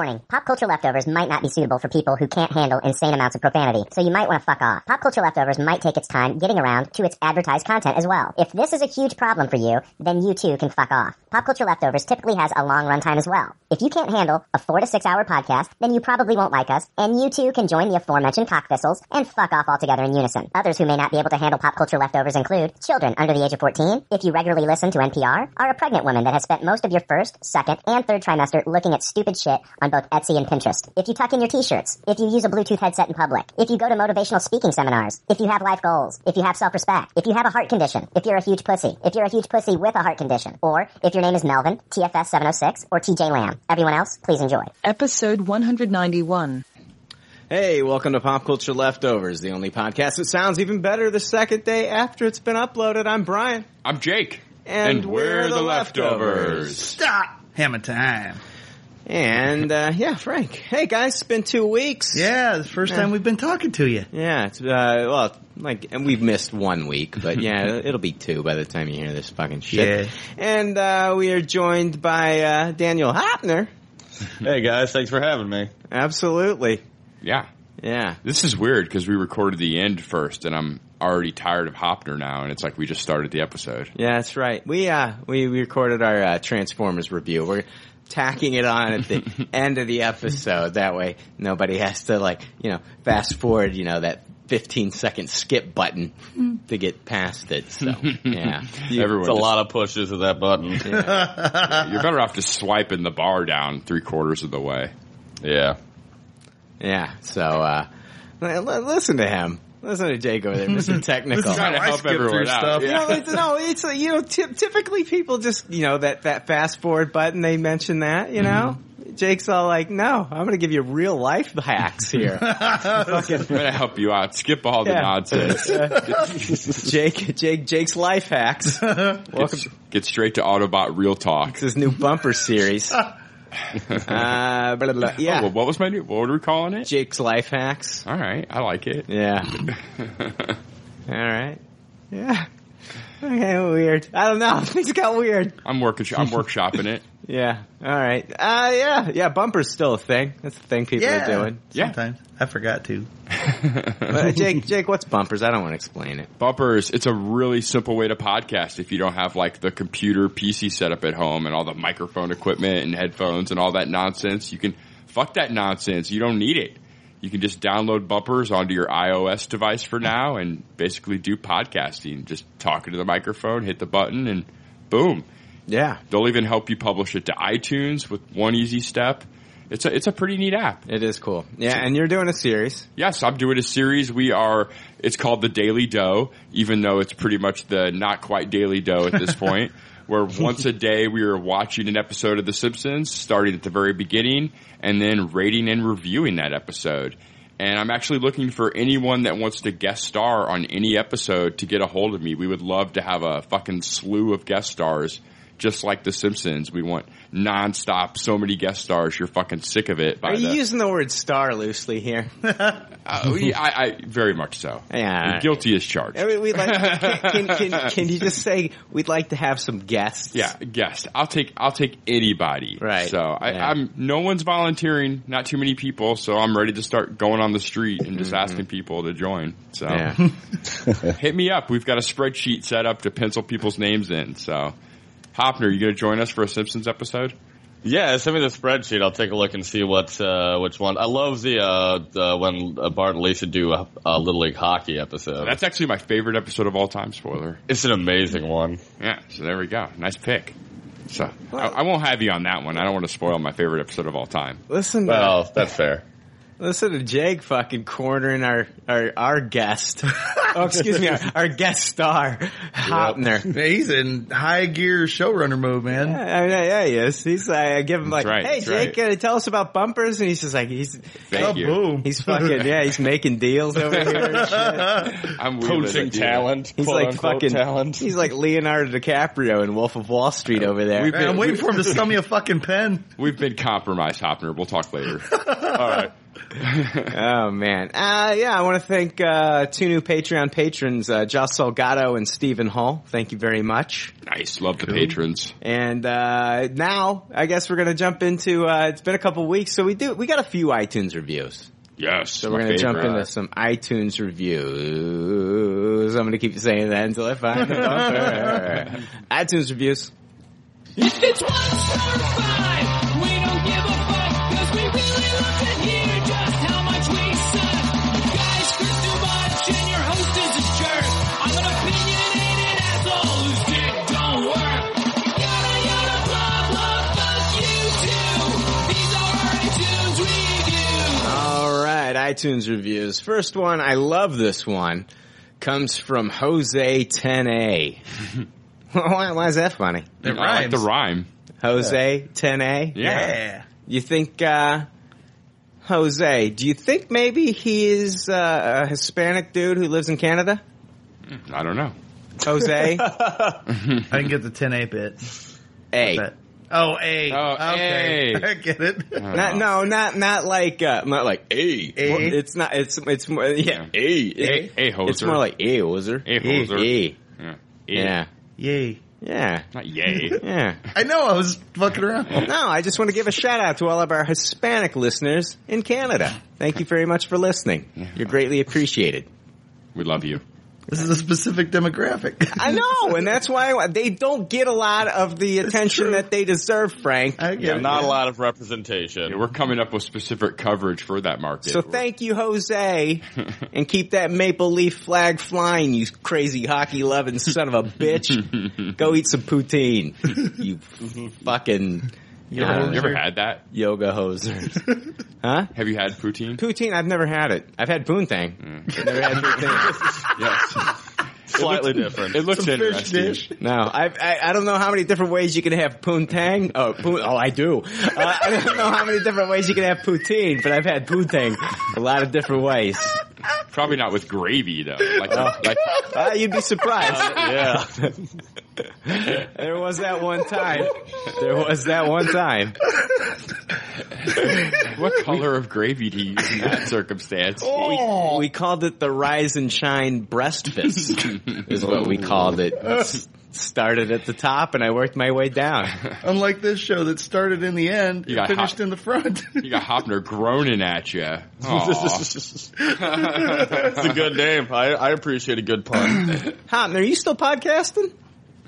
Warning, pop culture leftovers might not be suitable for people who can't handle insane amounts of profanity, so you might want to fuck off. Pop culture leftovers might take its time getting around to its advertised content as well. If this is a huge problem for you, then you too can fuck off. Pop culture leftovers typically has a long runtime as well. If you can't handle a four to six hour podcast, then you probably won't like us, and you too can join the aforementioned cock thistles and fuck off altogether in unison. Others who may not be able to handle pop culture leftovers include children under the age of 14, if you regularly listen to NPR, are a pregnant woman that has spent most of your first, second, and third trimester looking at stupid shit on both Etsy and Pinterest. If you tuck in your t-shirts, if you use a Bluetooth headset in public, if you go to motivational speaking seminars, if you have life goals, if you have self-respect, if you have a heart condition, if you're a huge pussy, if you're a huge pussy with a heart condition, or if your name is Melvin, TFS 706, or TJ Lamb. Everyone else, please enjoy. Episode 191. Hey, welcome to Pop Culture Leftovers, the only podcast that sounds even better the second day after it's been uploaded. I'm Brian. I'm Jake. And we're the leftovers. Stop! Hammer time. And, uh, yeah, Frank. Hey guys, it's been two weeks. Yeah, the first time we've been talking to you. Yeah, it's, uh, well, like, and we've missed one week, but yeah, it'll be two by the time you hear this fucking shit. Yeah. And, uh, we are joined by, uh, Daniel Hopner. Hey guys, thanks for having me. Absolutely. Yeah. Yeah. This is weird because we recorded the end first and I'm already tired of Hopner now and it's like we just started the episode. Yeah, that's right. We uh we, we recorded our uh, Transformers review. We're tacking it on at the end of the episode. That way nobody has to like, you know, fast forward, you know, that 15 second skip button to get past it. So, yeah. Everyone It's a just- lot of pushes of that button. You're better off just swiping the bar down three quarters of the way. Yeah. Yeah. So uh li- li- listen to him. Listen to Jake over there, Mr. Technical. Trying to help skip everyone out. stuff. You know, it's, no, it's uh, you know, ty- typically people just you know that that fast forward button. They mention that, you know. Jake's all like, "No, I'm going to give you real life hacks here." I'm gonna help you out. Skip all the Yeah. nonsense. Jake, Jake, Jake's life hacks. Welcome Get, get straight to Autobot Real Talk. to his new bumper series. Uh, blah, blah, blah. Oh, Yeah, well, what was my new? What were we calling it? Jake's life hacks. All right, I like it. Yeah. All right. Yeah. Okay, weird. I don't know. Things got weird. I'm working. I'm workshopping it. Yeah. All right. Uh, yeah. Yeah. Bumper's still a thing. That's the thing people Yeah. are doing. Yeah. Sometimes. I forgot to. But Jake, Jake, what's bumpers? I don't want to explain it. Bumpers, it's a really simple way to podcast if you don't have like the computer PC setup at home and all the microphone equipment and headphones and all that nonsense. You can fuck that nonsense. You don't need it. You can just download bumpers onto your iOS device for now and basically do podcasting. Just talk into the microphone, hit the button and boom. Yeah. They'll even help you publish it to iTunes with one easy step. It's a, it's a pretty neat app. It is cool. Yeah. And you're doing a series. Yes, I'm doing a series. We are, it's called the Daily Dough, even though it's pretty much the not quite Daily Dough at this point, where once a day we are watching an episode of The Simpsons, starting at the very beginning, and then rating and reviewing that episode. And I'm actually looking for anyone that wants to guest star on any episode to get a hold of me. We would love to have a fucking slew of guest stars, just like The Simpsons. We want nonstop, so many guest stars. You're fucking sick of it. By Are you the- using the word star loosely here? uh, we- I, I very much so. Yeah. Guilty as charged. I mean, like, can, can, can, can you just say we'd like to have some guests? Yeah, guest. I'll take I'll take anybody. Right. So I, Yeah. I'm no one's volunteering. Not too many people. So I'm ready to start going on the street and just asking people to join. So Mm-hmm. Yeah. hit me up. We've got a spreadsheet set up to pencil people's names in. So Hopner, you going to join us for a Simpsons episode? Yeah, send me the spreadsheet. I'll take a look and see what uh, which one. I love the, uh, the when uh, Bart and Lisa do a, a Little League hockey episode. That's actually my favorite episode of all time. Spoiler. it's an amazing one. Yeah. So there we go. Nice pick. So I, I won't have you on that one. I don't want to spoil my favorite episode of all time. Listen to, Well, that's fair. Listen to Jake fucking cornering our, our, our guest. oh, excuse me, our, our guest star, Hopner. He's in high gear showrunner mode, man. Yeah, I mean, yeah, he is. He's like, I give him like, right, hey, that's Jake, uh, tell us about bumpers, and he's just like, he's, Thank you. Boom. he's fucking, yeah, he's making deals over here. And shit. I'm wheeling Poaching talent. He's quote like fucking, talent. he's like Leonardo DiCaprio in Wolf of Wall Street over there. We've Man, I'm waiting for him to sell me a fucking pen. We've been compromised, Hopner. We'll talk later. All right. oh man. Uh, yeah, I want to thank uh, two new Patreon patrons, uh, Joss Salgado and Stephen Hall. Thank you very much. Nice. Love the patrons. And uh, now, I guess we're gonna jump into. Uh, it's been a couple weeks, so we do. We got a few iTunes reviews. Yes. So we're gonna jump into some iTunes reviews. I'm gonna keep saying that until I find the bumper. iTunes reviews. If it's one star five, we don't give a fuck, cause we really love to iTunes reviews. First one, I love this one. Comes from Jose 10A. why, why is that funny? It I like the rhyme. Jose 10A. Yeah. Yeah. You think, uh, Jose, do you think maybe he is uh, a Hispanic dude who lives in Canada? I don't know. Jose I didn't get the 10A bit. A. But, oh, A. Oh, okay. A. I get it. Not, no, not not like uh, not like a. A? It's not. It's it's more yeah. A. A- a hoser. It's more like a hoser. A hoser. A. Yeah. Yeah. Yay. Yeah. Not yay. Yeah. I know, I was fucking around. No, I just want to give a shout out to all of our Hispanic listeners in Canada. Thank you very much for listening. You're greatly appreciated. we love you. This is a specific demographic. I know, and that's why they don't get a lot of the attention that they deserve, Frank. I get Yeah, it. not a lot of representation. Yeah, we're coming up with specific coverage for that market. So thank you, Jose, and keep that maple leaf flag flying, you crazy hockey loving son of a bitch. Go eat some poutine, you fucking You ever, you ever had that? yoga hosers. Huh? Have you had poutine? Poutine, I've never had it. I've had poontang. I've never had poutine. yes. Slightly different. It looks Some fish interesting. dish. No, I, I I don't know how many different ways you can have poontang. Oh, poon, oh, I do. Uh, I don't know how many different ways you can have poutine, but I've had poontang a lot of different ways. Probably not with gravy though. Like, like Uh, you'd be surprised. yeah. There was that one time. There was that one time. what color of gravy do you use in that circumstance? Oh. We called it the rise and shine breast fist, is what we called it. S- Started at the top and I worked my way down. Unlike this show that started in the end, You it got finished hot- in the front. You got Hopner groaning at you. It's a good name. I, I appreciate a good pun. Hop, are you still podcasting?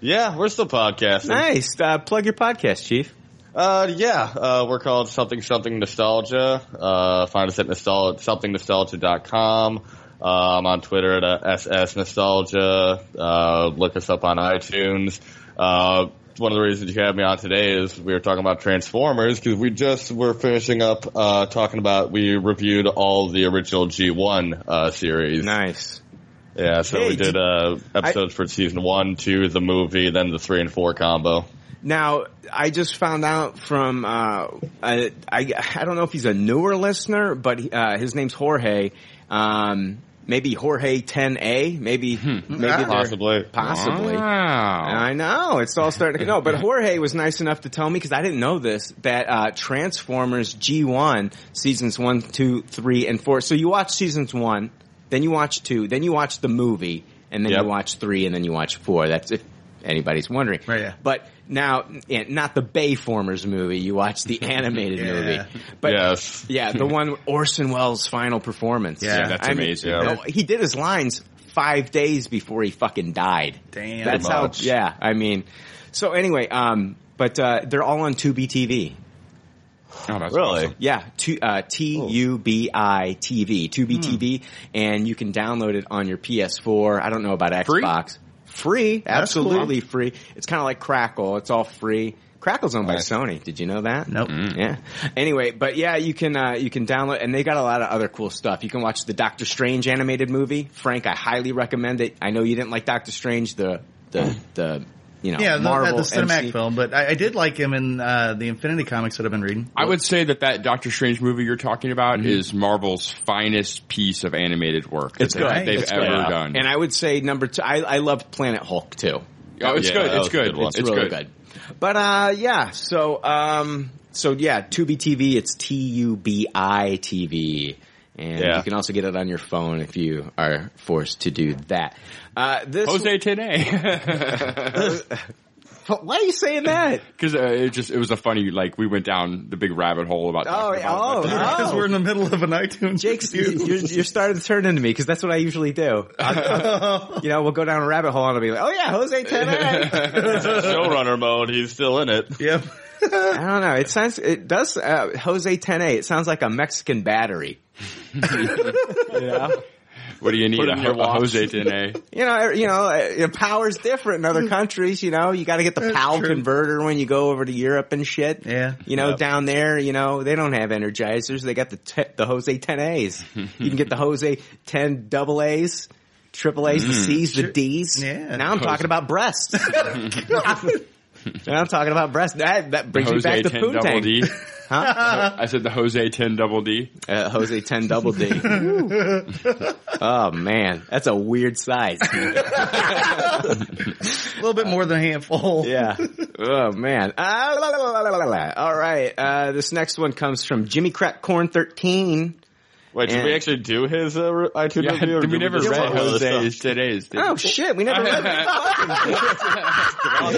yeah, we're still podcasting. Nice. Uh, plug your podcast, Chief. Uh, yeah, uh, we're called Something Something Nostalgia. Uh, find us at nostal- somethingnostalgia.com. Uh, I'm on Twitter at uh, SS Nostalgia. Uh, look us up on iTunes. Uh, one of the reasons you had me on today is we were talking about Transformers because we just were finishing up uh, talking about we reviewed all the original G1 uh, series. Nice. Yeah, so Hey, we did did- uh, episodes for season one, two, the movie, then the three and four combo. Now, I just found out from, uh, I, I, I don't know if he's a newer listener, but, uh, his name's Jorge. Um, maybe Jorge 10A, maybe, maybe they're- Possibly. possibly. Wow. I know it's all starting to no, but Jorge was nice enough to tell me because I didn't know this that uh, Transformers G1 seasons one, two, three, and four. So you watch seasons one, then you watch two, then you watch the movie, and then Yep. you watch three, and then you watch four. That's if anybody's wondering. Right, yeah. But now, not the Bayformers movie. You watch the animated Yeah. movie. But Yes. yeah, the one Orson Welles' final performance. Yeah, that's I mean, amazing. Yeah. no, he did his lines five days before he fucking died. Damn. That's how. much. Yeah, I mean. So anyway, um, but uh, they're all on Tubi TV. Oh, that's Really? awesome. Yeah, tu- uh, T U B I TV, Tubi TV, and you can download it on your PS4. I don't know about Free? Xbox. Free, That's cool. absolutely free. It's kind of like Crackle. It's all free. Crackle's owned Nice. by Sony. Did you know that? Nope. Yeah. Anyway, but yeah, you can uh, you can download, and they got a lot of other cool stuff. You can watch the Doctor Strange animated movie. Frank, I highly recommend it. I know you didn't like Doctor Strange, the the the you know Yeah, the, Marvel the cinematic MC. film, but I, I did like him in uh, the Infinity comics that I've been reading. I would say that that Doctor Strange movie you're talking about is Marvel's finest piece of animated work that It's they- good. they've It's ever good. done. And I would say number two, I, I loved Planet Hulk too. Oh, it's Yeah, good. It's good. good. It's, It's really good. But uh, yeah. So um, so yeah, Tubi TV. It's T U B I TV, and Yeah. you can also get it on your phone if you are forced to do that. Uh, this Jose Tene. Why are you saying that? Because uh, it just it was a funny like we went down the big rabbit hole about Oh, yeah. about Oh. Because Oh. we're in the middle of an iTunes. Jake's, review. you're, you're starting to turn into me because that's what I usually do. I- you know, we'll go down a rabbit hole and I'll be like, "Oh yeah, Jose Tene." Showrunner mode. He's still in it. Yep. I don't know. It sounds. It does. Uh, Jose Tene. It sounds like a Mexican battery. you know. What do you need? Put it A, in your a. Jose Tene. You know, you know, uh, power's different in other countries. You know, you got to get the That's PAL true. converter when you go over to Europe and shit. Yeah. You know, Yep. down there, you know, they don't have energizers. They got the te- the Jose 10As. you can get the Jose 10 double A's, triple A's, the C's, the D's. Yeah. Now I'm talking about breasts. now I'm talking about breasts. That, that brings me back to 10 Poontang. D. Huh? I said the Jose 10 double D. Uh, Jose 10 double D. oh man, that's a weird size. A little bit more than a handful. Yeah. Oh man. Ah, la, la, la, la, la, la. All right. Uh, this next one comes from Jimmy Crack Corn 13. Wait, did And- we actually do his uh, re- iTunes Yeah, review? or we did never just read talk about other Jose's stuff? today's. did Oh we? shit, we never read Gloss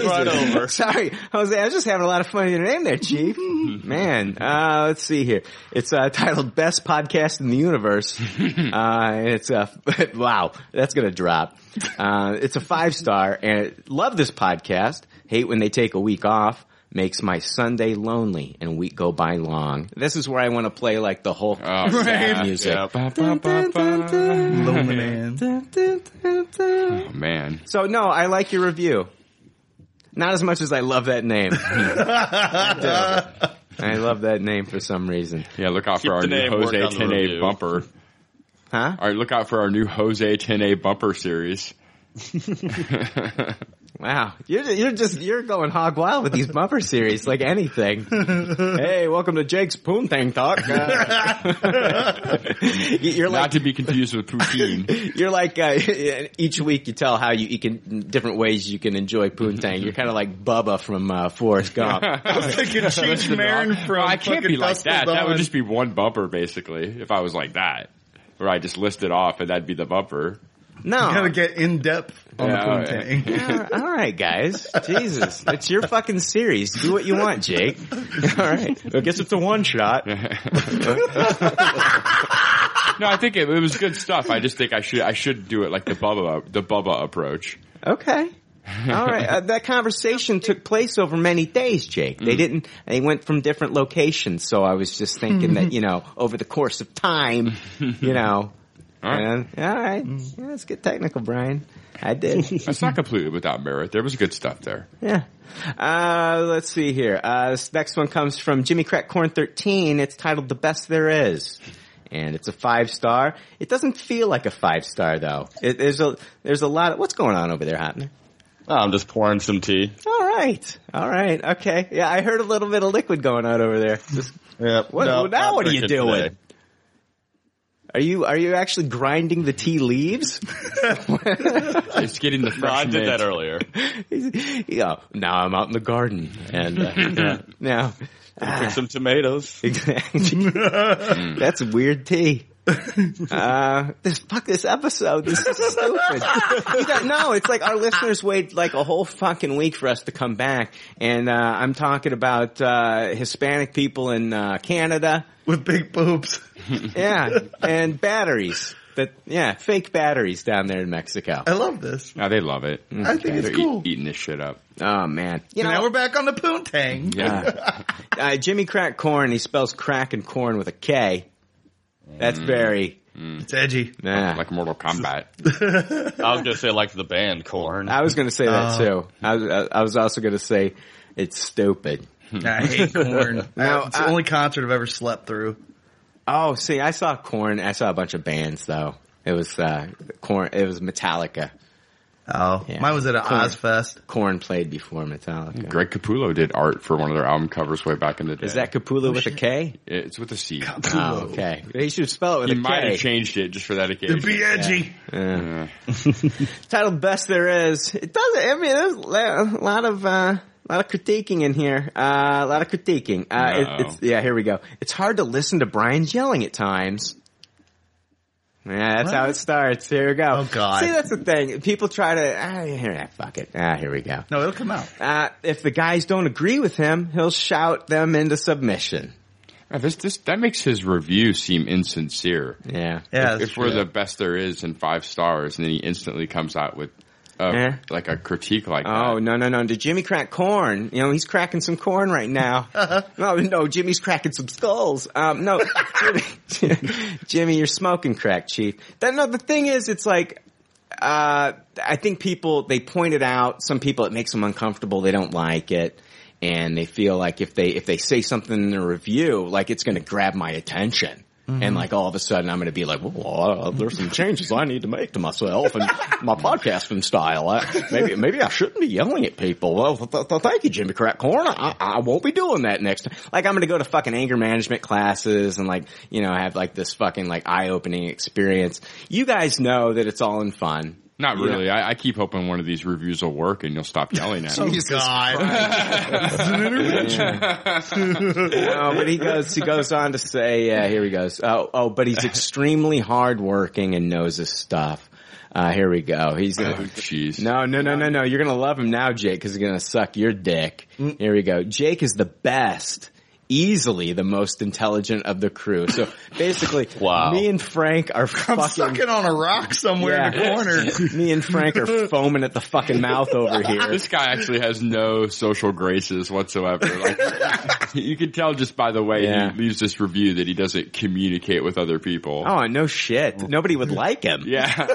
right over. Sorry, Jose. I was just having a lot of fun with your name there, Chief. Man, uh, let's see here. It's uh, titled "Best Podcast in the Universe." uh, and it's uh, wow, that's gonna drop. Uh, it's a five star, and love this podcast. Hate when they take a week off. Makes my Sunday lonely and week go by long. This is where I want to play like the whole Oh, sad music. yeah. Lonely man. Oh, man. So no, I like your review. Not as much as I love that name. I. I love that name for some reason. Yeah, look out Keep for our the new Jose on the Tene review. bumper. Huh? All right, look out for our new Jose Tene bumper series. Wow. You're, you're just, you're going hog wild with these bumper series, like anything. hey, welcome to Jake's Poontang Talk. Uh, you're Not like, to be confused with poutine. you're like, uh, each week you tell how you, you can, different ways you can enjoy Poontang. You're kind of like Bubba from, uh, Forrest Gump. Like a cheech marin from Well, I can't be like Dusk Till that. That would just be one bumper, basically, if I was like that. Where I just list it off and that'd be the bumper. No. You gotta get in depth on Yeah, the poontang. Yeah, all right, guys. Jesus, it's your fucking series. Do what you want, Jake. All right. I guess it's a one shot. No, I think it, it was good stuff. I just think I should I should do it like the Bubba the Bubba approach. Okay. All right. Uh, that conversation took place over many days, Jake. They didn't. They went from different locations, so I was just thinking that you know, over the course of time, you know. All right. and- all right. Yeah, let's get technical, Brian. I did. That's not completely without merit. There was good stuff there. Yeah. Uh, let's see here. Uh, this next one comes from Jimmy Crack Corn 13. It's titled The Best There Is. And it's a five star. It doesn't feel like a five star though. It, there's a, there's a lot of, what's going on over there, Hopner? Oh, I'm just pouring some tea. All right. All right. Okay. Yeah, I heard a little bit of liquid going on over there. Just, Yeah. What- no, now what are you doing? today. Are you, are you actually grinding the tea leaves? It's getting the No, fresh I did mint. that earlier. yeah. Now I'm out in the garden and, uh, yeah. now, Pick some tomatoes. Exactly. That's weird tea. Uh, this fuck this episode. This is stupid. No, it's like our listeners wait like a whole fucking week for us to come back, and uh, I'm talking about uh, Hispanic people in uh, Canada. With big boobs. Yeah, and batteries. That yeah, fake batteries down there in Mexico. I love this. No, they love it. I think it's They're cool. eat, eating this shit up. Oh man, you now know, we're back on the poontang. Yeah. uh, Jimmy Crack Corn. He spells crack and corn with a K. That's mm. very. Mm. It's edgy. Nah. Like Mortal Kombat. I was gonna say like the band Korn. I was going to say that Oh. too. I was, I was also going to say it's stupid. Hmm. I hate corn. No, it's the I- only concert I've ever slept through. Oh, see, I saw Korn. I saw a bunch of bands though. It was uh, Korn. It was Metallica. Oh, Yeah. mine was at a Korn. Ozzfest. Korn played before Metallica. Greg Capullo did art for one of their album covers way back in the day. Is that Capullo with a K? It's with a C. Oh, okay. He should spell it with He a might have changed it just for that occasion. Be edgy. Yeah. Titled "Best There Is." It does. I mean, there's a lot of. Uh, a lot of critiquing in here. Uh, a lot of critiquing. Uh, it, No. it's, yeah, here we go. It's hard to listen to Brian's yelling at times. Yeah, that's how it starts. Here we go. Oh, God. See, that's the thing. People try to, ah, here, ah, fuck it. Ah, here we go. No, it'll come out. Uh, if the guys don't agree with him, he'll shout them into submission. Uh, This, this, that makes his review seem insincere. Yeah. Yeah, if, if we're the best there is in five stars, and then he instantly comes out with uh, Eh? like a critique like Oh that. no no no! Did Jimmy crack corn? You know he's cracking some corn right now. no no, Jimmy's cracking some skulls. Um, no, Jimmy, Jimmy, you're smoking crack, Chief. That no, the thing is, it's like. Uh, I think people, they pointed out, some people it makes them uncomfortable, they don't like it, and they feel like if they, if they say something in a review, like it's gonna grab my attention. And like all of a sudden I'm going to be like, well, uh, there's some changes I need to make to myself and my podcasting style. I, maybe, maybe I shouldn't be yelling at people. Well, th- th- thank you, Jimmy Crackcorn. I, I won't be doing that next time. Like I'm going to go to fucking anger management classes and like, you know, have like this fucking like eye opening experience. You guys know that it's all in fun. Not You know- really. I, I keep hoping one of these reviews will work and you'll stop yelling at me. Oh, God. no, but he goes. He goes on to say, "Yeah, here he goes. Oh, oh, but he's extremely hardworking and knows his stuff." Uh, here we go. He's Oh, gonna, jeez. no, no, no, no, no. You're gonna love him now, Jake, because he's gonna suck your dick. Mm. Here we go. Jake is the best. Easily the most intelligent of the crew. So basically, Wow. me and Frank are I'm fucking. sucking on a rock somewhere in the corner. Me and Frank are foaming at the fucking mouth over here. This guy actually has no social graces whatsoever. Like, you can tell just by the way Yeah. he leaves this review that he doesn't communicate with other people. Oh, no shit. Nobody would like him. Yeah.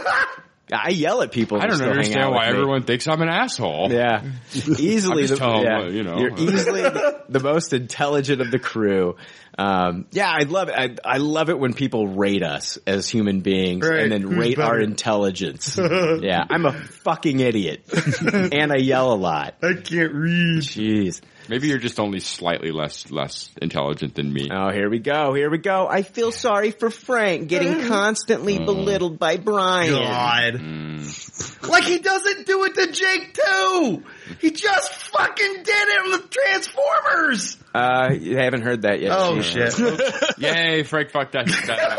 I yell at people. I don't understand why everyone thinks I'm an asshole. Yeah, easily the yeah, what, you know. you're easily the, the most intelligent of the crew. Um, yeah, I love it. I, I love it when people rate us as human beings Right. and then Who's rate our intelligence. yeah, I'm a fucking idiot, and I yell a lot. I can't read. Jeez. Maybe you're just only slightly less less intelligent than me. Oh, here we go. Here we go. I feel sorry for Frank getting mm. constantly mm. belittled by Brian. God. Mm. Like he doesn't do it to Jake too. He just fucking did it with Transformers. Uh, you haven't heard that yet. Oh Chief. shit. Yay, Frank fucked that, that up.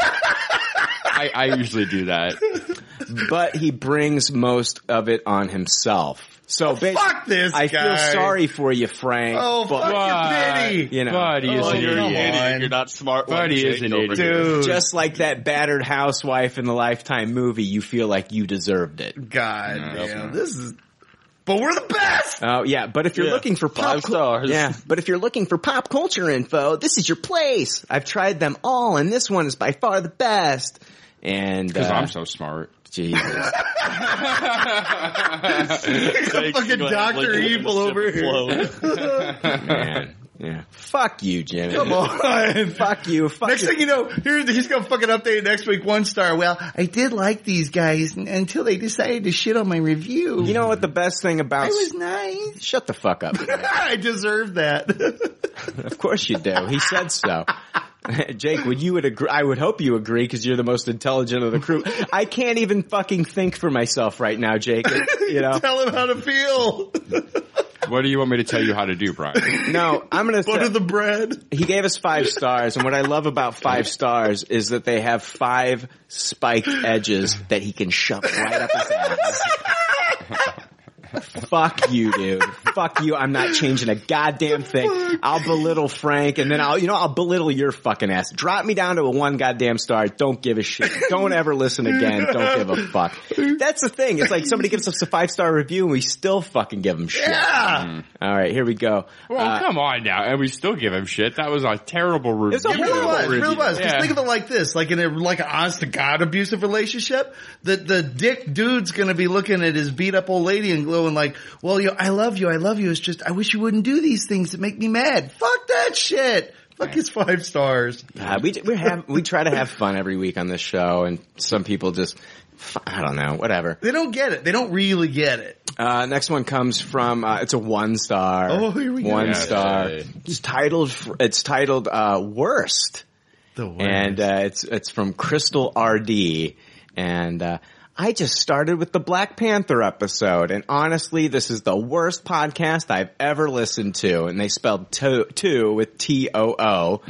I, I usually do that. but he brings most of it on himself. So ba- Fuck this I guy. feel sorry for you, Frank. Oh but fuck Why? your pity. you know, But he is Oh, an you're idiot. an idiot. You're not smart. But like he Jake is an idiot. Dude. just like that battered housewife in the Lifetime movie, you feel like you deserved it. God No, damn. This is but we're the best. Oh yeah, but if you're Yeah, looking for pop five cul- stars. yeah, but if you're looking for pop culture info, this is your place. I've tried them all, and this one is by far the best. And Because uh, I'm so smart. Jesus, fucking Dr. Evil over here. man, yeah, fuck you, Jimmy. Come on. Fuck you. Fuck Next you. thing you know, here he's gonna fucking update next week one star. Well, I did like these guys n- until they decided to shit on my review. You know what the best thing about I was nice. Shut the fuck up. I deserve that. of course you do. He said so. Jake, would you would agree? I would hope you agree because you're the most intelligent of the crew. I can't even fucking think for myself right now, Jake. You know, Tell him how to feel. What do you want me to tell you how to do, Brian? no, I'm gonna. Butter Say, the bread. he gave us five stars, and what I love about five stars is that they have five spiked edges that he can shove right up his ass. Fuck you, dude. Fuck you. I'm not changing a goddamn thing. I'll belittle Frank and then I'll, you know, I'll belittle your fucking ass. Drop me down to a one goddamn star. Don't give a shit. Don't ever listen again. Don't give a fuck. That's the thing. It's like somebody gives us a five star review and we still fucking give them shit. Yeah. All right, here we go. Well, Uh, come on now. And we still give him shit. That was a terrible review. It's a It really horrible was. It really was. was. 'Cause Yeah. think of it like this: like in a like an honest to god abusive relationship, the the dick dude's gonna be looking at his beat up old lady and glowing like, "Well, you, I love you, I love you. It's just I wish you wouldn't do these things that make me mad. Fuck that shit. Fuck his five stars. Uh, we we have we try to have fun every week on this show, and some people just I don't know, whatever. They don't get it. They don't really get it. Uh, next one comes from, uh, it's a one star. Oh, here we go. One Yeah, star. yeah. It's titled, it's titled, uh, Worst. The worst. and uh, it's it's from Crystal RD, and uh, I just started with the Black Panther episode, and honestly, this is the worst podcast I've ever listened to, and they spelled to, two with T O O.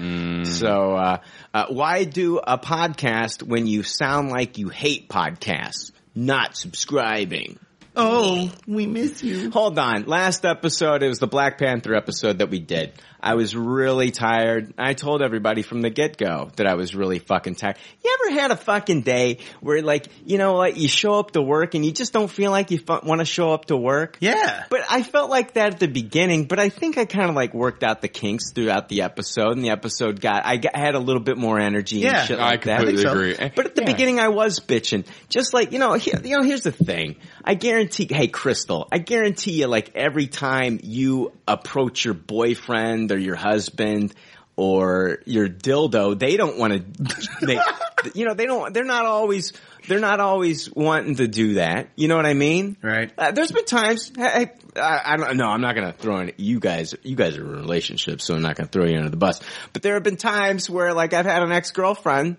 So, uh, uh, why do a podcast when you sound like you hate podcasts? Not subscribing. oh, we miss you. Hold on. Last episode, it was the Black Panther episode that we did. I was really tired. I told everybody from the get-go that I was really fucking tired. You ever had a fucking day where like, you know, like you show up to work and you just don't feel like you fu- want to show up to work? Yeah. But I felt like that at the beginning, but I think I kind of like worked out the kinks throughout the episode and the episode got, I got, had a little bit more energy Yeah, and shit I like that. completely so. agree. But at the Yeah. beginning, I was bitching. Just like you know, here, you know. Here's the thing. I guarantee. Hey, Crystal. I guarantee you. Like every time you approach your boyfriend or your husband or your dildo, they don't want to. They, you know, they don't. They're not always. They're not always wanting to do that. You know what I mean? Right. Uh, there's been times. Hey, I, I don't know. I'm not going to throw in you guys. You guys are in relationships, so I'm not going to throw you under the bus. But there have been times where, like, I've had an ex girlfriend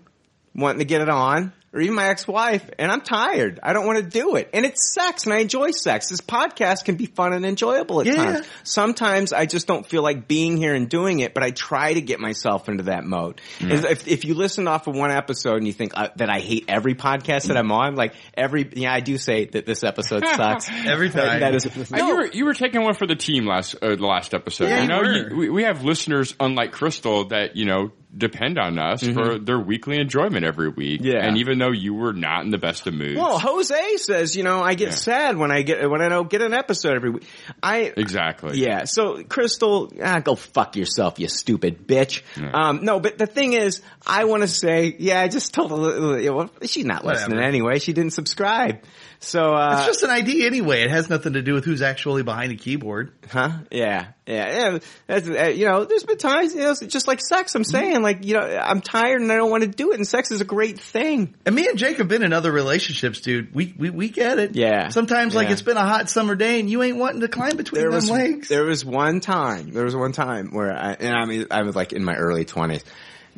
wanting to get it on, or even my ex-wife, and I'm tired. I don't want to do it. And it's sex, and I enjoy sex. This podcast can be fun and enjoyable at Yeah. times. Sometimes I just don't feel like being here and doing it, but I try to get myself into that mode. And If, if you listen off of one episode and you think uh, that I hate every podcast that I'm on, like every, yeah, I do say that this episode sucks. Every time. That is, Uh, you were you were taking one for the team last uh, the last episode. Yeah, you you know, you- we, we have listeners unlike Crystal that you know depend on us for their weekly enjoyment every week. Mm-hmm. Yeah. and even though you were not in the best of moods, Well, Jose says, you know, I get Yeah. sad when I get when I don't get an episode every week. I exactly. Yeah. So, Crystal, ah, go fuck yourself, you stupid bitch. Um, no, but the thing is, I want to say, yeah, I just told her, well, she's not Whatever. listening anyway. She didn't subscribe. So, uh, It's just an ID anyway. It has nothing to do with who's actually behind the keyboard. huh? Yeah. Yeah. yeah. That's, uh, you know, there's been times, you know, it's just like sex. I'm saying, like, you know, I'm tired and I don't want to do it. And sex is a great thing. And me and Jake have been in other relationships, dude. We we, we get it. Yeah. Sometimes like it's been a hot summer day and you ain't wanting to climb between there them was legs. there was one time there was one time where I and I mean I was like in my early twenties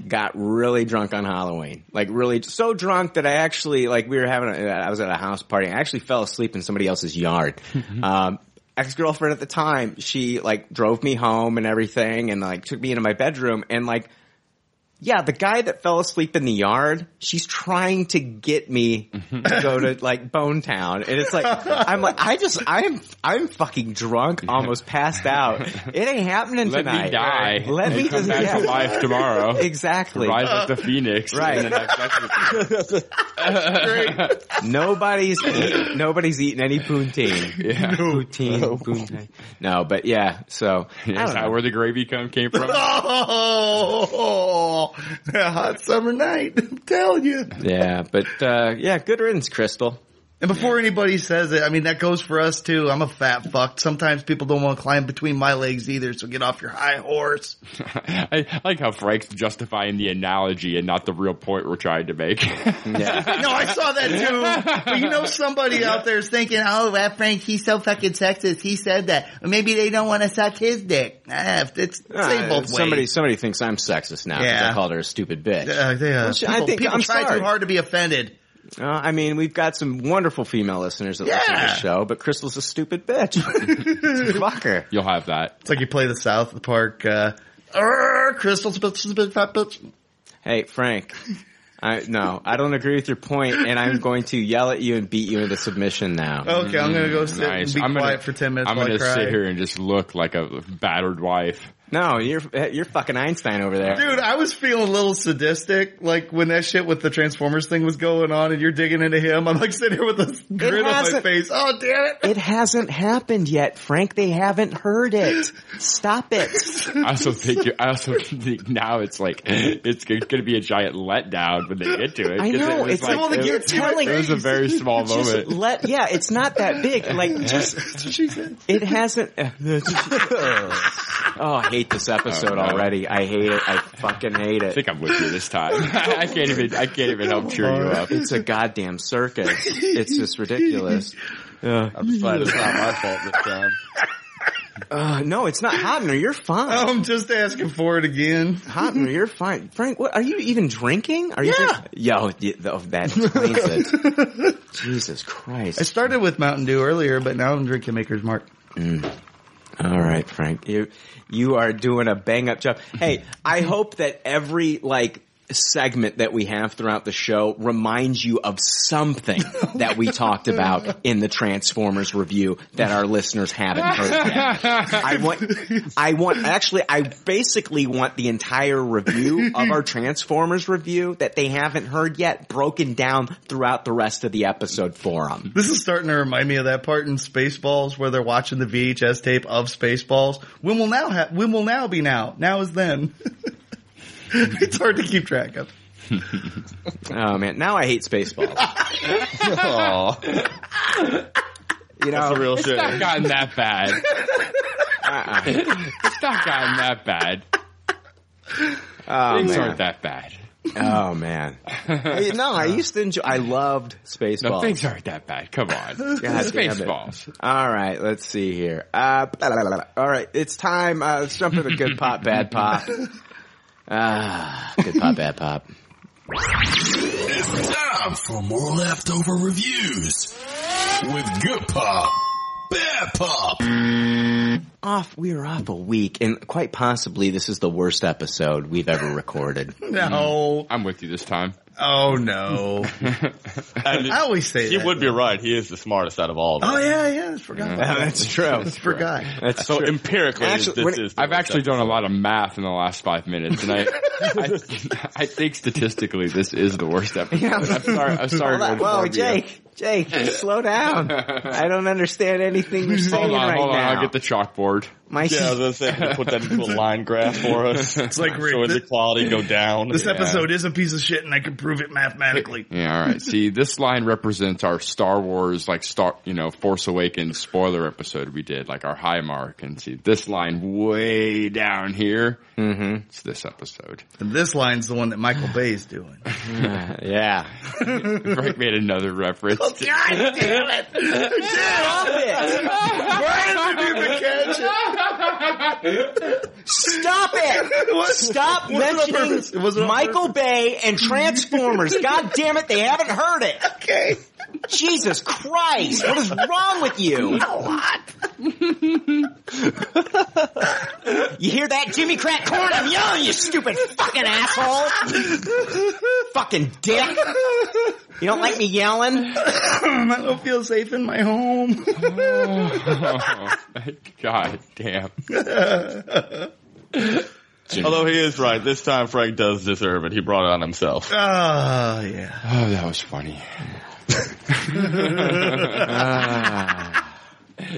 got really drunk on Halloween. Like really so drunk that I actually like we were having a, I was at a house party. I actually fell asleep in somebody else's yard. Um ex-girlfriend at the time she like drove me home and everything and like took me into my bedroom and like yeah, the guy that fell asleep in the yard, she's trying to get me to go to mm-hmm. like Bone Town. And it's like, I'm like, I just, I'm, I'm fucking drunk, almost passed out. It ain't happening Let tonight. me die. Let and me come just, back yeah. to life tomorrow. Exactly. Rise like the phoenix. Right. And then have sex with you. Nobody's, eat, nobody's eating any poutine. Yeah. Poutine, poutine. No, but yeah, so. I Is that know. where the gravy come came from? Oh, a hot summer night. I'm telling you. Yeah, but, uh, yeah, good riddance, Crystal. And before anybody says it, I mean, that goes for us too. I'm a fat fuck. Sometimes people don't want to climb between my legs either, so get off your high horse. I I like how Frank's justifying the analogy and not the real point we're trying to make. Yeah. No, I saw that too. But you know somebody out there is thinking, oh, that Frank, he's so fucking sexist. He said that. Or maybe they don't want to suck his dick. Ah, it's, say Uh, both somebody, ways. somebody thinks I'm sexist now because Yeah. I called her a stupid bitch. Uh, they, uh, Well, I people, think- people I'm try sorry. too hard to be offended. Uh, I mean, we've got some wonderful female listeners that listen to the show, but Crystal's a stupid bitch. Fuck her. You'll have that. It's like you play the South Park, uh, "Arr, Crystal's a bitch, she's a big fat bitch. Hey, Frank. I, no, I don't agree with your point, and I'm going to yell at you and beat you into submission now. Okay, I'm gonna go sit Nice. and be I'm quiet gonna, for 10 minutes I'm gonna sit here and just look like a battered wife. No, you're you're fucking Einstein over there. Dude, I was feeling a little sadistic, like when that shit with the Transformers thing was going on and you're digging into him. I'm like sitting here with a grin on my face. Oh, damn it. It hasn't happened yet, Frank. They haven't heard it. Stop it. I also think I also think now it's like it's going to be a giant letdown when they get to it. I 'cause know, It it's like, well, it, you're was- telling- it was a very small Just moment. let, yeah, it's not that big. Like, just, it hasn't. Oh, I hate this episode Oh, no. already. I hate it. I fucking hate it. I think I'm with you this time. I can't even. I can't even help cheer you up. It's a goddamn circus. It's just ridiculous. I'm just glad it's not my fault this time. uh, no, it's not Hopner. You're fine. I'm just asking for it again. Hopner, you're fine. Frank, what are you even drinking? Are you? Yeah. Drink- Yo, y- oh, that explains it. Jesus Christ! I started with Mountain Dew earlier, but now I'm drinking Maker's Mark. All right, Frank, you you are doing a bang up job. Hey, I hope that every like segment that we have throughout the show reminds you of something that we talked about in the Transformers review that our listeners haven't heard yet. I want, I want, actually, I basically want the entire review of our Transformers review that they haven't heard yet broken down throughout the rest of the episode for them. This is starting to remind me of that part in Spaceballs where they're watching the VHS tape of Spaceballs. When will now ha- when will now be now? Now is then. it's hard to keep track of. Oh man, now I hate Spaceballs. Aw, You know, that's a real It's shit. not gotten that bad. uh-uh. It's not gotten that bad. oh, Things man. aren't that bad. Oh man. Hey, no, I used to enjoy. I loved Spaceballs. No, things aren't that bad. Come on. God. Spaceballs. All right, let's see here. Uh, blah, blah, blah, blah. all right, it's time. Uh, let's jump into good pop, bad pop. Ah, good pop, bad pop. It's time for more leftover reviews with Good Pop, Bad Pop. Off, we are off a week, and quite possibly this is the worst episode we've ever recorded. No. I'm with you this time. Oh no. And I always say he that. would be right. He is the smartest out of all of oh, us. Oh yeah, yeah. I forgot. about that. That's true. I forgot. That's So true. empirically, Actually, this when- is. the I've actually done a lot of math in the last five minutes, and I, I, I think statistically this is the worst episode. I'm sorry. I'm sorry. Hold Whoa, inform you. Jake, Jake, slow down. I don't understand anything you're saying Hold on, right hold on. now. I'll get the chalkboard. My Yeah, I was gonna say, put that into a line graph for us. It's like Rick, Showing the quality go down. this Yeah. episode is a piece of shit, and I can prove it mathematically. Yeah, all right. See, this line represents our Star Wars, like Star, you know, Force Awakens spoiler episode we did, like our high mark. And see, this line way down here, mm-hmm. it's this episode. And this line's the one that Michael Bay's doing. yeah. Frank made another reference. God damn it! Stop it! Brian didn't even catch it. Stop it! Stop wasn't on mentioning purpose. It wasn't on Michael Bay and Transformers. God damn it, they haven't heard it. Okay. Jesus Christ, what is wrong with you? You hear that, Jimmy Crack Corn? I'm yelling, you stupid fucking asshole! fucking dick! You don't like me yelling? I don't feel safe in my home. oh, God damn. Although he is right, this time Frank does deserve it. He brought it on himself. Ah, yeah. Oh, that was funny.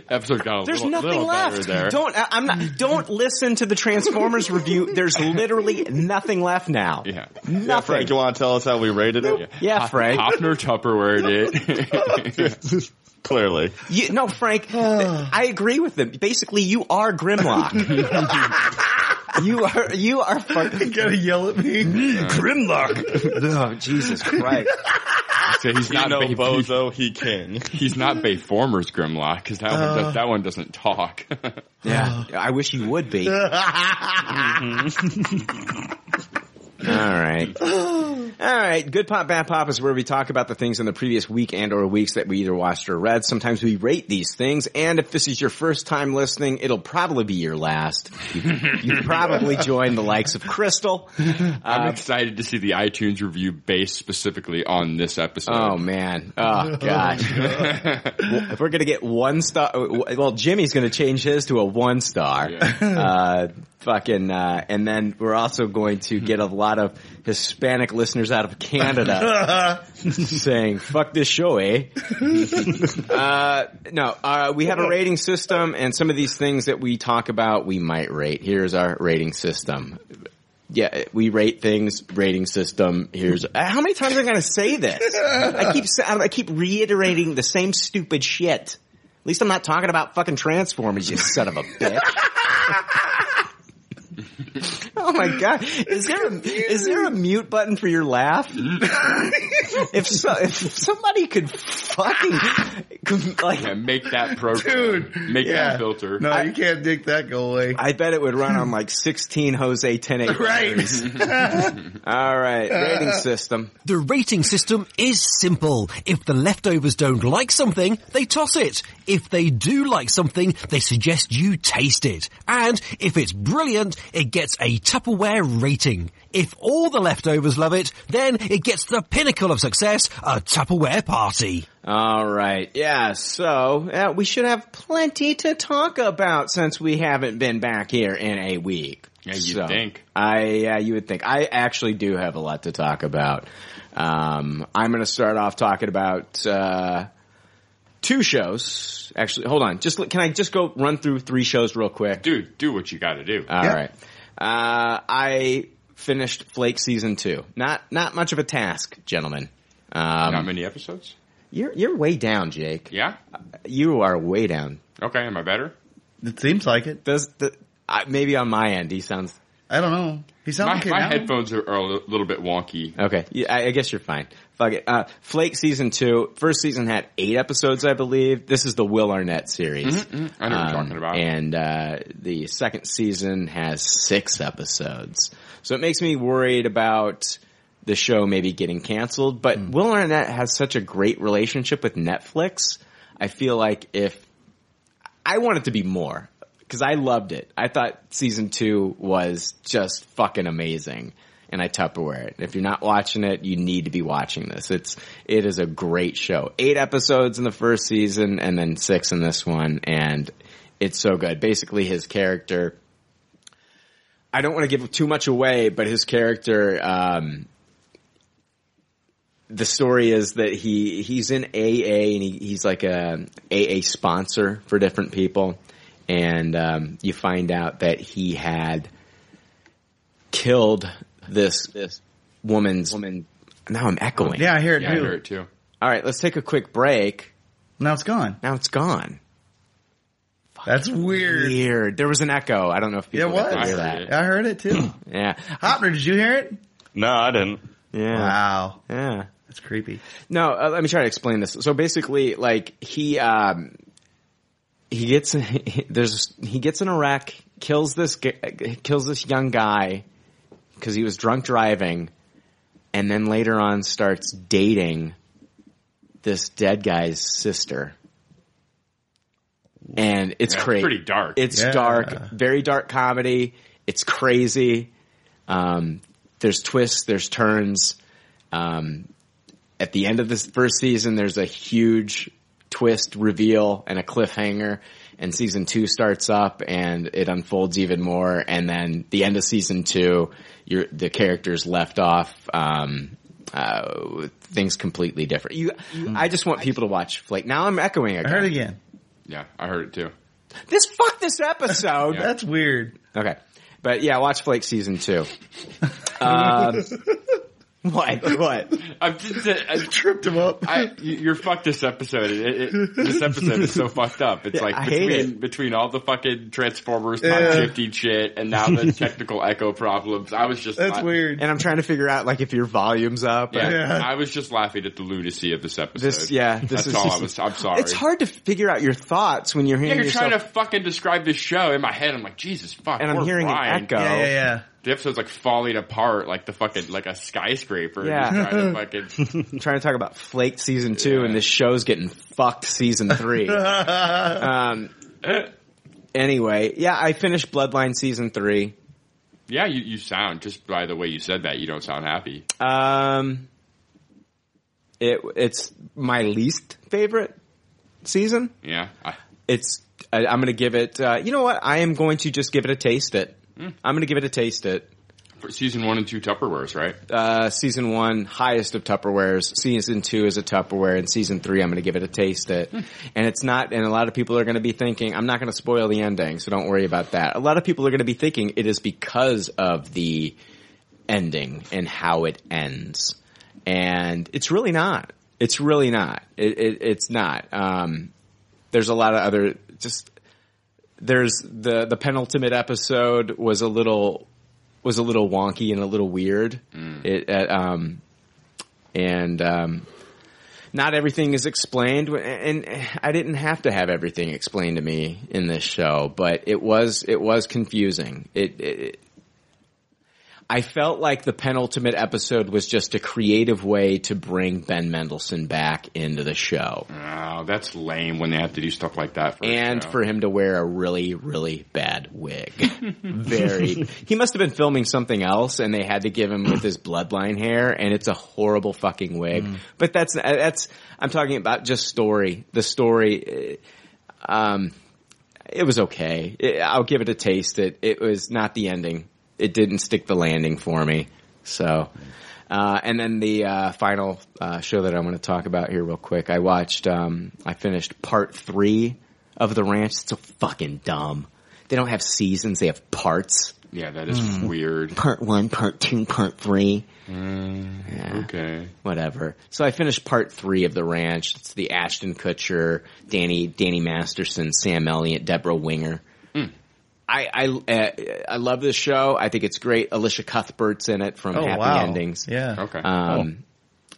Episode got a There's little, nothing little left. there. Don't I- I'm not. Don't listen to the Transformers review. There's literally nothing left now. Yeah. Yeah, Frank, Nothing. you want to tell us how we rated it? Yeah, yeah Frank. Hopner Tupperware it. Clearly. You, no, Frank. Oh. I agree with them. Basically, you are Grimlock. you are. You are. Fucking, You gotta yell at me. Mm, Grimlock. oh, Jesus Christ. so he's You not know Bay, Bozo, he king. he's not Bayformers Grimlock because that one does, uh. that one doesn't talk. Yeah, I wish he would be. Mm-hmm. All right. All right. Good Pop, Bad Pop is where we talk about the things in the previous week and or weeks that we either watched or read. Sometimes we rate these things. And if this is your first time listening, it'll probably be your last. You, you probably joined the likes of Crystal. I'm excited to see the iTunes review based specifically on this episode. Oh man. Oh god. Well, if we're gonna get one star, well, Jimmy's gonna change his to a one star. Uh, fucking, uh, and then we're also going to get a lot of Hispanic listeners out of Canada saying, fuck this show, eh? uh, no, uh, we have a rating system and some of these things that we talk about, we might rate. Here's our rating system. Yeah, we rate things. Rating system. Here's uh, how many times am I going to say this? I keep I keep reiterating the same stupid shit. At least I'm not talking about fucking Transformers, you son of a bitch. Oh my god! Is there a, is there a mute button for your laugh? if so, if somebody could fucking could, like, Yeah, make that program. Dude, Make yeah. that filter. No, you can't make that go away. I bet it would run on like sixteen Jose 10 Right. All right, rating uh. system. The rating system is simple. If the leftovers don't like something, they toss it. If they do like something, they suggest you taste it. And if it's brilliant, it gets a Tupperware rating. If all the leftovers love it, then it gets the pinnacle of success, a Tupperware party. All right, yeah. So yeah, we should have plenty to talk about since we haven't been back here in a week. Yeah, you'd So, think. I yeah, you would think. I actually do have a lot to talk about. Um, I'm going to start off talking about uh, two shows. Actually, hold on. Just can I just go run through three shows real quick? Dude, do what you gotta do. All Yeah. right. Uh, I finished Flake season two. Not not much of a task, gentlemen. Um, Not many episodes? you're you're way down, Jake. Yeah? You are way down. Okay, am I better? It seems like it. Does the uh, maybe on my end he sounds I don't know. He sounds My, okay my now. headphones are, are a little bit wonky. okay? Yeah, I, I guess you're fine. Fuck it. Uh, Flake season two. First season had eight episodes, I believe. This is the Will Arnett series. I know what you're Um, talking about. And uh, the second season has six episodes. So it makes me worried about the show maybe getting canceled. But Hmm. Will Arnett has such a great relationship with Netflix. I feel like if I want it to be more because I loved it. I thought season two was just fucking amazing. And I Tupperware it. If you're not watching it, you need to be watching this. It's, it is a great show. Eight episodes in the first season and then six in this one. And it's so good. Basically his character, I don't want to give too much away, but his character, um, the story is that he he's in AA and he, he's like a AA sponsor for different people, and um, you find out that he had killed this this woman's woman. Now I'm echoing. Yeah, I hear it yeah, I too. heard it too. All right, let's take a quick break. Now it's gone. Now it's gone. That's weird. Weird. There was an echo. I don't know if people what? got to hear I heard that. it. I heard it too. Yeah. Hopner, did you hear it? No, I didn't. Yeah. Wow. Yeah. That's creepy. No, uh, let me try to explain this. So basically, like he um, he gets there's he gets in a wreck, kills this g- kills this young guy because he was drunk driving, and then later on starts dating this dead guy's sister. And it's Yeah, crazy. pretty dark. It's Yeah. dark, very dark comedy. It's crazy. Um, there's twists, there's turns. Um, at the end of this first season, there's a huge twist reveal and a cliffhanger. And season two starts up and it unfolds even more. And then the end of season two, you're, the characters left off, um, uh, things completely different. You, I just want people to watch Flake. Now I'm echoing I heard it again. Yeah, I heard it too. This fuck this episode. Yeah. That's weird. Okay. But yeah, watch Flake season two. Um, what? What? I'm just, uh, I, Tripped him up. I, you- you're fucked this episode. It, it, this episode is so fucked up. It's Yeah, like I hate between it. between all the fucking Transformers Yeah. time shifting shit and now the technical echo problems. I was just That's la- weird. And I'm trying to figure out like if your volume's up. Yeah, Yeah. I was just laughing at the lunacy of this episode. This, yeah, this that's is all just- I was. I'm sorry. It's hard to figure out your thoughts when you're hearing. Yeah, hearing you're yourself. trying to fucking describe this show in my head. I'm like, Jesus fuck. and I'm hearing Brian. an echo. Yeah, yeah, yeah. The episode's like falling apart, like the fucking like a skyscraper. Yeah. trying to fucking. I'm trying to talk about Flake season two, Yeah. and this show's getting fucked season three. um, anyway, yeah, I finished Bloodline season three. Yeah, you, you sound just by the way you said that. You don't sound happy. Um, it it's my least favorite season. Yeah, I, It's I, I'm going to give it. Uh, you know what? I am going to just give it a taste. It. I'm going to give it a taste. It. for season one and two Tupperwares, right? Uh, season one, highest of Tupperwares. Season two is a Tupperware, and season three, I'm going to give it a taste. It, and it's not. And a lot of people are going to be thinking, I'm not going to spoil the ending, so don't worry about that. A lot of people are going to be thinking it is because of the ending and how it ends, and it's really not. It's really not. It, it, it's not. Um, there's a lot of other just there's the the penultimate episode was a little was a little wonky and a little weird. It, uh, um, and um, not everything is explained, and I didn't have to have everything explained to me in this show, but it was it was confusing. It, it I felt like the penultimate episode was just a creative way to bring Ben Mendelsohn back into the show. Oh, that's lame when they have to do stuff like that. For and for him to wear a really, really bad wig. Very. He must have been filming something else and they had to give him with his bloodline hair and it's a horrible fucking wig. But that's, that's, I'm talking about just story. The story, um, it was okay. It, I'll give it a taste. It, it was not the ending. It didn't stick the landing for me. So, uh, and then the uh, final uh, show that I want to talk about here, real quick. I watched. Um, I finished part three of The Ranch. It's so fucking dumb. They don't have seasons; they have parts. yeah, that is Hmm. weird. Part one, part two, part three. Yeah, Okay. whatever. So I finished part three of The Ranch. It's the Ashton Kutcher, Danny Danny Masterson, Sam Elliott, Debra Winger. I I uh, I love this show. I think it's great. Elisha Cuthbert's in it from Oh, Happy wow. Endings. Yeah. Okay. Um,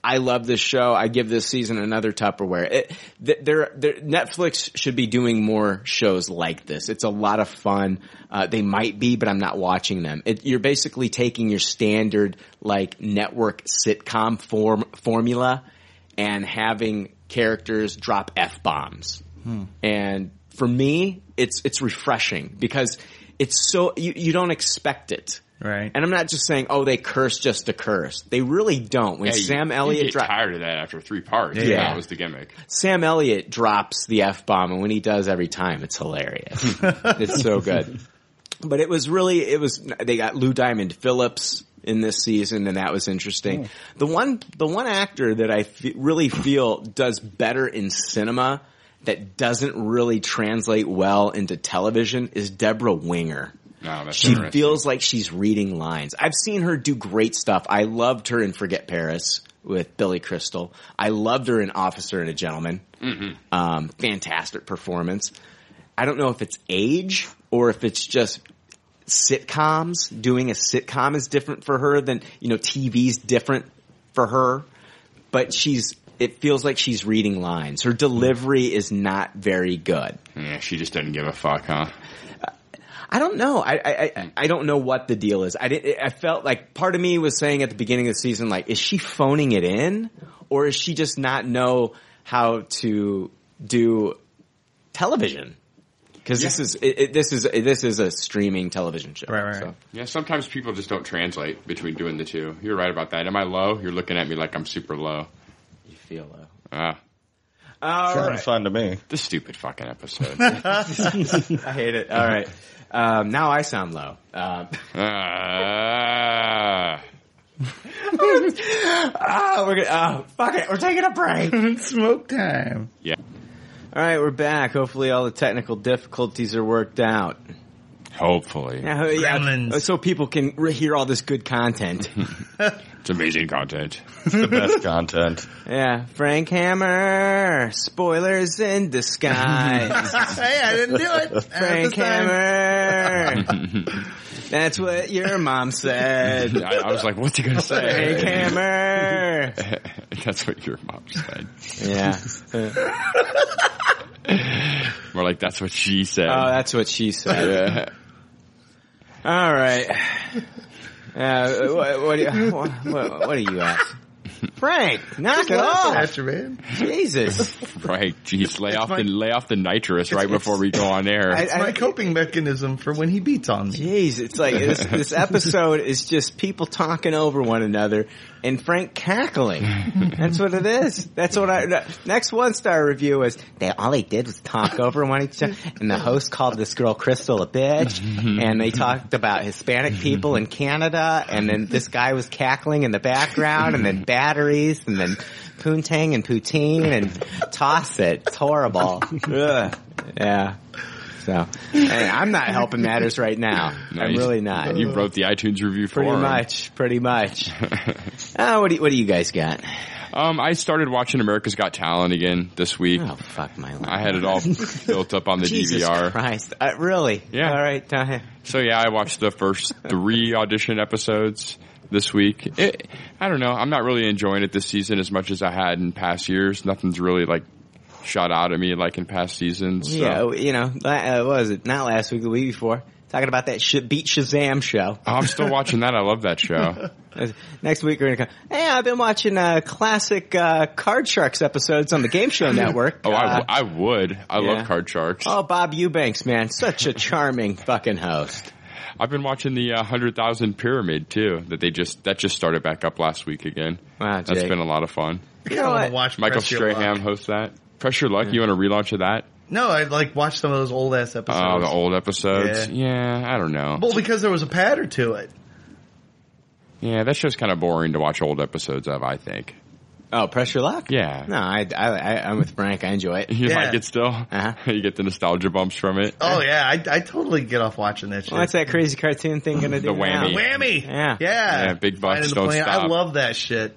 I love this show. I give this season another Tupperware. It, th- they're, they're, Netflix should be doing more shows like this. It's a lot of fun. Uh, they might be, but I'm not watching them. It, you're basically taking your standard like network sitcom form formula and having characters drop f bombs. And for me, it's it's refreshing because it's so you, you don't expect it. Right. And I'm not just saying, oh, they curse just to curse. They really don't. When Yeah, Sam you Elliott get dro- tired of that after three parts. Yeah. Yeah, that was the gimmick. Sam Elliott drops the f bomb, and when he does every time, it's hilarious. it's so good. But it was really, it was. They got Lou Diamond Phillips in this season, and that was interesting. Hmm. The one, the one actor that I really feel does better in cinema that doesn't really translate well into television is Debra Winger. No, that's She feels like she's reading lines. I've seen her do great stuff. I loved her in Forget Paris with Billy Crystal. I loved her in Officer and a Gentleman. Um, fantastic performance. I don't know if it's age or if it's just sitcoms. Doing a sitcom is different for her than, you know, TV's different for her. But she's, it feels like she's reading lines. Her delivery is not very good. Yeah, she just doesn't give a fuck, huh? I don't know. I, I I hmm. I don't know what the deal is. I did, I felt like part of me was saying at the beginning of the season, like, is she phoning it in, or is she just not know how to do television? Because this is it, it, this is this is a streaming television show. Right, right. So. Yeah, sometimes people just don't translate between doing the two. You're right about that. Am I low? You're looking at me like I'm super low. You feel low. Ah, All Sounds right. fun to me. this stupid fucking episode. I hate it. All right. Um, now I sound low. Um, ah. oh, we're gonna. Oh, fuck it. We're taking a break. Smoke time. Yeah. All right, we're back. Hopefully, all the technical difficulties are worked out. Hopefully. Yeah, oh, yeah, Gremlins. so people can re- hear all this good content. It's amazing content. The best content. yeah, Frank Hammer, spoilers in disguise. hey, I didn't do it. Frank. Hammer. That's what your mom said. I, I was like, what's he gonna say? Frank? Hammer. That's what your mom said. Yeah. More like that's what she said. Oh, that's what she said. All right. Uh, what, what, do you, what, what, what are you at? Frank, knock it off. Faster, man. Jesus. right. Jeez, lay off my- the lay off the nitrous right before we go on air. I- It's my coping mechanism for when he beats on me. Jeez, it's like this, this episode is just people talking over one another and Frank cackling. That's what it is. That's what I. Next one star review was they all they did was talk over one each other, and the host called this girl Crystal a bitch, and they talked about Hispanic people in Canada, and then this guy was cackling in the background, and then batteries, and then poontang and poutine, and toss it. It's horrible. Ugh. Yeah. So, hey, I'm not helping matters right now. No, I'm really not. You wrote the iTunes review for pretty him. much, pretty much. uh, what do you, what do you guys got? Um, I started watching America's Got Talent again this week. Oh fuck my life. I had it all built up on the Jesus DVR. Christ. Uh, really? Yeah. All right. Uh, So yeah, I watched the first three audition episodes this week. It, I don't know. I'm not really enjoying it this season as much as I had in past years. Nothing's really like shot out at me like in past seasons. So. yeah. You know, la- uh, what was it? Not last week, the week before. Talking about that sh- Beat Shazam show. I'm still watching that. I love that show. Next week we're gonna come. Hey, I've been watching uh, classic uh, Card Sharks episodes on the Game Show Network. Oh, I, Uh, w- I would. I yeah. love Card Sharks. oh, Bob Eubanks, man, such a charming fucking host. I've been watching the uh, Hundred Thousand Pyramid too. That they just that just started back up last week again. Wow, That's Jake. been a lot of fun. I know want what? to watch Michael Strahan Luck. hosts that. Press Your Luck. You want a relaunch of that? No, I like watched some of those old ass episodes. Oh, the old episodes. Yeah. I don't know. Well, because there was a pattern to it. Yeah, that show's kind of boring to watch old episodes of. I think. Oh, Press Your Luck? Yeah. No, I, I, I, I'm with Frank. I enjoy it. You Yeah. like it still? Uh-huh. you get the nostalgia bumps from it. Oh yeah, I, I totally get off watching that shit. What's that crazy cartoon thing gonna do? The whammy. now? Whammy. Yeah. Yeah. Yeah, big bucks don't plan. I love that shit.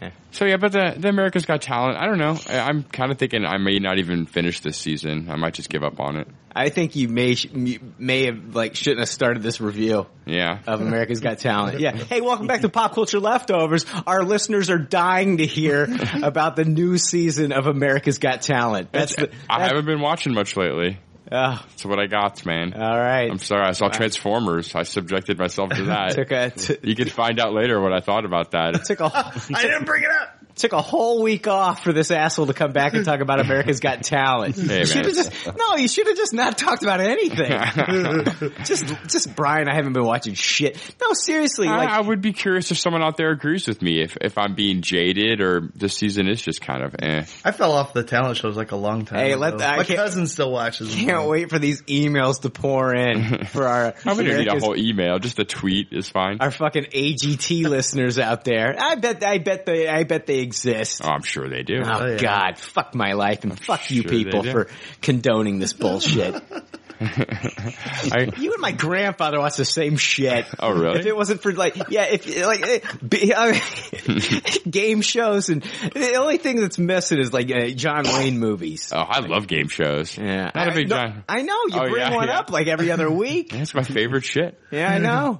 Eh. So yeah, but the the America's Got Talent. I don't know. I, I'm kind of thinking I may not even finish this season. I might just give up on it. I think you may you may have like shouldn't have started this review Yeah. of America's Got Talent. Yeah. Hey, welcome back to Pop Culture Leftovers. Our listeners are dying to hear about the new season of America's Got Talent. That's the. I haven't been watching much lately. Oh, That's what I got, man. all right. I'm sorry. I saw Transformers. I subjected myself to that. took a t- you can find out later what I thought about that. took a I didn't bring it up. Took a whole week off for this asshole to come back and talk about America's Got Talent. Hey, you should man. have just no. You should have just not talked about anything. just, just Brian. I haven't been watching shit. No, seriously. I, Like, I would be curious if someone out there agrees with me if if I'm being jaded or this season is just kind of eh. I fell off the talent shows like a long time Hey, ago. let- I My cousin still watches. them. can't wait for these emails to pour in for our I wouldn't need a whole email. Just a tweet is fine. our fucking AGT listeners out there. I bet, I bet they, I bet they exist. Oh, I'm sure they do. Oh, yeah. God, fuck my life and fuck you sure they people for condoning this bullshit. I, you and my grandfather watch the same shit. Oh, really? If it wasn't for like, yeah, if like eh, be- I mean, game shows and the only thing that's missing is like uh, John Wayne movies. oh, I love game shows. Yeah, Not a I, big no, John. I know you Oh, bring yeah, one yeah. up like every other week. That's my favorite shit. Yeah, I know.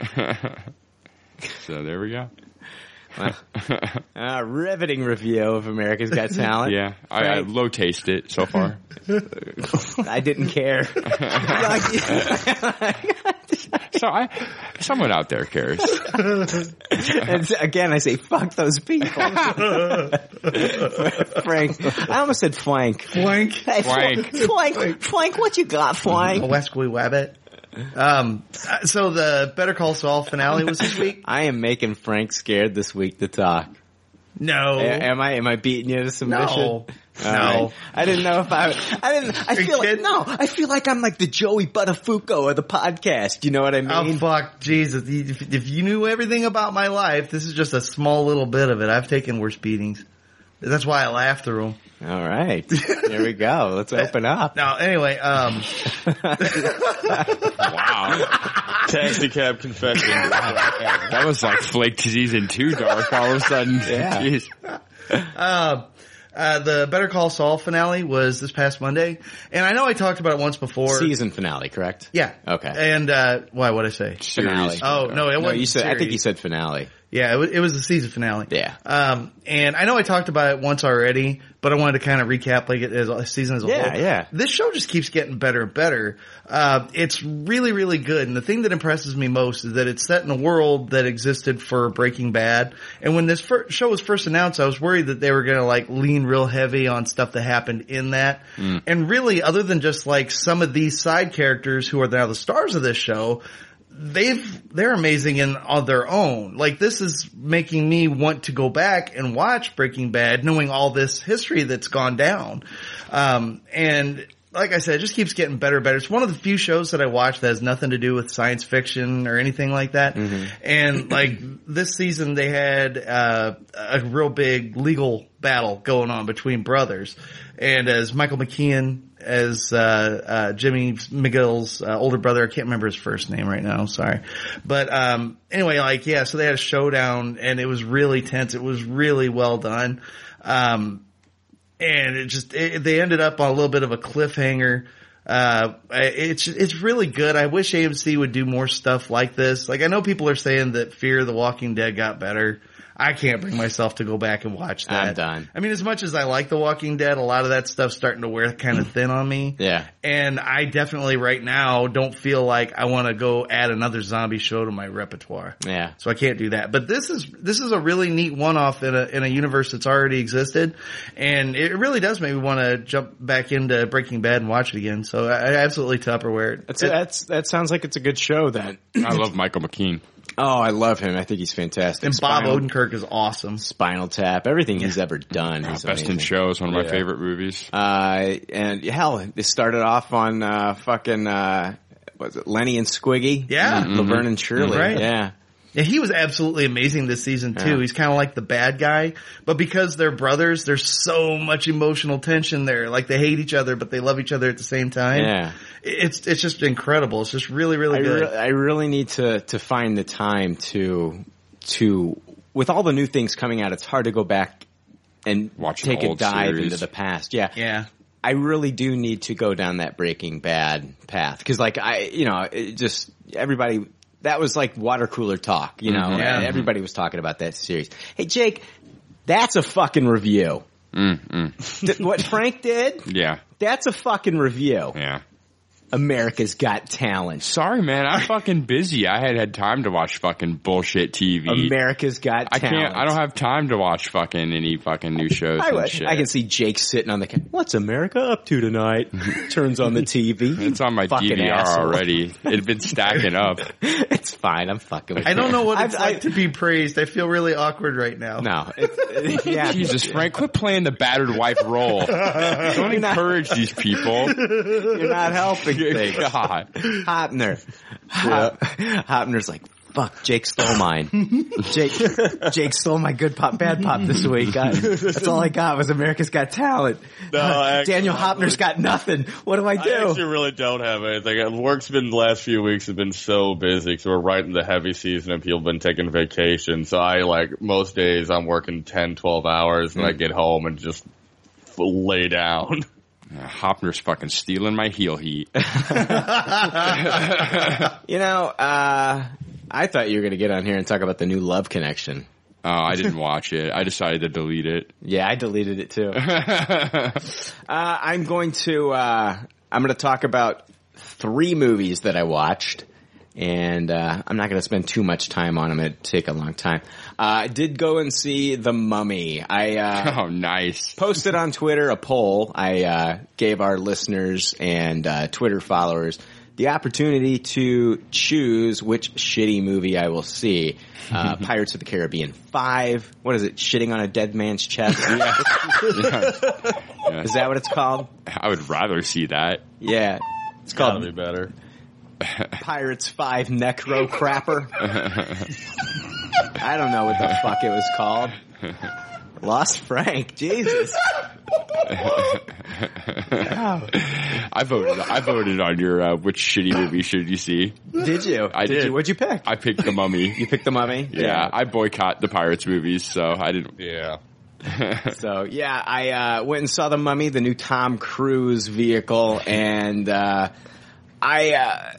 So there we go. Uh, riveting review of America's Got Talent. Yeah, I, I Right. low taste it so far. I didn't care. so I, someone out there cares. And again, I say, fuck those people. Frank. I almost said flank. Flank. Hey, Flank. Flank. Flank, what you got, A Flank? Wesquy Wabbit. Um, so the Better Call Saul finale was this week. I am making Frank scared this week to talk. No, A- Am I? Am I beating you to submission? no, All no. right. I didn't know if I. I didn't. I Are feel like no. I feel like I'm like the Joey Buttafuoco of the podcast. You know what I mean? Oh fuck, Jesus! If, if you knew everything about my life, this is just a small little bit of it. I've taken worse beatings. That's why I laugh through them. All right. There we go. Let's open up. Now, anyway, um, Wow, Taxi cab confession. that was like flake season two dark. All of a sudden, Yeah. Jeez. uh, uh, the Better Call Saul finale was this past Monday, and I know I talked about it once before. Season finale, correct? Yeah. Okay. And uh, why? What I say? Finale. Oh no, it No, wasn't. you said. I think you said finale. Yeah, it was, it was the season finale. Yeah. Um, and I know I talked about it once already, but I wanted to kind of recap like it as a season as a Yeah, whole. yeah. This show just keeps getting better and better. Uh, it's really, really good. And the thing that impresses me most is that it's set in a world that existed for Breaking Bad. And when this fir- show was first announced, I was worried that they were going to like lean real heavy on stuff that happened in that. And really, other than just like some of these side characters who are now the stars of this show, they've they're amazing in on their own. Like this is making me want to go back and watch Breaking Bad, knowing all this history that's gone down. Um, and like I said, it just keeps getting better and better. It's one of the few shows that I watch that has nothing to do with science fiction or anything like that. And like this season, they had uh, a real big legal battle going on between brothers. And as Michael McKean as uh, uh, Jimmy McGill's uh, older brother. I can't remember his first name right now. Sorry, but um, anyway, like yeah, so they had a showdown and it was really tense. It was really well done. Um, and it just it, they ended up on a little bit of a cliffhanger. Uh, it's it's really good. I wish AMC would do more stuff like this. Like I know people are saying that Fear of the Walking Dead got better. I can't bring myself to go back and watch that. I'm done. I mean, as much as I like The Walking Dead, a lot of that stuff's starting to wear kind of mm. thin on me. Yeah. And I definitely right now don't feel like I want to go add another zombie show to my repertoire. Yeah. So I can't do that. But this is this is a really neat one-off in a in a universe that's already existed, and it really does make me want to jump back into Breaking Bad and watch it again. So I, I absolutely Tupperware. That's, that's that sounds like it's a good show then. I love Michael McKean. Oh, I love him. I think he's fantastic. and Bob Spinal, Odenkirk is awesome. Spinal Tap, everything he's ever done. He's Best in amazing. Show is one of my Yeah. favorite movies. Uh, and hell, it started off on uh, fucking uh, was it Lenny and Squiggy? Yeah. Laverne and Shirley. Right. Yeah. Yeah, he was absolutely amazing this season too. Yeah. He's kind of like the bad guy, but because they're brothers, there's so much emotional tension there. Like they hate each other, but they love each other at the same time. Yeah. It's it's just incredible. It's just really really I, good. re- I really need to to find the time to to with all the new things coming out. It's hard to go back and Watch take a dive series. into the past. Yeah, yeah. I really do need to go down that Breaking Bad path because, like, I you know, it just everybody that was like water cooler talk. You know, Mhm. Yeah. everybody was talking about that series. Hey, Jake, that's a fucking review. Th- what Frank did, Yeah, that's a fucking review. yeah. America's Got Talent. Sorry, man. I'm fucking busy. I had had time to watch fucking bullshit TV. America's Got I Talent. I can't. I don't have time to watch fucking any fucking new shows I, and shit. I can see Jake sitting on the. ca- What's America up to tonight? Turns on the TV. It's on my Fucking DVR asshole. already. It's been stacking up. it's fine. I'm fucking. With I don't you. know what it's I've- like to be praised. I feel really awkward right now. No, it's, yeah. Jesus, Frank, quit playing the battered wife role. Don't encourage these people. You're not helping things. God. Hopner. Hop- Hopner's like, fuck, Jake stole mine. Jake, Jake stole my good pop, bad pop this week. I, that's all I got was America's Got Talent. No, actually, Daniel Hopner's got nothing. What do I do? I actually really don't have anything. Uh, Work's been the last few weeks have been so busy because we're right in the heavy season and people have been taking vacation. So I like most days I'm working 10, 12 hours and I get home and just lay down. Uh, Hopner's fucking stealing my heel heat. You know, uh, I thought you were going to get on here and talk about the new Love Connection. Oh, I didn't watch it. I decided to delete it. Yeah, I deleted it too. uh, I'm going to uh, I'm going to talk about three movies that I watched, and uh, I'm not going to spend too much time on them. It'd take a long time. Uh, I did go and see The Mummy. I uh, Oh, nice. posted on Twitter a poll. I uh, gave our listeners and uh, Twitter followers the opportunity to choose which shitty movie I will see. Uh, Pirates of the Caribbean 5. What is it? Shitting on a dead man's chest? Yeah. Is that what it's called? I would rather see that. Yeah. It's Gotta called be better. Pirates 5 Necro Crapper. I don't know what the fuck it was called. Lost Frank. Jesus. I voted. I voted on your uh, which shitty movie should you see? Did you? I did. You, what'd you pick? I picked The Mummy. you picked the mummy? Yeah, I boycott the Pirates movies, so I didn't. Yeah. So yeah, I uh, went and saw the Mummy, the new Tom Cruise vehicle, and uh, I uh,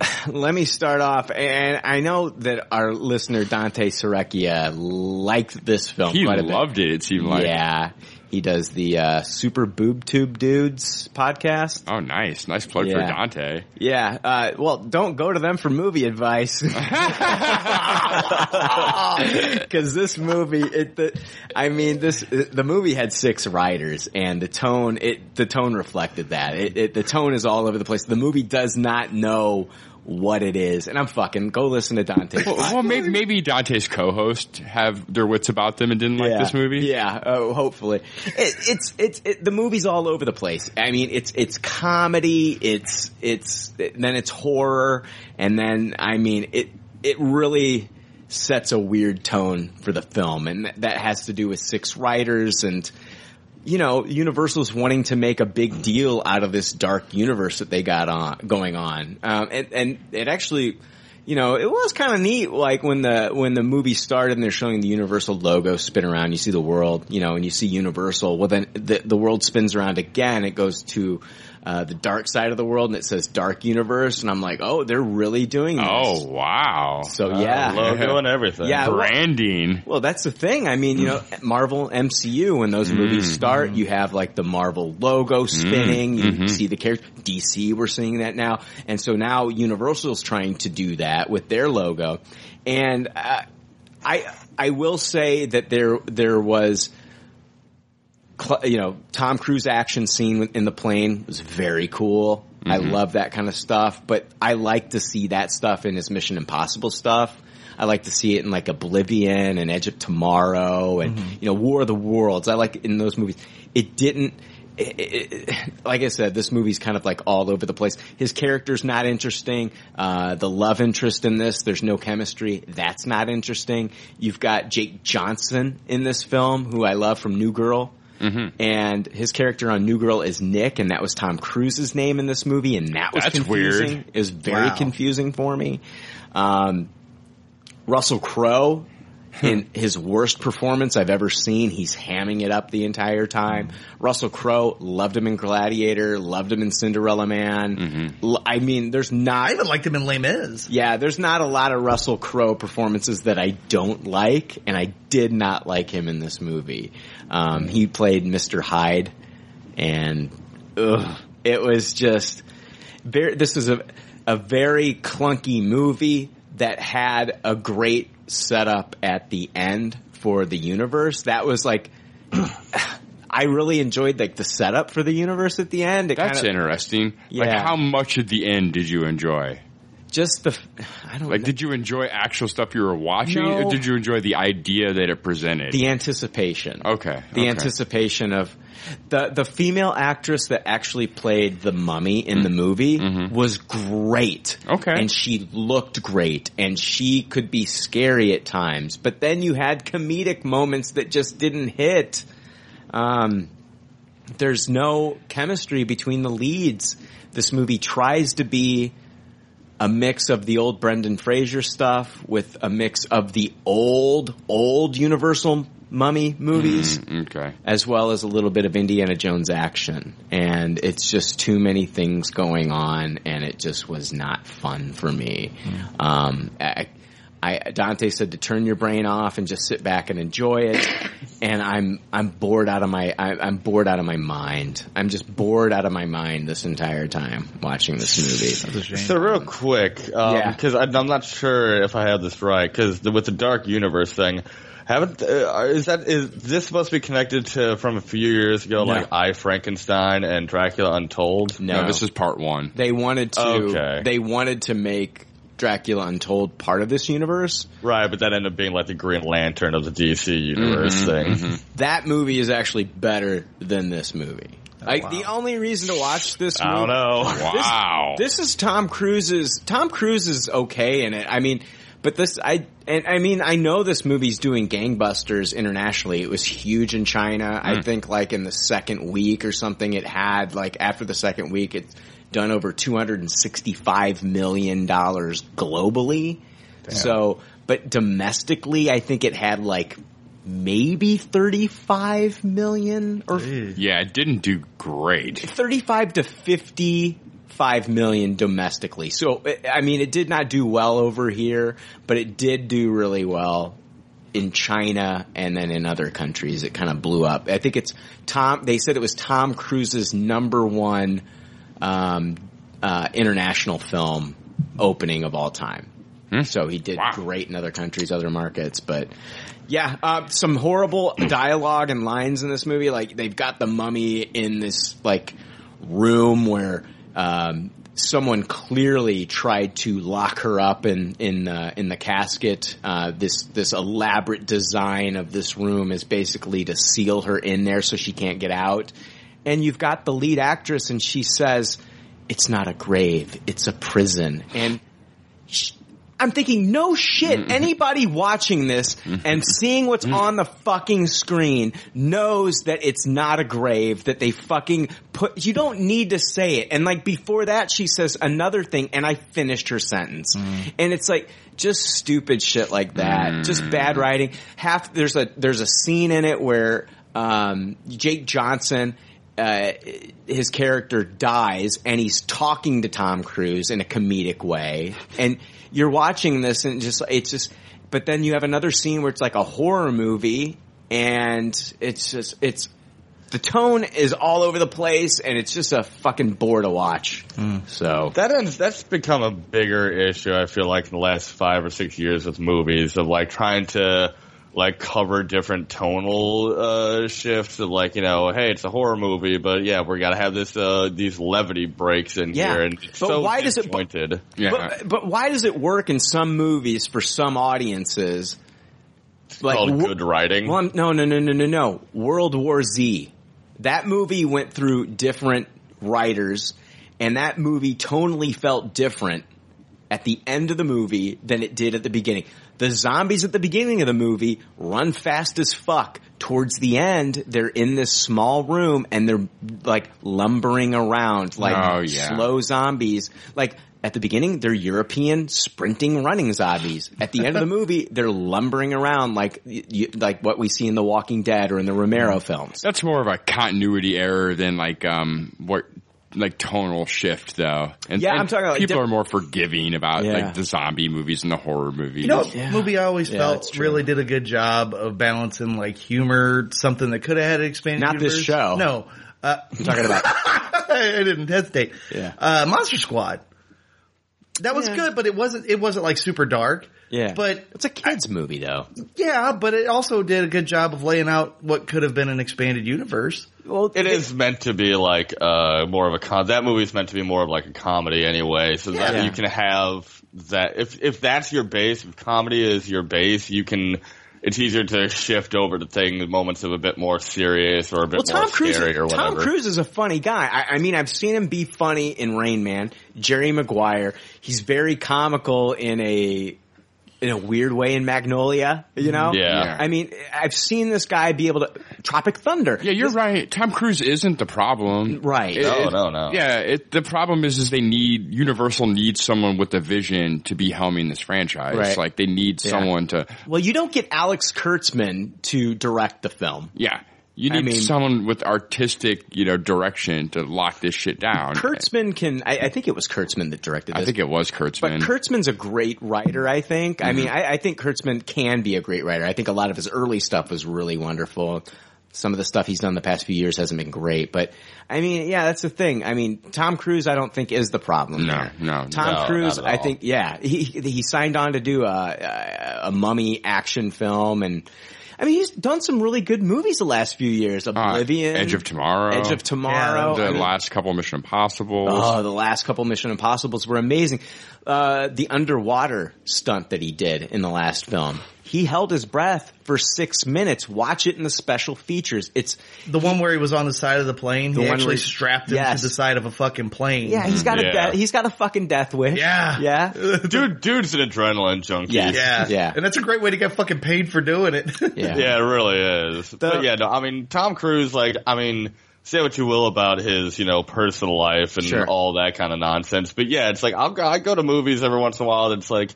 let me start off. And I know that our listener Dante Serecchia liked this film. He quite a bit. loved it. It seemed like. yeah, he does the uh, Super Boob Tube Dudes podcast. Oh, nice, nice plug for Dante. Yeah, uh, well, don't go to them for movie advice. Cause this movie, it, the, I mean, this, the movie had six writers and the tone, it, the tone reflected that. It, it, the tone is all over the place. The movie does not know what it is. And I'm fucking, go listen to Dante. Well, well maybe, maybe Dante's co-host have their wits about them and didn't like yeah. this movie. Yeah, oh, hopefully. It, it's it's it, the movie's all over the place. I mean, it's it's comedy, it's it's then it's horror, and then I mean it it really sets a weird tone for the film, and that has to do with six writers and. You know, Universal's wanting to make a big deal out of this dark universe that they got on going on, um, and and it actually you know, it was kind of neat. Like when the when the movie started and they're showing the Universal logo spin around, you see the world, you know, and you see Universal. Well, then the the world spins around again. It goes to uh, the dark side of the world, and it says Dark Universe, and I'm like, oh, they're really doing this. Oh wow! So uh, yeah, logo and everything. Yeah, branding. Well, that's the thing. I mean, you know, mm. Marvel MCU when those movies mm-hmm. start, you have like the Marvel logo mm-hmm. spinning. You mm-hmm. see the character. DC, we're seeing that now, and so now Universal's trying to do that with their logo. And uh, I, I will say that there there was. You know, Tom Cruise action scene in the plane was very cool. I love that kind of stuff, but I like to see that stuff in his Mission Impossible stuff. I like to see it in like Oblivion and Edge of Tomorrow and you know War of the Worlds. I like it in those movies. It didn't. It, it, it- like I said, this movie's kind of like all over the place. His character's not interesting. Uh, the love interest in this, there's no chemistry. That's not interesting. You've got Jake Johnson in this film, who I love from New Girl. And his character on New Girl is Nick, and that was Tom Cruise's name in this movie, and that was That's confusing. weird. It was very Wow. confusing for me. Um, Russell Crowe in his worst performance I've ever seen. He's hamming it up the entire time. Russell Crowe loved him in Gladiator, loved him in Cinderella Man. I mean, there's not. I not. even liked him in Les Mis. Yeah, there's not a lot of Russell Crowe performances that I don't like, and I did not like him in this movie. Um, he played Mr. Hyde, and ugh, it was just. This was a a very clunky movie that had a great setup at the end for the universe. That was like. I really enjoyed like the setup for the universe at the end. It That's kinda, interesting. Like, Yeah. how much at the end did you enjoy? just the. I don't Like, know. did you enjoy actual stuff you were watching, No. or did you enjoy the idea that it presented? the anticipation. Okay, The okay. anticipation of the the female actress that actually played the mummy in the movie was great. Mm. Mm-hmm. Okay. And she looked great and she could be scary at times, but then you had comedic moments that just didn't hit. Um there's no chemistry between the leads. This movie tries to be a mix of the old Brendan Fraser stuff with a mix of the old, old Universal mummy movies, okay. as well as a little bit of Indiana Jones action. And it's just too many things going on, and it just was not fun for me. Um, I, I, Dante said to turn your brain off and just sit back and enjoy it. And I'm I'm bored out of my I, I'm bored out of my mind. I'm just bored out of my mind this entire time watching this movie. So real quick, um, Yeah. because I'm not sure if I have this right, because with the Dark Universe thing, haven't uh, is that is this supposed to be connected to from a few years ago, No. like I Frankenstein and Dracula Untold? No. No, this is part one. They wanted to. Okay. They wanted to make Dracula Untold part of this universe. Right, but that ended up being like the Green Lantern of the DC universe thing. That movie is actually better than this movie. Like the only reason to watch this, I don't movie, know. Wow. This is Tom Cruise's. Tom Cruise is okay in it. I mean, but this I and I mean I know this movie's doing gangbusters internationally. It was huge in China. I hmm. think like in the second week or something, it had like after the second week, it's done over two hundred and sixty-five million dollars globally. So, but domestically, I think it had like maybe thirty-five million or yeah, it didn't do great. 35 to 55 million domestically. So, I mean, it did not do well over here, but it did do really well in China and then in other countries. It kind of blew up. I think it's Tom, they said it was Tom Cruise's number one, um, uh, international film opening of all time. So he did Wow. great in other countries, other markets, but yeah, uh, some horrible dialogue and lines in this movie. Like they've got the mummy in this like room where um, someone clearly tried to lock her up in in uh, in the casket. Uh, this this elaborate design of this room is basically to seal her in there so she can't get out. And you've got the lead actress, and she says, "It's not a grave; it's a prison." And sh I'm thinking, no shit, mm-hmm. anybody watching this mm-hmm. and seeing what's mm-hmm. on the fucking screen knows that it's not a grave, that they fucking put, you don't need to say it. And like before that, she says another thing and I finished her sentence. Mm. And it's like, just stupid shit like that. Just bad mm. writing. Half, there's a, there's a scene in it where, um, Jake Johnson, uh, his character dies and he's talking to Tom Cruise in a comedic way. And you're watching this and just, it's just, but then you have another scene where it's like a horror movie and it's just, it's, the tone is all over the place and it's just a fucking bore to watch. Hmm. So. That ends, that's become a bigger issue. I feel like in the last five or six years with movies of like trying to like cover different tonal uh, shifts of like you know, hey, it's a horror movie, but yeah, we got to have this uh, these levity breaks in Yeah. here, and But so why does it- disjointed. Yeah. But, but why does it work in some movies for some audiences? It's Like called good writing. Well, no, no, no, no, no, no. World War Z. That movie went through different writers, and that movie tonally felt different at the end of the movie than it did at the beginning. The zombies at the beginning of the movie run fast as fuck. Towards the end, they're in this small room and they're like lumbering around like Oh, yeah. slow zombies. Like at the beginning, they're European sprinting running zombies. At the end of the movie, they're lumbering around like like what we see in The Walking Dead or in the Romero films. That's more of a continuity error than like um what like tonal shift though. And, Yeah, and I'm talking about people diff- are more forgiving about Yeah. like the zombie movies and the horror movies. You know, what movie I always Yeah, felt really did a good job of balancing like humor, something that could have had an expanded Not this show. No. Uh, I'm talking about I didn't hesitate. Yeah. Uh, Monster Squad. That was Yeah. good, but it wasn't, it wasn't like super dark. yeah, But it's a kids movie though. yeah, but it also did a good job of laying out what could have been an expanded universe. Well, It is meant to be like uh, more of a con. That movie is meant to be more of like a comedy anyway, so that you can have that. If if that's your base, if comedy is your base, you can. It's easier to shift over to things, moments of a bit more serious or a bit Well, more Tom Cruise. scary or whatever. Tom Cruise is a funny guy. I, I mean, I've seen him be funny in Rain Man, Jerry Maguire. He's very comical in a in a weird way in Magnolia. You know? Yeah. I mean, I've seen this guy be able to Tropic Thunder. Yeah, you're right. Tom Cruise isn't the problem. Right. It- No, it- no, no. Yeah, it, the problem is, is they need Universal needs someone with a vision to be helming this franchise. Right. Like they need Yeah. someone to. Well, you don't get Alex Kurtzman to direct the film. Yeah, you I need mean- someone with artistic, you know, direction to lock this shit down. Kurtzman can. I, I think it was Kurtzman that directed this. I think it was Kurtzman. But Kurtzman's a great writer, I think. I mm-hmm. mean, I, I think Kurtzman can be a great writer. I think a lot of his early stuff was really wonderful. Some of the stuff he's done the past few years hasn't been great, but I mean, yeah, that's the thing. I mean, Tom Cruise, I don't think is the problem. No, there. no, Tom no, Cruise, I think, yeah, he he signed on to do a a, a mummy action film, and I mean, he's done some really good movies the last few years. Uh, Oblivion, Edge of Tomorrow, Edge of Tomorrow, the I mean- last couple of Mission Impossible. Oh, the last couple Mission Impossibles were amazing. Uh, the underwater stunt that he did in the last film. He held his breath for six minutes. Watch it in the special features. It's, The one where he was on the side of the plane, The he one actually where- strapped him Yes. to the side of a fucking plane. yeah, he's got a, Yeah. death, he's got a fucking death wish. Yeah. Yeah. Dude, dude's an adrenaline junkie. Yeah. Yeah. Yeah. And that's a great way to get fucking paid for doing it. Yeah. Yeah, it really is. but yeah, no, I mean, Tom Cruise, like, I mean, say what you will about his, you know, personal life and Sure. all that kind of nonsense, but yeah, it's like, I'll go, I go to movies every once in a while, and it's like,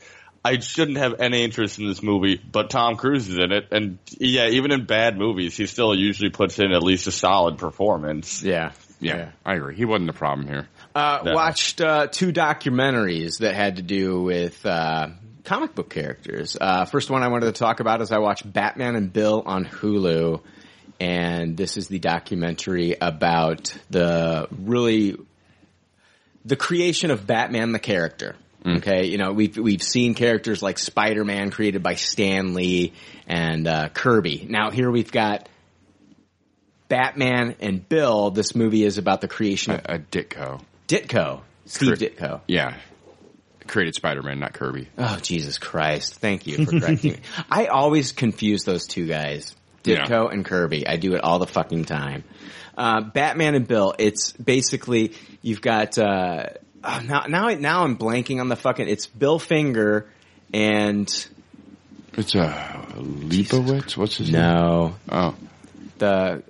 I shouldn't have any interest in this movie, but Tom Cruise is in it, and yeah, even in bad movies, he still usually puts in at least a solid performance. Yeah. yeah, I agree. He wasn't the problem here. Uh, No. watched uh, two documentaries that had to do with uh, comic book characters. Uh, first one I wanted to talk about is I watched Batman and Bill on Hulu, and this is the documentary about the really the creation of Batman the character. Okay, you know we've we've seen characters like Spider Man created by Stan Lee and uh, Kirby. Now here we've got Batman and Bill. This movie is about the creation of A Ditko. Ditko, Steve Cor- Ditko. Yeah, created Spider-Man, not Kirby. Oh Jesus Christ! Thank you for correcting me. I always confuse those two guys, Ditko Yeah. and Kirby. I do it all the fucking time. Uh, Batman and Bill. It's basically you've got uh, now now I- now I'm blanking on the fucking. It's Bill Finger and It's a Leibowitz. What's his name? no, Oh, the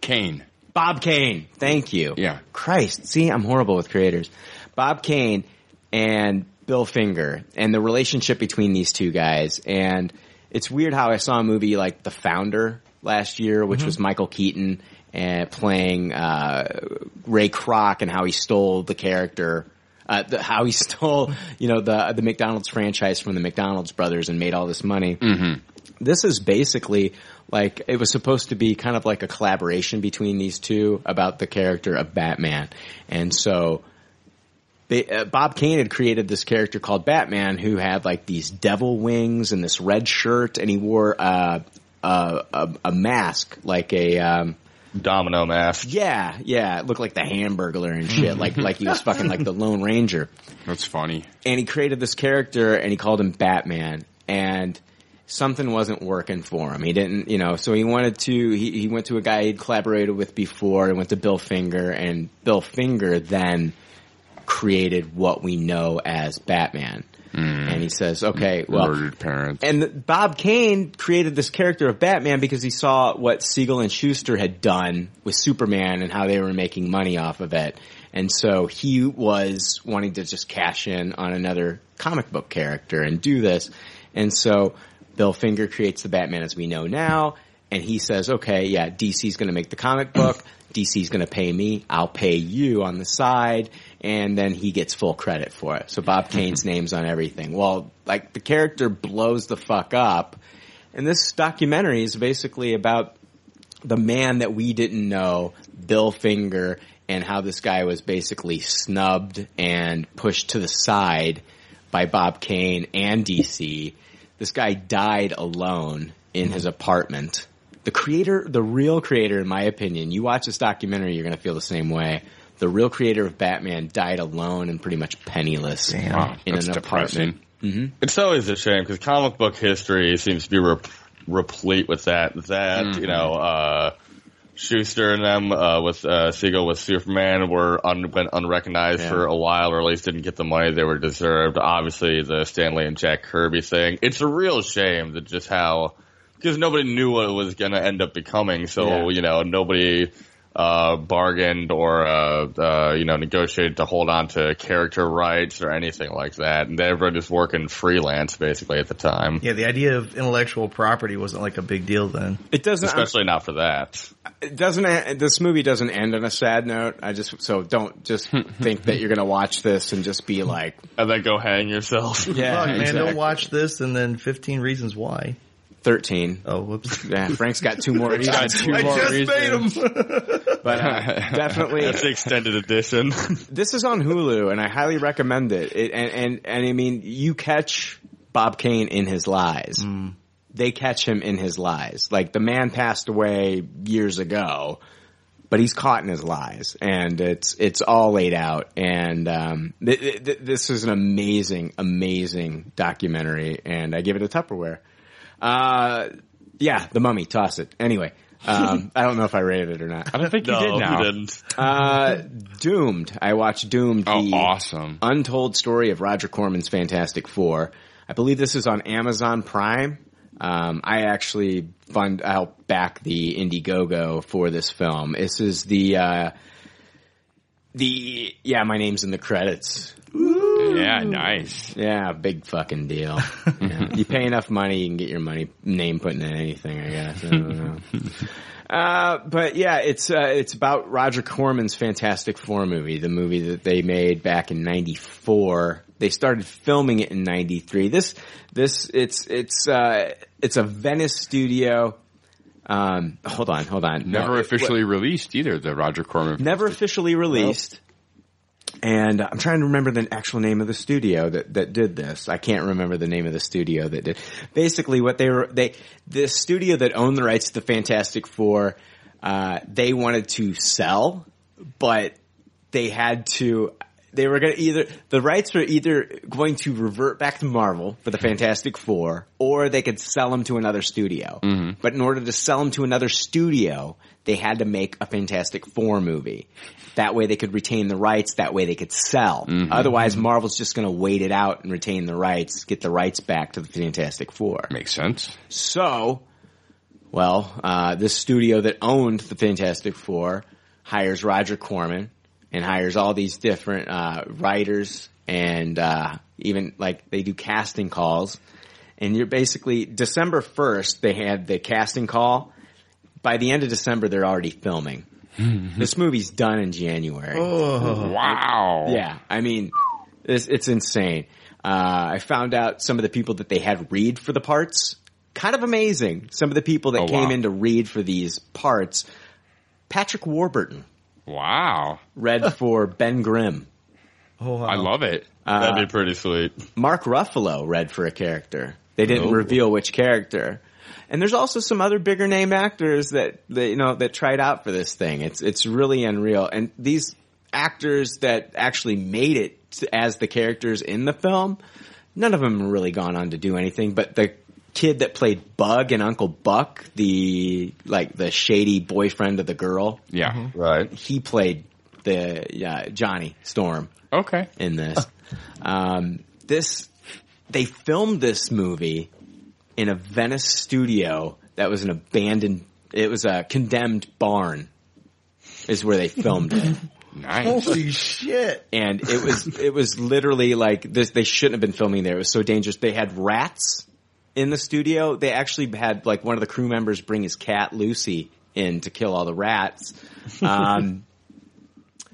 Kane. Bob Kane. Thank you. Yeah. Christ, see, I'm horrible with creators. Bob Kane and Bill Finger and the relationship between these two guys. And it's weird how I saw a movie like The Founder last year, which was Michael Keaton and playing uh, Ray Kroc and how he stole the character. Uh, the, how he stole, you know, the the McDonald's franchise from the McDonald's brothers and made all this money. This is basically like it was supposed to be kind of like a collaboration between these two about the character of Batman, and so they, uh, Bob Kane had created this character called Batman who had like these devil wings and this red shirt, and he wore uh, a, a a mask like a um, Domino mask. yeah yeah it looked like the Hamburglar and shit like like he was fucking like the Lone Ranger That's funny. and he created this character and he called him Batman and something wasn't working for him. He didn't, you know, so he wanted to, he, he went to a guy he'd collaborated with before and went to Bill Finger and Bill Finger then created what we know as Batman. Mm. And he says, okay, well, Murdered parents. and Bob Kane created this character of Batman because he saw what Siegel and Shuster had done with Superman and how they were making money off of it. And so he was wanting to just cash in on another comic book character and do this. And so Bill Finger creates the Batman as we know now. And he says, okay, yeah, DC's going to make the comic book. DC's going to pay me. I'll pay you on the side. And then he gets full credit for it. So Bob Kane's name's on everything. Well, like the character blows the fuck up. And this documentary is basically about the man that we didn't know, Bill Finger, and how this guy was basically snubbed and pushed to the side by Bob Kane and DC. This guy died alone in his apartment. The creator, the real creator, in my opinion, you watch this documentary, you're going to feel the same way. The real creator of Batman died alone and pretty much penniless Wow, in that's an depressing. apartment. It's always a shame because comic book history seems to be rep- replete with that. That you know, uh, Shuster and them uh, with uh, Siegel with Superman were un- went unrecognized Yeah. for a while, or at least didn't get the money they were deserved. Obviously, the Stan Lee and Jack Kirby thing. It's a real shame that just how because nobody knew what it was going to end up becoming. So Yeah. you know, nobody uh, bargained or uh, uh, you know negotiated to hold on to character rights or anything like that. And everyone was working freelance basically at the time, Yeah, the idea of intellectual property wasn't like a big deal then. It doesn't, especially not for that. it doesn't this movie doesn't end on a sad note. I just so don't just think that you're gonna watch this and just be like, And then go hang yourself. yeah, Fuck, man, exactly. don't watch this and then 15 Reasons Why. Thirteen. Oh, whoops. Yeah, Frank's got two more. He's got two I more just reasons. made them. But uh, definitely, That's the extended edition. this is on Hulu, and I highly recommend it. it and, and and I mean, you catch Bob Kane in his lies. They catch him in his lies. Like the man passed away years ago, but he's caught in his lies, and it's it's all laid out. And um, th- th- this is an amazing, amazing documentary, and I give it a Tupperware. Uh, yeah, The Mummy, toss it. Anyway. Um, I don't know if I rated it or not. I don't think you did now. you didn't. Uh, Doomed. I watched Doomed. Oh, the awesome. Untold story of Roger Corman's Fantastic Four. I believe this is on Amazon Prime. Um, I actually fund, I helped back the Indiegogo for this film. This is the, uh, the, yeah, my name's in the credits. Yeah, nice. Yeah, big fucking deal. Yeah. You pay enough money, you can get your money name put in anything. I guess. I don't know. Uh, but yeah, it's uh, it's about Roger Corman's Fantastic Four movie, the movie that they made back in '94. They started filming it in '93. This this it's it's uh, it's a Venice studio. Um, hold on, hold on. Never No, it- officially released either, the Roger Corman. never officially released. And I'm trying to remember the actual name of the studio that, that did this. I can't remember the name of the studio that did. Basically, what they were they the studio that owned the rights to the Fantastic Four, uh, they wanted to sell, but they had to. They were going to either the rights were either going to revert back to Marvel for the Fantastic Four, or they could sell them to another studio. But in order to sell them to another studio, they had to make a Fantastic Four movie. That way they could retain the rights. That way they could sell. Otherwise, Marvel's just going to wait it out and retain the rights, get the rights back to the Fantastic Four. Makes sense. So, well, uh, this studio that owned the Fantastic Four hires Roger Corman and hires all these different uh, writers and uh, even like they do casting calls. And you're basically December first they had the casting call. By the end of December, they're already filming. this movie's done in January. Wow. Yeah, I mean, it's, it's insane. Uh, I found out some of the people that they had read for the parts. Kind of amazing. Some of the people that Oh, came wow. in to read for these parts. Patrick Warburton Wow. read for Ben Grimm. Oh, wow. I love it. Uh, That'd be pretty sweet. Mark Ruffalo read for a character. They didn't reveal which character. And there's also some other bigger name actors that, that you know that tried out for this thing. It's it's really unreal. And these actors that actually made it to- as the characters in the film, none of them have really gone on to do anything. But the kid that played Bug and Uncle Buck, the like the shady boyfriend of the girl, Yeah. Right. he played the uh, Johnny Storm Okay. in this. um, this they filmed this movie in a Venice studio that was an abandoned. It was a condemned barn. Is where they filmed it, Nice. Holy shit. and it was it was literally like this. They shouldn't have been filming there. It was so dangerous. They had rats in the studio. They actually had like one of the crew members bring his cat Lucy in to kill all the rats. Um,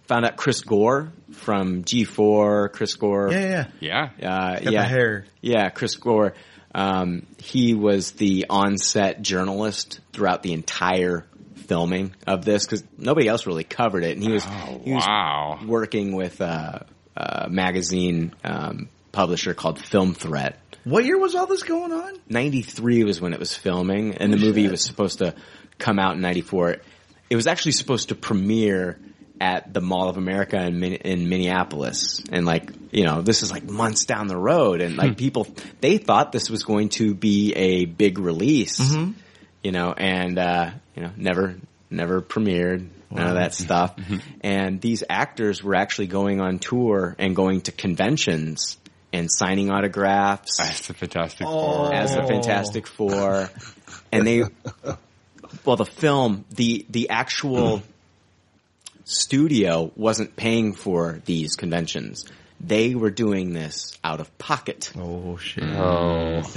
found out Chris Gore from G4. Chris Gore. Yeah, yeah. Yeah. Uh, Got yeah, the hair. yeah, Chris Gore. Um, he was the on-set journalist throughout the entire filming of this because nobody else really covered it, and he was he was Wow. working with a, a magazine um, publisher called Film Threat. What year was all this going on? 93 was when it was filming, and the movie was supposed to come out in 94. It was actually supposed to premiere at the Mall of America in, in Minneapolis. And like, you know, this is like months down the road, and like hmm. people, they thought this was going to be a big release, mm-hmm. you know, and, uh, you know, never, never premiered. None of that stuff. Mm-hmm. And these actors were actually going on tour and going to conventions and signing autographs as the fantastic. Oh. Four. as the Fantastic Four, and they, well, the film, the the actual studio wasn't paying for these conventions. They were doing this out of pocket. Oh shit. Oh.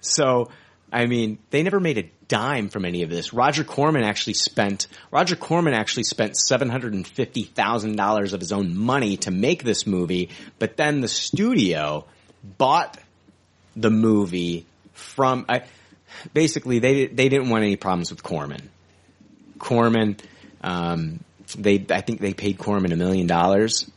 So, I mean, they never made a dime from any of this. Roger Corman actually spent Roger Corman actually spent seven hundred and fifty thousand dollars of his own money to make this movie, but then the studio bought the movie from. I, basically, they they didn't want any problems with Corman. Corman, um, they I think they paid Corman a million dollars.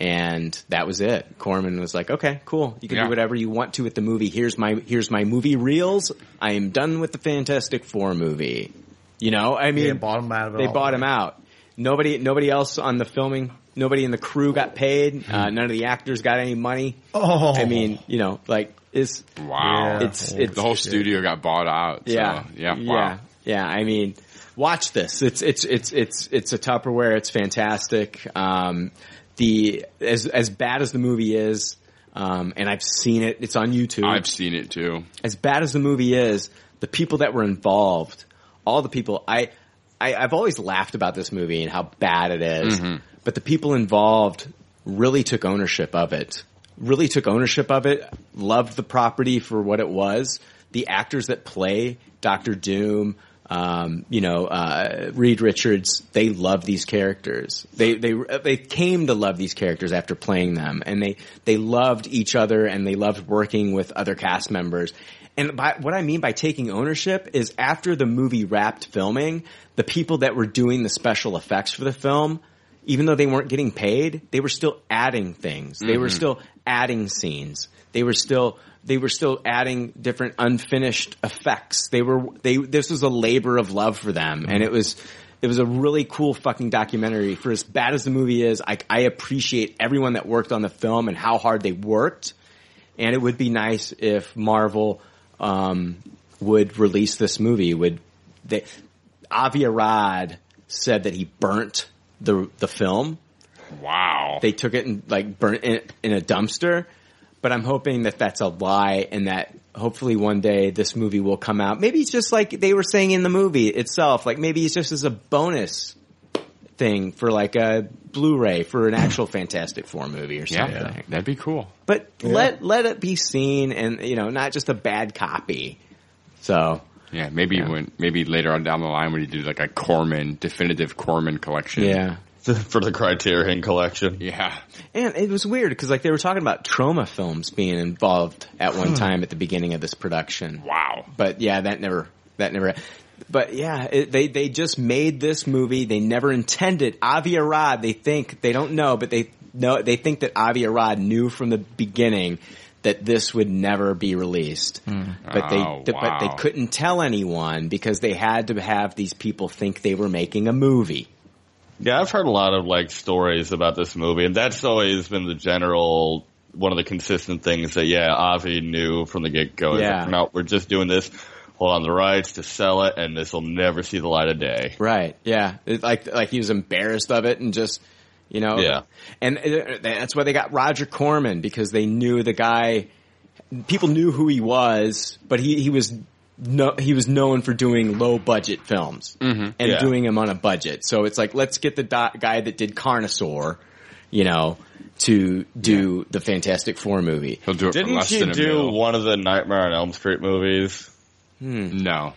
And that was it. Corman was like, "Okay, cool. You can Yeah. do whatever you want to with the movie. Here's my here's my movie reels. I am done with the Fantastic Four movie. You know, I mean, Yeah, bought him out of they all. bought him out. Nobody nobody else on the filming, nobody in the crew got paid. Uh, none of the actors got any money. Oh. I mean, you know, like it's Wow. Yeah. it's it's the whole studio got bought out. so, yeah, yeah. yeah, yeah. I mean, watch this. It's it's it's it's it's a Tupperware. It's fantastic. Um, the as as bad as the movie is, um, and I've seen it. It's on YouTube. I've seen it too. as bad as the movie is, the people that were involved, all the people, I, I I've always laughed about this movie and how bad it is, but the people involved really took ownership of it. Really took ownership of it. Loved the property for what it was. The actors that play Doctor Doom, um, you know, uh, Reed Richards, they love these characters. They, they, they came to love these characters after playing them and they, they loved each other and they loved working with other cast members. And by, what I mean by taking ownership is after the movie wrapped filming, the people that were doing the special effects for the film, even though they weren't getting paid, they were still adding things. They were still adding scenes. They were still they were still adding different unfinished effects. They were they this was a labor of love for them, and it was it was a really cool fucking documentary. For as bad as the movie is, I, I appreciate everyone that worked on the film and how hard they worked. And it would be nice if Marvel um, would release this movie. Would they? Avi Arad said that he burnt the the film. Wow. They took it and like burnt it in a dumpster. But I'm hoping that that's a lie and that hopefully one day this movie will come out. Maybe it's just like they were saying in the movie itself. Like maybe it's just as a bonus thing for like a Blu-ray for an actual Fantastic Four movie or something. yeah, that'd be cool. But let let it be seen and you know not just a bad copy. So Yeah, maybe Yeah. when maybe later on down the line when you do like a Corman definitive Corman collection. yeah. for the Criterion collection. Yeah. And it was weird because like they were talking about Troma films being involved at one hmm. time at the beginning of this production. Wow. But yeah, that never, that never, but yeah, it, they, they just made this movie. They never intended Avi Arad. They think, they don't know, but they know, they think that Avi Arad knew from the beginning that this would never be released. Hmm. But they, Oh, th- but they couldn't tell anyone because they had to have these people think they were making a movie. Yeah, I've heard a lot of like stories about this movie, and that's always been the general one of the consistent things that yeah, Avi knew from the get go. Yeah. no, we're just doing this. Hold on the rights to sell it, and this will never see the light of day. Right. Yeah. It, like like he was embarrassed of it and just you know. Yeah. And uh, that's why they got Roger Corman because they knew the guy. People knew who he was, but he he was no he was known for doing low budget films and Yeah. doing them on a budget. So it's like let's get the do- guy that did Carnosaur, you know, to do the Fantastic Four movie. He'll do it Didn't less he than a do mil. one of the Nightmare on Elm Street movies? No.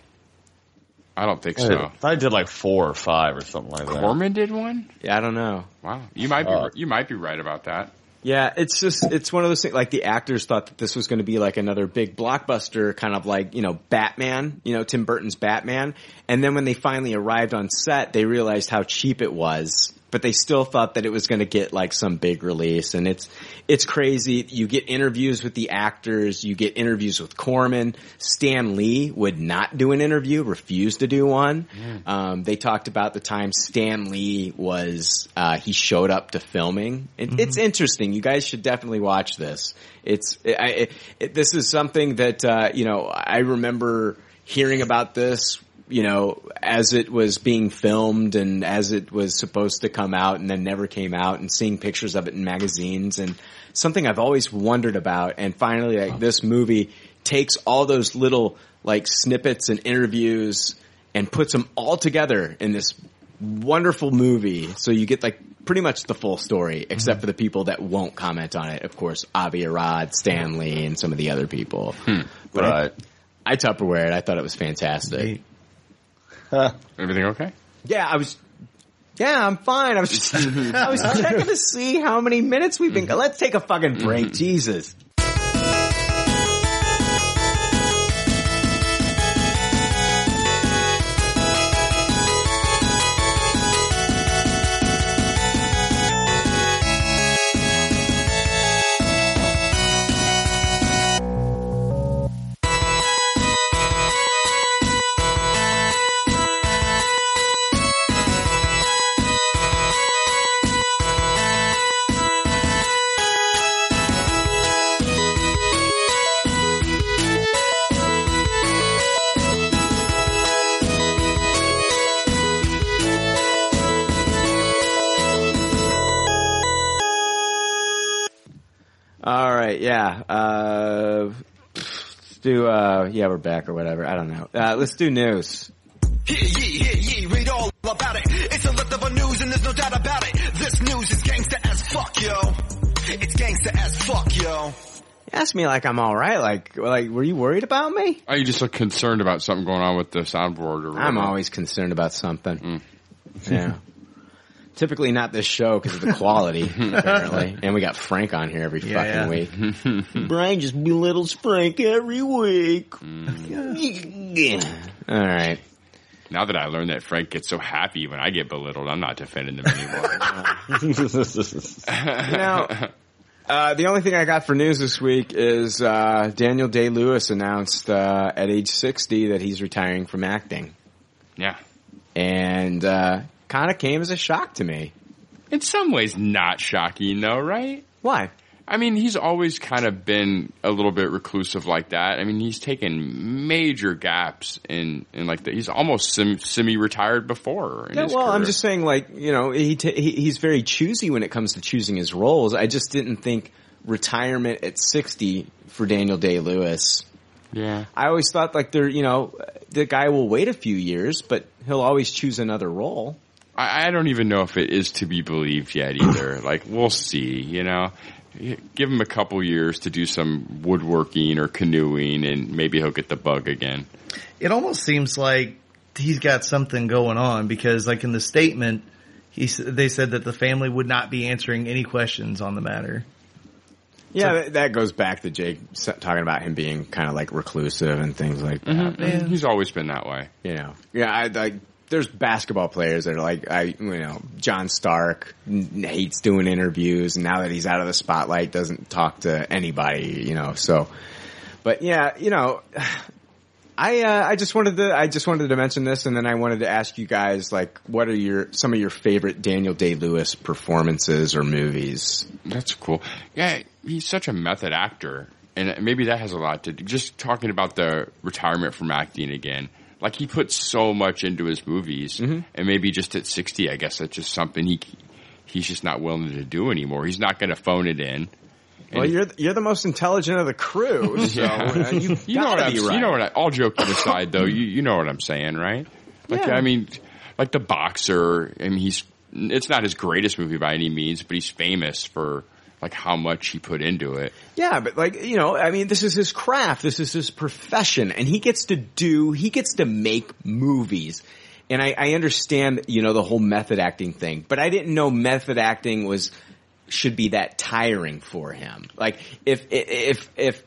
I don't think so. I did like four or five or something like that. Corman did one? Yeah, I don't know. Wow. You might be Uh, you might be right about that. Yeah, it's just it's one of those things. Like the actors thought that this was going to be like another big blockbuster, kind of like you know Batman, you know Tim Burton's Batman. And then when they finally arrived on set, they realized how cheap it was. But they still thought that it was going to get like some big release, and it's it's crazy. You get interviews with the actors, you get interviews with Corman. Stan Lee would not do an interview, refused to do one. Um, they talked about the time Stan Lee was uh, he showed up to filming. It, It's interesting. You guys should definitely watch this. It's I, it, it, this is something that uh, you know I remember hearing about this. You know, as it was being filmed and as it was supposed to come out and then never came out and seeing pictures of it in magazines and something I've always wondered about. And finally, like this movie takes all those little like snippets and interviews and puts them all together in this wonderful movie. So you get like pretty much the full story, except for the people that won't comment on it. Of course, Avi Arad, Stan Lee, and some of the other people. Hmm. But I, Right. I Tupperware it. I thought it was fantastic. Everything okay? Yeah, I was. Yeah, I'm fine. I was just, I was checking to see how many minutes we've been. Let's take a fucking break. Mm-hmm. Jesus. Do. Uh, yeah, we're back or whatever. I don't know. Uh, let's do news. Hear ye, hear ye, read all about it. It's a leftover news and there's no doubt about it. This news is gangsta as fuck, yo. It's gangsta as fuck, yo. Ask me like I'm all right. Like, like, were you worried about me? Are you just look concerned about something going on with the soundboard or whatever. I'm always concerned about something. Yeah. Typically not this show because of the quality, apparently. And we got Frank on here every Yeah, fucking week. Brian just belittles Frank every week. All right. Now that I learned that Frank gets so happy when I get belittled, I'm not defending him anymore. Now, uh, the only thing I got for news this week is uh, Daniel Day Lewis announced uh, at age 60 that he's retiring from acting. yeah. and uh, kind of came as a shock to me. In some ways, not shocking though, right? Why? I mean, he's always kind of been a little bit reclusive like that. I mean, he's taken major gaps in, in like the, he's almost sim, semi-retired before. Yeah, well, I'm just saying, like you know, he, t- he he's very choosy when it comes to choosing his roles. I just didn't think retirement at 60 for Daniel Day Lewis. yeah. I always thought like there, you know, the guy will wait a few years, but he'll always choose another role. I, I don't even know if it is to be believed yet either. like, we'll see, you know. Give him a couple years to do some woodworking or canoeing and maybe he'll get the bug again. It almost seems like he's got something going on because, like in the statement, he they said that the family would not be answering any questions on the matter. Yeah, that, that goes back to Jake talking about him being kind of like reclusive and things like that. Mhm. He's always been that way. You know, yeah, I like. There's basketball players that are like, I, you know, John Stark hates doing interviews, and now that he's out of the spotlight, doesn't talk to anybody, you know. So, but yeah, you know, I uh, I just wanted to I just wanted to mention this, and then I wanted to ask you guys like, what are your some of your favorite Daniel Day Lewis performances or movies? That's cool. Yeah, he's such a method actor, and maybe that has a lot to do. Just talking about the retirement from acting again, like he puts so much into his movies, and maybe just at sixty, I guess that's just something he he's just not willing to do anymore. He's not going to phone it in. Well, you're you're the most intelligent of the crew, so uh, you You know what I'm, right. you know what I, all joking aside though, you, you know what I'm saying, right? Like, Yeah. I mean, like the boxer, I mean, he's, it's not his greatest movie by any means, but he's famous for like how much he put into it. Yeah, but like, you know, I mean, this is his craft. This is his profession and he gets to do, he gets to make movies. And I, I understand, you know, the whole method acting thing, but I didn't know method acting was, should be that tiring for him. Like, if, if, if,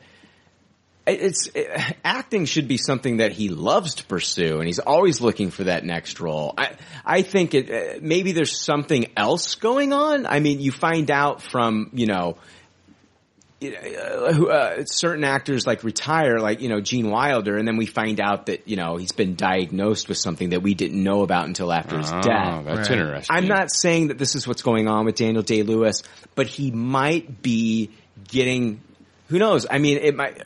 it's acting should be something that he loves to pursue, and he's always looking for that next role. I I think it uh, maybe there's something else going on. I mean, you find out from you know. Uh, uh, certain actors like retire, like you know Gene Wilder, and then we find out that you know he's been diagnosed with something that we didn't know about until after his Oh, death. that's Right. interesting. I'm not saying that this is what's going on with Daniel Day Lewis, but he might be getting. Who knows? I mean, it might.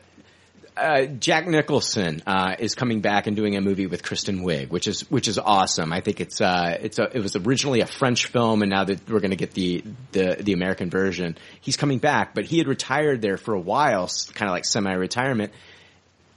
Uh, Jack Nicholson uh, is coming back and doing a movie with Kristen Wiig, which is which is awesome. I think it's uh, it's a, it was originally a French film, and now that we're going to get the, the the American version, he's coming back. But he had retired there for a while, kind of like semi-retirement.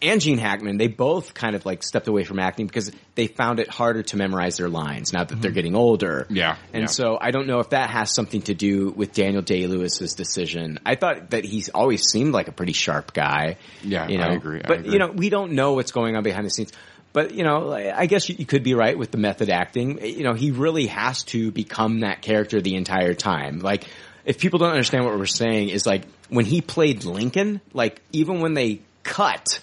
And Gene Hackman, they both kind of like stepped away from acting because they found it harder to memorize their lines now that they're mm-hmm. getting older. Yeah, And yeah. so I don't know if that has something to do with Daniel Day Lewis's decision. I thought that he's always seemed like a pretty sharp guy. Yeah, you know? I agree, I but agree. you know, we don't know what's going on behind the scenes. But you know, I guess you, you could be right with the method acting. You know, he really has to become that character the entire time. Like, if people don't understand what we're saying, is like when he played Lincoln, like even when they cut,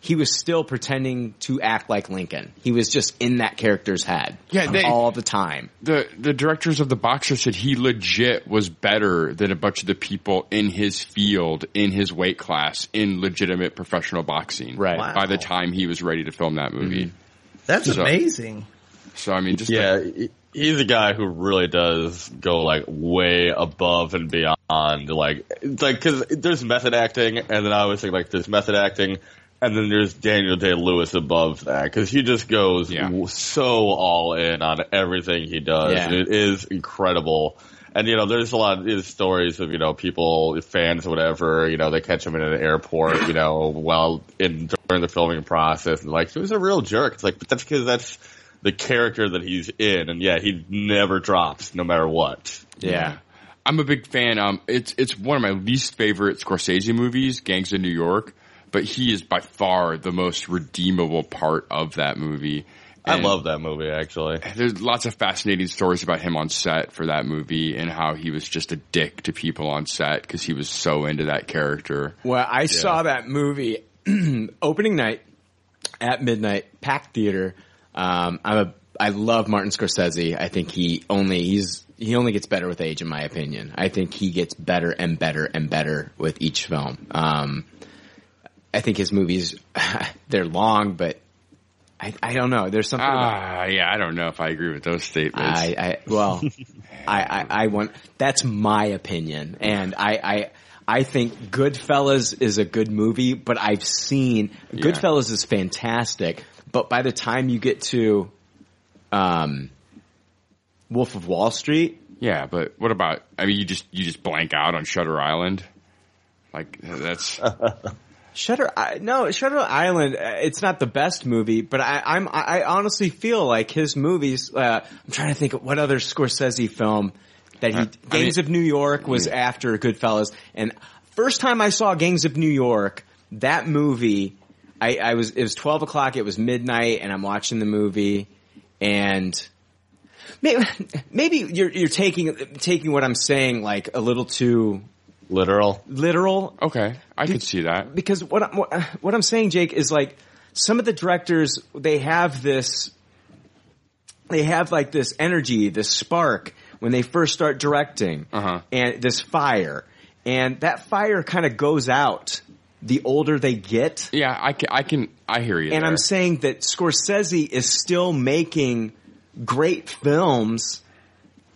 he was still pretending to act like Lincoln. He was just in that character's head, Yeah, they- all the time. The the directors of the boxer said he legit was better than a bunch of the people in his field, in his weight class, in legitimate professional boxing. Right. Wow. By the time he was ready to film that movie. Mm-hmm. That's So- amazing. So I mean, just Yeah, like- he's a guy who really does go like way above and beyond. Like, it's like because there's method acting, and then I always think like there's method acting, and then there's Daniel Day Lewis above that because he just goes Yeah. so all in on everything he does. Yeah. It is incredible. And you know, there's a lot of these stories of you know people, fans, or whatever. You know, they catch him in an airport. You know, while in during the filming process, and like he was a real jerk. It's like, but that's because that's the character that he's in, and yeah, he never drops no matter what. Yeah. I'm a big fan. Um, it's it's one of my least favorite Scorsese movies, Gangs of New York. But he is by far the most redeemable part of that movie. I love that movie actually. There's lots of fascinating stories about him on set for that movie and how he was just a dick to people on set because he was so into that character. Well, I saw that movie opening night at midnight, packed theater. Um, I'm a, I love Martin Scorsese. I think he only, he's, he only gets better with age in my opinion. I think he gets better and better and better with each film. Um, I think his movies, they're long, but I, I don't know. There's something. about, Ah, yeah, I don't know if I agree with those statements. I, I well, I, I, I want. That's my opinion, and I, I, I think Goodfellas is a good movie, but I've seen Goodfellas is fantastic. But by the time you get to, um, Wolf of Wall Street, yeah, but what about? I mean, you just you just blank out on Shutter Island. Like that's Shutter, I, no, Shutter Island. uh, It's not the best movie, but I, I'm, I I honestly feel like his movies. Uh, I'm trying to think of what other Scorsese film that he. Uh, I Gangs mean- of New York was after Goodfellas, and first time I saw Gangs of New York, that movie, I, I was it was 12 o'clock, it was midnight, and I'm watching the movie, and. Maybe, maybe you're you're taking taking what I'm saying like a little too Literal. literal okay. I could see that. because what I'm, what, I'm saying, Jake, is like some of the directors they have this, they have like this energy, this spark when they first start directing, Uh-huh. and this fire, and that fire kind of goes out the older they get. Yeah, I can. I can. I hear you. And there. I'm saying that Scorsese is still making great films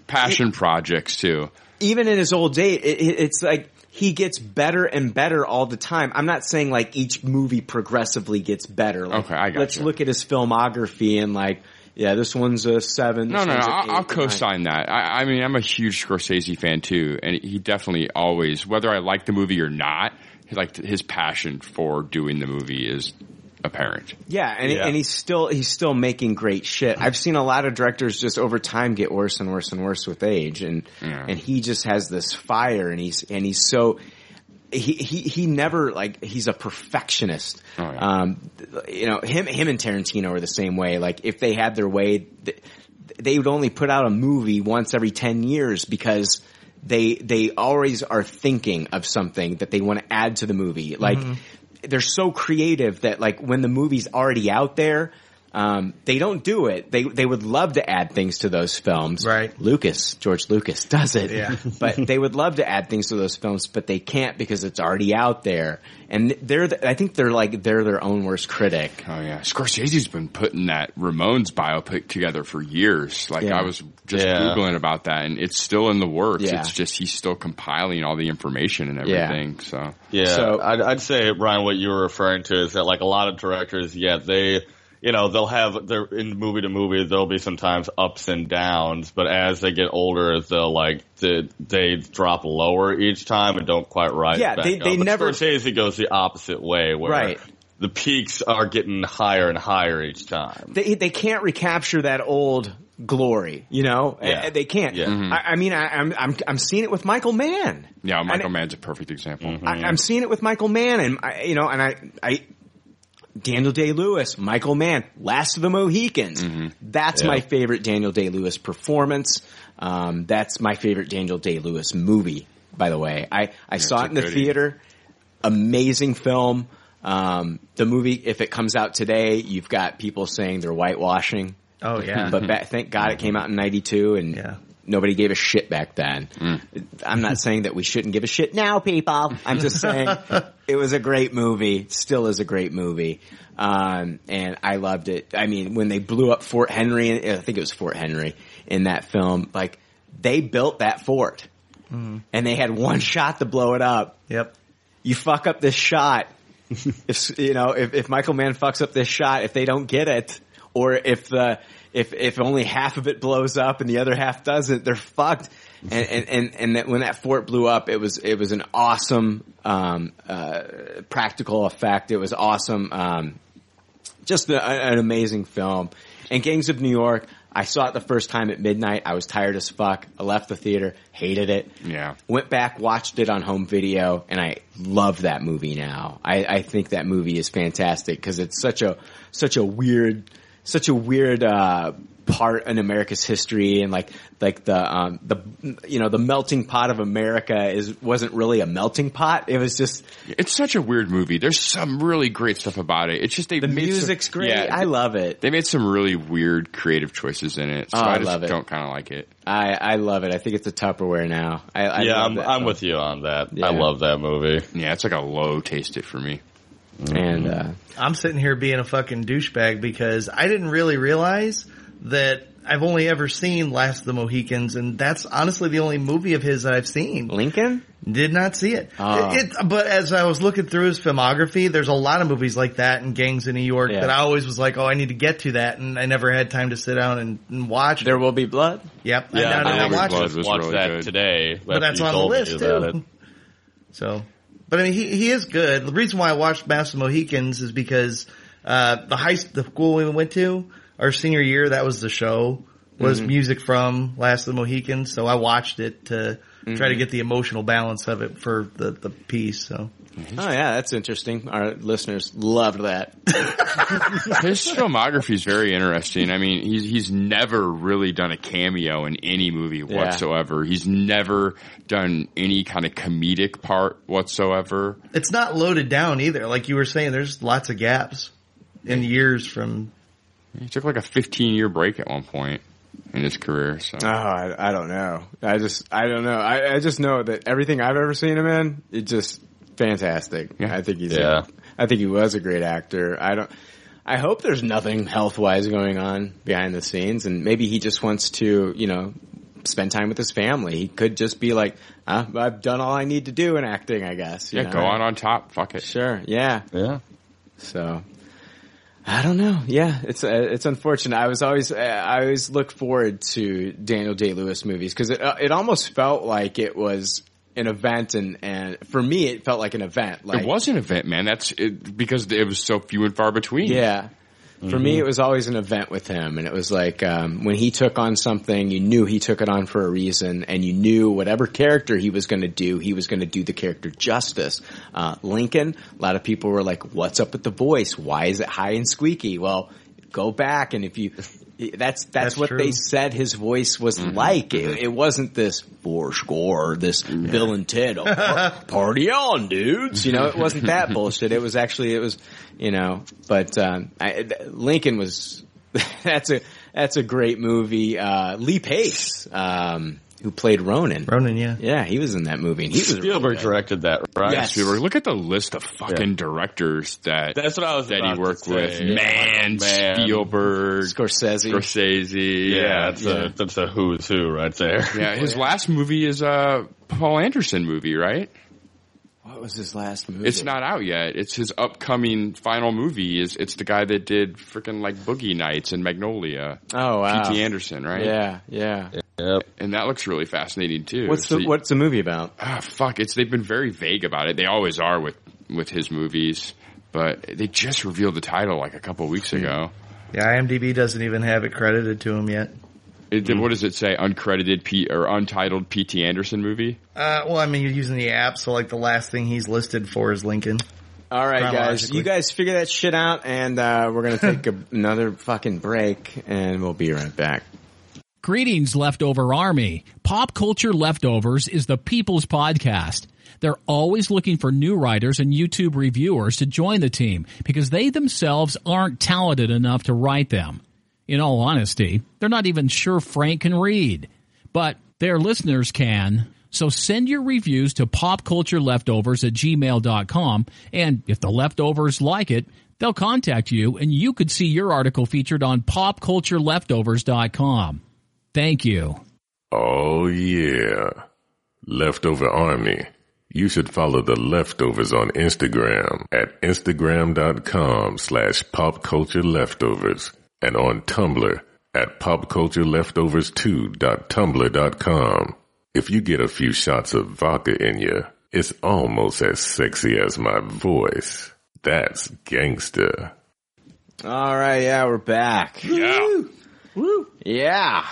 passion projects too. even in his old age, it, it, it's like he gets better and better all the time. I'm not saying like each movie progressively gets better. Like, Okay, I got Let's you. look at his filmography and like, yeah, this one's a seven. No, no, no. I'll, I'll co-sign that. I, I mean, I'm a huge Scorsese fan too, and he definitely always, whether I like the movie or not, like his passion for doing the movie is apparent. Yeah, and, Yeah. and he's still he's still making great shit. I've seen a lot of directors just over time get worse and worse and worse with age, and Yeah. and he just has this fire, and he's and he's so he he he never like he's a perfectionist. Oh, yeah. Um, you know him him and Tarantino are the same way. Like if they had their way, they would only put out a movie once every ten years because. They they always are thinking of something that they want to add to the movie. Like they're so creative that like when the movie's already out there, um, they don't do it. They they would love to add things to those films. Right. Lucas, George Lucas does it. Yeah. but they would love to add things to those films, but they can't because it's already out there. And they're the, I think they're like they're their own worst critic. Oh yeah, Scorsese's been putting that Ramones biopic together for years. Like Yeah. I was just Yeah. googling about that, and it's still in the works. Yeah. It's just he's still compiling all the information and Yeah. everything. So Yeah, So- I'd, I'd say, Brian, what you were referring to is that like a lot of directors, yeah, they, you know, they'll have their in movie to movie, there'll be sometimes ups and downs, but as they get older, they'll like they, they drop lower each time and don't quite rise. Yeah, back they- they But never- Scorsese goes the opposite way, where Right. the peaks are getting higher and higher each time. They they can't recapture that old glory, you know. Yeah. They can't. Yeah. Mhm. I, I mean, I, I'm I'm I'm seeing it with Michael Mann. yeah, Michael And- Mann's a perfect example. I, I'm seeing it with Michael Mann, and I, you know, and I, I, Daniel Day Lewis, Michael Mann, Last of the Mohicans. That's Yeah. my favorite Daniel Day Lewis performance. Um, that's my favorite Daniel Day Lewis movie. By the way, I I saw it in the goodie. theater. Amazing film. Um, the movie, if it comes out today, you've got people saying they're whitewashing. Oh yeah. But ba- thank God it came out in '92, and Yeah. Nobody gave a shit back then. I'm not saying that we shouldn't give a shit now, people. I'm just saying it was a great movie. Still is a great movie, um, and I loved it. I mean, when they blew up Fort Henry, I think it was Fort Henry in that film. Like they built that fort, and they had one shot to blow it up. yep. You fuck up this shot. if you know if, if Michael Mann fucks up this shot, if they don't get it, or if the if if only half of it blows up and the other half doesn't, they're fucked. And and and, and that when that fort blew up, it was it was an awesome um, uh, practical effect. It was awesome. Um, just a, an amazing film. And Gangs of New York, I saw it the first time at midnight. I was tired as fuck. I left the theater, hated it. Yeah. Went back, watched it on home video, and I love that movie now. I, I think that movie is fantastic because it's such a such a weird such a weird uh, part in America's history, and like like the um, the you know the melting pot of America is wasn't really a melting pot. It was just It's such a weird movie. There's some really great stuff about it. It's just they the made some- music's great. Yeah, I love it. They made some really weird creative choices in it. So Oh, I I, just love it. don't kind of like it. I, I love it. I think it's a Tupperware now. I, I yeah, I'm, I'm with you on that. Yeah. I love that movie. Yeah, it's like a low taste it for me. And uh, I'm sitting here being a fucking douchebag because I didn't really realize that I've only ever seen Last of the Mohicans, and that's honestly the only movie of his that I've seen. Lincoln? Did not see it. Oh. It, it- But as I was looking through his filmography, there's a lot of movies like that and Gangs in New York Yeah. that I always was like, oh, I need to get to that, and I never had time to sit down and, and watch. There Will Be Blood? Yep. Yeah, I, I, I I never watched Blood it. was Watch really that good. today. But that's on the list too. So, but I mean, he he is good. The reason why I watched Master of the Mohicans is because uh, the high the school we went to our senior year that was the show was Mm-hmm. music from Last of the Mohicans. So I watched it to try Mm-hmm. to get the emotional balance of it for the the piece. So Oh yeah, that's interesting. Our listeners loved that. His filmography is very interesting. I mean, he's he's never really done a cameo in any movie Yeah. whatsoever. He's never done any kind of comedic part whatsoever. it's not loaded down either. Like you were saying, there's lots of gaps in years from. He took like a 15 year break at one point in his career. So Oh, I, I don't know. I just, I don't know. I, I just know that everything I've ever seen him in, it just fantastic. Yeah. I think he's, Yeah. I think he was a great actor. I don't, I hope there's nothing health wise going on behind the scenes and maybe he just wants to, you know, spend time with his family. He could just be like, uh, I've done all I need to do in acting, I guess. you yeah, know? go on on top. Fuck it. Sure. Yeah. Yeah. So I don't know. Yeah, it's uh, it's unfortunate. I was always uh, I always look forward to Daniel Day Lewis movies because it uh, it almost felt like it was an event, and and for me it felt like an event. Like it was an event, man. That's it, because it was so few and far between. yeah. For me, it was always an event with him, and it was like um, when he took on something, you knew he took it on for a reason, and you knew whatever character he was going to do, he was going to do the character justice. Uh, Lincoln, a lot of people were like, "What's up with the voice? Why is it high and squeaky?" Well, go back and if you. That's, that's That's what true. they said his voice was Mm-hmm. like. It, it wasn't this four score, this Bill and Ted, oh, par- party on, dudes. You know, it wasn't that bullshit. It was actually, it was, you know, but, um, I, Lincoln was, that's a, that's a great movie. Uh, Lee Pace, um, who played Ronan. Ronan, yeah. Yeah, he was in that movie and he was really Spielberg good. directed that, right? Yes. Spielberg. Look at the list of fucking Yeah. directors that That's what I was that he worked with. Yeah. Man, Man. Spielberg, Scorsese. Scorsese. Yeah, that's yeah. a that's a who's who right there. Yeah, his last movie is a Paul Anderson movie, right? What was his last movie? It's not out yet. It's his upcoming final movie. Is it's the guy that did freaking like Boogie Nights and Magnolia. Oh wow. P.T. Anderson, right? Yeah, yeah. Yep. and that looks really fascinating too. What's the you- What's the movie about? Ah, fuck! It's they've been very vague about it. They always are with with his movies, but they just revealed the title like a couple weeks ago. Yeah, IMDb doesn't even have it credited to him yet. It, What does it say? Uncredited P or untitled P.T. Anderson movie? Uh, well, I mean, you're using the app, so like the last thing he's listed for is Lincoln. All right, guys. You guys figure that shit out, and uh, we're gonna take a, another fucking break, and we'll be right back. Greetings, Leftover Army. Pop Culture Leftovers is the people's podcast. They're always looking for new writers and YouTube reviewers to join the team because they themselves aren't talented enough to write them. In all honesty, they're not even sure Frank can read. But their listeners can. So send your reviews to popcultureleftovers at gmail.com and if the leftovers like it, they'll contact you and you could see your article featured on popcultureleftovers.com. Thank you. Oh yeah. Leftover Army. You should follow the leftovers on Instagram at instagram.com slash popcultureleftovers and on Tumblr at popcultureleftovers2.tumblr.com. If you get a few shots of vodka in you, it's almost as sexy as my voice. That's gangster. All right, yeah, we're back. Yeah. Woo! Yeah.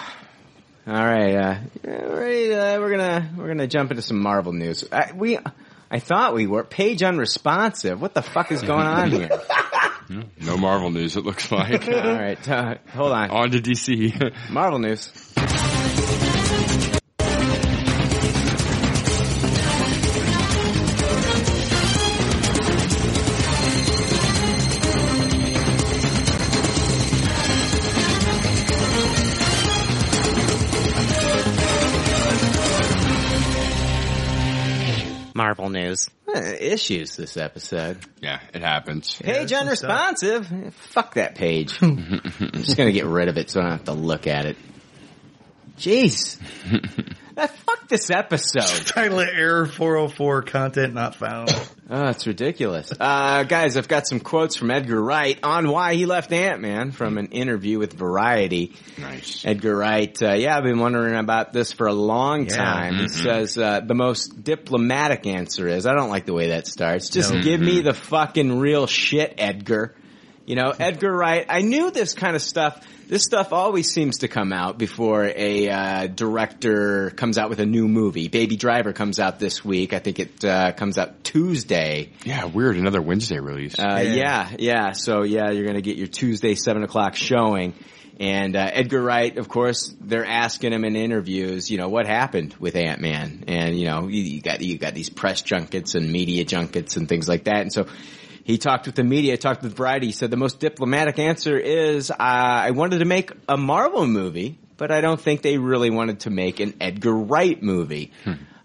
All right, uh, ready to- uh, we're gonna we're gonna jump into some Marvel news. I, we, I thought we were page unresponsive. What the fuck is going on here? No Marvel news. It looks like. All right, uh, hold on. On to DC. Marvel news. Marvel news. Eh, issues this episode. Yeah, it happens. Page some unresponsive. Eh, Fuck that page. I'm just gonna get rid of it so I don't have to look at it. Jeez. Fuck this episode. Title it Error 404 Content Not Found. Oh, it's ridiculous. Uh, guys, I've got some quotes from Edgar Wright on why he left Ant-Man from an interview with Variety. Nice. Edgar Wright, uh, yeah, I've been wondering about this for a long Yeah. time. He Mm-hmm. says, uh, the most diplomatic answer is, I don't like the way that starts. Just No. give me the fucking real shit, Edgar. You know, Edgar Wright, I knew this kind of stuff, this stuff always seems to come out before a, uh, director comes out with a new movie. Baby Driver comes out this week. I think it, uh, comes out Tuesday. Yeah, weird. Another Wednesday release. Uh, yeah, yeah. So yeah, you're gonna get your Tuesday seven o'clock showing. And uh, Edgar Wright, of course, they're asking him in interviews, you know, what happened with Ant Man, and you know, you, you got you got these press junkets and media junkets and things like that. And so he talked with the media, talked with Variety. He said the most diplomatic answer is, uh, I wanted to make a Marvel movie, but I don't think they really wanted to make an Edgar Wright movie.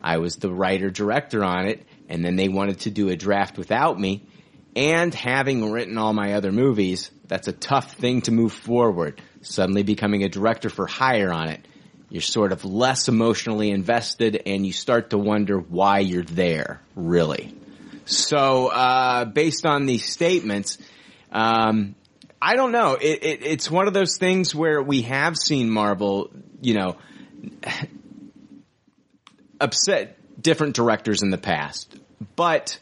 I was the writer director on it, and then they wanted to do a draft without me. And having written all my other movies, that's a tough thing to move forward. Suddenly becoming a director for hire on it. You're sort of less emotionally invested and you start to wonder why you're there, really. So, uh, based on these statements, um, I don't know. It, it, it's one of those things where we have seen Marvel, you know, upset different directors in the past, but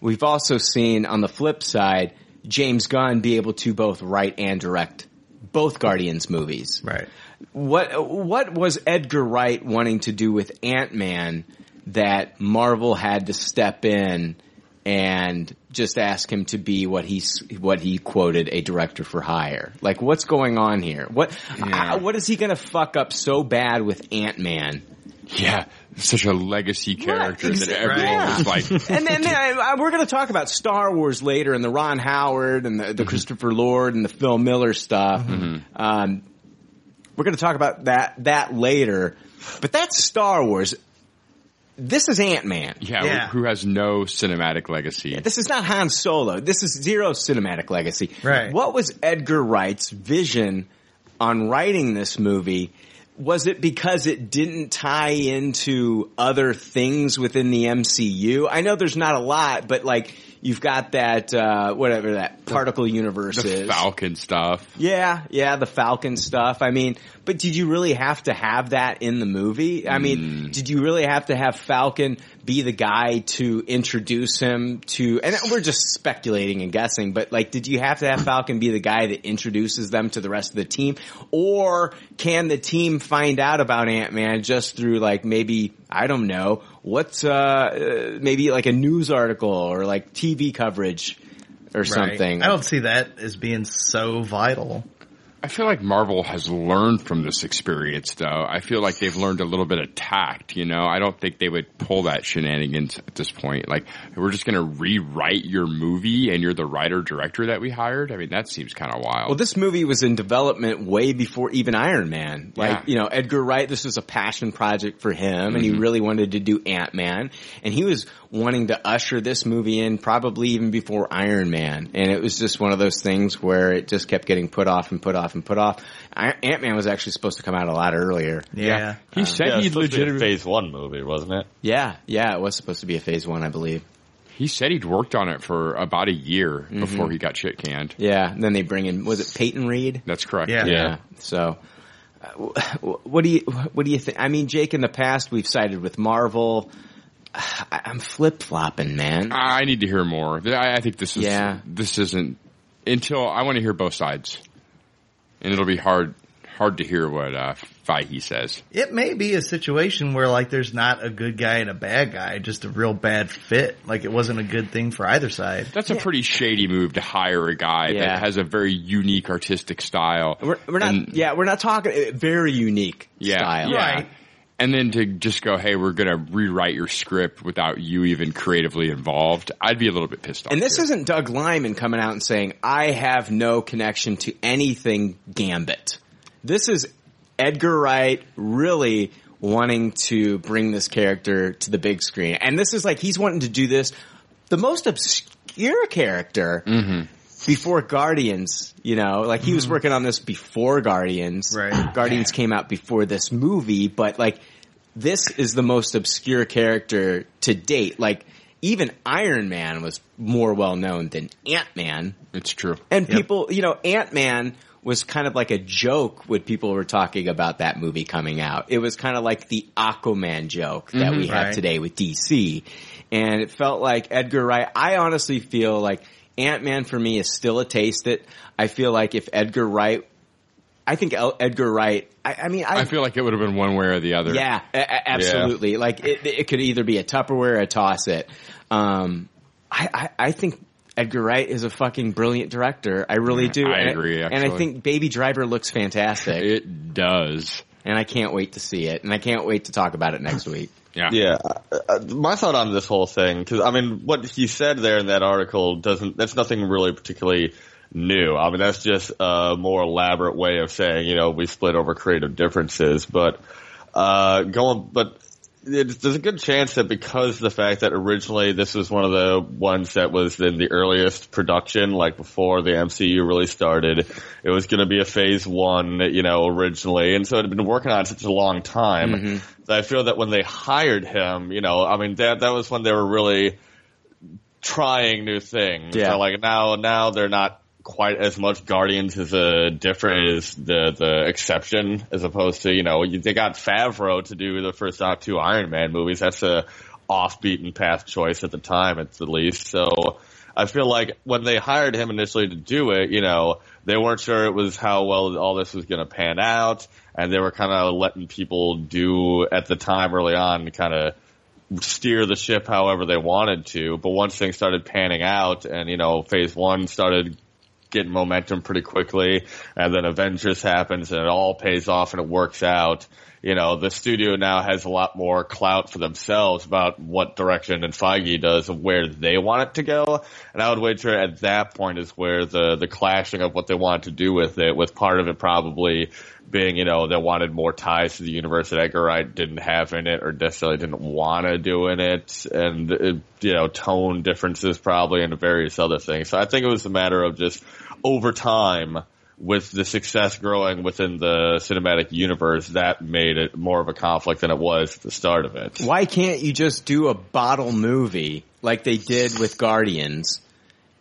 we've also seen on the flip side James Gunn be able to both write and direct both Guardians movies. Right. What what was Edgar Wright wanting to do with Ant Man that Marvel had to step in and just ask him to be what he what he quoted a director for hire? Like what's going on here? What uh, what is he going to fuck up so bad with Ant Man? yeah, such a legacy character Right, that exa- everyone yeah. was like, and then, then I, we're going to talk about Star Wars later and the Ron Howard and the, the Christopher Lord and the Phil Miller stuff. Um, we're going to talk about that that later, but that's Star Wars. This is Ant Man. yeah, Yeah. who has no cinematic legacy. This is not Han Solo. This is zero cinematic legacy. Right. What was Edgar Wright's vision on writing this movie? Was it because it didn't tie into other things within the MCU? I know there's not a lot, but like you've got that uh, whatever that particle universe the is. Falcon stuff. Yeah, yeah, the Falcon stuff. I mean, but did you really have to have that in the movie? I mean, did you really have to have Falcon be the guy to introduce him to, and we're just speculating and guessing, but like, did you have to have Falcon be the guy that introduces them to the rest of the team? Or can the team find out about Ant-Man just through like maybe, I don't know, what's, uh, uh maybe like a news article or like TV coverage or Right. something? I don't see that as being so vital. I feel like Marvel has learned from this experience, though. I feel like they've learned a little bit of tact. You know, I don't think they would pull that shenanigans at this point. Like, we're just going to rewrite your movie, and you're the writer director that we hired. I mean, that seems kind of wild. Well, this movie was in development way before even Iron Man. Like, Yeah. you know, Edgar Wright, this was a passion project for him and he mm-hmm. really wanted to do Ant-Man and he was wanting to usher this movie in probably even before Iron Man. And it was just one of those things where it just kept getting put off and put off and put off. Ant-Man was actually supposed to come out a lot earlier. Yeah. he said Yeah, he it's supposed to be a legitimately phase one movie, wasn't it? Yeah, yeah, it was supposed to be a phase one, I believe. he said he'd worked on it for about a year Mm-hmm. before he got shit canned. Yeah, and then they bring in, was it Peyton Reed? That's correct. Yeah. Yeah. So, uh, what do you what do you think? I mean, Jake, in the past we've sided with Marvel. I- I'm flip flopping, man. I need to hear more. I, I think this is Yeah. this isn't until I want to hear both sides, and it'll be hard hard to hear what uh, Feige says. It may be a situation where like there's not a good guy and a bad guy, just a real bad fit. Like it wasn't a good thing for either side. That's a pretty shady move to hire a guy Yeah. that has a very unique artistic style. We're, we're not. And- yeah, we're not talking uh, very unique yeah, style. yeah. Right. And then to just go, hey, we're going to rewrite your script without you even creatively involved. I'd be a little bit pissed off. And this isn't Doug Liman coming out and saying, I have no connection to anything Gambit. This is Edgar Wright really wanting to bring this character to the big screen. And this is like, he's wanting to do this, the most obscure character mm-hmm. Before Guardians, you know, like he was mm-hmm. working on this before Guardians. Right. Guardians came out before this movie, but like this is the most obscure character to date. Like even Iron Man was more well known than Ant Man. It's true. And people, you know, Ant Man was kind of like a joke when people were talking about that movie coming out. It was kind of like the Aquaman joke that we mm-hmm. have Right. today with DC. And it felt like Edgar Wright, I honestly feel like Ant-Man for me is still a taste it. I feel like if Edgar Wright, I think El- Edgar Wright, I, I mean, I, I feel like it would have been one way or the other. yeah, a- absolutely. Like it, it could either be a Tupperware or a toss it. Um, I, I, I think Edgar Wright is a fucking brilliant director. I really do. I And agree, And I think Baby Driver looks fantastic. It does. And I can't wait to see it. And I can't wait to talk about it next week. Yeah. Yeah, uh, uh, my thought on this whole thing, because I mean, what he said there in that article doesn't, that's nothing really particularly new. I mean, that's just a more elaborate way of saying, you know, we split over creative differences, but, uh, going, but it's, there's a good chance that because the fact that originally this was one of the ones that was in the earliest production, like before the MCU really started, it was going to be a phase one, you know, originally, and so it had been working on it such a long time. Mm-hmm. that I feel that when they hired him, you know, I mean that that was when they were really trying new things. Yeah. So, like now, now they're not quite as much Guardians as a different is the the exception as opposed to you know they got Favreau to do the first two Iron Man movies. That's a off beaten path choice at the time, at the least. So. I feel like when they hired him initially to do it, you know, they weren't sure it was how well all this was going to pan out, and they were kind of letting people do at the time early on, kind of steer the ship however they wanted to. But once things started panning out, and you know, Phase One started getting momentum pretty quickly, and then Avengers happens, and it all pays off and it works out. You know, the studio now has a lot more clout for themselves about what direction and Feige does and where they want it to go. And I would wager at that point is where the, the clashing of what they want to do with it, with part of it probably being, you know, they wanted more ties to the universe that Edgar Wright didn't have in it or necessarily didn't want to do in it. And, uh, you know, tone differences probably and various other things. So I think it was a matter of just over time, with the success growing within the cinematic universe, that made it more of a conflict than it was at the start of it. Why can't you just do a bottle movie like they did with Guardians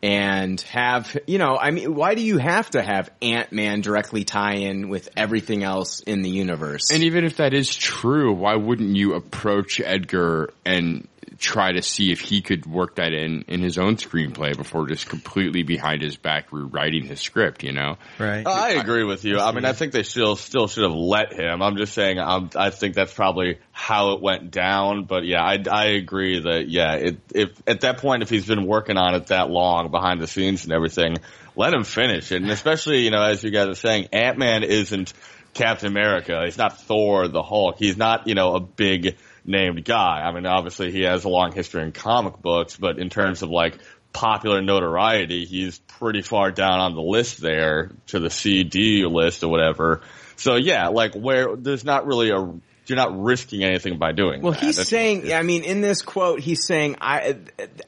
and have, you know, I mean, why do you have to have Ant-Man directly tie in with everything else in the universe? And even if that is true, why wouldn't you approach Edgar and try to see if he could work that in in his own screenplay before just completely behind his back rewriting his script? You know, Right. I agree with you. I mean, I think they still still should have let him. I'm just saying. I'm, I think that's probably how it went down. But yeah, I, I agree that yeah, it, if at that point, if he's been working on it that long behind the scenes and everything, let him finish it. And especially, you know, as you guys are saying, Ant Man isn't Captain America. He's not Thor, the Hulk. He's not you know a big named guy. I mean, obviously he has a long history in comic books, but in terms of like popular notoriety, he's pretty far down on the list there to the CD list or whatever. So yeah, like where there's not really a you're not risking anything by doing. Well, that. he's That's- saying, I mean, in this quote, he's saying, I,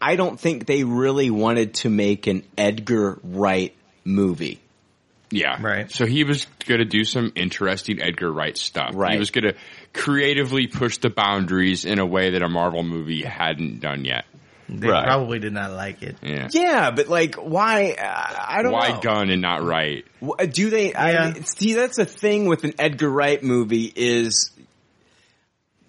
I don't think they really wanted to make an Edgar Wright movie. yeah, Right. So he was going to do some interesting Edgar Wright stuff. Right. He was going to creatively push the boundaries in a way that a Marvel movie hadn't done yet. They Right. probably did not like it. Yeah. Yeah, but like, why? I I don't know. Why know. Gunn and not Wright? Uh, do they? I Yeah. mean, see, that's the thing with an Edgar Wright movie is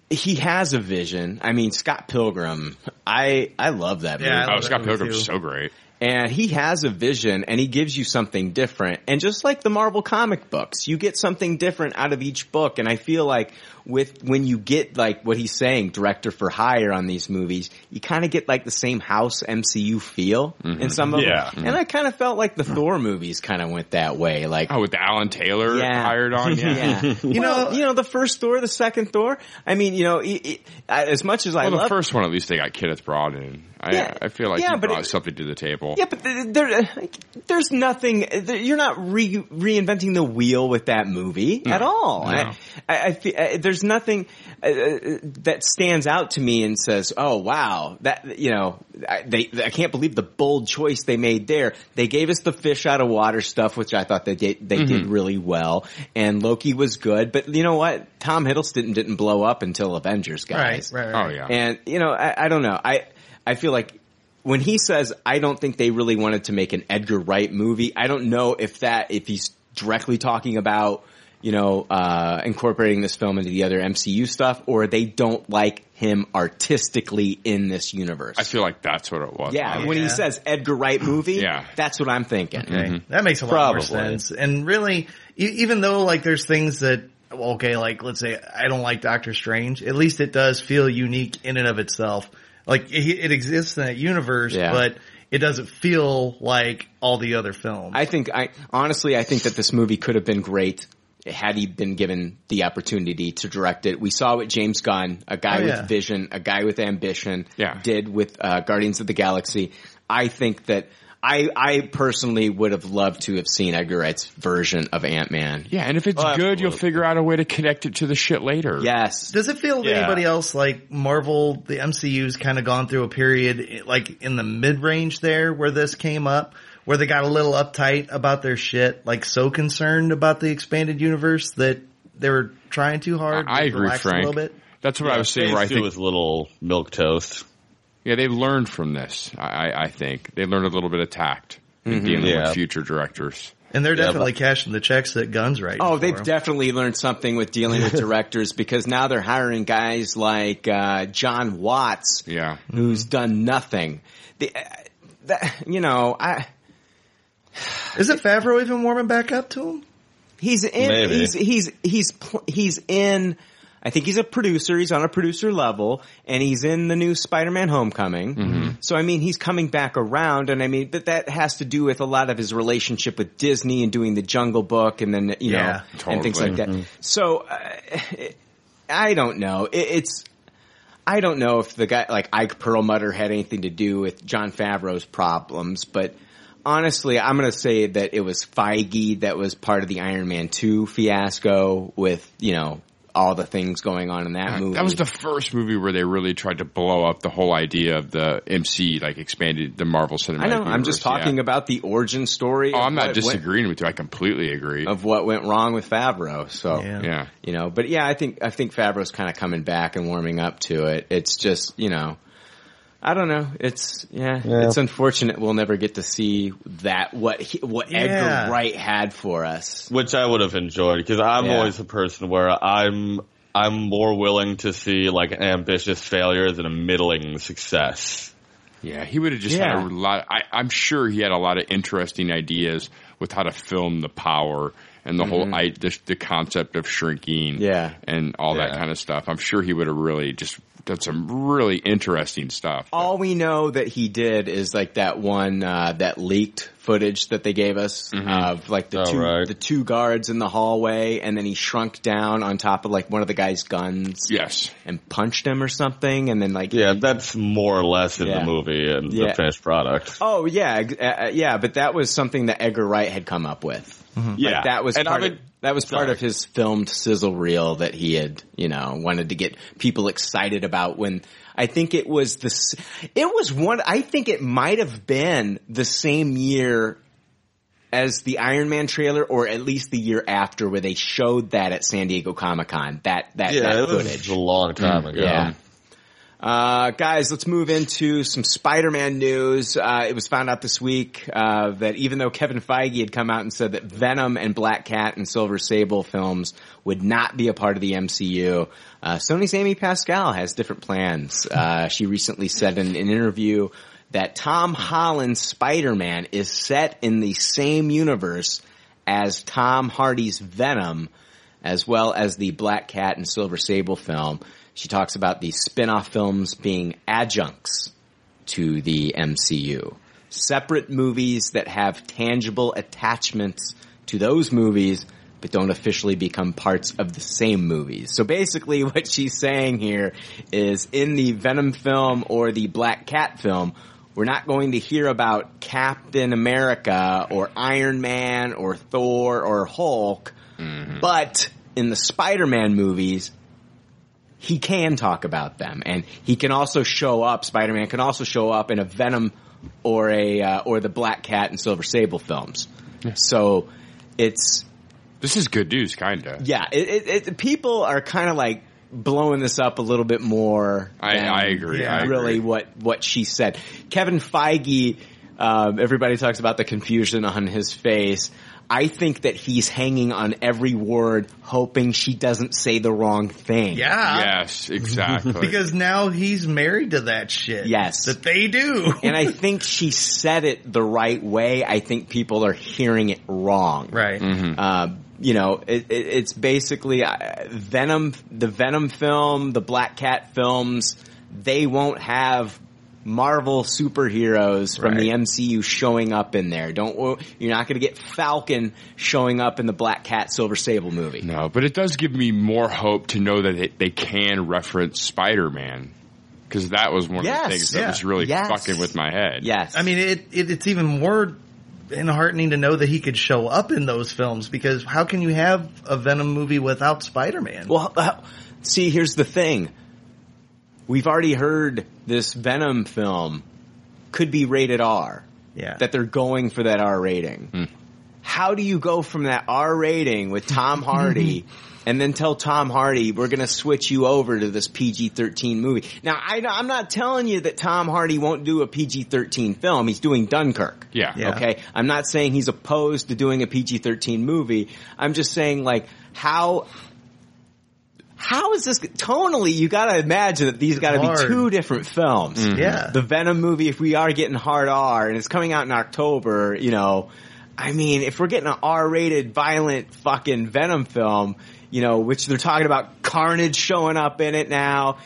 he has a vision. I mean, Scott Pilgrim. I I love that movie. Yeah, I Oh, Scott that movie Pilgrim's too. so great. and he has a vision and he gives you something different and just like the marvel comic books you get something different out of each book and i feel like with when you get like what he's saying director for hire on these movies you kind of get like the same house mcu feel in mm-hmm. some of Yeah. them and i kind of felt like the thor movies kind of went that way like Oh, with Alan Taylor Yeah. hired on. Yeah. yeah. you know, you know the first Thor, the second Thor. I mean, you know, it, it, as much as I Well, the love first one, at least they got Kenneth Branagh in. I, Yeah. I feel like Yeah, he brought it- something to the table. Yeah, but th- there, uh, like, there's nothing. You're not re- reinventing the wheel with that movie at mm. all. no. I, I, I uh, there's nothing uh, uh, that stands out to me and says, "Oh, wow, that you know." I, they, I can't believe the bold choice they made there. They gave us the fish out of water stuff, which I thought they did, they did really well, and Loki was good. But you know what? Tom Hiddleston didn't blow up until Avengers, guys. Right, right, right. Oh yeah. And you know, I, I don't know. I I feel like when he says I don't think they really wanted to make an Edgar Wright movie, I don't know if that if he's directly talking about you know uh, incorporating this film into the other MCU stuff, or they don't like him artistically in this universe. I feel like that's what it was. yeah, when he says Edgar Wright movie, Yeah. that's what I'm thinking. Okay. That makes a lot more sense. And really, e- even though like there's things that, okay, like let's say I don't like Doctor Strange, at least it does feel unique in and of itself. Like it, it exists in that universe, Yeah. but it doesn't feel like all the other films. I think I honestly I think that this movie could have been great had he been given the opportunity to direct it. We saw what James Gunn, a guy Oh, with yeah. vision, a guy with ambition, Yeah. did with uh, Guardians of the Galaxy. I think that I I personally would have loved to have seen Edgar Wright's version of Ant Man. Yeah, and if it's Oh, good, absolutely. you'll figure out a way to connect it to the shit later. Yes. Does it feel to Yeah. anybody else like Marvel, the MCU's kind of gone through a period like in the mid range there where this came up, where they got a little uptight about their shit, like so concerned about the expanded universe that they were trying too hard. I to agree, relax Frank. A little bit. That's what I was saying. Phase Where I think, was little milk toast. yeah, they've learned from this. I, I- I think they learned a little bit of tact in dealing Yeah. with future directors. And they're Yeah, definitely but- cashing the checks that Guns right. Oh, they've definitely learned something with dealing with directors because now they're hiring guys like uh, Jon Watts, Yeah. who's done nothing. The, uh, that, you know, I Isn't Favreau even warming back up to him? He's in. Maybe. He's he's he's he's in. I think he's a producer. He's on a producer level, and he's in the new Spider-Man: Homecoming. So I mean, he's coming back around, and I mean, but that has to do with a lot of his relationship with Disney and doing the Jungle Book, and then you Yeah, know, and things like totally. that. So uh, I don't know. It, it's. I don't know if the guy like Ike Perlmutter had anything to do with Jon Favreau's problems, but honestly, I'm going to say that it was Feige that was part of the Iron Man 2 fiasco with, you know, all the things going on in that movie. That was the first movie where they really tried to blow up the whole idea of the MC, like expanded the Marvel Cinematic I know. I'm just talking yeah. about the origin story. Oh, I'm not what disagreeing with you. I completely agree. Of what went wrong with Favreau. So, Yeah. yeah. you know, but yeah, I think I think Favreau's kind of coming back and warming up to it. It's just, you know, I don't know. It's yeah, Yeah. it's unfortunate we'll never get to see that what he, what Yeah. Edgar Wright had for us. which I would have enjoyed because I'm Yeah. always a person where I'm I'm more willing to see like an ambitious failure than a middling success. Yeah, he would have just Yeah. had a lot. I, I'm sure he had a lot of interesting ideas with how to film the power and the whole I, the, the concept of shrinking, Mm-hmm. Yeah. and all that kind of stuff. I'm sure he would have really just done some really interesting stuff. All we know that he did is like that one uh, that leaked footage that they gave us of like the Oh, two right. the two guards in the hallway, and then he shrunk down on top of like one of the guy's guns Yes, and punched him or something, and then like Yeah, that's more or less in Yeah. the movie and Yeah. the finished product. Oh yeah, uh, uh, yeah, but that was something that Edgar Wright had come up with. Mm-hmm. Yeah, Like, that was and part I of, that was part sorry. of his filmed sizzle reel that he had, you know, wanted to get people excited about when I think it was the it was one I think it might have been the same year as the Iron Man trailer or at least the year after where they showed that at San Diego Comic-Con that that, yeah, that it was footage. a long time mm. ago. Yeah. Uh, guys, let's move into some Spider-Man news. Uh, it was found out this week, uh, that even though Kevin Feige had come out and said that Venom and Black Cat and Silver Sable films would not be a part of the MCU, uh, Sony's Amy Pascal has different plans. Uh, she recently said in an interview that Tom Holland's Spider-Man is set in the same universe as Tom Hardy's Venom, as well as the Black Cat and Silver Sable film. She talks about the spin-off films being adjuncts to the MCU. Separate movies that have tangible attachments to those movies, but don't officially become parts of the same movies. So basically what she's saying here is in the Venom film or the Black Cat film, we're not going to hear about Captain America or Iron Man or Thor or Hulk, mm-hmm. but in the Spider-Man movies, he can talk about them, and he can also show up. Spider-Man can also show up in a Venom or a uh, or the Black Cat and Silver Sable films. So it's This is good news, kinda. yeah, it, it, it, people are kind of like blowing this up a little bit more. I- than I agree, I really, agree. what what she said. Kevin Feige. Um, everybody talks about the confusion on his face. I think that he's hanging on every word, hoping she doesn't say the wrong thing. Yeah. Yes, exactly. Because now he's married to that shit. Yes. That they do. and I think she said it the right way. I think people are hearing it wrong. Right. Uh, you know, it, it, it's basically uh, Venom, the Venom film, the Black Cat films. They won't have Marvel superheroes from the MCU showing up in there. Don't you're not going to get Falcon showing up in the Black Cat Silver Sable movie. No, but it does give me more hope to know that they, they can reference Spider-Man. Because that was one of the things that yeah. was really Yes. fucking with my head. Yes, I mean, it, it it's even more enheartening to know that he could show up in those films because how can you have a Venom movie without Spider-Man? Well, uh, see, here's the thing. We've already heard this Venom film could be rated R. Yeah. That they're going for that R rating. Hmm. How do you go from that R rating with Tom Hardy and then tell Tom Hardy we're going to switch you over to this PG-13 movie? Now, I, I'm not telling you that Tom Hardy won't do a PG-13 film. He's doing Dunkirk. Yeah. Yeah. Okay. I'm not saying he's opposed to doing a PG-13 movie. I'm just saying like how how is this tonally? You got to imagine that these got to be two different films. Yeah. The Venom movie, if we are getting hard R and it's coming out in October, you know, I mean, if we're getting an R-rated, violent, fucking Venom film, you know, which they're talking about Carnage showing up in it now.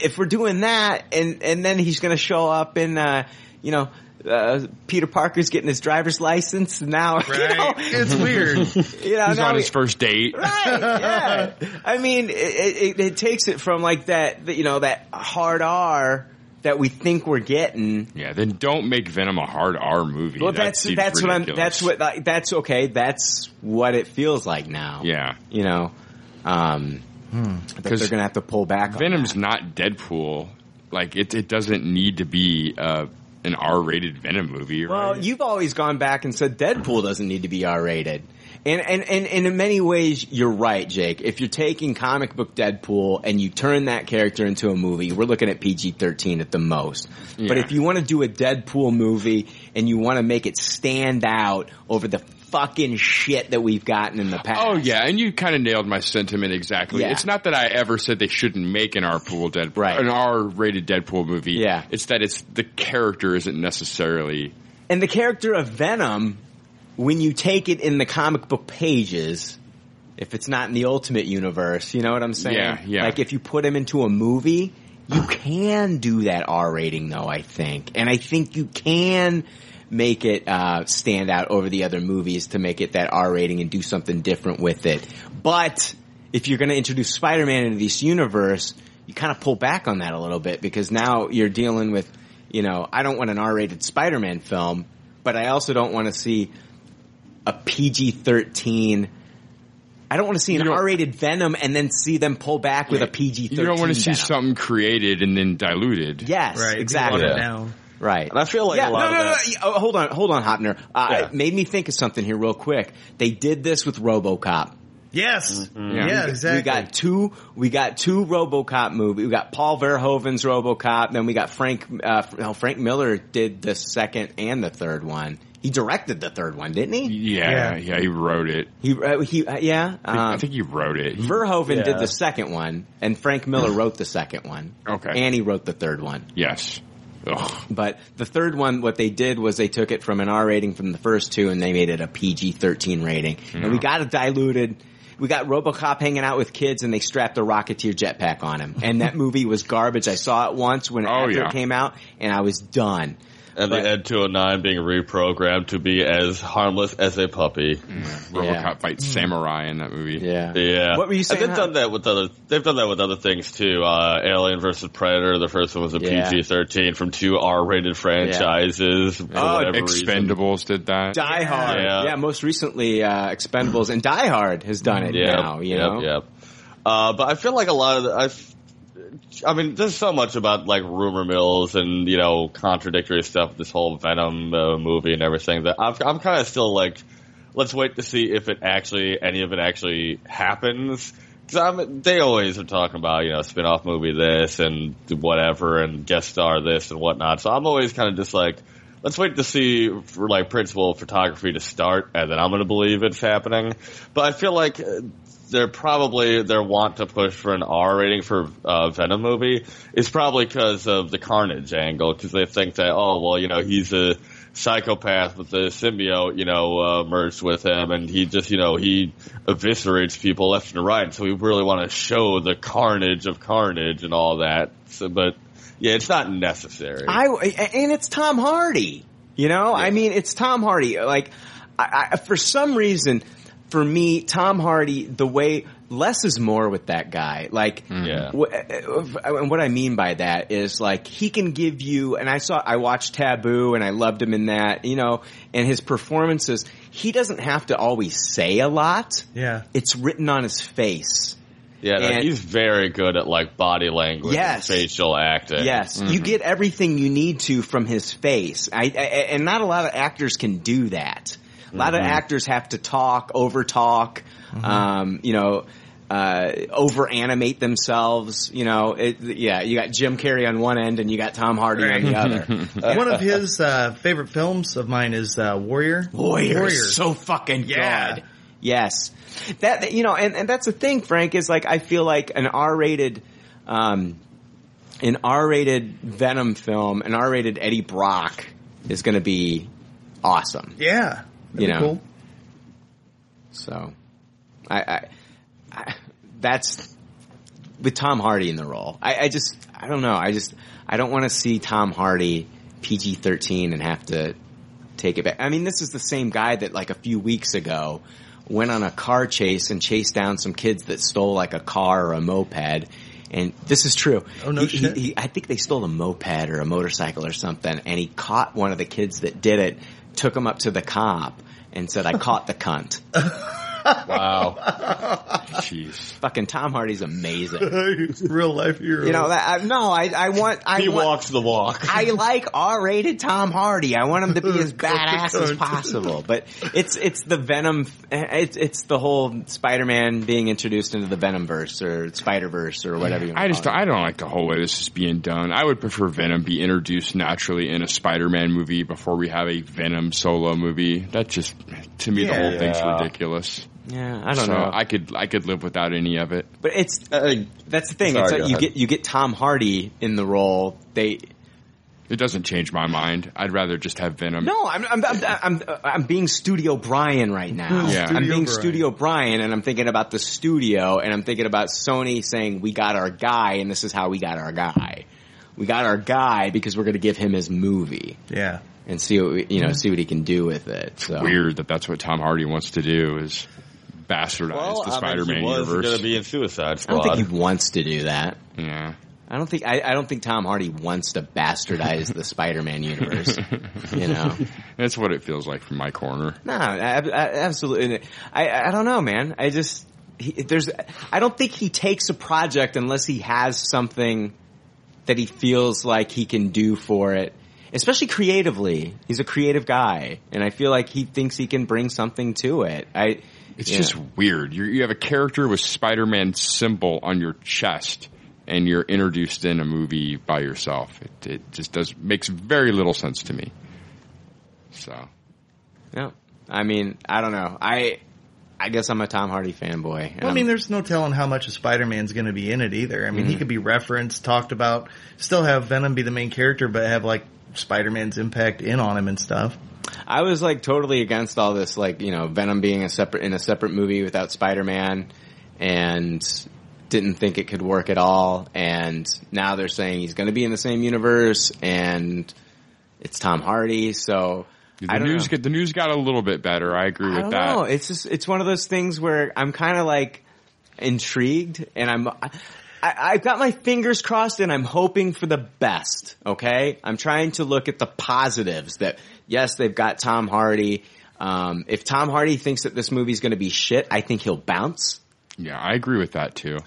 If we're doing that, and and then he's going to show up in, uh, you know. Uh, Peter Parker's getting his driver's license now. you know, It's weird. You know, He's now on we- his first date. Right, yeah. I mean, it, it, it takes it from like that, you know, that hard R that we think we're getting. Yeah, then don't make Venom a hard R movie. Well, That that's seems that's what I'm. That's what like, that's okay. That's what it feels like now. Yeah. you know, um, that they're gonna have to pull back. Venom's that. not Deadpool. Like it, it doesn't need to be uh, an R-rated Venom movie. Well, right? you've always gone back and said Deadpool doesn't need to be R rated. And, and, and, and in many ways, you're right, Jake. If you're taking comic book Deadpool and you turn that character into a movie, we're looking at PG-13 at the most. But if you want to do a Deadpool movie and you want to make it stand out over the fucking shit that we've gotten in the past. Oh yeah, and you kind of nailed my sentiment exactly. Yeah. It's not that I ever said they shouldn't make an R-pool Deadpool, Right. an R-rated Deadpool movie. Yeah. it's that it's the character isn't necessarily. And the character of Venom, when you take it in the comic book pages, if it's not in the Ultimate Universe, you know what I'm saying? Yeah, yeah. Like if you put him into a movie, you can do that R rating though, I think. And I think you can make it uh, stand out over the other movies to make it that R rating and do something different with it. But if you're going to introduce Spider-Man into this universe, you kind of pull back on that a little bit because now you're dealing with, you know, I don't want an R-rated Spider-Man film, but I also don't want to see a PG-13. I don't want to see an R-rated Venom and then see them pull back with a PG-13. You don't want to see Venom. something created and then diluted. Yes, Right. exactly. Watered Yeah. Down. Right. And I feel like yeah, a lot no, of no, no, that- no. Oh, hold on, hold on, Hopner. Uh, Yeah. It made me think of something here real quick. They did this with RoboCop. Yes. Yeah. Yeah, exactly. We got two. We got two RoboCop movies. We got Paul Verhoeven's RoboCop. Then we got Frank. Uh, no, Frank Miller did the second and the third one. He directed the third one, didn't he? Yeah, Yeah. yeah, he wrote it. He uh, he uh, yeah. I think- I Um, think he wrote it. He- Verhoeven did the second one, and Frank Miller wrote the second one. Okay. and he wrote the third one. yes. Ugh. But the third one, what they did was they took it from an R rating from the first two and they made it a PG thirteen rating. And we got it diluted. We got RoboCop hanging out with kids and they strapped a Rocketeer jetpack on him. And that movie was garbage. I saw it once when Oh, after yeah. it came out and I was done. And But- the Ed 209 being reprogrammed to be as harmless as a puppy. RoboCop Yeah. fights Samurai in that movie. Yeah. Yeah. What were you saying, And they've Hal? done that with other. They've done that with other things too. Uh, Alien versus Predator. The first one was a Yeah. PG-13 from two R-rated franchises. For Oh, whatever reason. Expendables did that. Die Hard. Yeah. Yeah. most recently, uh, Expendables and Die Hard has done it Yep, now, you yep, know? Yep. Uh, but I feel like a lot of the, I, f- I mean, there's so much about like rumor mills and you know contradictory stuff. This whole Venom uh, movie and everything that I'm, I'm kind of still like, let's wait to see if it actually any of it actually happens. Because they always are talking about you know spin-off movie this and whatever and guest star this and whatnot. So I'm always kind of just like. Let's wait to see for like principal photography to start, and then I'm going to believe it's happening. But I feel like uh, they're probably their want to push for an R rating for uh, Venom movie is probably because of the Carnage angle, because they think that oh well you know he's a psychopath with the symbiote you know uh, merged with him, and he just you know he eviscerates people left and right, so we really want to show the carnage of Carnage and all that. So, but yeah, it's not necessary. I and it's Tom Hardy. You know, I mean, it's Tom Hardy. Like, I, I, for some reason, for me, Tom Hardy, the way less is more with that guy. Like, mm. Yeah. wh- and what I mean by that is like he can give you. And I saw, I watched Taboo, and I loved him in that. You know, and his performances. He doesn't have to always say a lot. Yeah. It's written on his face. yeah, and- he's very good at like body language, Yes. and facial acting. Yes, you mm-hmm. get everything you need to from his face, I, I, and not a lot of actors can do that. A lot of actors have to talk, over talk, um, you know, uh, over animate themselves. You know, it, yeah, you got Jim Carrey on one end and you got Tom Hardy on the other. One of his uh, favorite films of mine is uh, Warrior. Warrior, Warrior. is so fucking Yeah. good. Yes, that you know, and, and that's the thing, Frank. Is like I feel like an R-rated, um, an R-rated Venom film, an R-rated Eddie Brock is going to be awesome. Yeah. That'd You know. cool. So, I, I, I that's with Tom Hardy in the role. I, I just, I don't know. I just, I don't want to see Tom Hardy PG thirteen and have to take it back. I mean, this is the same guy that like a few weeks ago went on a car chase and chased down some kids that stole like a car or a moped. And this is true. Oh, no He- he- he- I think they stole a moped or a motorcycle or something, and he caught one of the kids that did it, took him up to the cop, and said, "I caught the cunt." Wow. Jeez. Fucking Tom Hardy's amazing. Real life hero. You know that? I, no, I, I want. I he want, walks the walk. I like R-rated Tom Hardy. I want him to be as badass as possible. But it's it's the Venom. It's it's the whole Spider-Man being introduced into the Venomverse or Spider-Verse or whatever. You want I just I don't like the whole way this is being done. I would prefer Venom be introduced naturally in a Spider-Man movie before we have a Venom solo movie. That just to me the Yeah. whole thing's ridiculous. Yeah, I don't so know. I could I could live without any of it. but it's Uh, that's the thing. Sorry, it's like you ahead. get you get Tom Hardy in the role. They It doesn't change my mind. I'd rather just have Venom. No, I'm I'm I'm, I'm, I'm being Studio Brian right now. Yeah. I'm being Brian. Studio Brian, and I'm thinking about the studio, and I'm thinking about Sony saying we got our guy, and this is how we got our guy. We got our guy because we're going to give him his movie Yeah. and see what we, you know see what he can do with it. So Weird that that's what Tom Hardy wants to do is bastardize well, the Spider-Man mean, he universe. going to be in Suicide I don't think he wants to do that. yeah. I don't think I, I don't think Tom Hardy wants to bastardize the Spider-Man universe. You know. That's what it feels like from my corner. No, ab- ab- absolutely. I, I don't know, man. I just he, there's. I don't think he takes a project unless he has something that he feels like he can do for it, especially creatively. He's a creative guy, and I feel like he thinks he can bring something to it. I. It's yeah. just weird. you you have a character with Spider-Man symbol on your chest, and you're introduced in a movie by yourself. It, it just does makes very little sense to me. So No, I mean, I don't know. I. I guess I'm a Tom Hardy fanboy. Well, I mean, there's no telling how much of Spider-Man's going to be in it either. I mean, he mm-hmm. could be referenced, talked about, still have Venom be the main character, but have like Spider-Man's impact in on him and stuff. I was like totally against all this, like you know, Venom being a separate in a separate movie without Spider-Man, and didn't think it could work at all. And now they're saying he's going to be in the same universe, and it's Tom Hardy. So The I don't news know. get the news got a little bit better. I agree I with don't that. know. It's just it's one of those things where I'm kind of like intrigued, and I'm I, I've got my fingers crossed, and I'm hoping for the best. Okay, I'm trying to look at the positives. That yes, they've got Tom Hardy. Um, if Tom Hardy thinks that this movie's going to be shit, I think he'll bounce. Yeah, I agree with that too.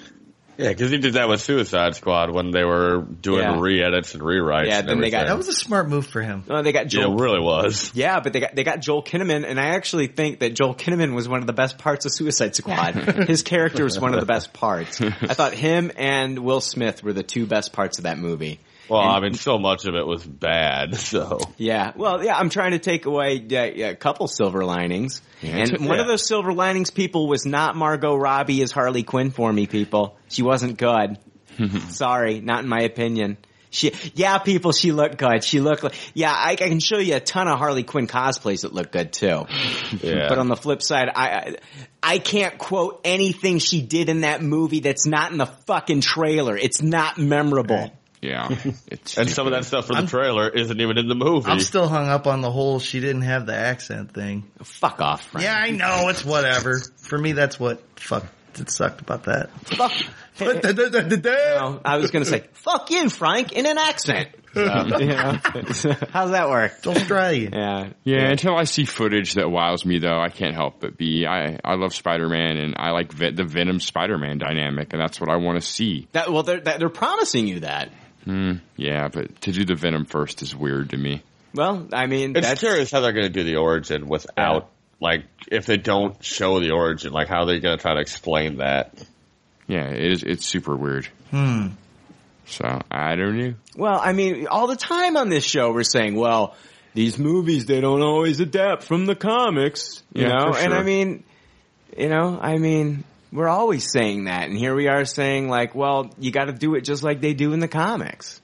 Yeah, because he did that with Suicide Squad when they were doing Yeah. re-edits and rewrites. Yeah, and then they got- That everything. was a smart move for him. They got Yeah, Joel. it really was. Yeah, but they got they got Joel Kinnaman, and I actually think that Joel Kinnaman was one of the best parts of Suicide Squad. His character was one of the best parts. I thought him and Will Smith were the two best parts of that movie. Well, And- I mean, so much of it was bad. So Yeah, well, yeah, I'm trying to take away yeah, yeah, a couple silver linings, and it's- one yeah. of those silver linings, people, was not Margot Robbie as Harley Quinn for me. People, she wasn't good. Sorry, not in my opinion. She, yeah, people, she looked good. She looked like, yeah, I, I can show you a ton of Harley Quinn cosplays that look good too. yeah. But on the flip side, I, I I can't quote anything she did in that movie that's not in the fucking trailer. It's not memorable. Yeah, it's and some of that stuff from the trailer isn't even in the movie. I'm still hung up on the whole she didn't have the accent thing. Fuck off, Frank. Yeah, I know. It's whatever. For me, that's what fuck it sucked about that. Fuck. No, I was gonna say, fuck you, Frank, in an accent. So, you know, how's that work? It's Australian. Yeah. Yeah, until I see footage that wows me, though, I can't help but be. I I love Spider Man, and I like Ve- the Venom Spider Man dynamic, and that's what I want to see. That, well, they're, that, they're promising you that. Hmm. Yeah, but to do the Venom first is weird to me. Well, I mean, It's that's, curious how they're going to do the origin without, like, if they don't show the origin, like, how they're they going to try to explain that? Yeah, it is. It's super weird. Hmm. So I don't know. well, I mean, all the time on this show, we're saying, well, these movies, they don't always adapt from the comics, you Yeah, know? for And I mean, you know, I mean, we're always saying that. And here we are saying like, well, you gotta do it just like they do in the comics.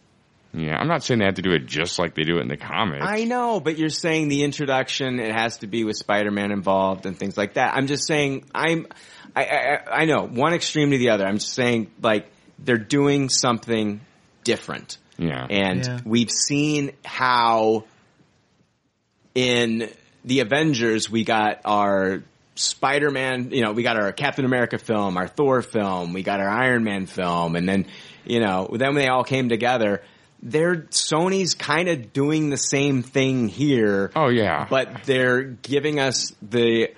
Yeah, I'm not saying they have to do it just like they do it in the comics. I know, but you're saying the introduction, it has to be with Spider-Man involved and things like that. I'm just saying, I'm, I, I, I know, one extreme to the other. I'm just saying, like, they're doing something different. yeah. And Yeah. we've seen how in the Avengers we got our Spider-Man, you know, we got our Captain America film, our Thor film, we got our Iron Man film, and then, you know, then when they all came together, they're Sony's kind of doing the same thing here, oh yeah. but they're giving us the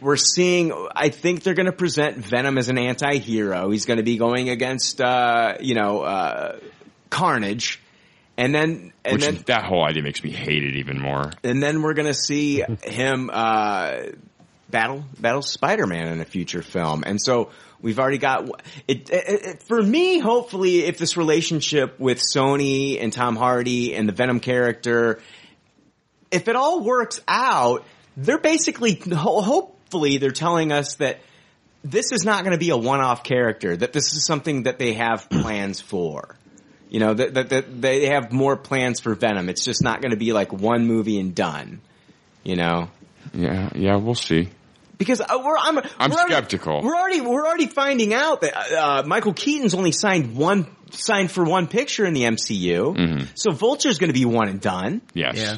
we're seeing I think they're going to present Venom as an anti-hero. He's going to be going against uh, you know, uh, Carnage. And then and Which then that whole idea makes me hate it even more. and then we're gonna see him uh, battle battle Spider Man in a future film, and so we've already got it, it, it. For me, hopefully, if this relationship with Sony and Tom Hardy and the Venom character, if it all works out, they're basically hopefully they're telling us that this is not going to be a one-off character. That this is something that they have plans for. You know, that, that, that they have more plans for Venom. It's just not going to be like one movie and done. You know, Yeah, yeah, we'll see. Because uh, we're I'm I'm we're already- skeptical. we're already we're already finding out that uh, Michael Keaton's only signed one signed for one picture in the MCU. Mm-hmm. So Vulture's going to be one and done. Yes. Yeah.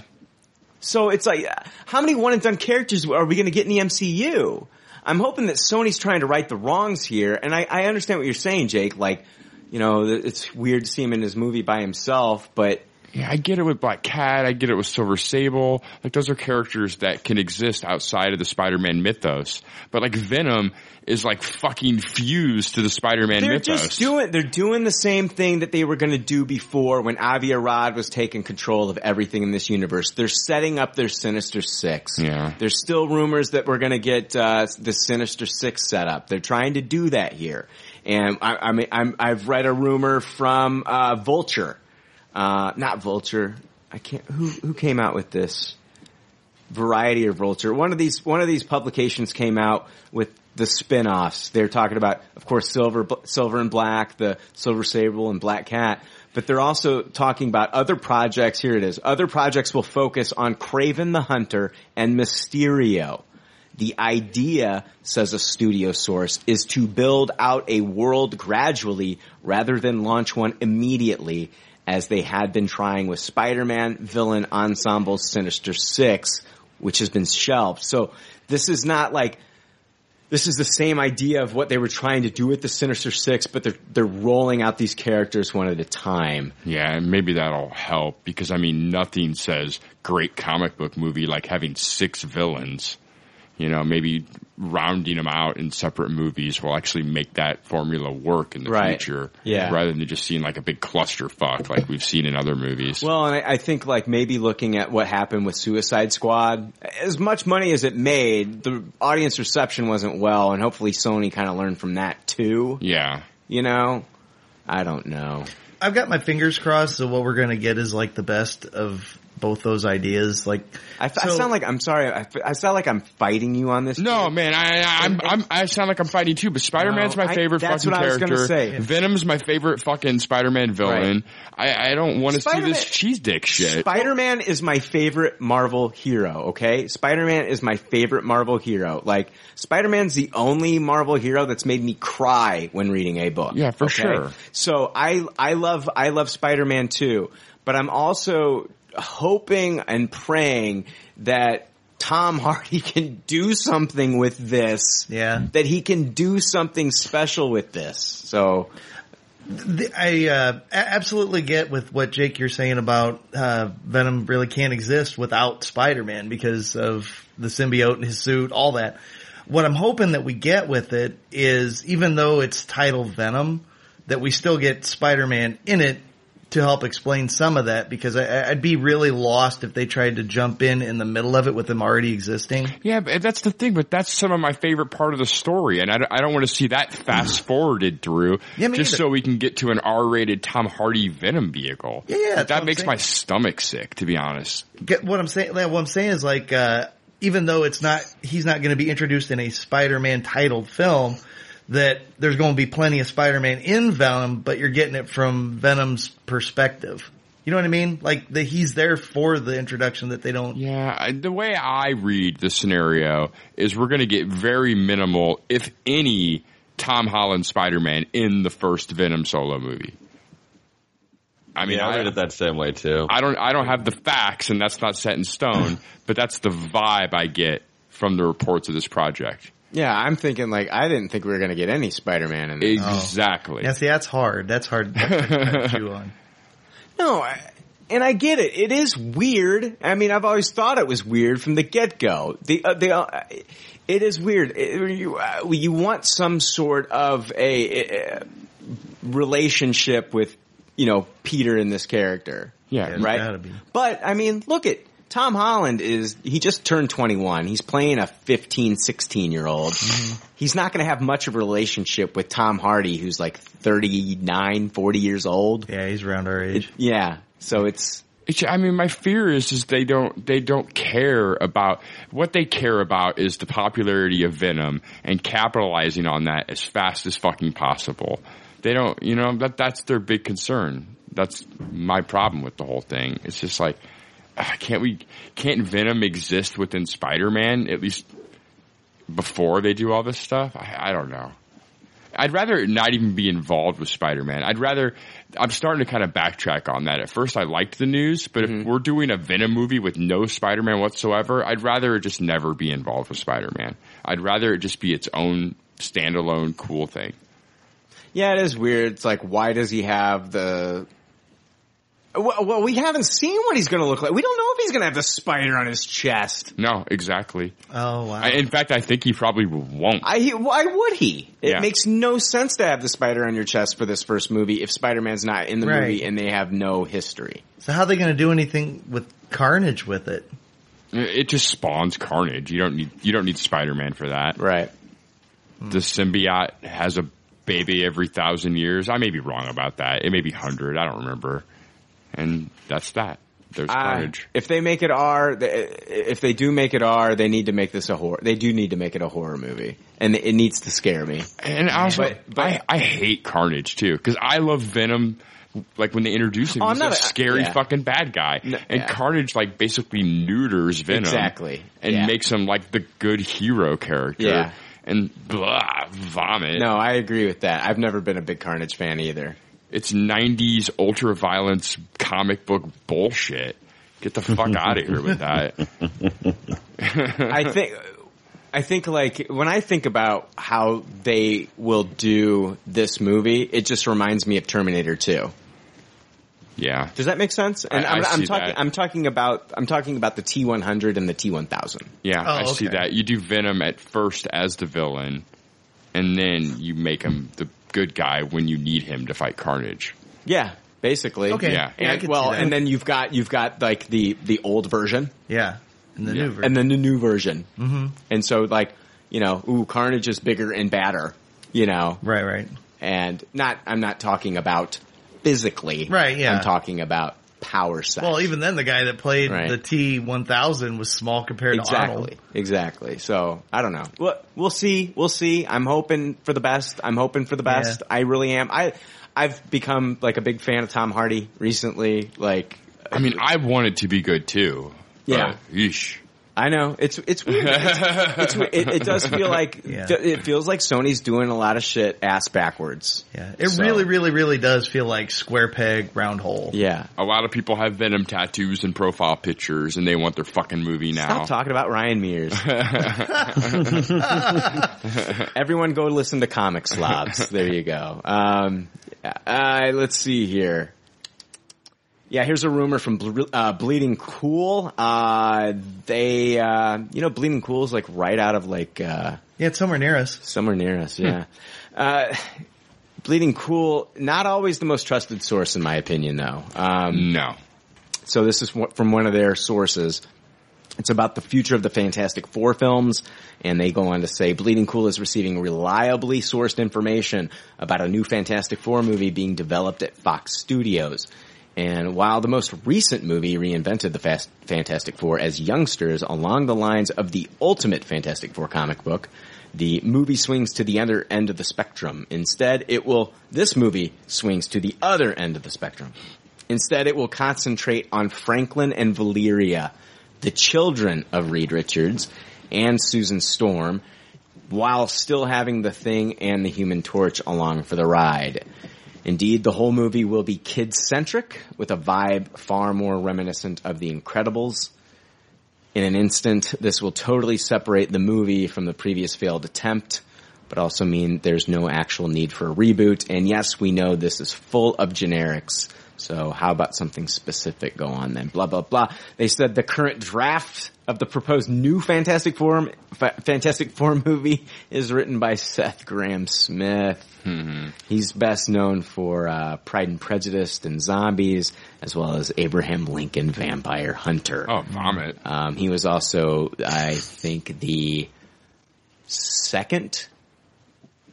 So it's like, uh, how many one and done characters are we going to get in the MCU? I'm hoping that Sony's trying to right the wrongs here, and I, I understand what you're saying, Jake. Like, you know, it's weird to see him in his movie by himself, but Yeah, I get it with Black Cat. I get it with Silver Sable. Like those are characters that can exist outside of the Spider-Man mythos. But like Venom is like fucking fused to the Spider-Man they're mythos. just doing they're doing the same thing that they were going to do before when Avi Arad was taking control of everything in this universe. They're setting up their Sinister Six. Yeah. There's still rumors that we're going to get uh, the Sinister Six set up. They're trying to do that here, and I, I mean I'm, I've read a rumor from uh, Vulture, uh, not Vulture. I can't. Who who came out with this? Variety of Vulture. One of these one of these publications came out with the spin-offs. They're talking about, of course, Silver Silver and Black, the Silver Sable and Black Cat, but they're also talking about other projects. Here it is. Other projects will focus on Kraven the Hunter and Mysterio. The idea, says a studio source, is to build out a world gradually rather than launch one immediately as they had been trying with Spider-Man villain ensemble Sinister Six, which has been shelved. So this is not like this is the same idea of what they were trying to do with the Sinister Six, but they're they're rolling out these characters one at a time. Yeah, and maybe that'll help because I mean, nothing says great comic book movie like having six villains. You know, maybe rounding them out in separate movies will actually make that formula work in the Right. future. Yeah. Rather than just seeing like a big clusterfuck like we've seen in other movies. Well, and I, I think like maybe looking at what happened with Suicide Squad, as much money as it made, the audience reception wasn't well, and hopefully Sony kind of learned from that too. yeah. You know, I don't know. I've got my fingers crossed. So what we're gonna get is like the best of both those ideas. Like I, I sound like I'm sorry. I, I sound like I'm fighting you on this. No, man, I, I, I'm, I'm, I sound like I'm fighting too, but Spider-Man's No, my I- favorite that's fucking what I was character. gonna say. Venom's my favorite fucking Spider-Man villain. I, I don't want to see this cheese dick shit. Spider-Man is my favorite Marvel hero, okay? Spider-Man is my favorite Marvel hero. Like, Spider-Man's the only Marvel hero that's made me cry when reading a book. Yeah, for okay? sure. So I, I love, I love Spider-Man too, but I'm also hoping and praying that Tom Hardy can do something with this. Yeah. That he can do something special with this. So, I uh, absolutely get with what Jake you're saying about uh, Venom really can't exist without Spider-Man because of the symbiote and his suit, all that. What I'm hoping that we get with it is, even though it's titled Venom, that we still get Spider-Man in it to help explain some of that because I, I'd be really lost if they tried to jump in in the middle of it with them already existing. Yeah, but that's the thing, but that's some of my favorite part of the story, and I don't, I don't want to see that fast forwarded through Yeah, just either. so we can get to an R-rated Tom Hardy Venom vehicle. Yeah, yeah, that makes my stomach sick, to be honest. get what I'm saying. What I'm saying is like, uh, even though it's not, he's not going to be introduced in a Spider-Man titled film, that there's going to be plenty of Spider-Man in Venom, but you're getting it from Venom's perspective. You know what I mean? Like the, he's there for the introduction that they don't. Yeah, I- the way I read the scenario is we're going to get very minimal, if any, Tom Holland Spider-Man in the first Venom solo movie. I mean, yeah, I I, read it that same way too. I don't, I don't have the facts, and that's not set in stone, but that's the vibe I get from the reports of this project. Yeah, I'm thinking like, I didn't think we were gonna get any Spider-Man in this. Exactly. Yeah, see, that's hard. That's hard to chew on. No, I, and I get it. It is weird. I mean, I've always thought it was weird from the get go. The uh, the uh, it is weird. It- you uh, you want some sort of a, relationship with you know Peter in this character. Yeah, there's right. be. But I mean, look at Tom Holland is he just turned 21. He's playing a 15, 16 year old. Mm-hmm. He's not going to have much of a relationship with Tom Hardy who's like 39, 40 years old. Yeah, he's around our age. Yeah. So it's It's, I mean, my fear is is they don't they don't care about what they care about is the popularity of Venom and capitalizing on that as fast as fucking possible. They don't, you know, that that's their big concern. That's my problem with the whole thing. It's just like, can't we? Can't Venom exist within Spider-Man at least before they do all this stuff? I, I don't know. I'd rather not even be involved with Spider-Man. I'd rather, I'm starting to kind of backtrack on that. At first I liked the news, but if mm-hmm. we're doing a Venom movie with no Spider-Man whatsoever, I'd rather just never be involved with Spider-Man. I'd rather it just be its own standalone cool thing. Yeah, it is weird. It's like, why does he have the? Well, well, we haven't seen what he's going to look like. We don't know if he's going to have the spider on his chest. No, exactly. Oh wow. I, in fact, I think he probably won't. I, why would he? It Yeah. makes no sense to have the spider on your chest for this first movie if Spider-Man's not in the Right. movie and they have no history. so how are they going to do anything with Carnage with it? It just spawns carnage. You don't need you don't need Spider-Man for that. Right. The symbiote has a baby every thousand years. I may be wrong about that. It may be hundred. I don't remember. And that's that. There's Uh, carnage. if they make it R, if they do make it R, they need to make this a horror. They do need to make it a horror movie, and it needs to scare me. And also, But- but- I, I hate Carnage too because I love Venom. Like when they introduce him, Oh, he's a a- scary yeah. fucking bad guy, No, and yeah. Carnage like basically neuters Venom Exactly. and Yeah. makes him like the good hero character. Yeah. and blah vomit. No, I agree with that. I've never been a big Carnage fan either. It's 90s ultra violence comic book bullshit. Get the fuck out of here with that. I think I think like when I think about how they will do this movie, it just reminds me of Terminator 2. Yeah. Does that make sense? And I- I am I'm see talking that. I'm talking about I'm talking about the T100 and the T1000. Yeah, Oh, I see that. You do Venom at first as the villain, and then you make him the good guy when you need him to fight Carnage. Yeah, basically. Okay. Yeah. Yeah, And, well, and then you've got you've got like the the old version Yeah. In the Yeah. new version. and then the new version. Mm-hmm. And so like, you know, ooh, Carnage is bigger and badder, you know. right, right. And not I'm not talking about physically. Right, yeah. I'm talking about power set. Well, even then, the guy that played Right. the T1000 was small compared to Arnold. Exactly. Exactly. So I don't know. We'll, we'll see. We'll see. I'm hoping for the best. I'm hoping for the best. I really am. I I've become like a big fan of Tom Hardy recently. Like I mean, I want it to be good too. Yeah. yeesh. I know it's it's weird. It's, it's, it, it does feel like Yeah. it feels like Sony's doing a lot of shit ass backwards. Yeah. It So- really, really, really does feel like square peg, round hole. Yeah. A lot of people have Venom tattoos and profile pictures, and they want their fucking movie now. Stop talking about Ryan Mears. Everyone go listen to Comic Slobs. There you go. Um, uh, let's see here. Yeah, here's a rumor from Ble- uh, Bleeding Cool. Uh, they, uh, you know, Bleeding Cool is like right out of like, uh, Yeah, it's somewhere near us. somewhere near us. Yeah. Uh, Bleeding Cool, not always the most trusted source in my opinion though. Um, No. so this is from one of their sources. It's about the future of the Fantastic Four films, and they go on to say Bleeding Cool is receiving reliably sourced information about a new Fantastic Four movie being developed at Fox Studios. And while the most recent movie reinvented the Fantastic Four as youngsters along the lines of the ultimate Fantastic Four comic book, the movie swings to the other end of the spectrum. Instead, it will, this movie swings to the other end of the spectrum. Instead, it will concentrate on Franklin and Valeria, the children of Reed Richards and Susan Storm, while still having the Thing and the Human Torch along for the ride. Indeed, the whole movie will be kid-centric, with a vibe far more reminiscent of The Incredibles. In an instant, this will totally separate the movie from the previous failed attempt, but also mean there's no actual need for a reboot. And yes, we know this is full of generics. So how about something specific go on then? Blah, blah, blah. They said the current draft of the proposed new Fantastic Four, Fa- Fantastic Four movie is written by Seth Grahame-Smith. He's best known for uh, Pride and Prejudice and Zombies, as well as Abraham Lincoln Vampire Hunter. Oh, vomit. Um, he was also, I think, the second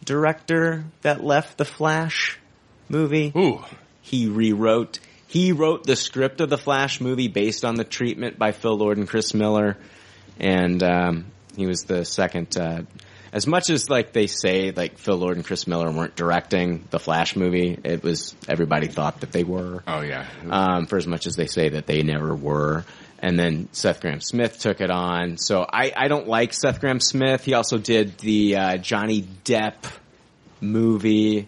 director that left the Flash movie. Ooh. He rewrote. He wrote the script of the Flash movie based on the treatment by Phil Lord and Chris Miller, and um, he was the second. Uh, as much as like they say, like Phil Lord and Chris Miller weren't directing the Flash movie, it was everybody thought that they were Oh yeah. um, for as much as they say that they never were. And then Seth Grahame-Smith took it on. So I, I don't like Seth Grahame-Smith. He also did the uh, Johnny Depp movie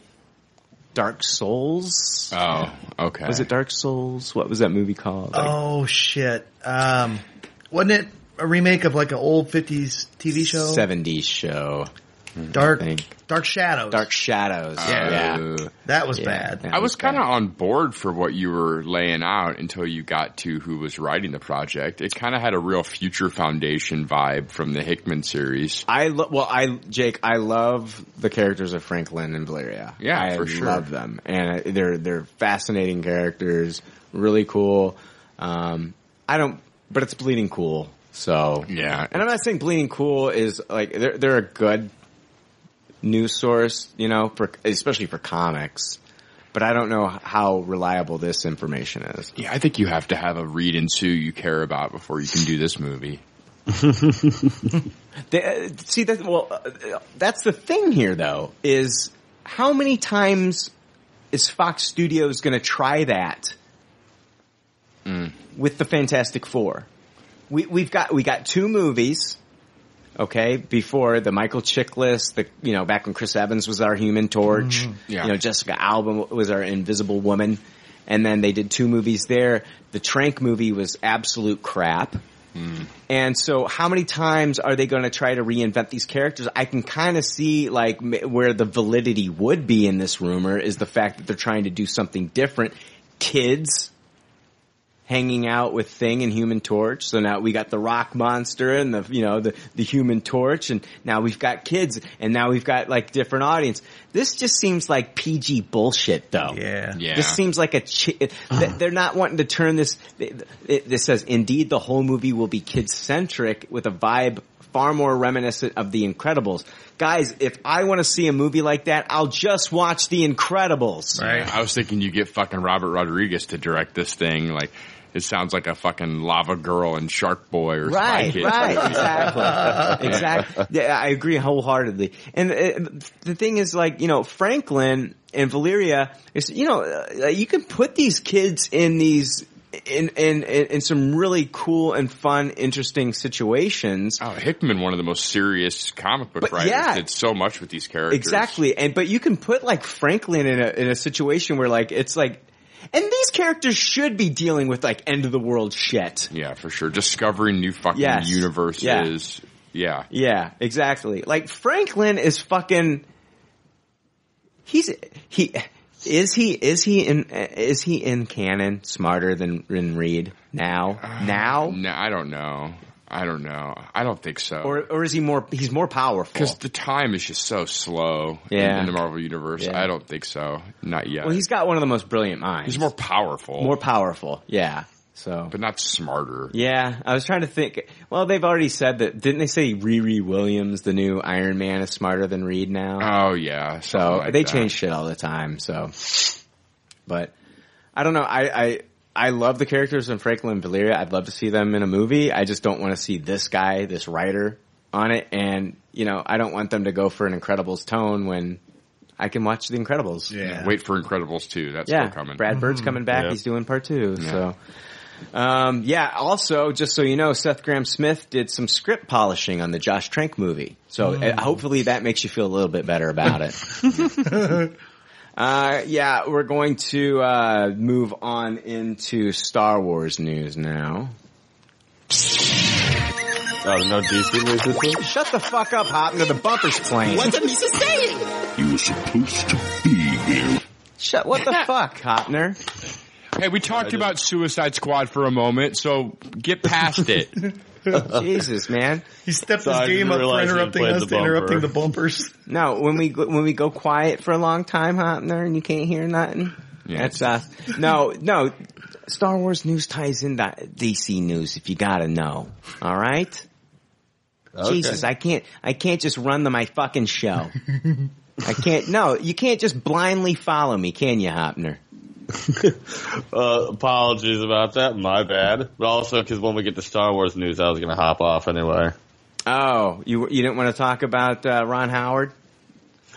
Dark Souls. Oh, okay. Was it Dark Souls? What was that movie called? Like, Oh shit! Um, wasn't it a remake of like an old fifties TV show? 70s show. Dark, I think. Dark Shadows. Dark Shadows. Yeah. yeah. That was Yeah, bad. that I was kind of on board for what you were laying out until you got to who was writing the project. It kind of had a real Future Foundation vibe from the Hickman series. I lo- well, I Jake, I love the characters of Franklin and Valeria. Yeah, I for sure. love them, and they're they're fascinating characters, really cool. Um, I don't, but it's bleeding cool. So Yeah. and I'm not saying bleeding cool is like they're they're a good news source, you know, for especially for comics. But I don't know how reliable this information is. Yeah, I think you have to have a read and Sue you care about before you can do this movie. They, uh, see that? Well, uh, that's the thing here, though. Is how many times is Fox Studios going to try that with the Fantastic Four? We, we've got we got two movies. Okay, before the Michael Chiklis, the you know back when Chris Evans was our Human Torch, mm-hmm. Yeah. you know Jessica Alba was our Invisible Woman, and then they did two movies there. The Trank movie was absolute crap. Mm. And so, how many times are they going to try to reinvent these characters? I can kind of see like where the validity would be in this rumor is the fact that they're trying to do something different. Kids hanging out with Thing and Human Torch. So now we got the Rock Monster and the you know the the Human Torch, and now we've got kids, and now we've got like different audience. This just seems like PG bullshit, though. Yeah. Yeah. This seems like a. Chi- th- they're not wanting to turn this. It, it, this says, indeed, the whole movie will be kid centric with a vibe far more reminiscent of The Incredibles. Guys, if I want to see a movie like that, I'll just watch The Incredibles. Right. I was thinking you get fucking Robert Rodriguez to direct this thing. Like, it sounds like a fucking Lava Girl and Shark Boy or Right, right, exactly, exactly. Yeah, I agree wholeheartedly. And uh, the thing is, like, you know, Franklin and Valeria is, you know, uh, you can put these kids in these. In, in in in some really cool and fun, interesting situations. Oh, Hickman, one of the most serious comic book But writers, yeah. did so much with these characters. Exactly, and but you can put like Franklin in a in a situation where like it's like, and these characters should be dealing with like end of the world shit. Yeah, for sure. Discovering new fucking Yes. universes. Yeah. Yeah, exactly. Like Franklin is fucking. He's he is he is he in is he in canon smarter than than Reed now uh, now No, I don't know. I don't know. I don't think so. or or is he more he's more powerful? because the time is just so slow in- Yeah. in, the Marvel universe. Yeah. I don't think so. Not yet. well, he's got one of the most brilliant minds. He's more powerful, more powerful. Yeah. So but not smarter. Yeah, I was trying to think. Well, they've already said that. Didn't they say Riri Williams, the new Iron Man, is smarter than Reed now? Oh yeah. so like they that. change shit all the time. So, but I don't know. I I I love the characters in Franklin and Valeria. I'd love to see them in a movie. I just don't want to see this guy, this writer, on it. And you know, I don't want them to go for an Incredibles tone when I can watch the Incredibles. Yeah. Wait for Incredibles two. That's Yeah, still coming. Brad Bird's coming back. Yeah. He's doing part two. So, um, yeah. Also, just so you know, Seth Grahame-Smith did some script polishing on the Josh Trank movie. So uh, hopefully that makes you feel a little bit better about it. uh, yeah, we're going to uh, move on into Star Wars news now. Oh, no DC news this week? Shut the fuck up, Hopner. The bumper's playing. What's Amisa saying? You were supposed to be here. Shut. What the fuck, Hopner? Hey, we talked about Suicide Squad for a moment, so get past it. Jesus, man. He stepped Sorry, I his game up for interrupting us to interrupting the bumpers. No, when we go, when we go quiet for a long time, Hopner, and you can't hear nothing. Yeah. That's us. No, no. Star Wars news ties into DC news if you gotta know. All right. Okay. Jesus, I can't. I can't just run the my fucking show. I can't. No, you can't just blindly follow me, can you, Hopner? Uh, apologies about that. My bad. But also because when we get to Star Wars news, I was going to hop off anyway. Oh, you you didn't want to talk about uh, Ron Howard?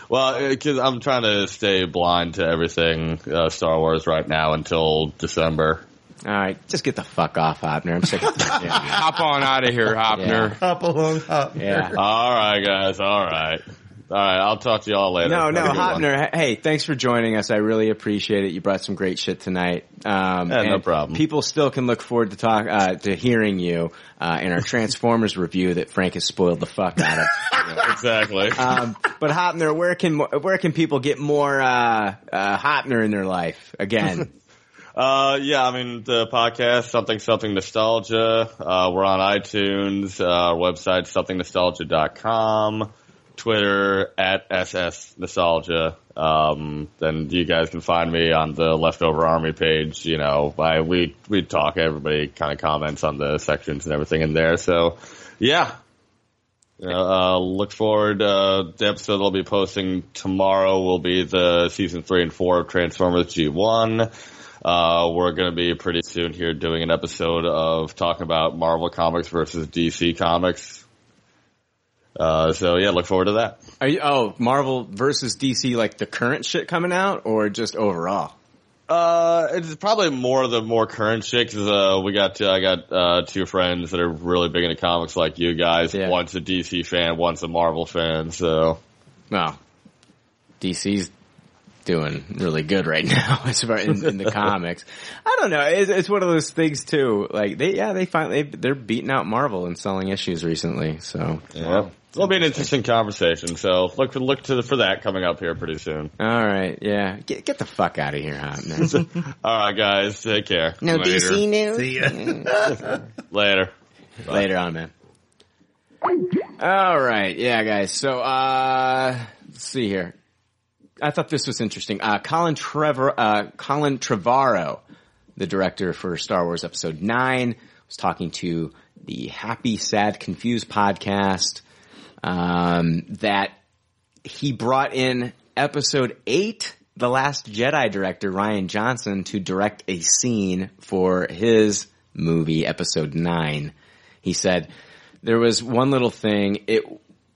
Well, because I'm trying to stay blind to everything uh, Star Wars right now until December. All right, just get the fuck off, Hopner. I'm sick of yeah. Hop on out of here, Hopner. Hop along, hop. yeah. All right, guys. All right. All right. I'll talk to y'all later. No, Have no, a one. Hopner. Hey, thanks for joining us. I really appreciate it. You brought some great shit tonight. Um, Yeah, no problem. People still can look forward to talk uh, to hearing you uh, in our Transformers review that Frank has spoiled the fuck out of. Exactly. Um, but Hopner, where can where can people get more uh, uh, Hopner in their life again? Uh, yeah, I mean, the podcast, Something Something Nostalgia, uh, we're on iTunes, uh, our website, somethingnostalgia.com, Twitter, at SS Nostalgia. Um, then you guys can find me on the Leftover Army page, you know, I, we, we talk, everybody kind of comments on the sections and everything in there, so, yeah. Know, uh, look forward, uh, the episode I'll be posting tomorrow will be the season three and four of Transformers G1. Uh, we're going to be pretty soon here doing an episode of talking about Marvel Comics versus DC Comics. Uh, so yeah, look forward to that. Are you, oh, Marvel versus DC, like the current shit coming out, or just overall? Uh, it's probably more of the more current shit 'cause, uh, we got, uh, I got, uh, two friends that are really big into comics like you guys. Yeah. One's a DC fan, one's a Marvel fan, so. Well, DC's doing really good right now as far in, in the comics. I don't know. It's, it's one of those things too. Like they, yeah, they finally they're beating out Marvel and selling issues recently. So Yeah. It'll be an interesting conversation, so look for, look to, for that coming up here pretty soon. all right, yeah, get get the fuck out of here, hot man. Alright guys, take care. no Later. DC news. See ya. Later. Later on, man. All right, yeah, guys. So, uh, let's see here. I thought this was interesting. Uh, Colin Trevor, uh, Colin Trevorrow, the director for Star Wars Episode Nine, was talking to the Happy, Sad, Confused podcast. Um, that he brought in Episode Eight, the Last Jedi director Rian Johnson, to direct a scene for his movie Episode Nine. He said there was one little thing. It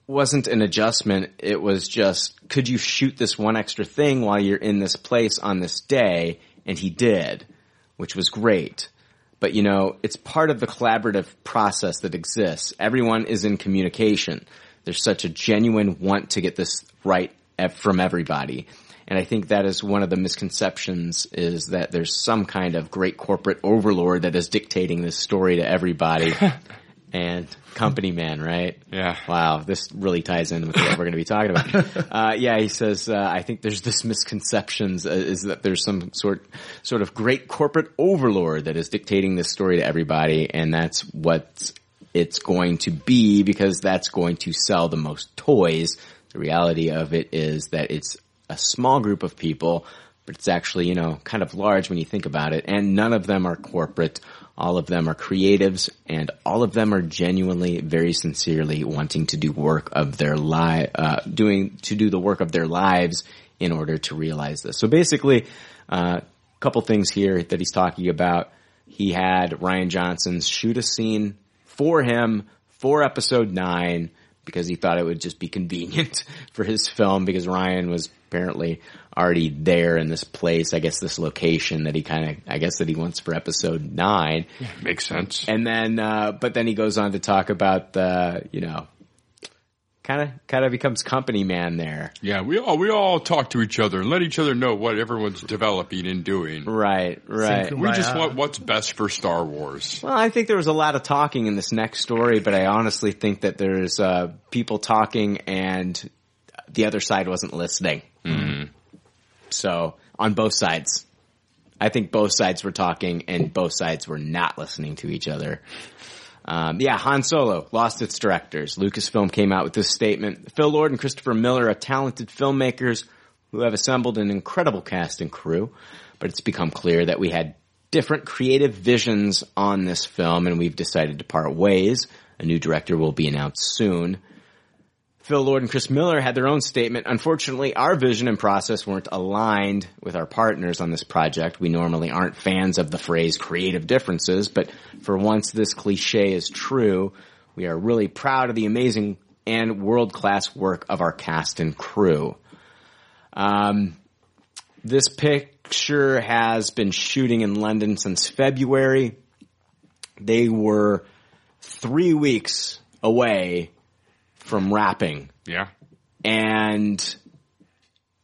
wasn't an adjustment. It was just, could you shoot this one extra thing while you're in this place on this day? And he did, which was great. But you know, it's part of the collaborative process that exists. Everyone is in communication. There's such a genuine want to get this right from everybody. And I think that is one of the misconceptions is that there's some kind of great corporate overlord that is dictating this story to everybody. and company man, right? Yeah. Wow, this really ties in with what we're going to be talking about. Uh, yeah, he says, uh, I think there's this misconceptions uh, is that there's some sort, sort of great corporate overlord that is dictating this story to everybody, and that's what it's going to be because that's going to sell the most toys. The reality of it is that it's a small group of people, but it's actually, you know, kind of large when you think about it, and none of them are corporate. All of them are creatives and all of them are genuinely, very sincerely wanting to do work of their li- uh, doing, to do the work of their lives in order to realize this. So basically, uh, a couple things here that he's talking about. He had Rian Johnson's shoot a scene for him for episode nine because he thought it would just be convenient for his film because Rian was apparently already there in this place, I guess this location that he kind of, I guess that he wants for episode nine. Makes sense. And then, uh, but then he goes on to talk about the, you know, kind of, kind of becomes company man there. Yeah, we all we all talk to each other and let each other know what everyone's developing and doing. Right, right. We just want what's best for Star Wars. Well, I think there was a lot of talking in this next story, but I honestly think that there's uh, people talking and the other side wasn't listening. So on both sides, I think both sides were talking and both sides were not listening to each other. Um, yeah, Han Solo lost its directors. Lucasfilm came out with this statement. Phil Lord and Christopher Miller are talented filmmakers who have assembled an incredible cast and crew, but it's become clear that we had different creative visions on this film and we've decided to part ways. A new director will be announced soon. Phil Lord and Chris Miller had their own statement. Unfortunately, our vision and process weren't aligned with our partners on this project. We normally aren't fans of the phrase creative differences, but for once this cliche is true, we are really proud of the amazing and world-class work of our cast and crew. Um, this picture has been shooting in London since February. They were three weeks away from wrapping. Yeah. And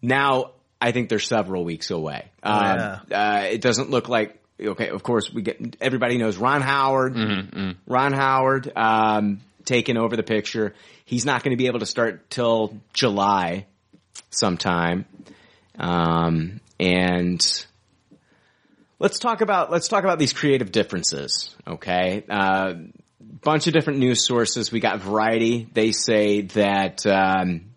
now I think they're several weeks away. Um, uh, it doesn't look like, okay, of course we get, everybody knows Ron Howard, Ron Howard, um, taking over the picture. He's not going to be able to start till July sometime. Um, and let's talk about, let's talk about these creative differences. Okay. Uh, bunch of different news sources. We got Variety. They say that, um,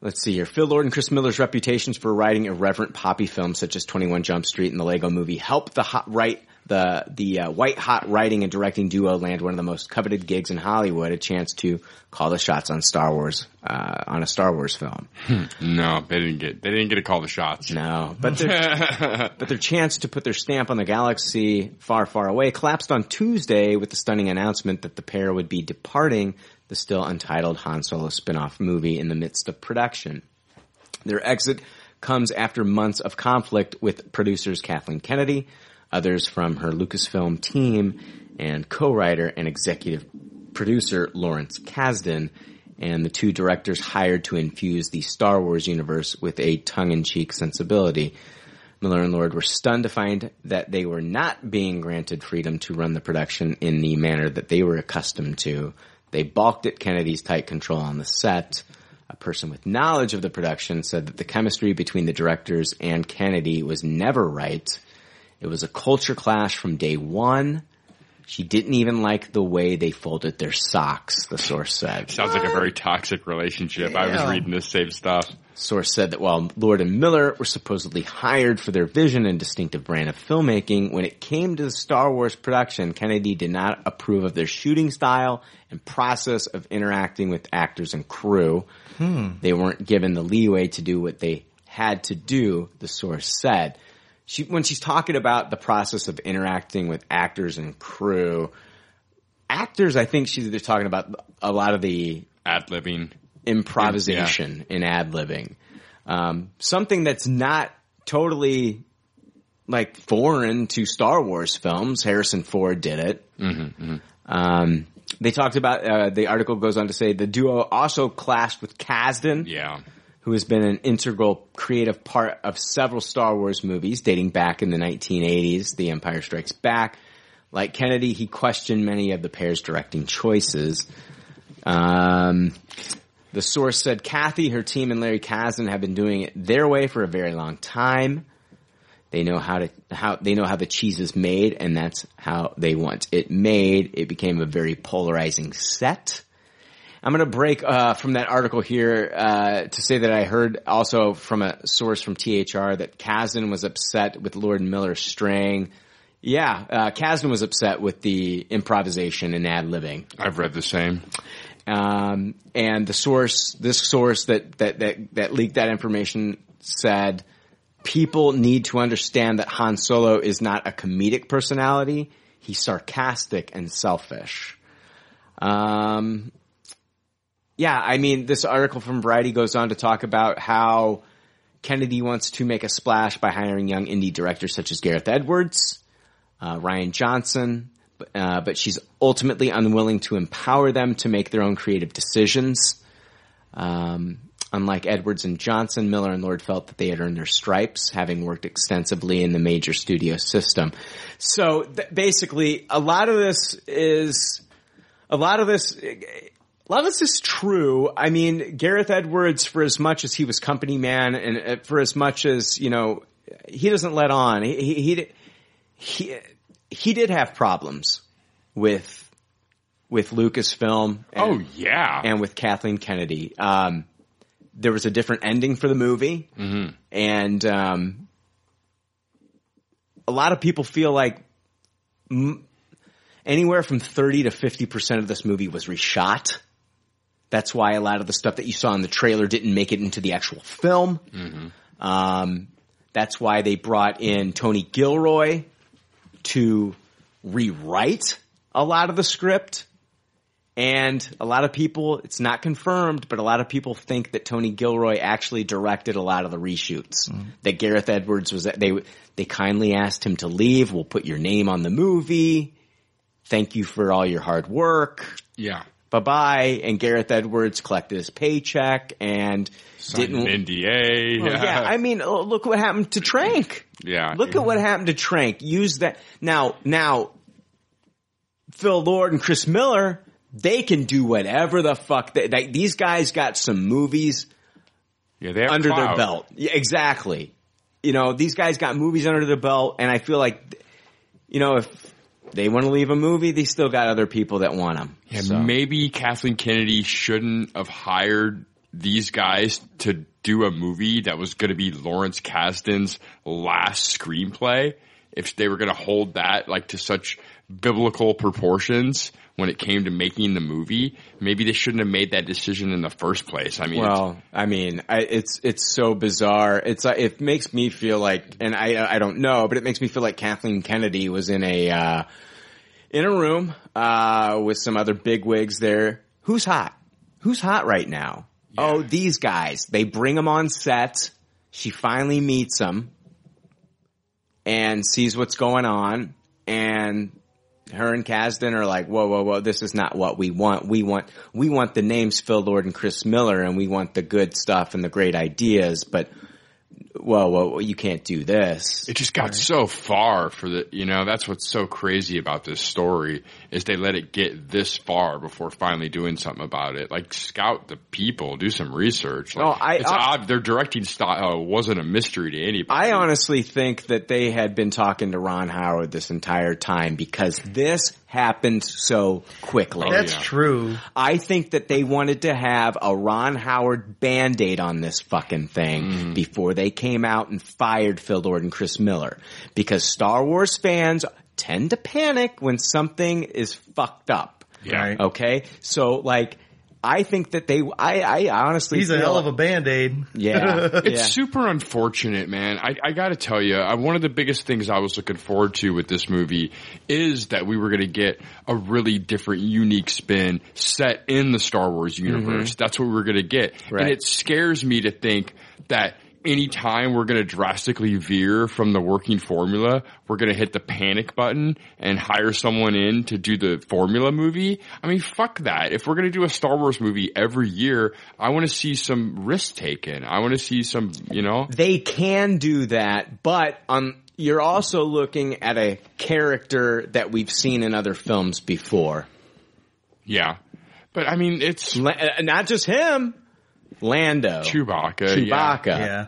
let's see here. Phil Lord and Chris Miller's reputations for writing irreverent poppy films such as 21 Jump Street and the Lego movie helped the hot right, the, the uh, white hot writing and directing duo land one of the most coveted gigs in Hollywood, a chance to call the shots on Star Wars, uh, on a Star Wars film. No, they didn't get they didn't get to call the shots. No, but their, but their chance to put their stamp on the galaxy far, far away collapsed on Tuesday with the stunning announcement that the pair would be departing the still untitled Han Solo spin-off movie in the midst of production. Their exit comes after months of conflict with producers Kathleen Kennedy, others from her Lucasfilm team, and co-writer and executive producer Lawrence Kasdan, and the two directors hired to infuse the Star Wars universe with a tongue-in-cheek sensibility. Miller and Lord were stunned to find that they were not being granted freedom to run the production in the manner that they were accustomed to. They balked at Kennedy's tight control on the set. A person with knowledge of the production said that the chemistry between the directors and Kennedy was never right. It was a culture clash from day one. She didn't even like the way they folded their socks, the source said. Sounds like a very toxic relationship. I was reading this same stuff. Source said that while Lord and Miller were supposedly hired for their vision and distinctive brand of filmmaking, when it came to the Star Wars production, Kennedy did not approve of their shooting style and process of interacting with actors and crew. Hmm. They weren't given the leeway to do what they had to do, the source said. She, when she's talking about the process of interacting with actors and crew, actors, I think she's they're talking about a lot of the ad libbing, improvisation in ad libbing. Um, something that's not totally like foreign to Star Wars films. Harrison Ford did it. Mm-hmm, Um, they talked about uh, the article goes on to say the duo also clashed with Kasdan, Yeah. Who has been an integral creative part of several Star Wars movies dating back in the 1980s. The Empire Strikes Back. Like Kennedy, he questioned many of the pair's directing choices. Um, the source said Kathy, her team, and Larry Kasdan have been doing it their way for a very long time. They know how to how they know how the cheese is made, and that's how they want it made. It became a very polarizing set. I'm going to break uh, from that article here uh, to say that I heard also from a source from THR that Kasdan was upset with Lord Miller straying. Yeah, uh, Kasdan was upset with the improvisation and ad libbing. I've read the same. Um, and the source, this source that, that, that, that leaked that information said people need to understand that Han Solo is not a comedic personality. He's sarcastic and selfish. Um, yeah, I mean, this article from Variety goes on to talk about how Kennedy wants to make a splash by hiring young indie directors such as Gareth Edwards, uh, Rian Johnson, uh, but she's ultimately unwilling to empower them to make their own creative decisions. Um, unlike Edwards and Johnson, Miller and Lord felt that they had earned their stripes, having worked extensively in the major studio system. So th- basically, a lot of this is a lot of this. A lot of this is true. I mean, Gareth Edwards, for as much as he was company man, and uh, for as much as you know, he doesn't let on. He he he he, he did have problems with with Lucasfilm. And, Oh yeah. and with Kathleen Kennedy. Um, there was a different ending for the movie, Mm-hmm. and um, a lot of people feel like m- anywhere from thirty to fifty percent of this movie was reshot. That's why a lot of the stuff that you saw in the trailer didn't make it into the actual film. Um, that's why they brought in Tony Gilroy to rewrite a lot of the script. And a lot of people, it's not confirmed, but a lot of people think that Tony Gilroy actually directed a lot of the reshoots. That Gareth Edwards was, they, they kindly asked him to leave. We'll put your name on the movie. Thank you for all your hard work. Yeah. Bye bye. And Gareth Edwards collected his paycheck and Signed didn't. NDA. Well, yeah, I mean, oh, look what happened to Trank. yeah. Look at what happened to Trank. Use that now. Now, Phil Lord and Chris Miller, they can do whatever the fuck. They, they, these guys got some movies yeah, they under their belt. Yeah, exactly. You know, these guys got movies under their belt, and I feel like, you know, if they want to leave a movie, they still got other people that want them. Yeah, so. maybe Kathleen Kennedy shouldn't have hired these guys to do a movie that was going to be Lawrence Kasdan's last screenplay. If they were going to hold that like to such biblical proportions when it came to making the movie, maybe they shouldn't have made that decision in the first place. I mean, Well, I mean, I, it's it's so bizarre. It's like it makes me feel like, and I I don't know, but it makes me feel like Kathleen Kennedy was in a uh, in a room uh, with some other big bigwigs there. Who's hot? Who's hot right now? Oh, these guys. They bring them on set. She finally meets them and sees what's going on and her and Kasdan are like, whoa, whoa, whoa, this is not what we want. We want, we want the names Phil Lord and Chris Miller and we want the good stuff and the great ideas, but whoa, whoa, whoa you can't do this. It just got so far for the, you know, that's what's so crazy about this story is they let it get this far before finally doing something about it. Like scout the people, do some research. Like, No, I- it's I- odd. Their directing style wasn't a mystery to anybody. I honestly think that they had been talking to Ron Howard this entire time because this happened so quickly. That's true. I think that they wanted to have a Ron Howard band-aid on this fucking thing Mm. before they came out and fired Phil Lord and Chris Miller. Because Star Wars fans tend to panic when something is fucked up. Yeah. Right. Okay? So like, I think that they, I, I honestly He's a hell of a band-aid. yeah. It's yeah. super unfortunate, man. I, I gotta tell you, uh, I, one of the biggest things I was looking forward to with this movie is that we were gonna get a really different, unique spin set in the Star Wars mm-hmm. universe. That's what we were gonna get. Right. And it scares me to think that anytime we're gonna drastically veer from the working formula, we're gonna hit the panic button and hire someone in to do the formula movie. I mean, fuck that. If we're gonna do a Star Wars movie every year, I wanna see some risk taken. I wanna see some, you know? they can do that, but um, you're also looking at a character that we've seen in other films before. Yeah. But I mean, it's La- uh, not just him, Lando, Chewbacca. Yeah. Chewbacca. Yeah.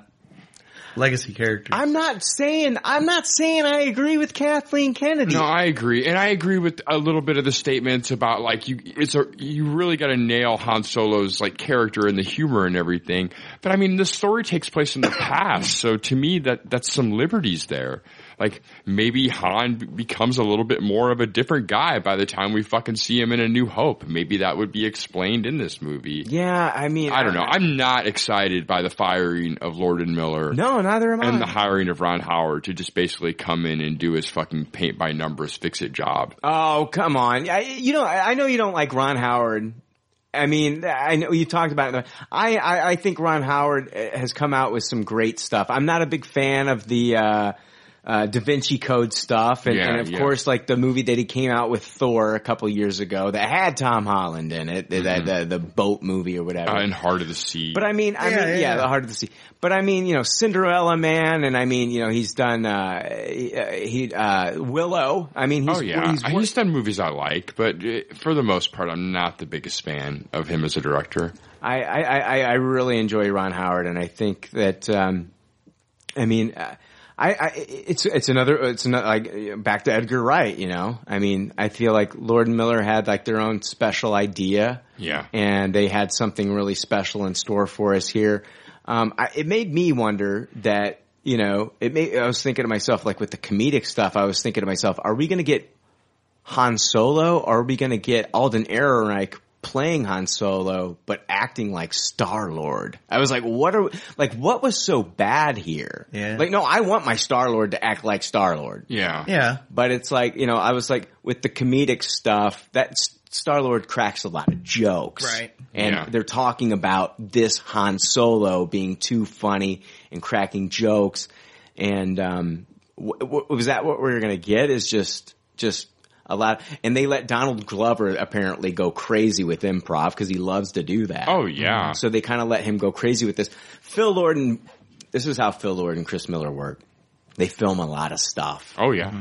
Legacy character. I'm not saying I'm not saying I agree with Kathleen Kennedy. No, I agree, and I agree with a little bit of the statements about like you. It's a you really got to nail Han Solo's like character and the humor and everything. But I mean, the story takes place in the past, so to me, that that's some liberties there. Like maybe Han becomes a little bit more of a different guy by the time we fucking see him in A New Hope. Maybe that would be explained in this movie. yeah, I mean, I don't know. I'm not excited by the firing of Lord and Miller. no, neither am I. And the hiring of Ron Howard to just basically come in and do his fucking paint by numbers fix it job. Oh, come on. I, you know, I, I know you don't like Ron Howard. I mean, I know you talked about it. I, I, I think Ron Howard has come out with some great stuff. I'm not a big fan of the, uh, uh, Da Vinci Code stuff, and, Yeah, and of yeah. course, like the movie that he came out with Thor a couple years ago that had Tom Holland in it, the, the, the boat movie or whatever. Uh, and Heart of the Sea. But I mean, I Yeah, mean, yeah, yeah, yeah. the heart of the sea. But I mean, you know, Cinderella Man, and I mean, you know, he's done uh, he uh, Willow. I mean, he's, oh yeah, he's, he's, done movies I like, but uh, for the most part, I'm not the biggest fan of him as a director. I, I, I, I really enjoy Ron Howard, and I think that, um, I mean, uh, I, I, it's, it's another, it's another, like, back to Edgar Wright, you know? I mean, I feel like Lord and Miller had like their own special idea. Yeah. And they had something really special in store for us here. Um, I, it made me wonder that, you know, it made, I was thinking to myself, like with the comedic stuff, I was thinking to myself, are we gonna get Han Solo or are we gonna get Alden Ehrenreich playing Han Solo but acting like Star Lord? I was like, what are like what was so bad here? Yeah. Like no, I want my Star Lord to act like Star Lord. Yeah. yeah. But it's like, you know, I was like with the comedic stuff, that Star Lord cracks a lot of jokes. Right. And Yeah. they're talking about this Han Solo being too funny and cracking jokes. And, um, w- w- was that what we are going to get is just, just a lot. And they let Donald Glover apparently go crazy with improv because he loves to do that. Oh yeah. So they kind of let him go crazy with this. Phil Lord and, this is how Phil Lord and Chris Miller work. They film a lot of stuff Oh yeah.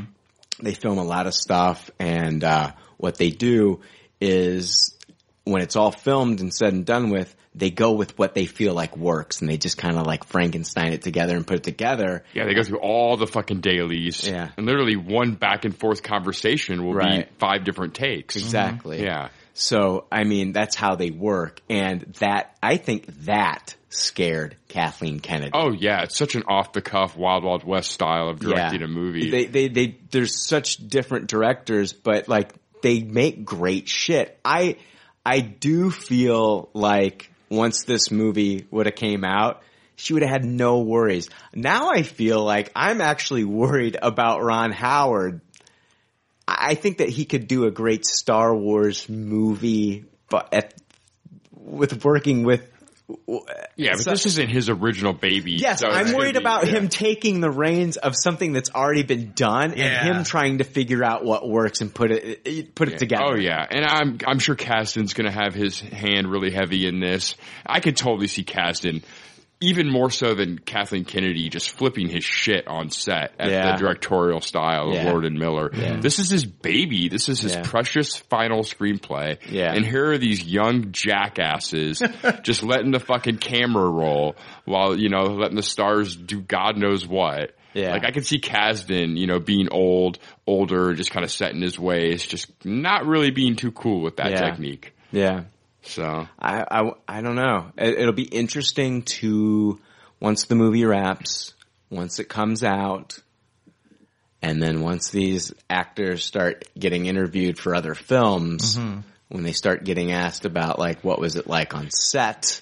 they film a lot of stuff and uh, what they do is when it's all filmed and said and done with they go with what they feel like works and they just kind of like frankenstein it together and put it together Yeah, they go through all the fucking dailies. Yeah. And literally one back and forth conversation will Right. be five different takes. exactly mm-hmm. Yeah. so i mean that's how they work and that i think that scared kathleen kennedy Oh yeah, it's such an off the cuff Wild Wild West style of directing a movie. They, they, they, there's such different directors, but like they make great shit. I, I do feel like once this movie would have came out, she would have had no worries. Now I feel like I'm actually worried about Ron Howard. I think that he could do a great Star Wars movie, but at, with working with Yeah, but So- this isn't his original baby. Yes, so I'm worried be- about yeah. him taking the reins of something that's already been done Yeah. and him trying to figure out what works and put it put it together. Oh yeah, and I'm I'm sure Kasdan's going to have his hand really heavy in this. I could totally see Kasdan, even more so than Kathleen Kennedy, just flipping his shit on set at Yeah. the directorial style of Yeah. Lord and Miller. This is his baby. This is his Yeah. precious final screenplay. Yeah. and here are these young jackasses just letting the fucking camera roll while you know letting the stars do God knows what. Yeah. Like I can see Kasdan, you know, being old, older, just kind of set in his ways, just not really being too cool with that Yeah. technique. Yeah. So I, I, I don't know. It, it'll be interesting to once the movie wraps, once it comes out, and then once these actors start getting interviewed for other films, mm-hmm. when they start getting asked about like what was it like on set.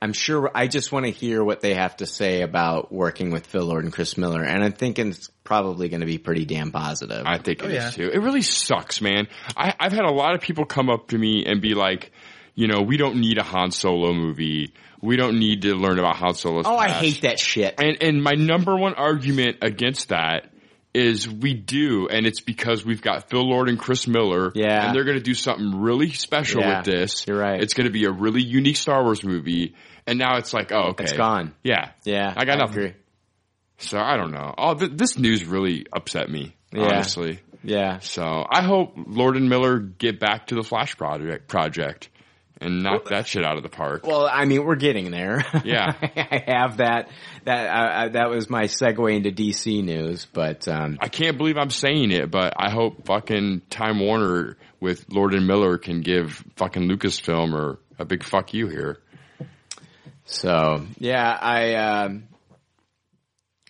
I'm sure I just want to hear what they have to say about working with Phil Lord and Chris Miller, and I'm thinking it's probably going to be pretty damn positive. I think it oh, is yeah. too. It really sucks, man. I, I've had a lot of people come up to me and be like, you know, we don't need a Han Solo movie. We don't need to learn about Han Solo's oh, I hate that shit. And and my number one argument against that is we do, and it's because we've got Phil Lord and Chris Miller, Yeah. and they're going to do something really special Yeah, with this. you're right. It's going to be a really unique Star Wars movie, and now it's like, oh, okay, It's gone. Yeah, Yeah, I got I nothing. agree. So I don't know. Oh, th- this news really upset me, Yeah. honestly. Yeah. So I hope Lord and Miller get back to the Flash project project and knock that shit out of the park. Well, I mean, we're getting there. Yeah. I have that. That uh, uh, that was my segue into DC news, but um, I can't believe I'm saying it, but I hope fucking Time Warner with Lord and Miller can give fucking Lucasfilm or a big fuck you here. so yeah, I um,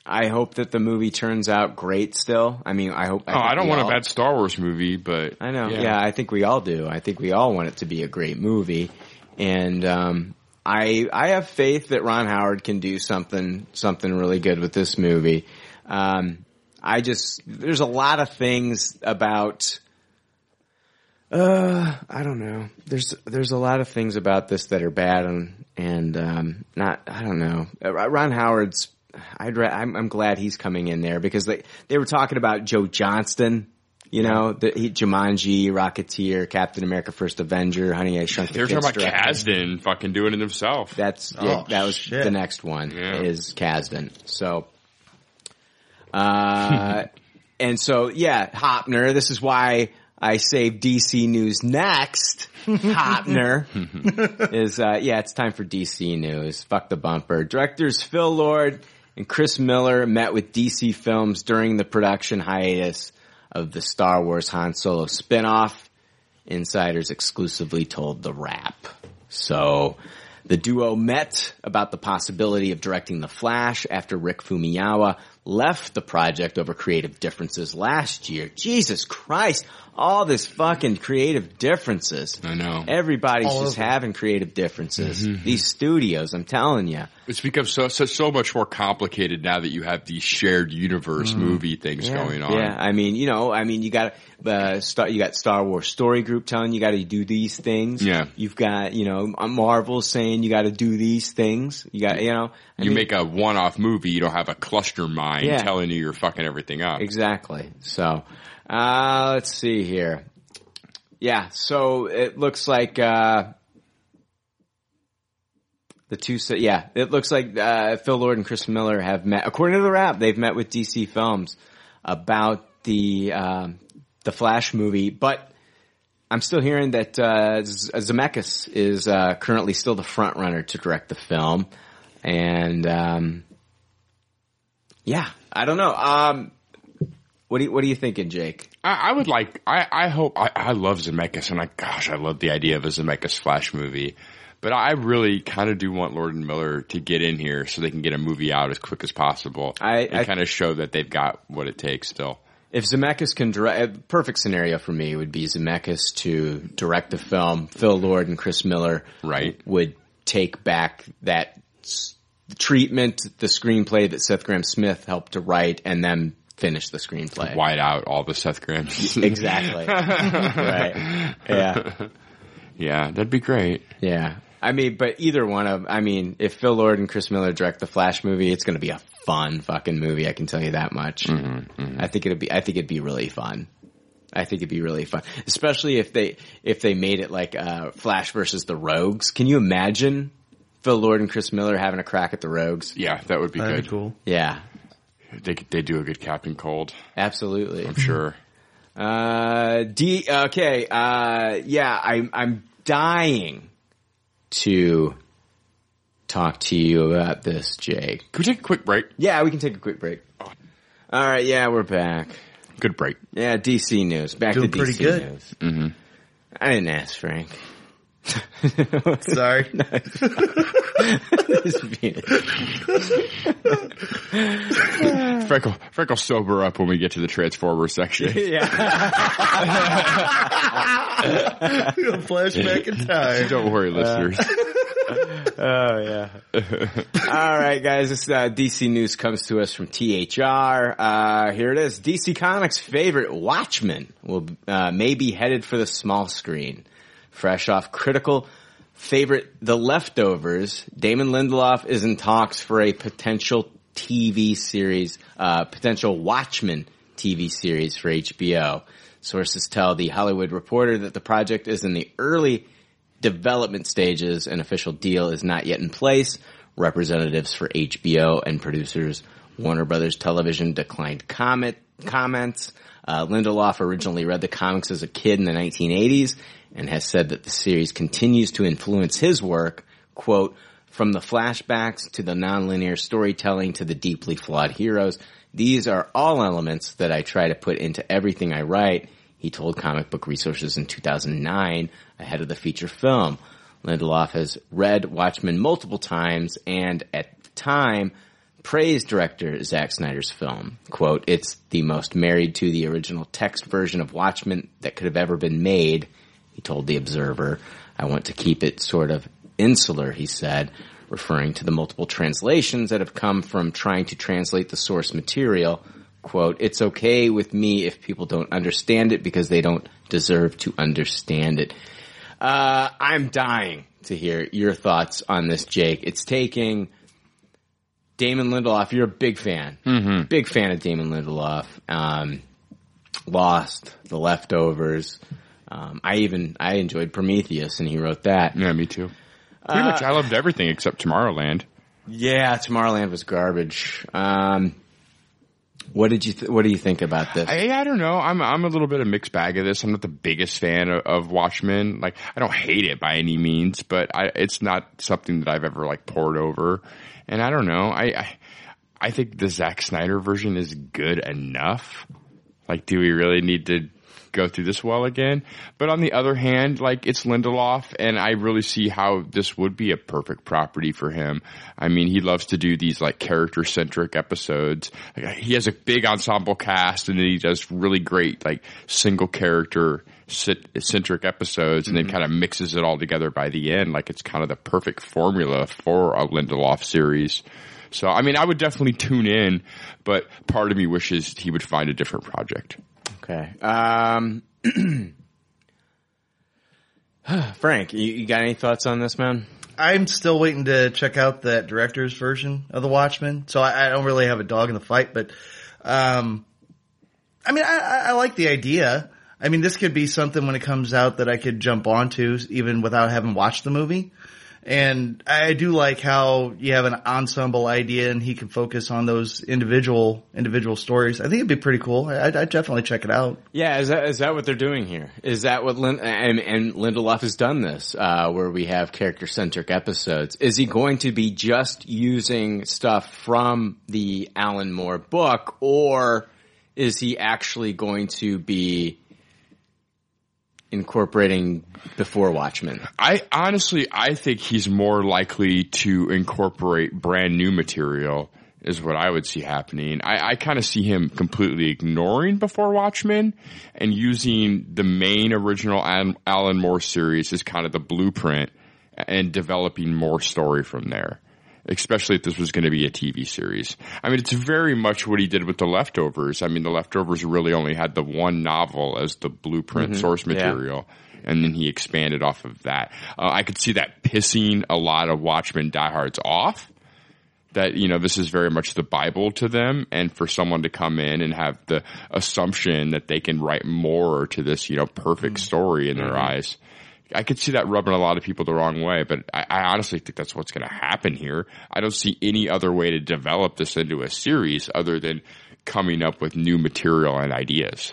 I hope that the movie turns out great. Still, I mean, I hope. oh, I don't want all- a bad Star Wars movie, but I know. Yeah. I think we all do. I think we all want it to be a great movie, and um, I I have faith that Ron Howard can do something something really good with this movie. Um, I just there's a lot of things about. Uh, I don't know. There's there's a lot of things about this that are bad and and um, not. I don't know. Ron Howard's. I'd. Ra- I'm, I'm glad he's coming in there because they they were talking about Joe Johnston. You know, the, he, Jumanji, Rocketeer, Captain America: First Avenger, Honey I Shrunk the They're talking about director. Kasdan fucking doing it himself. That's Oh, yeah, that was shit. the next one Yeah. is Kasdan. So, uh, and so yeah, Hopner. This is why I saved DC News next. Hopner is uh, yeah, it's time for DC News. Fuck the bumper. Directors Phil Lord and Chris Miller met with DC Films during the production hiatus of the Star Wars Han Solo spinoff. Insiders exclusively told The Wrap. So the duo met about the possibility of directing The Flash after Rick Famuyiwa left the project over creative differences last year. Jesus Christ, all this fucking creative differences. I know. Everybody's All just having creative differences. These studios, I'm telling you. It's become so, so so much more complicated now that you have these shared universe movie things going on. Mm. Yeah, I mean, you know, I mean, you got uh, Star, you got Star Wars Story Group telling you got to do these things. Yeah. you've got you know Marvel saying you got to do these things. You got you know, I You mean, make a one-off movie, you don't have a cluster mind Yeah. telling you you're fucking everything up. exactly. So, uh, let's see here. Yeah, so it looks like uh, the two. Yeah, it looks like uh, Phil Lord and Chris Miller have met. According to the Wrap, they've met with DC Films about the um, the Flash movie, but I'm still hearing that uh, Zemeckis is uh, currently still the front runner to direct the film, and um, yeah, I don't know. Um, what do you, what are you thinking, Jake? I, I would like. I, I hope. I, I love Zemeckis, and I gosh, I love the idea of a Zemeckis Flash movie. But I really kind of do want Lord and Miller to get in here so they can get a movie out as quick as possible. I- I- kind of show that they've got what it takes still. If Zemeckis can direct, perfect scenario for me would be Zemeckis to direct the film. Phil Lord and Chris Miller Right. would take back that treatment, the screenplay that Seth Grahame-Smith helped to write, and then finish the screenplay. White out all the Seth Grahames. Exactly. right. Yeah. yeah, that'd be great. Yeah. I mean, but either one of, I mean, if Phil Lord and Chris Miller direct the Flash movie, it's going to be a fun fucking movie. I can tell you that much. I think it'd be, I think it'd be really fun. I think it'd be really fun, especially if they if they made it like uh, Flash versus the Rogues. Can you imagine Phil Lord and Chris Miller having a crack at the Rogues? Yeah, that would be That'd good. be cool. Yeah, They they do a good Captain Cold, absolutely. I'm sure. Uh, D. Okay. Uh, yeah, I'm I'm dying to talk to you about this, Jake. Can we take a quick break? Yeah, we can take a quick break. All right. Yeah, we're back. Good break. Yeah, DC news. Back Doing to DC pretty good. news. Mm-hmm. I didn't ask Frank. Sorry. Just being- Frank will, Frank will sober up when we get to the Transformer section. yeah. Flashback in time. Don't worry, listeners. Oh yeah. All right, guys. This uh, DC news comes to us from THR. Uh, here it is. DC Comics' favorite Watchmen will uh, may be headed for the small screen. Fresh off critical favorite The Leftovers, Damon Lindelof is in talks for a potential TV series, uh, potential Watchmen TV series for HBO. Sources tell the Hollywood Reporter that the project is in the early development stages. An official deal is not yet in place. Representatives for HBO and producers Warner Brothers Television declined comment, comments. Uh, Lindelof originally read the comics as a kid in the 1980s and has said that the series continues to influence his work. Quote, from the flashbacks to the nonlinear storytelling to the deeply flawed heroes, these are all elements that I try to put into everything I write, he told Comic Book Resources in 2009 ahead of the feature film. Lindelof has read Watchmen multiple times and at the time praised director Zack Snyder's film. Quote, it's the most married to the original text version of Watchmen that could have ever been made, he told The Observer. I want to keep it sort of insular, he said, referring to the multiple translations that have come from trying to translate the source material. Quote, it's okay with me if people don't understand it because they don't deserve to understand it. Uh, I'm dying to hear your thoughts on this, Jake. It's taking Damon Lindelof. You're a big fan, mm-hmm. big fan of Damon Lindelof. Um, Lost, The Leftovers. Um, I even I enjoyed Prometheus, and he wrote that. Yeah, me too. Pretty much, I loved everything except Tomorrowland. Yeah, Tomorrowland was garbage. Um, what did you th- What do you think about this? I, I don't know. I'm I'm a little bit of a mixed bag of this. I'm not the biggest fan of, of Watchmen. Like I don't hate it by any means, but I, it's not something that I've ever like poured over. And I don't know. I, I I think the Zack Snyder version is good enough. Like, do we really need to go through this well again? But on the other hand, like it's Lindelof, and I really see how this would be a perfect property for him. I mean, he loves to do these like character centric episodes. Like, he has a big ensemble cast, and then he does really great like single character centric episodes, and then mm-hmm. kind of mixes it all together by the end. Like it's kind of the perfect formula for a Lindelof series. So, I mean, I would definitely tune in, but part of me wishes he would find a different project. Okay. Um, Frank, you, you got any thoughts on this, man? I'm still waiting to check out that director's version of the Watchmen, so I, I don't really have a dog in the fight. But, um, I mean, I, I- I like the idea. I mean, this could be something when it comes out that I could jump onto even without having watched the movie. And I do like how you have an ensemble idea and he can focus on those individual individual stories. I think it'd be pretty cool. I, I'd, I'd definitely check it out. Yeah, is that is that what they're doing here? Is that what and, and Lindelof has done this, uh, where we have character centric episodes? Is he going to be just using stuff from the Alan Moore book, or is he actually going to be incorporating before Watchmen? I honestly, I think he's more likely to incorporate brand new material is what I would see happening. I, I kind of see him completely ignoring Before Watchmen and using the main original Alan, Alan Moore series as kind of the blueprint and developing more story from there. Especially if this was going to be a TV series. I mean, it's very much what he did with The Leftovers. I mean, The Leftovers really only had the one novel as the blueprint source Yeah. material. and then he expanded off of that. Uh, I could see that pissing a lot of Watchmen diehards off. That you know this is very much the Bible to them, and for someone to come in and have the assumption that they can write more to this you know perfect story in their Mhm. eyes, I could see that rubbing a lot of people the wrong way. But I, I honestly think that's what's going to happen here. I don't see any other way to develop this into a series other than coming up with new material and ideas.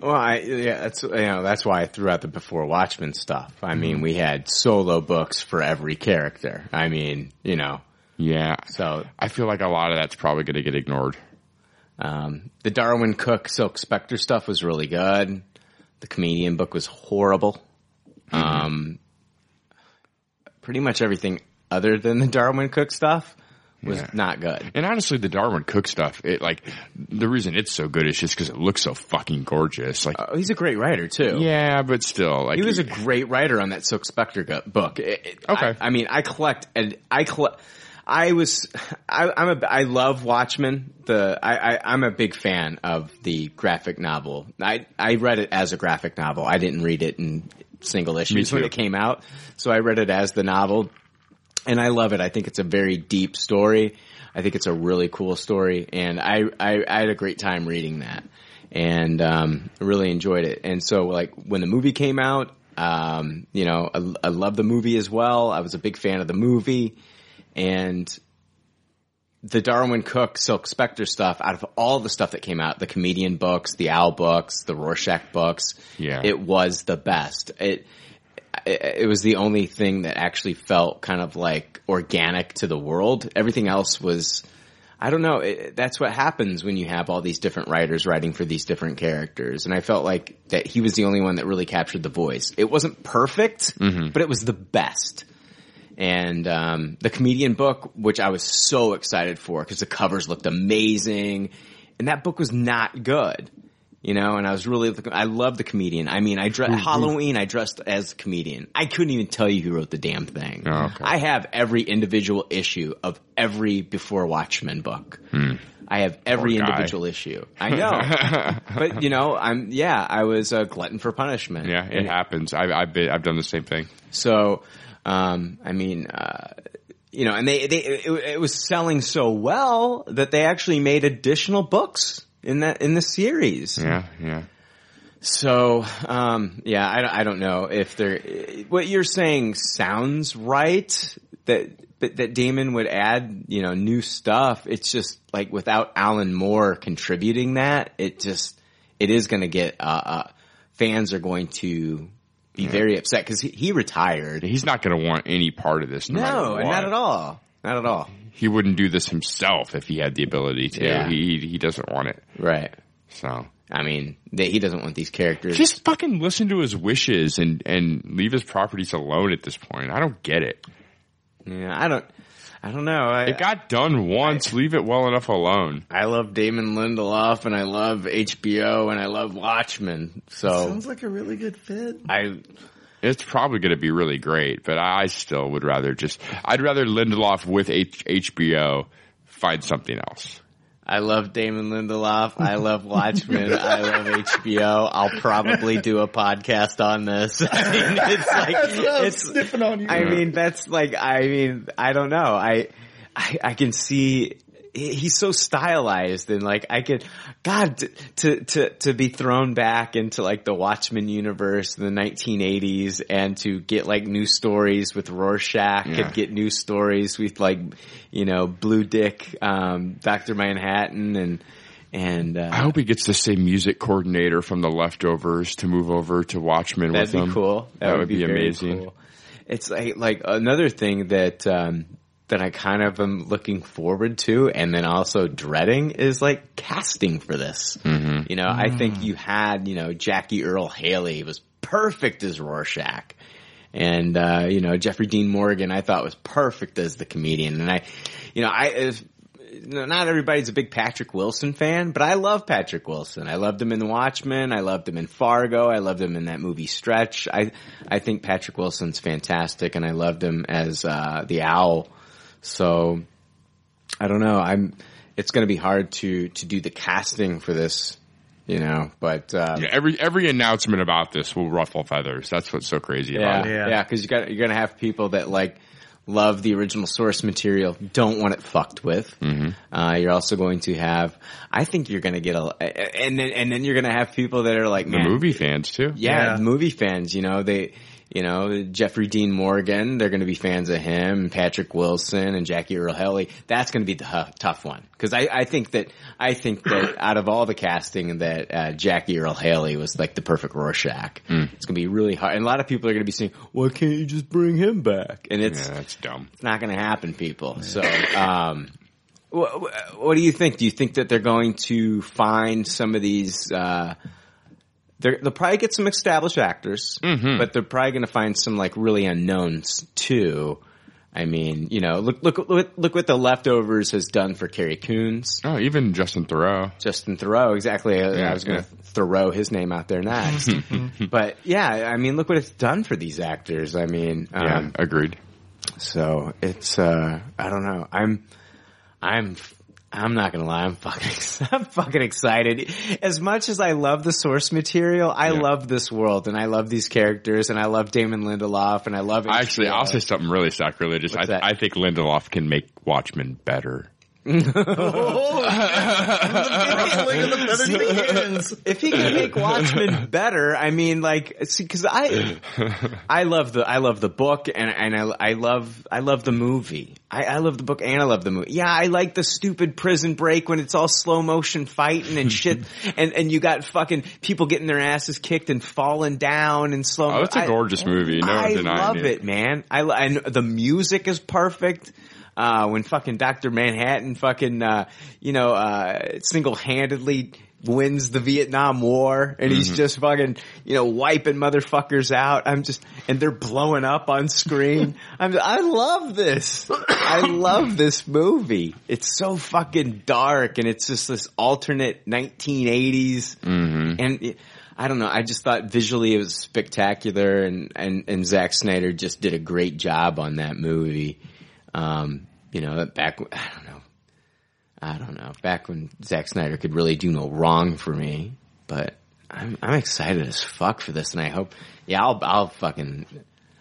Well, I, yeah, that's you know that's why I threw out the before Watchmen stuff. I mean, we had solo books for every character. I mean, you know, Yeah. So I feel like a lot of that's probably going to get ignored. Um, the Darwyn Cooke Silk Spectre stuff was really good. The comedian book was horrible. Um, pretty much everything other than the Darwyn Cooke stuff was Yeah. not good. And honestly, the Darwyn Cooke stuff, it like the reason it's so good is just because it looks so fucking gorgeous. Like, Oh, he's a great writer too. yeah, but still, like he was a great writer on that Silk Spectre book. It- it- Okay. I, I mean, I collect and I collect. I was, I, I'm a, I love Watchmen. The, I, I, I'm a big fan of the graphic novel. I, I read it as a graphic novel. I didn't read it in single issues when it came out. So I read it as the novel and I love it. I think it's a very deep story. I think it's a really cool story, and I I, I had a great time reading that, and um, really enjoyed it. And so, like when the movie came out, um, you know, I, I love the movie as well. I was a big fan of the movie, and the Darwyn Cooke Silk Spectre stuff. Out of all the stuff that came out, the comedian books, the Owl books, the Rorschach books, Yeah. it was the best. It it, it was the only thing that actually felt kind of like organic to the world. Everything else was, I don't know. It, that's what happens when you have all these different writers writing for these different characters. And I felt like that he was the only one that really captured the voice. It wasn't perfect, mm-hmm. but it was the best. And um, the comedian book, which I was so excited for because the covers looked amazing, and that book was not good. You know, and I was really, I love the comedian. I mean, I dressed, Halloween, I dressed as a comedian. I couldn't even tell you who wrote the damn thing. Oh, okay. I have every individual issue of every Before Watchmen book. I have every Hmm. Individual issue. I know. but, you know, I'm, yeah, I was a glutton for punishment. yeah, it And- happens. I, I've been, I've done the same thing. so, um, I mean, uh, you know, and they, they, it, it was selling so well that they actually made additional books in that, in the series. Yeah, yeah. So, um, yeah, I, don't- I don't know if they're, what you're saying sounds right, that, that Damon would add, you know, new stuff. It's just like without Alan Moore contributing that, it just, it is going to get, uh, uh, fans are going to be very upset because he, he retired. He's not going to want any part of this. No, No, not at all. Not at all. He wouldn't do this himself if he had the ability to. Yeah. He he doesn't want it. Right. So I mean, they, he doesn't want these characters. just fucking listen to his wishes and and leave his properties alone at this point. I don't get it. yeah, I don't, I don't know. I, It got done once. leave it well enough alone. I love Damon Lindelof and I love HBO and I love Watchmen. So Sounds like a really good fit. I, It's probably going to be really great, but I still would rather just. I'd rather Lindelof with H- HBO find something else. I love Damon Lindelof. I love Watchmen. I love HBO. I'll probably do a podcast on this. I mean, it's like, it's, sniffing on you. I mean, that's like, I mean, I don't know. I, I, I can see he's so stylized and like I could, God, to, to, to be thrown back into like the Watchmen universe in the 1980s and to get like new stories with Rorschach Yeah. and get new stories with like, you know, Blue Dick, um, Dr. Manhattan and, and, uh, I hope he gets the same music coordinator from the leftovers to move over to Watchmen That'd be cool. That, would be, very amazing. cool. It's like like another thing that um, that I kind of am looking forward to, and then also dreading is like casting for this. Mm-hmm. You know, I think you had you know Jackie Earle Haley was perfect as Rorschach. And, uh, you know, Jeffrey Dean Morgan, I thought was perfect as the comedian. And I, you know, I, if, you know, not everybody's a big Patrick Wilson fan, but I love Patrick Wilson. I loved him in The Watchmen. I loved him in Fargo. I loved him in that movie Stretch. I, I think Patrick Wilson's fantastic and I loved him as, uh, the owl. So, I don't know. I'm, it's going to be hard to, to do the casting for this, you know. But um, Yeah, every every announcement about this will ruffle feathers. That's what's so crazy yeah, about it. yeah, because you got you're gonna have people that like love the original source material, don't want it fucked with. Mm-hmm. Uh, you're also going to have, I think you're gonna get a, and then and then you're gonna have people that are like The movie fans too. yeah, Yeah. movie fans, you know, they, you know, Jeffrey Dean Morgan, they're going to be fans of him, and Patrick Wilson and Jackie Earle Haley. That's going to be the hu- tough one. Cause I, I think that, I think that out of all the casting that, uh, Jackie Earle Haley was like the perfect Rorschach. It's going to be really hard. And a lot of people are going to be saying, why can't you just bring him back? And it's, Yeah, that's dumb. it's not going to happen, people. So, um, what, what do you think? Do you think that they're going to find some of these? Uh, they're, they'll probably get some established actors, but they're probably going to find some like really unknowns too. I mean, you know, look look look, look what the leftovers has done for Carrie Coons, Oh, even Justin Theroux. Justin Theroux. Exactly. I- Yeah, I was going yeah. to throw his name out there next, but yeah, I mean, look what it's done for these actors. I mean, Yeah, um, agreed. so it's uh I don't know. I'm I'm I'm not gonna lie. I'm fucking I'm fucking excited. As much as I love the source material, I Yeah. love this world and I love these characters and I love Damon Lindelof and I love. Actually, HBO. I'll say something really sacrilegious. I, I think Lindelof can make Watchmen better. Ruffling the if he can make Watchmen better, I mean, like, see, because I, I love the, I love the book, and and I, I love, I love the movie. I, I love the book, and I love the movie. Yeah, I like the stupid prison break when it's all slow motion fighting and shit, and and you got fucking people getting their asses kicked and falling down and slow. Motion. Oh, it's a gorgeous movie. No I love it. it, man. I, and the music is perfect. Uh, when fucking Dr. Manhattan fucking, uh, you know, uh, single-handedly wins the Vietnam War and he's just fucking, you know, wiping motherfuckers out. I'm just, and they're blowing up on screen. I'm, I love this. I love this movie. It's so fucking dark and it's just this alternate 1980s and it, I don't know. I just thought visually it was spectacular, and and and Zack Snyder just did a great job on that movie. Um, you know, back I don't know, I don't know, back when Zack Snyder could really do no wrong for me. But I'm I'm excited as fuck for this, and I hope. Yeah, I'll I'll fucking.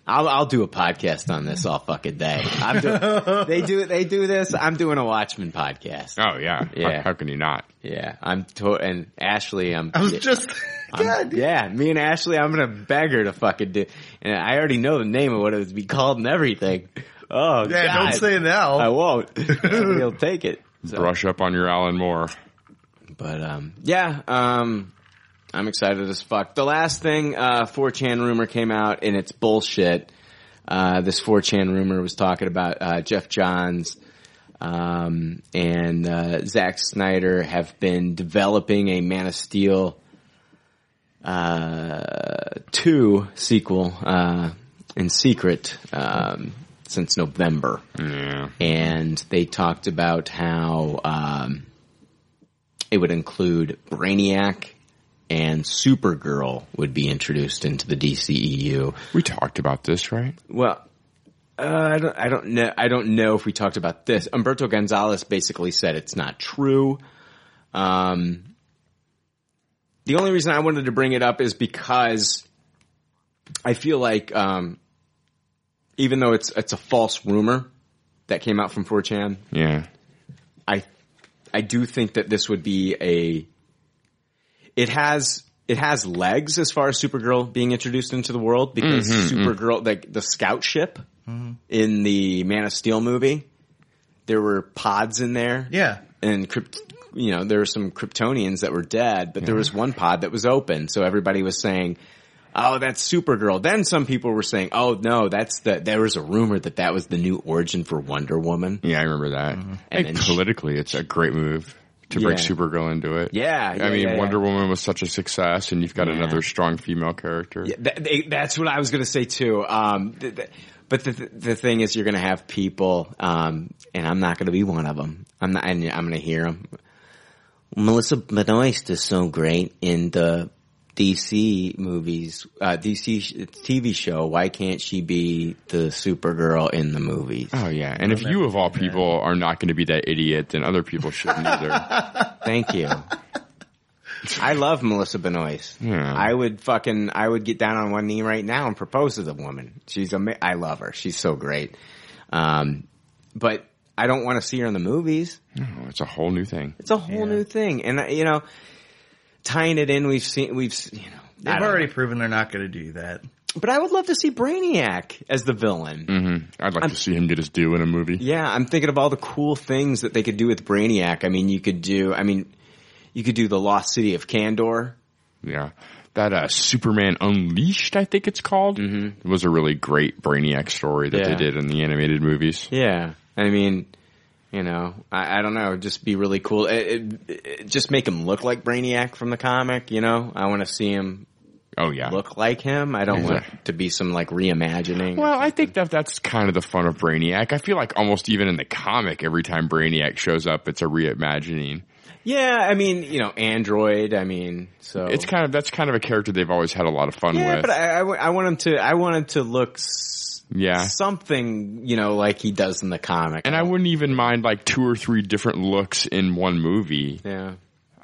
I'll I'll do a podcast on this all fucking day. I'm do, they do they do this. I'm doing a Watchmen podcast. Oh yeah. Yeah. How, how can you not? Yeah, I'm to- and Ashley. I'm. I was just, I'm- yeah, me and Ashley, I'm gonna beg her to fucking do. And I already know the name of what it would be called and everything. Oh, Yeah, God. don't say it now. I won't. He'll take it. So- Brush up on your Alan Moore. But um, yeah, um, I'm excited as fuck. The last thing, uh, 4chan rumor came out and it's bullshit. Uh, this 4chan rumor was talking about uh, Geoff Johns um, and uh, Zack Snyder have been developing a Man of Steel uh, 2 sequel uh, in secret um, since November Yeah. and they talked about how um, it would include Brainiac and Supergirl would be introduced into the DCEU. We talked about this, right? Well, uh, I don't, I don't know. I don't know if we talked about this. Umberto Gonzalez basically said it's not true. Um, the only reason I wanted to bring it up is because I feel like, um, even though it's it's a false rumor that came out from 4chan, Yeah. I I do think that this would be a it has it has legs as far as Supergirl being introduced into the world because mm-hmm, mm-hmm. Supergirl like the scout ship mm-hmm. in the Man of Steel movie there were pods in there. Yeah. and crypt you know there were some Kryptonians that were dead but there was one pod that was open. So everybody was saying oh that's Supergirl then some people were saying oh no that's the there was a rumor that that was the new origin for Wonder Woman Yeah, I remember that. I And think then she- politically, it's a great move to bring Yeah. Supergirl into it. Yeah, yeah, I mean, yeah. Wonder Woman was such a success, and you've got another strong female character. Yeah, that, that's what I was going to say too. Um, th- th- but the the thing is, you're going to have people, um, and I'm not going to be one of them. I'm not. And I'm going to hear them. Melissa Benoist is so great in the DC movies, uh, DC TV show. Why can't she be the Supergirl in the movies? Oh yeah, and if you of all people are not going to be that idiot, then other people shouldn't either. Thank you. I love Melissa Benoist. Yeah. I would fucking, I would get down on one knee right now and propose to the woman. She's ama- I love her. She's so great. Um, but I don't want to see her in the movies. No, it's a whole new thing. It's a whole new thing. And you know, tying it in, we've seen, we've, you know, They've already know. proven they're not going to do that. but I would love to see Brainiac as the villain. hmm I'd like to see him get his due in a movie. Yeah, I'm thinking of all the cool things that they could do with Brainiac. I mean, you could do, I mean, you could do the Lost City of Kandor. Yeah. That uh, Superman Unleashed, I think it's called, mm-hmm. was a really great Brainiac story that Yeah. they did in the animated movies. Yeah, I mean, you know, I, I don't know, just be really cool. It, it, it- just make him look like Brainiac from the comic. You know, I want to see him Oh yeah. look like him. I don't want to be some like reimagining. Well, I think that that's kind of the fun of Brainiac. I feel like almost even in the comic, every time Brainiac shows up, it's a reimagining. yeah, I mean, you know, Android. I mean, so It's kind of that's kind of a character they've always had a lot of fun yeah, with. but I, I, I want him to. I want him to look. S- yeah. Something, you know, like he does in the comic. And I wouldn't even mind like two or three different looks in one movie. yeah.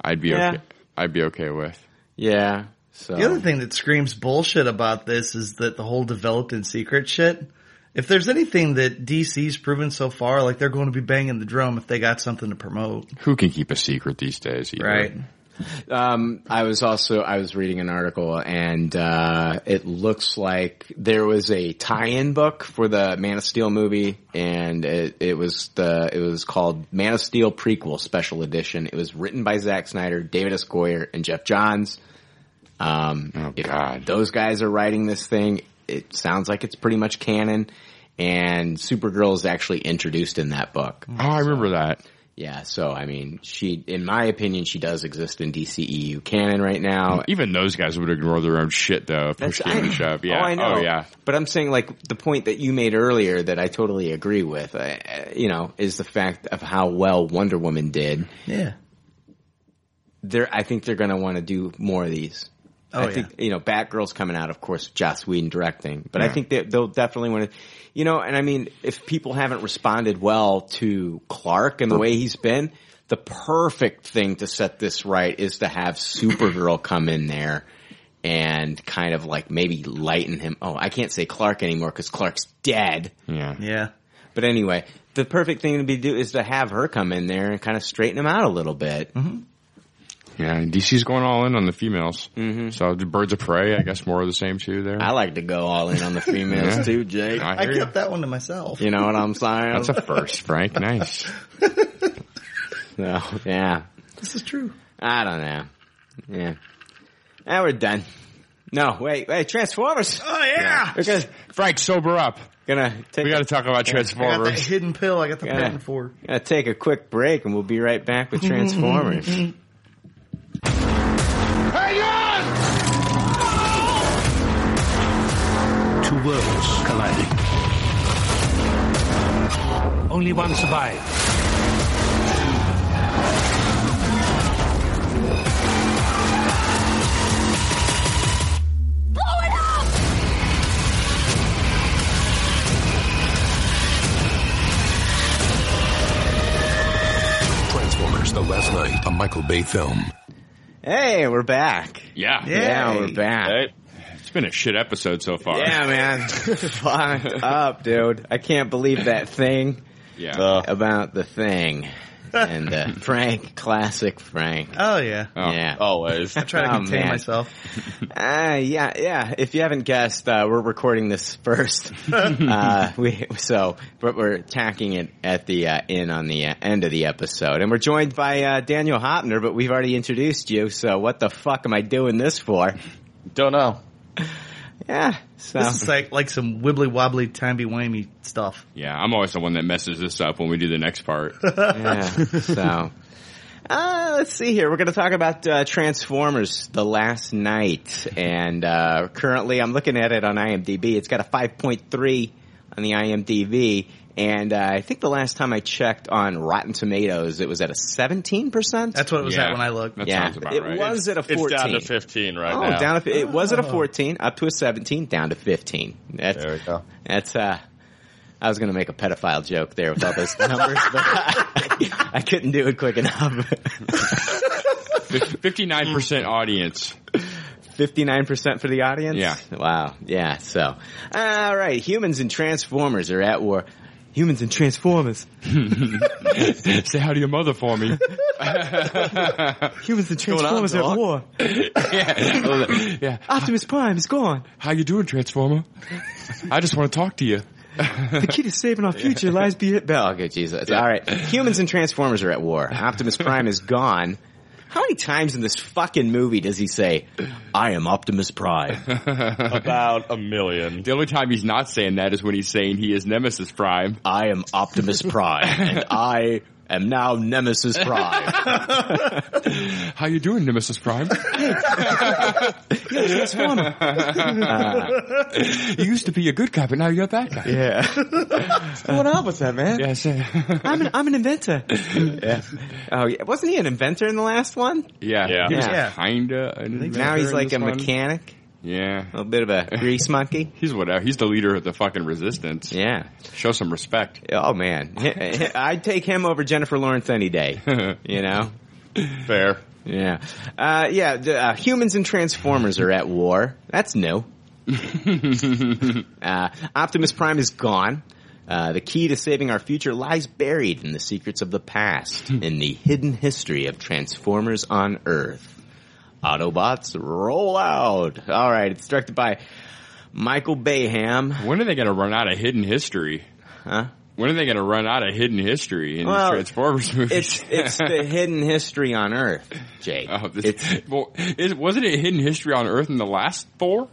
I'd be Yeah. okay. I'd be okay with. Yeah. So The other thing that screams bullshit about this is that the whole developed in secret shit. If there's anything that DC's proven so far, like they're going to be banging the drum if they got something to promote. Who can keep a secret these days? either? Right. Um, I was also I was reading an article and uh, it looks like there was a tie-in book for the Man of Steel movie, and it, it was the it was called Man of Steel prequel special edition. It was written by Zack Snyder, David S. Goyer, and Geoff Johns. Um, Oh, God. those guys are writing this thing. It sounds like it's pretty much canon, and Supergirl is actually introduced in that book. Oh, I remember that. Yeah, so I mean, she, in my opinion, she does exist in DCEU canon right now. Even those guys would ignore their own shit though. If push came to shove. Yeah. Oh, I know. Oh, yeah. But I'm saying, like, the point that you made earlier that I totally agree with, uh, you know, is the fact of how well Wonder Woman did. Yeah. They're, I think they're going to want to do more of these. Oh, I yeah. think, you know, Batgirl's coming out, of course, Joss Whedon directing, but I think that they'll definitely want to, you know, and I mean, if people haven't responded well to Clark and the way he's been, the perfect thing to set this right is to have Supergirl come in there and kind of like maybe lighten him. Oh, I can't say Clark anymore because Clark's dead. Yeah. Yeah. But anyway, the perfect thing to be do is to have her come in there and kind of straighten him out a little bit. Mm-hmm. Yeah. DC's going all in on the females. Mm-hmm. So the Birds of Prey, I guess more of the same too there. I like to go all in on the females Yeah. too, Jake. I I hear you. kept that one to myself. You know what I'm saying? That's a first, Frank. Nice. So, yeah. This is true. I don't know. Yeah. Now we're done. No, wait, wait, Transformers. Oh yeah. We're gonna, Frank, sober up. gonna take, We got to talk about I got that Transformers. hidden pill I got the Yeah. patent for. gonna take a quick break and we'll be right back with Transformers. worlds colliding. Only one survived. Transformers: The Last Knight, a Michael Bay film. hey, we're back. Yeah. Yeah, we're back. Right? It's been a shit episode so far. Yeah, man. Fucked up, dude. I can't believe that thing Yeah. Uh, about the thing. And uh, Frank, classic Frank. Oh yeah. Oh. Yeah. always. I try to Oh, contain man. myself. Uh, yeah, yeah. If you haven't guessed, uh, we're recording this first. uh, we so, but we're tacking it at the uh, in on the uh, end of the episode, and we're joined by uh, Daniel Hopner. But we've already introduced you, so what the fuck am I doing this for? Don't know. Yeah. So This is like like some wibbly wobbly timey wimey stuff. Yeah, I'm always the one that messes this up when we do the next part. yeah. So. Uh, let's see here. We're going to talk about uh, Transformers: The Last Knight, and uh, currently I'm looking at it on IMDb. It's got a 5.3 on the IMDb, and uh, I think the last time I checked on Rotten Tomatoes, it was at a 17 percent. That's what it was Yeah. at when I looked. That yeah, sounds about it right. was at a 14. It's down to 15 right oh, now. down to it was at a 14, up to a 17, down to 15. That's there we go. that's uh. I was going to make a pedophile joke there with all those numbers, but I, I couldn't do it quick enough. Fifty-nine percent audience. 59% for the audience? Yeah. Wow. Yeah. So, all right. Humans and Transformers are at war. Humans and Transformers. Say hi to your mother for me. Humans and going on, Transformers are at war. yeah. yeah. Optimus Prime is gone. How you doing, Transformer? I just want to talk to you. The key to saving our future lies be it. Okay, Jesus. All right. Humans and Transformers are at war. Optimus Prime is gone. How many times in this fucking movie does he say, I am Optimus Prime? About a million. The only time he's not saying that is when he's saying he is Nemesis Prime. I am Optimus Prime, and I am now Nemesis Prime. How you doing, Nemesis Prime? Transformer. you used to be a good guy, but now you're a bad guy. Yeah. what up with that, man? Yes. I'm an, I'm an inventor. yeah. Oh, yeah. Wasn't he an inventor in the last one? Yeah. Yeah. He was Yeah. kinda an Now inventor he's in like this a one. mechanic. Yeah. A little bit of a grease monkey. He's whatever. He's the leader of the fucking resistance. Yeah. Show some respect. Oh man, I'd take him over Jennifer Lawrence any day. You know. Fair. Yeah. Uh, yeah. The, uh, humans and Transformers are at war. That's new. uh, Optimus Prime is gone. Uh, the key to saving our future lies buried in the secrets of the past, in the hidden history of Transformers on Earth. Autobots, roll out! All right, it's directed by Michael Bayham. When are they going to run out of hidden history? Huh? When are they going to run out of hidden history in Well, these Transformers movies? It's it's the hidden history on Earth, Jake. Oh, this, It's well, is, wasn't it hidden history on Earth in the last four?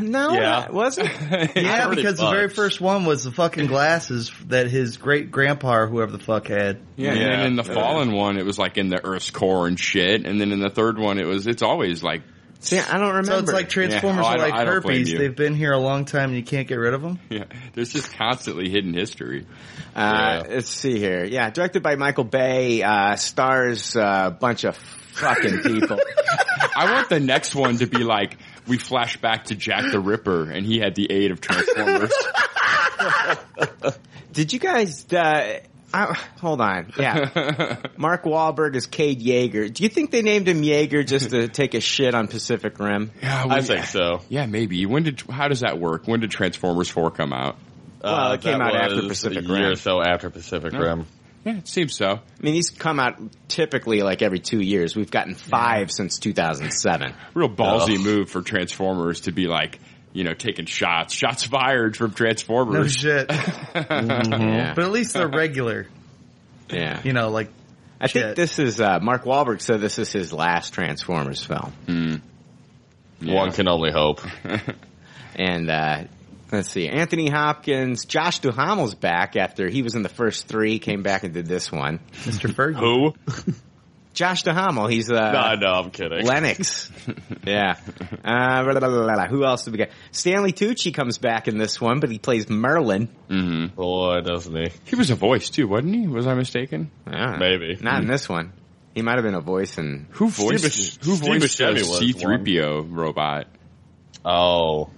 no, Yeah. was it? Yeah, Pretty because the very first one was the fucking glasses that his great grandpa or whoever the fuck had. Yeah, and Yeah. then in the Fallen one, it was like in the Earth's core and shit. And then in the third one, it was it's always like See, I don't remember. So it's like Transformers Yeah. Oh, are like I herpes. They've been here a long time and you can't get rid of them. yeah, there's just constantly hidden history. Uh, Yeah. Let's see here. Yeah, directed by Michael Bay. Uh, stars a bunch of fucking people. I want the next one to be like we flash back to Jack the Ripper, and he had the aid of Transformers. Did you guys? Uh, I, hold on. Yeah, Mark Wahlberg is Cade Yeager. Do you think they named him Yeager just to take a shit on Pacific Rim? yeah, I we- think so. Yeah, maybe. When did? How does that work? When did Transformers Four come out? Well, it came Uh, out after was Pacific a year Rim. or so after Pacific Rim. Yeah, it seems so. I mean, these come out typically like every two years. We've gotten five since 2007. Real ballsy Ugh. move for Transformers to be like, you know, taking shots, shots fired from Transformers. No Transformers. shit. Yeah, But at least they're regular. yeah. You know, like I think this is uh, Mark Wahlberg said this is his last Transformers film, Yeah. One can only hope. and uh, let's see, Anthony Hopkins, Josh Duhamel's back after he was in the first three, came back and did this one. Mr. Fergie. Who? Josh Duhamel, he's uh, no, no, I'm kidding. Lennox. yeah. Uh, blah, blah, blah, blah, blah. Who else did we get? Stanley Tucci comes back in this one, but he plays Merlin. Boy, doesn't he? He was a voice too, wasn't he? Was I mistaken? Ah, Maybe. Not in this one. He might have been a voice in. Who voiced Steve- who voiced the C three PO robot? Oh,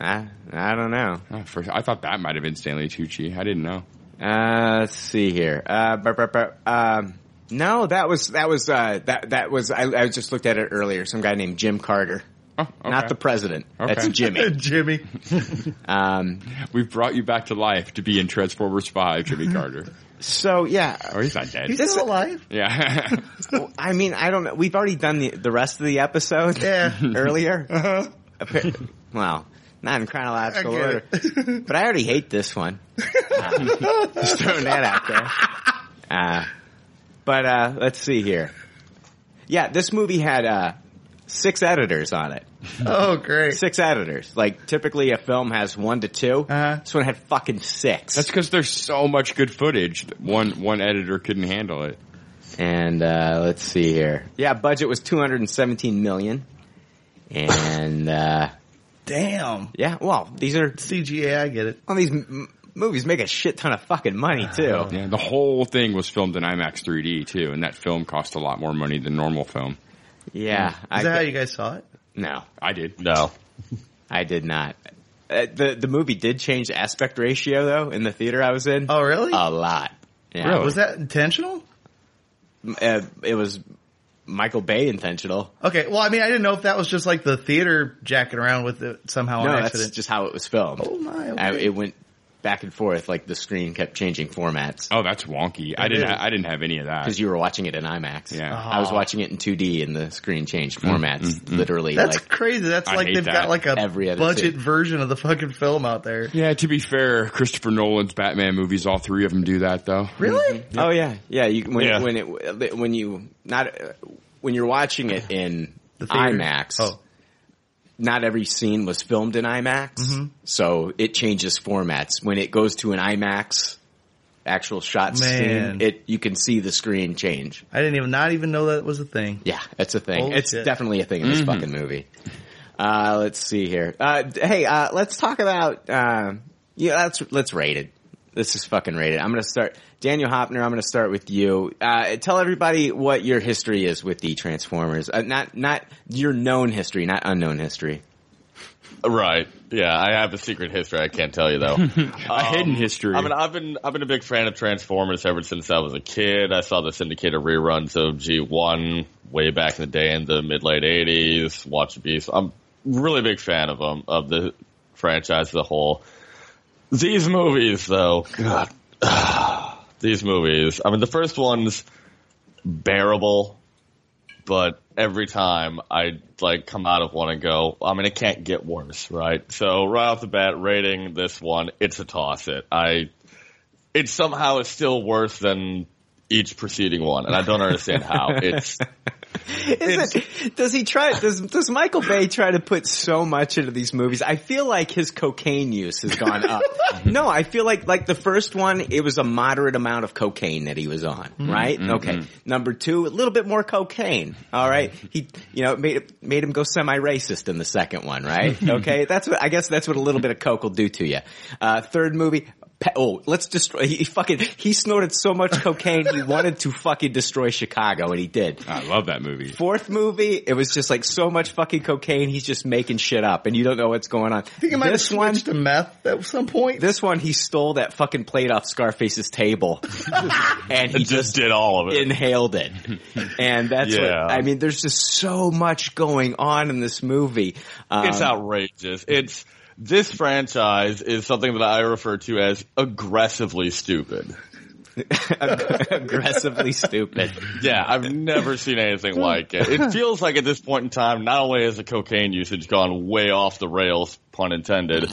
I, I don't know. Oh, for, I thought that might have been Stanley Tucci. I didn't know. Uh, let's see here. Uh, bur- bur- bur- um, no, that was that was uh, that that was. I, I just looked at it earlier. Some guy named Jim Carter, Oh, okay. not the president. That's Jimmy. Jimmy. Um, We've brought you back to life to be in Transformers Five, Jimmy Carter. so yeah, Oh, he's not dead. He's This- still alive. yeah. I mean, I don't know. We've already done the the rest of the episode Yeah. earlier. Uh-huh. Appa- Well, not in chronological order, but I already hate this one. Uh, just throwing that out there. Uh, but uh, let's see here. Yeah, this movie had uh, six editors on it. Oh, great. Six editors. Like typically a film has one to 2 Uh-huh. This one had fucking six. That's because there's so much good footage. that One one editor couldn't handle it. And uh, let's see here. Yeah, budget was 217 million. And uh, Damn. yeah, well, these are CGA, I get it. well, these m- movies make a shit ton of fucking money too. Yeah, the whole thing was filmed in IMAX 3D too, and that film cost a lot more money than normal film. Yeah, Is I that how you guys saw it? no, I did. no. I did not. Uh, the the movie did change aspect ratio though in the theater I was in. Oh, really? a lot. Yeah, Really? Was that intentional? Uh, it was Michael Bay intentional. Okay, well, I mean, I didn't know if that was just like the theater jacking around with it somehow no, on that's just how it was filmed. Oh my, okay. Uh, it went back and forth, like the screen kept changing formats. Oh, that's wonky. I didn't. Ha- I didn't have any of that. Because you were watching it in IMAX. Yeah. I was Oh. watching it in 2D and the screen changed Mm, formats literally That's like crazy. That's I like they've that. got like a Every budget scene. version of the fucking film out there. yeah. To be fair, Christopher Nolan's Batman movies, all three of them do that though. Really? Oh yeah, yeah. You, when Yeah. when it when you not uh, when you're watching it in The theater. IMAX. Oh. Not every scene was filmed in IMAX, Mm-hmm. so it changes formats. When it goes to an IMAX actual shot Man. scene, it you can see the screen change. I didn't even not even know that was a thing. Yeah, it's a thing. Holy it's shit. definitely a thing in this Mm-hmm. fucking movie. Uh, let's see here. Uh, hey, uh, let's talk about, uh, yeah, let's, let's rate it. This is fucking rated. I'm gonna start, Daniel Hopner, I'm gonna start with you. Uh, tell everybody what your history is with the Transformers. Uh, not, not your known history, not unknown history. Right. Yeah, I have a secret history I can't tell you though. A hidden history. I mean, I've been I've been a big fan of Transformers ever since I was a kid. I saw the syndicated reruns of G1 way back in the day in the mid late '80s. Watched Beast. I'm really a big fan of them of the franchise as a whole. These movies, though, God, these movies. I mean, the first one's bearable, but every time I like come out of one and go, I mean, it can't get worse, right? So right off the bat, rating this one, it's a toss. It, I, it somehow is still worse than each preceding one, and I don't understand how. It's it, does he try, does, does Michael Bay try to put so much into these movies? I feel like his cocaine use has gone up. no, I feel like, like the first one, it was a moderate amount of cocaine that he was on, right? Okay. Number two, a little bit more cocaine. All right. He, you know, made, made him go semi-racist in the second one, right? Okay. That's what, I guess that's what a little bit of coke will do to you. Uh, third movie, pe- Oh, let's destroy. He fucking he snorted so much cocaine he wanted to fucking destroy Chicago, and he did. I love that movie. Fourth movie, it was just like so much fucking cocaine. He's just making shit up, and you don't know what's going on. I think it might this have one, switched to meth at some point. this one, he stole that fucking plate off Scarface's table, and he just just did all of it. inhaled it. And that's what, I mean, there's just so much going on in this movie. Um, It's outrageous. It's this franchise is something that I refer to as aggressively stupid. aggressively stupid. Yeah, I've never seen anything like it. It feels like at this point in time, not only has the cocaine usage gone way off the rails, pun intended,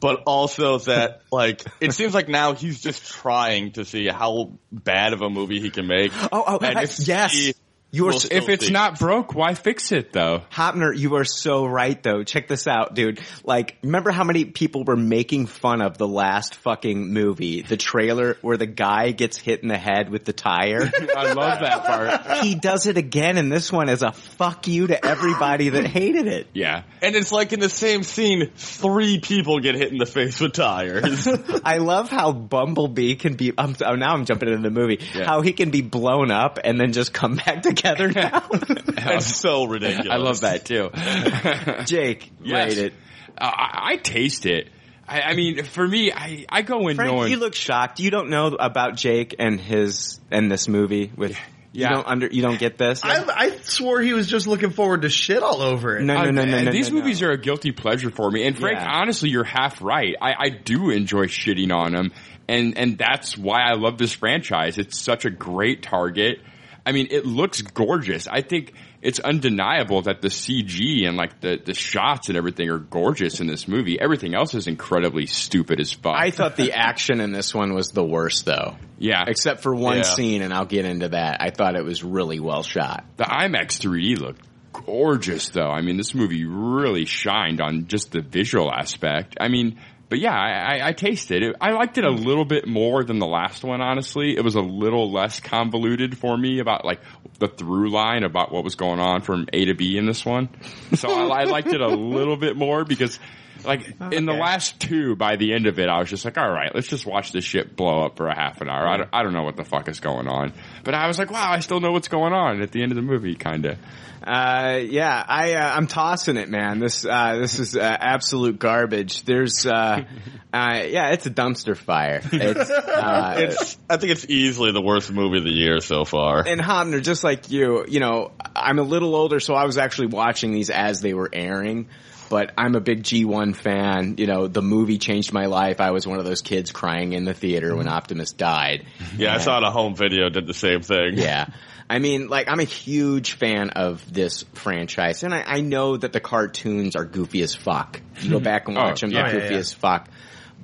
but also that like it seems like now he's just trying to see how bad of a movie he can make. Oh, oh, And I- yes. he You are will If it's see- not broke, why fix it though? Hopner, you are so right though. Check this out, dude. Like, remember how many people were making fun of the last fucking movie, the trailer where the guy gets hit in the head with the tire? I love that part. he does it again in this one as a fuck you to everybody that hated it. Yeah. and it's like in the same scene, three people get hit in the face with tires. I love how Bumblebee can be, I'm, oh, now I'm jumping into the movie, Yeah. how he can be blown up and then just come back together now. it's so ridiculous. I love that too. Jake, Yes. rate it. Uh, I, I taste it. I, I mean, for me, I, I go in Frank, knowing. you look shocked. You don't know about Jake and his, and this movie with, Yeah. you don't under, you don't get this? I, I swore he was just looking forward to shit all over it. No, no, no, no, Uh, no. These no, movies no. are a guilty pleasure for me. And Frank, Yeah. honestly, you're half right. I, I do enjoy shitting on them. And, and that's why I love this franchise. It's such a great target. I mean, it looks gorgeous. I think it's undeniable that the CG and like the, the shots and everything are gorgeous in this movie. Everything else is incredibly stupid as fuck. I thought the action in this one was the worst though. yeah. Except for one Yeah. scene, and I'll get into that. I thought it was really well shot. The IMAX 3D looked gorgeous though. I mean, this movie really shined on just the visual aspect. I mean, but yeah, I, I, I tasted it. I liked it a little bit more than the last one, honestly. It was a little less convoluted for me about like the through line about what was going on from A to B in this one. So I, I liked it a little bit more because like oh, in the last two, by the end of it, I was just like, all right, let's just watch this shit blow up for a half an hour. I don't, I don't know what the fuck is going on, but I was like, wow, I still know what's going on at the end of the movie, kind of. Uh, yeah, I, uh, I'm tossing it, man. This, uh, this is, uh, absolute garbage. There's, uh, uh, yeah, it's a dumpster fire. It's, uh, It's, I think it's easily the worst movie of the year so far. and Hopner, just like you, you know, I, I'm a little older, so I was actually watching these as they were airing. But I'm a big G1 fan. You know, the movie changed my life. I was one of those kids crying in the theater when Optimus died. Yeah, I saw it on a home video, did the same thing. yeah. I mean, like, I'm a huge fan of this franchise, and I, I know that the cartoons are goofy as fuck. You go back and Oh, watch them, yeah. they're Yeah, goofy yeah. as fuck.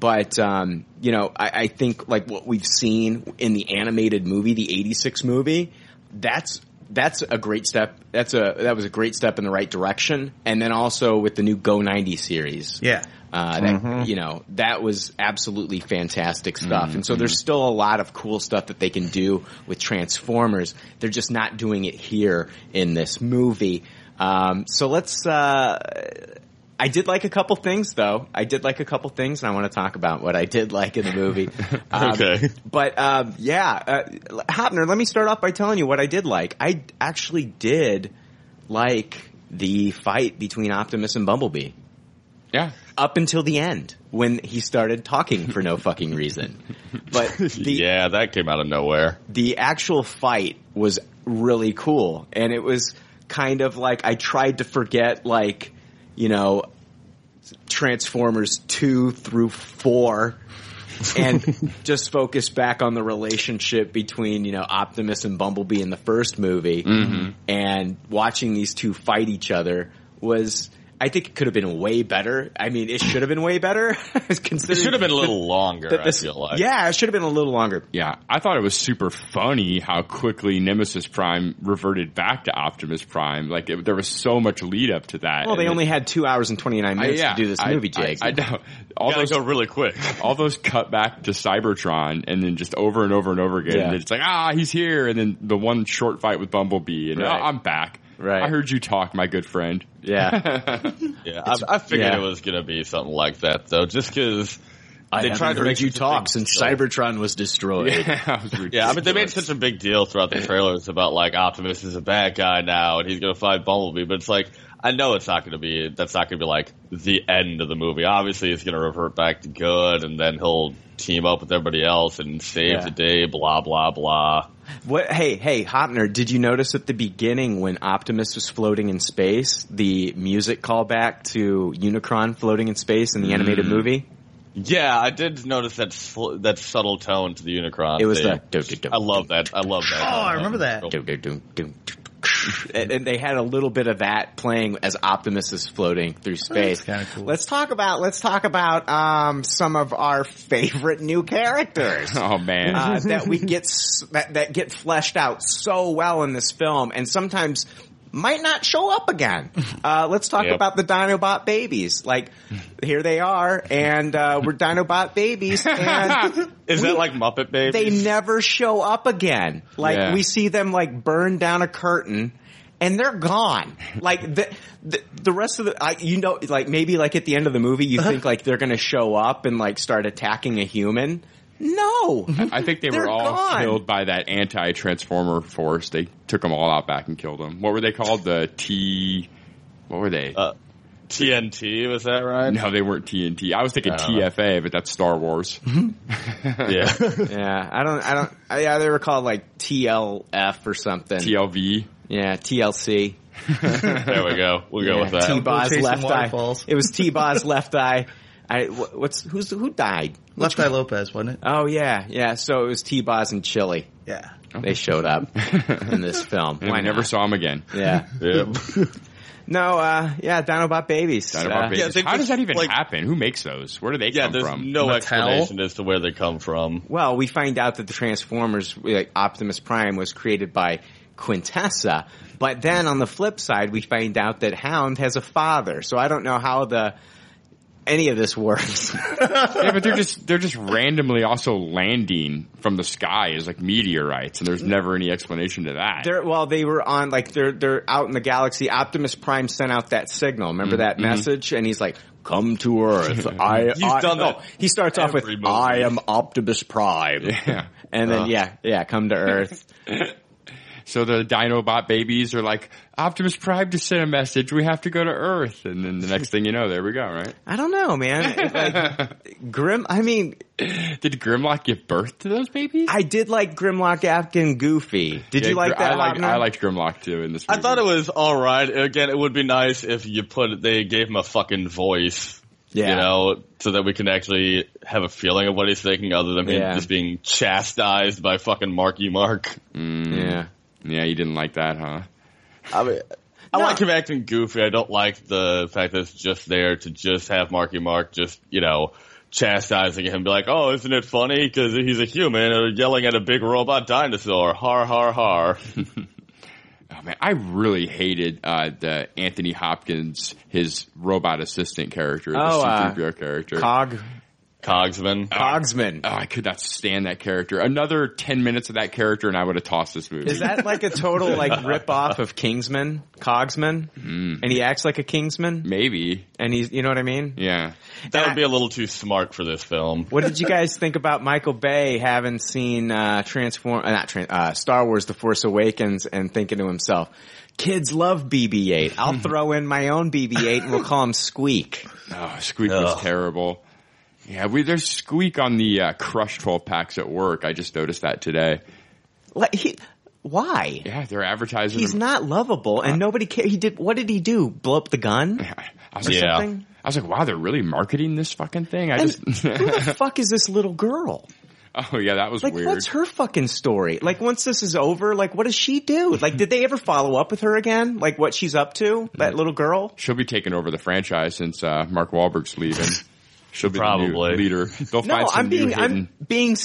But, um, you know, I, I think, like, what we've seen in the animated movie, the 86 movie, that's, that's a great step. That's a, that was a great step in the right direction. And then also with the new Go 90 series. Yeah. Uh, that, you know, that was absolutely fantastic stuff. And so there's still a lot of cool stuff that they can do with Transformers. They're just not doing it here in this movie. Um, so let's, uh, I did like a couple things though. I did like a couple things and I want to talk about what I did like in the movie. Um, Okay. But, um, yeah, uh, Hopner, let me start off by telling you what I did like. I actually did like the fight between Optimus and Bumblebee Yeah. up until the end when he started talking for no fucking reason. But the yeah, that came out of nowhere. the actual fight was really cool and it was kind of like I tried to forget like, you know, Transformers 2 through 4 and just focus back on the relationship between, you know, Optimus and Bumblebee in the first movie mm-hmm. and watching these two fight each other was I think it could have been way better. I mean, it should have been way better. It should have been a little longer, that I this- feel like. Yeah, it should have been a little longer. Yeah, I thought it was super funny how quickly Nemesis Prime reverted back to Optimus Prime. Like it, there was so much lead up to that. Well, they And only had two hours and 29 I- minutes yeah, to do this I- movie, Jake. I, I know. All those go really quick. all those cut back to Cybertron and then just over and over and over again. Yeah. And it's like, ah, he's here. And then the one short fight with Bumblebee and Right. "Oh, I'm back. Right. I heard you talk, my good friend. yeah. Yeah, I, I figured yeah. it was gonna be something like that though, just because they tried to make you talk since deal. Cybertron was destroyed. Yeah, was Yeah, I mean they made such a big deal throughout the trailers about like Optimus is a bad guy now and he's gonna fight Bumblebee, but it's like I know it's not gonna be that's not gonna be like the end of the movie. Obviously, he's gonna revert back to good, and then he'll team up with everybody else and save Yeah. the day. Blah blah blah. What? Hey, hey, Hopner, did you notice at the beginning when Optimus was floating in space, the music callback to Unicron floating in space in the animated mm. movie? Yeah, I did notice that sl- that subtle tone to the Unicron. It was thing. the. I love that. I love that. Oh, I remember that. And and they had a little bit of that playing as Optimus is floating through space. kinda cool. Let's talk about let's talk about um, some of our favorite new characters. Oh man. uh, that we get that, that get fleshed out so well in this film, and sometimes might not show up again. Uh, let's talk Yep. about the Dinobot babies. Like here they are, and uh, we're Dinobot babies, and Is that like Muppet Babies? they never show up again. Like Yeah. we see them like burn down a curtain. And they're gone. Like the, the the rest of the, I, you know, like maybe like at the end of the movie, you think like they're gonna show up and like start attacking a human. No, I think they They're were all gone. killed by that anti-transformer force. They took them all out back and killed them. What were they called? The T. What were they? Uh, TNT was that right? no, they weren't TNT. I was thinking I don't know. TFA, but that's Star Wars. Yeah. Yeah, I don't, I don't, uh, yeah, they were called like TLF or something. TLV. yeah, TLC. there we go. We'll go with that. T-Boz Chasing left eye. waterfalls. It was T-Boz left eye. I, what's, who's, who died? Left Eye Lopez, wasn't it? Oh yeah, yeah, so it was T-Boz and Chili. Yeah. They showed up in this film. And Why I never not? saw them again. Yeah. Yep. No, uh, yeah, Dinobot babies. Dinobot Uh, Babies. yeah, How does that even like- happen? Who makes those? Where do they yeah, come there's from? no Mattel? explanation as to where they come from. Well, we find out that the Transformers, like Optimus Prime, was created by Quintessa. But then on the flip side, we find out that Hound has a father. So I don't know how the any of this works. yeah, but they're just they're just randomly also landing from the sky as like meteorites, and there's never any explanation to that. they're, well, they were on like they're they're out in the galaxy. Optimus Prime sent out that signal. Remember that message? And he's like, "Come to Earth." I. He's I- done no, He starts off with. "I am Optimus Prime." Yeah. And then Uh. yeah, yeah, come to Earth. So the Dinobot babies are like, Optimus Prime to send a message. We have to go to Earth. And then the next thing you know, there we go, right? I don't know, man. Like Grim. I mean, Did Grimlock give birth to those babies? I did like Grimlock Afghan Goofy. Did Yeah, you like that? I liked, I liked Grimlock too in this I thought it was all right. Again, it would be nice if you put they gave him a fucking voice. Yeah. You know, so that we can actually have a feeling of what he's thinking, other than him Yeah. just being chastised by fucking Marky Mark. Mm. Yeah. Yeah, you didn't like that, huh? I mean, I No. like him acting goofy. I don't like the fact that it's just there to just have Marky Mark just, you know, chastising him, be like, "Oh, isn't it funny? Because he's a human uh, yelling at a big robot dinosaur. Har har har." Oh man, I really hated uh, the Anthony Hopkins, his robot assistant character, the Oh, uh, C-3PO character. Cog Cogsman. Cogsman. Oh, I could not stand that character. Another ten minutes of that character, and I would have tossed this movie. Is that like a total like rip off of Kingsman? Cogsman? And he acts like a Kingsman? Maybe? And he's, you know what I mean? Yeah. That would be a little too smart for this film. What did you guys think about Michael Bay having seen uh, Transform, uh, not Tran uh, Star Wars: The Force Awakens, and thinking to himself, "Kids love BB-8. I'll throw in my own BB-8, and we'll call him Squeak." Oh, Squeak was terrible. Yeah, we, there's Squeak on the uh, Crush 12 packs at work. I just noticed that today. Like, he, why? Yeah, they're advertising. He's him. not lovable, and nobody cares. He did. What did he do? Blow up the gun? I was like, Yeah. something? I was like, wow, they're really marketing this fucking thing. I And just, who the fuck is this little girl? oh yeah, that was Like, weird. what's her fucking story? Like, once this is over, like, what does she do? Like, did they ever follow up with her again? Like, what she's up to? That little girl? She'll be taking over the franchise since uh, Mark Wahlberg's leaving. She'll be the Probably. new leader. They'll No, find some I'm new being, hidden. I'm being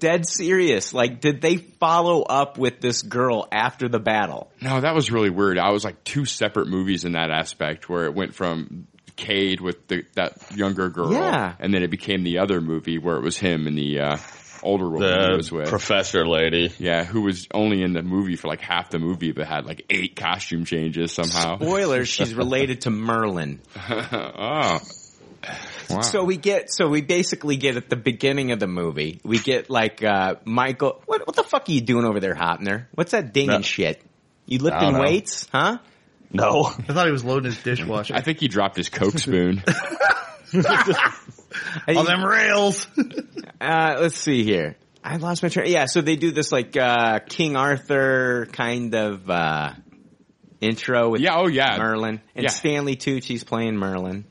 dead serious. Like, did they follow up with this girl after the battle? No, that was really weird. I was like two separate movies in that aspect where it went from Cade with the, that younger girl, Yeah. and then it became the other movie where it was him and the uh, older woman he was with. professor lady. yeah, who was only in the movie for like half the movie, but had like eight costume changes somehow. Spoilers, she's related to Merlin. oh, wow. So we get, so we basically get at the beginning of the movie, we get like, uh, Michael, what, what the fuck are you doing over there, Hopner? What's that dinging No. shit? You lifting weights, huh? No. I thought he was loading his dishwasher. I think he dropped his Coke spoon. On them rails. Uh, let's see here. I lost my train. Yeah, so they do this like uh, King Arthur kind of uh, intro with yeah, oh yeah. Merlin and Yeah. Stanley Tucci's playing Merlin,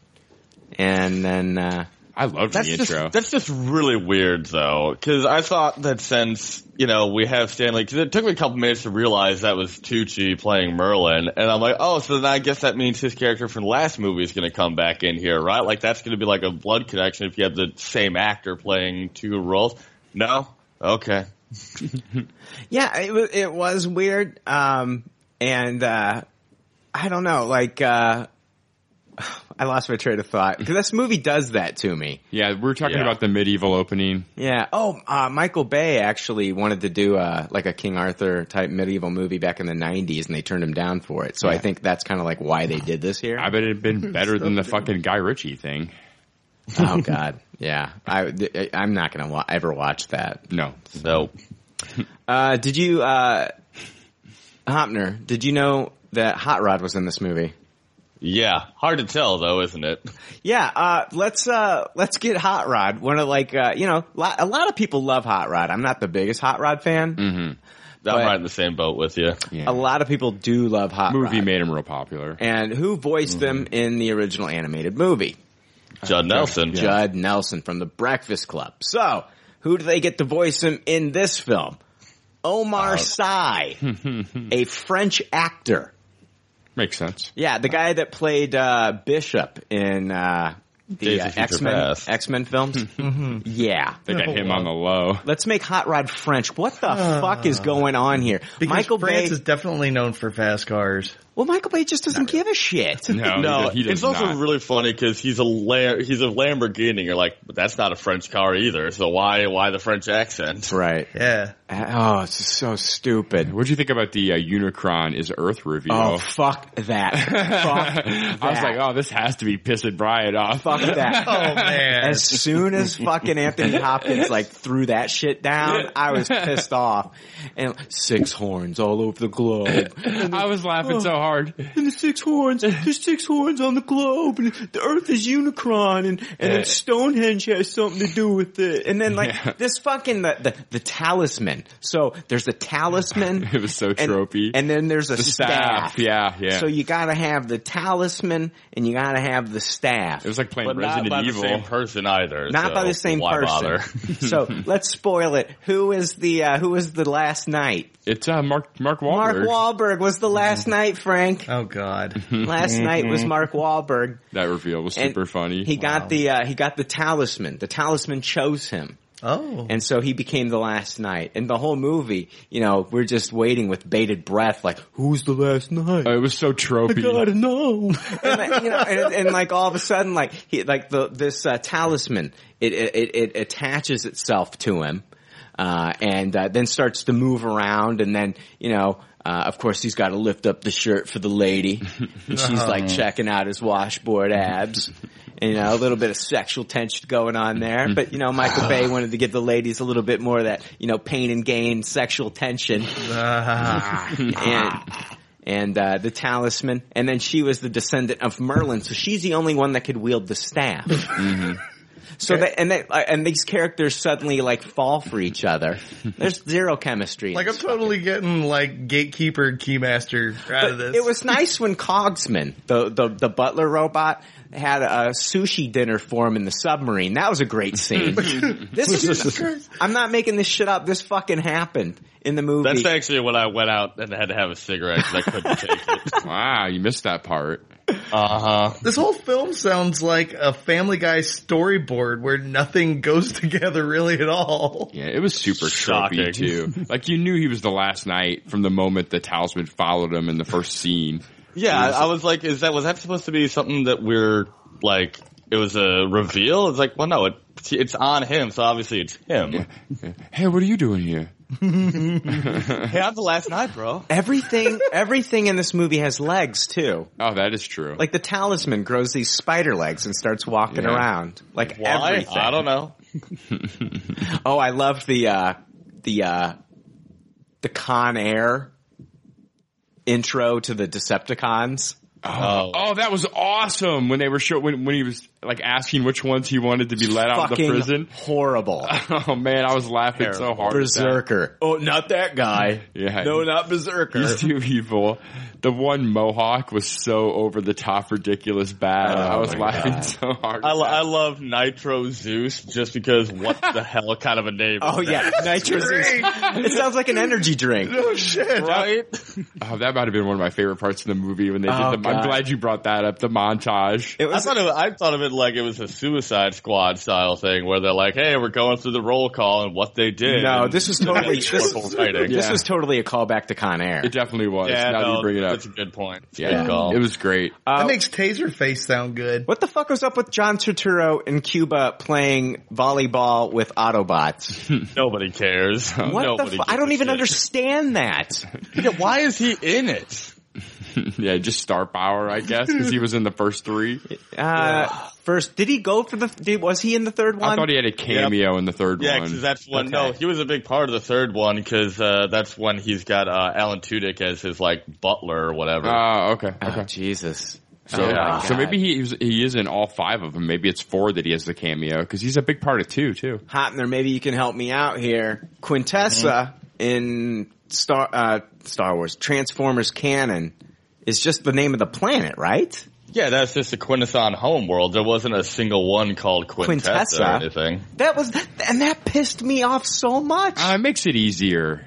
and then uh, I loved That's the just intro. that's just really weird though, because I thought that since you know we have Stanley, because it took me a couple minutes to realize that was Tucci playing Merlin, and I'm like, oh, so then I guess that means his character from the last movie is going to come back in here, right? Like that's going to be like a blood connection if you have the same actor playing two roles. No, okay, yeah, it, it was weird. Um, and uh, I don't know, like uh, I lost my train of thought because this movie does that to me. yeah, we were talking Yeah. about the medieval opening. Yeah. Oh, uh, Michael Bay actually wanted to do uh, like a King Arthur type medieval movie back in the '90s, and they turned him down for it. So I think that's kind of like why they did this here. I bet it'd been better than the fucking Guy Ritchie thing. oh God, yeah. I I'm not gonna wa- ever watch that. No. no, Uh, did you, uh, Hopner? Did you know that Hot Rod was in this movie? Yeah, hard to tell though, isn't it? Yeah. Uh, let's uh, let's get Hot Rod. One of like uh, you know, lo- a lot of people love Hot Rod. I'm not the biggest Hot Rod fan. Mm-hmm. I'm But- right in the same boat with you. Yeah. A lot of people do love Hot Rod. movie Rod. made him real popular. And who voiced them in the original animated movie? Judd Nelson. Judd Nelson from the Breakfast Club. So, who do they get to voice him in this film? Omar Sy, a French actor. Makes sense. Yeah, the guy that played uh, Bishop in uh, the Days uh, Future X Men Past. X Men films. Yeah. They got him on the low. Let's make Hot Rod French. What the fuck is going on here? Because Michael France Bay. is definitely known for fast cars. Well, Michael Bay just doesn't give a shit. No, no, he, he does it's also really funny because he's a La- he's a Lamborghini. You're like, but that's not a French car either. So why why the French accent? Right. Yeah. Oh, it's just so stupid. What do you think about the uh, Unicron is Earth review? Oh, fuck that. fuck I was like, oh, this has to be pissing Brian off. Fuck that. Oh man. As soon as fucking Anthony Hopkins like threw that shit down, I was pissed off. And six horns all over the globe. I was laughing so hard. And the six horns, there's six horns on the globe, and the Earth is Unicron, and, and then Stonehenge has something to do with it. And then like Yeah. this fucking the, the the talisman. So there's a talisman. It was so and, tropey. and then there's a the staff. staff, yeah, yeah. So you gotta have the talisman, and you gotta have the staff. it was like playing But not Resident by Evil. the same person either. Not so by the same why person. Bother? so let's spoil it. Who is the uh, who was the last knight? It's uh, Mark Mark Wahlberg. Mark Wahlberg was the last knight, Frank. Oh god. Last knight was Mark Wahlberg. That reveal was And super funny. He got the uh, he got the talisman. The talisman chose him. Oh. And so he became the last knight. And the whole movie, you know, we're just waiting with bated breath, like, who's the last knight? Uh, it was so tropey. I tropey. gotta know. and, like, you know, and, and like all of a sudden, like he, like the this uh, talisman, it, it it it attaches itself to him, uh, and uh, then starts to move around, and then you know. Uh, of course, he's got to lift up the shirt for the lady, and she's like checking out his washboard abs, and you know a little bit of sexual tension going on there. But you know, Michael Bay wanted to give the ladies a little bit more of that, you know, pain and gain sexual tension. And and uh, the talisman, and then she was the descendant of Merlin, so she's the only one that could wield the staff. So that and they, uh, and these characters suddenly like fall for each other. There's zero chemistry. Like I'm this totally getting like gatekeeper keymaster out of this. it was nice when Cogsman, the, the the butler robot, had a sushi dinner for him in the submarine. That was a great scene. this is I'm not making this shit up. This fucking happened in the movie. That's actually when I went out and had to have a cigarette because I couldn't take it. wow, you missed that part. Uh huh. This whole film sounds like a Family Guy storyboard where nothing goes together really at all. Yeah, it was super Shocking. too. Like you knew he was the last knight from the moment the talisman followed him in the first scene. Yeah, I, I was like, is that was that supposed to be something that we're like? It was a reveal. It's like, well, no, it, it's on him, so obviously it's him. Hey, what are you doing here? hey, I'm the last knight, bro. everything everything in this movie has legs too. Oh, that is true. Like the talisman grows these spider legs and starts walking Yeah. around. Like Why? everything. I don't know. Oh, I love the uh the uh the Con Air intro to the Decepticons. Oh, Oh, that was awesome when they were show when when he was like asking which ones he wanted to be let out of the prison. horrible. Oh man, I was laughing so hard. Berserker. Oh, not that guy. Yeah. No, not Berserker. He's too evil. The one mohawk was so over the top, ridiculous bad. Oh I was laughing God. so hard. I, lo- I love Nitro Zeus just because what the hell kind of a name? Oh is yeah, Nitro Zeus. It sounds like an energy drink. Oh shit. that? right? Oh, that might have been one of my favorite parts of the movie when they did Oh, the. God. I'm glad you brought that up. The montage. It I was thought of I thought of it like it was a Suicide Squad style thing where they're like, "Hey, we're going through the roll call and what they did." no, this was totally this, horrible writing. this was totally a callback to Con Air. It definitely was. Yeah, now no, you bring it up. that's a good point. It's Yeah, good call. it was great. Uh, that makes Taserface sound good. What the fuck was up with John Turturro in Cuba playing volleyball with Autobots? Nobody cares. What Nobody the fu- I don't even shit. understand that. Yeah, why is he in it? yeah, just star power, I guess, because he was in the first three. Uh, first, did he go for the? Did, was he in the third one? I thought he had a cameo in the third Yeah, one. Yeah, because that's when. Okay. No, he was a big part of the third one because uh, that's when he's got uh, Alan Tudyk as his like butler or whatever. Oh, okay, Oh. Jesus. So, Oh, so maybe he he is in all five of them. Maybe it's four that he has the cameo because he's a big part of two too. Hopner, maybe you can help me out here. Quintessa in Star uh, Star Wars Transformers canon is just the name of the planet, right? yeah, that's just a Quintesson homeworld. There wasn't a single one called Quintessa, Quintessa? or anything. That was, and that pissed me off so much. Uh, it makes it easier,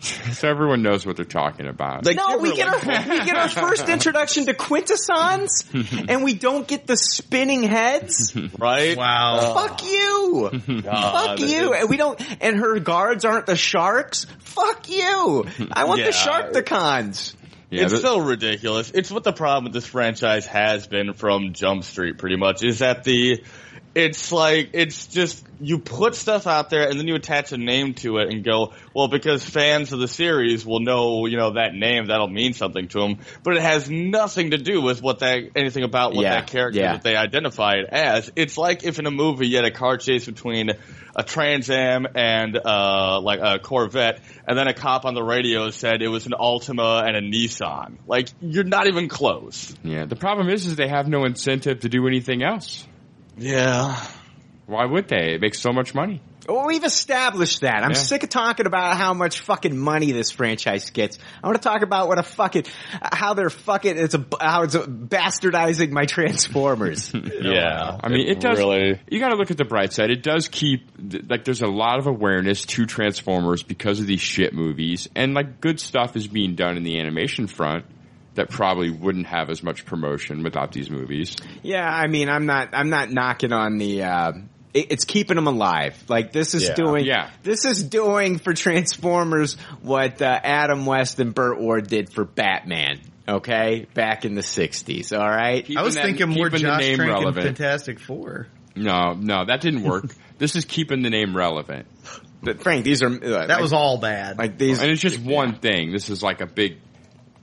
so everyone knows what they're talking about. Like, no, we get like- our we get our first introduction to quintessons, and we don't get the spinning heads. Right? Wow. Fuck you! Fuck you! And we don't. And her guards aren't the sharks. Fuck you! I want Yeah. the Sharkticons. Yeah, it's the- so ridiculous. It's what the problem with this franchise has been from Jump Street, pretty much, is that the, it's like, it's just, you put stuff out there and then you attach a name to it and go, well, because fans of the series will know, you know, that name, that'll mean something to them, but it has nothing to do with what that, anything about what Yeah, that character yeah. that they identify it as. It's like if in a movie you had a car chase between a Trans Am and uh, like a Corvette, and then a cop on the radio said it was an Altima and a Nissan. Like you're not even close. Yeah, the problem is, is they have no incentive to do anything else. Yeah. Why would they? It makes so much money. Well, we've established that. I'm Yeah. sick of talking about how much fucking money this franchise gets. I want to talk about what a fucking, how they're fucking, it's a, how it's a bastardizing my Transformers. Yeah. I mean, it does. Really. You got to look at the bright side. It does keep like there's a lot of awareness to Transformers because of these shit movies, and like good stuff is being done in the animation front that probably wouldn't have as much promotion without these movies. yeah, I mean, I'm not, I'm not knocking on the, uh, it- it's keeping them alive. Like this is Yeah. doing, Yeah. this is doing for Transformers what uh, Adam West and Burt Ward did for Batman. Okay, back in the '60s. All right. I was that- thinking more keeping the Josh name Trank and. Fantastic Four. No, no, that didn't work. this is keeping the name relevant, But Frank, these are uh, That was all bad. like these. and it's just one thing. This is like a big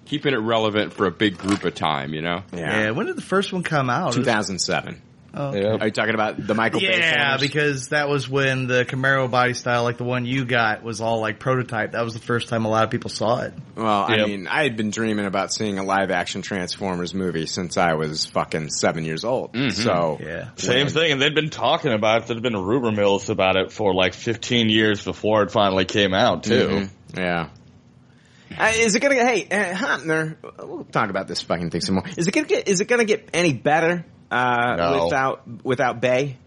keeping it relevant for a big group of time. You know. yeah. When did the first one come out? 2007. Oh. Yeah. Are you talking about the Michael Bay Yeah, because that was when the Camaro body style, like the one you got, was all like prototype. That was the first time a lot of people saw it. Well, I mean, I had been dreaming about seeing a live action Transformers movie since I was fucking seven years old. So, Yeah. Same thing, and they'd been talking about it. There'd been rumor mills about it for like 15 years before it finally came out, too. Mhm. yeah. Uh, is it gonna get? Hey, uh, Hopner, we'll talk about this fucking thing some more. Is it gonna get? Is it gonna get any better uh, No. without without Bay?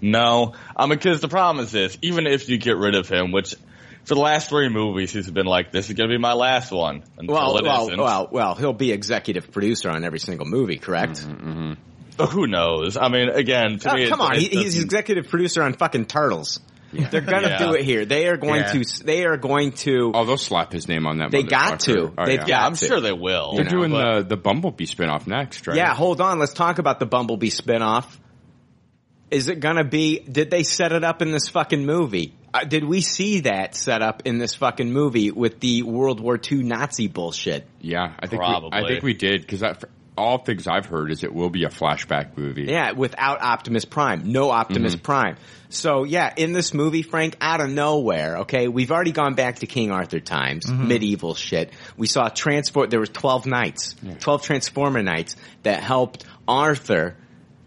No, I mean, because the problem is this: even if you get rid of him, which for the last three movies he's been like, "This is going to be my last one," Well, it well, not well, well. He'll be executive producer on every single movie, correct? Who knows? I mean, again, to Oh, me, it- come on, it he, he's executive producer on fucking Turtles. They're gonna Yeah. do it here. They are going Yeah. to. They are going to. Oh, they'll slap his name on that. They got to. Oh, They've yeah. Yeah, I'm to. sure they will. They're know, doing but- the the Bumblebee spinoff next, right? Yeah, hold on. Let's talk about the Bumblebee spinoff. Is it gonna be? Did they set it up in this fucking movie? Uh, did we see that set up in this fucking movie with the World War II Nazi bullshit? yeah. I think We, I think we did because all things I've heard is it will be a flashback movie. Yeah, without Optimus Prime. No Optimus Prime. So yeah, in this movie, Frank, out of nowhere, okay, we've already gone back to King Arthur times, medieval shit. We saw transport, there was 12 knights, 12 Transformer knights that helped Arthur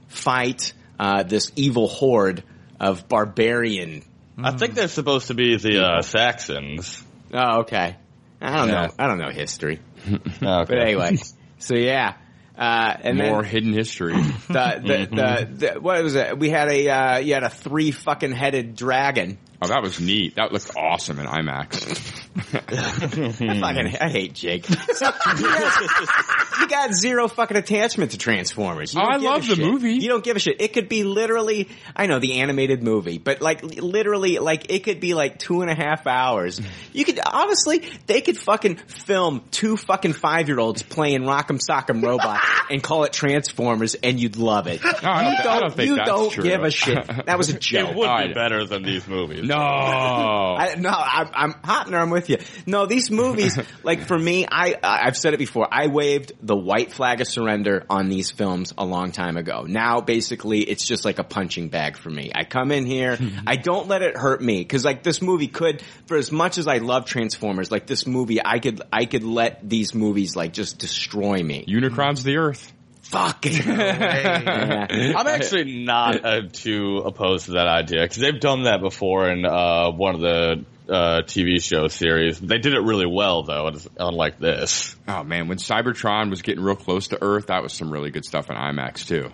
fight, uh, this evil horde of barbarian. I think they're supposed to be the uh, Saxons. Oh, okay. I don't Yeah. know. I don't know history. Okay. But anyway, so yeah. Uh, and then- More hidden history. the, the, the, the, what was it? We had a, uh, you had a three fucking headed dragon. Oh, that was neat. That looked awesome in IMAX. I fucking, I hate Jake. So, you, got, you got zero fucking attachment to Transformers. You Oh, I love the shit. movie. You don't give a shit. It could be literally, I know the animated movie, but like literally, like it could be like two and a half hours. You could honestly, they could fucking film two fucking five year olds playing Rock'em Sock'em Robot and call it Transformers, and you'd love it. I don't you thi- I don't think you that's don't true. give a shit. That was a joke. It would be better than these movies. No. I, no, I'm, I'm Hopner. I'm with you. No, these movies, like for me, I I've said it before. I waved the white flag of surrender on these films a long time ago. Now, basically, it's just like a punching bag for me. I come in here, I don't let it hurt me because like this movie could, for as much as I love Transformers, like this movie, I could I could let these movies like just destroy me. Unicron's the Earth. Fucking. I'm actually not uh, too opposed to that idea because they've done that before in uh, one of the uh, TV show series. They did it really well, though, it's unlike this. Oh man, when Cybertron was getting real close to Earth, that was some really good stuff in IMAX too.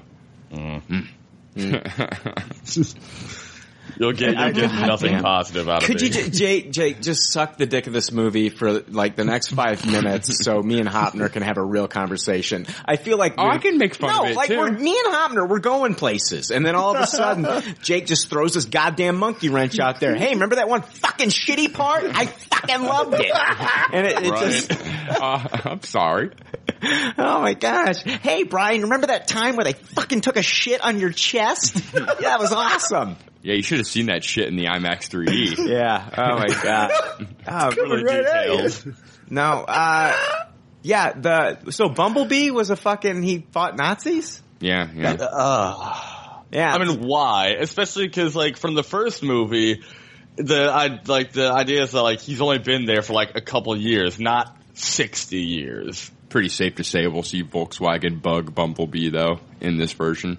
You'll get you'll get nothing damn. positive out of it. Could you, j- Jake, Jake, just suck the dick of this movie for like the next five minutes, so me and Hopner can have a real conversation? I feel like Oh, I can make fun no, of it, like too. we're me and Hopner, we're going places, and then all of a sudden, Jake just throws this goddamn monkey wrench out there. Hey, remember that one fucking shitty part? I fucking loved it, and it, it Right. just. uh, I'm sorry. Oh my gosh. Hey Brian, remember that time where they fucking took a shit on your chest? yeah, that was awesome. Yeah, you should have seen that shit in the IMAX 3D. Yeah. Oh my god. Oh, Really detailed. No, uh, yeah, the, so Bumblebee was a fucking, he fought Nazis? Yeah, yeah. Uh, Yeah. I mean, why? Especially because, like, from the first movie, the I like the idea is that like he's only been there for like a couple years, not sixty years. Pretty safe to say we'll see Volkswagen Bug Bumblebee though in this version.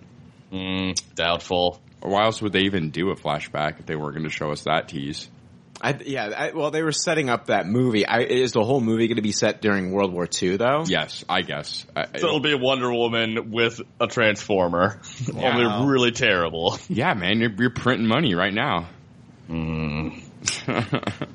Mm, doubtful. Or why else would they even do a flashback if they weren't going to show us that tease? I, yeah, I, well, they were setting up that movie. I, is the whole movie going to be set during World War II, though? Yes, I guess. I, So it'll be a Wonder Woman with a Transformer, Wow. only really terrible. yeah, man, you're, you're printing money right now. Mm.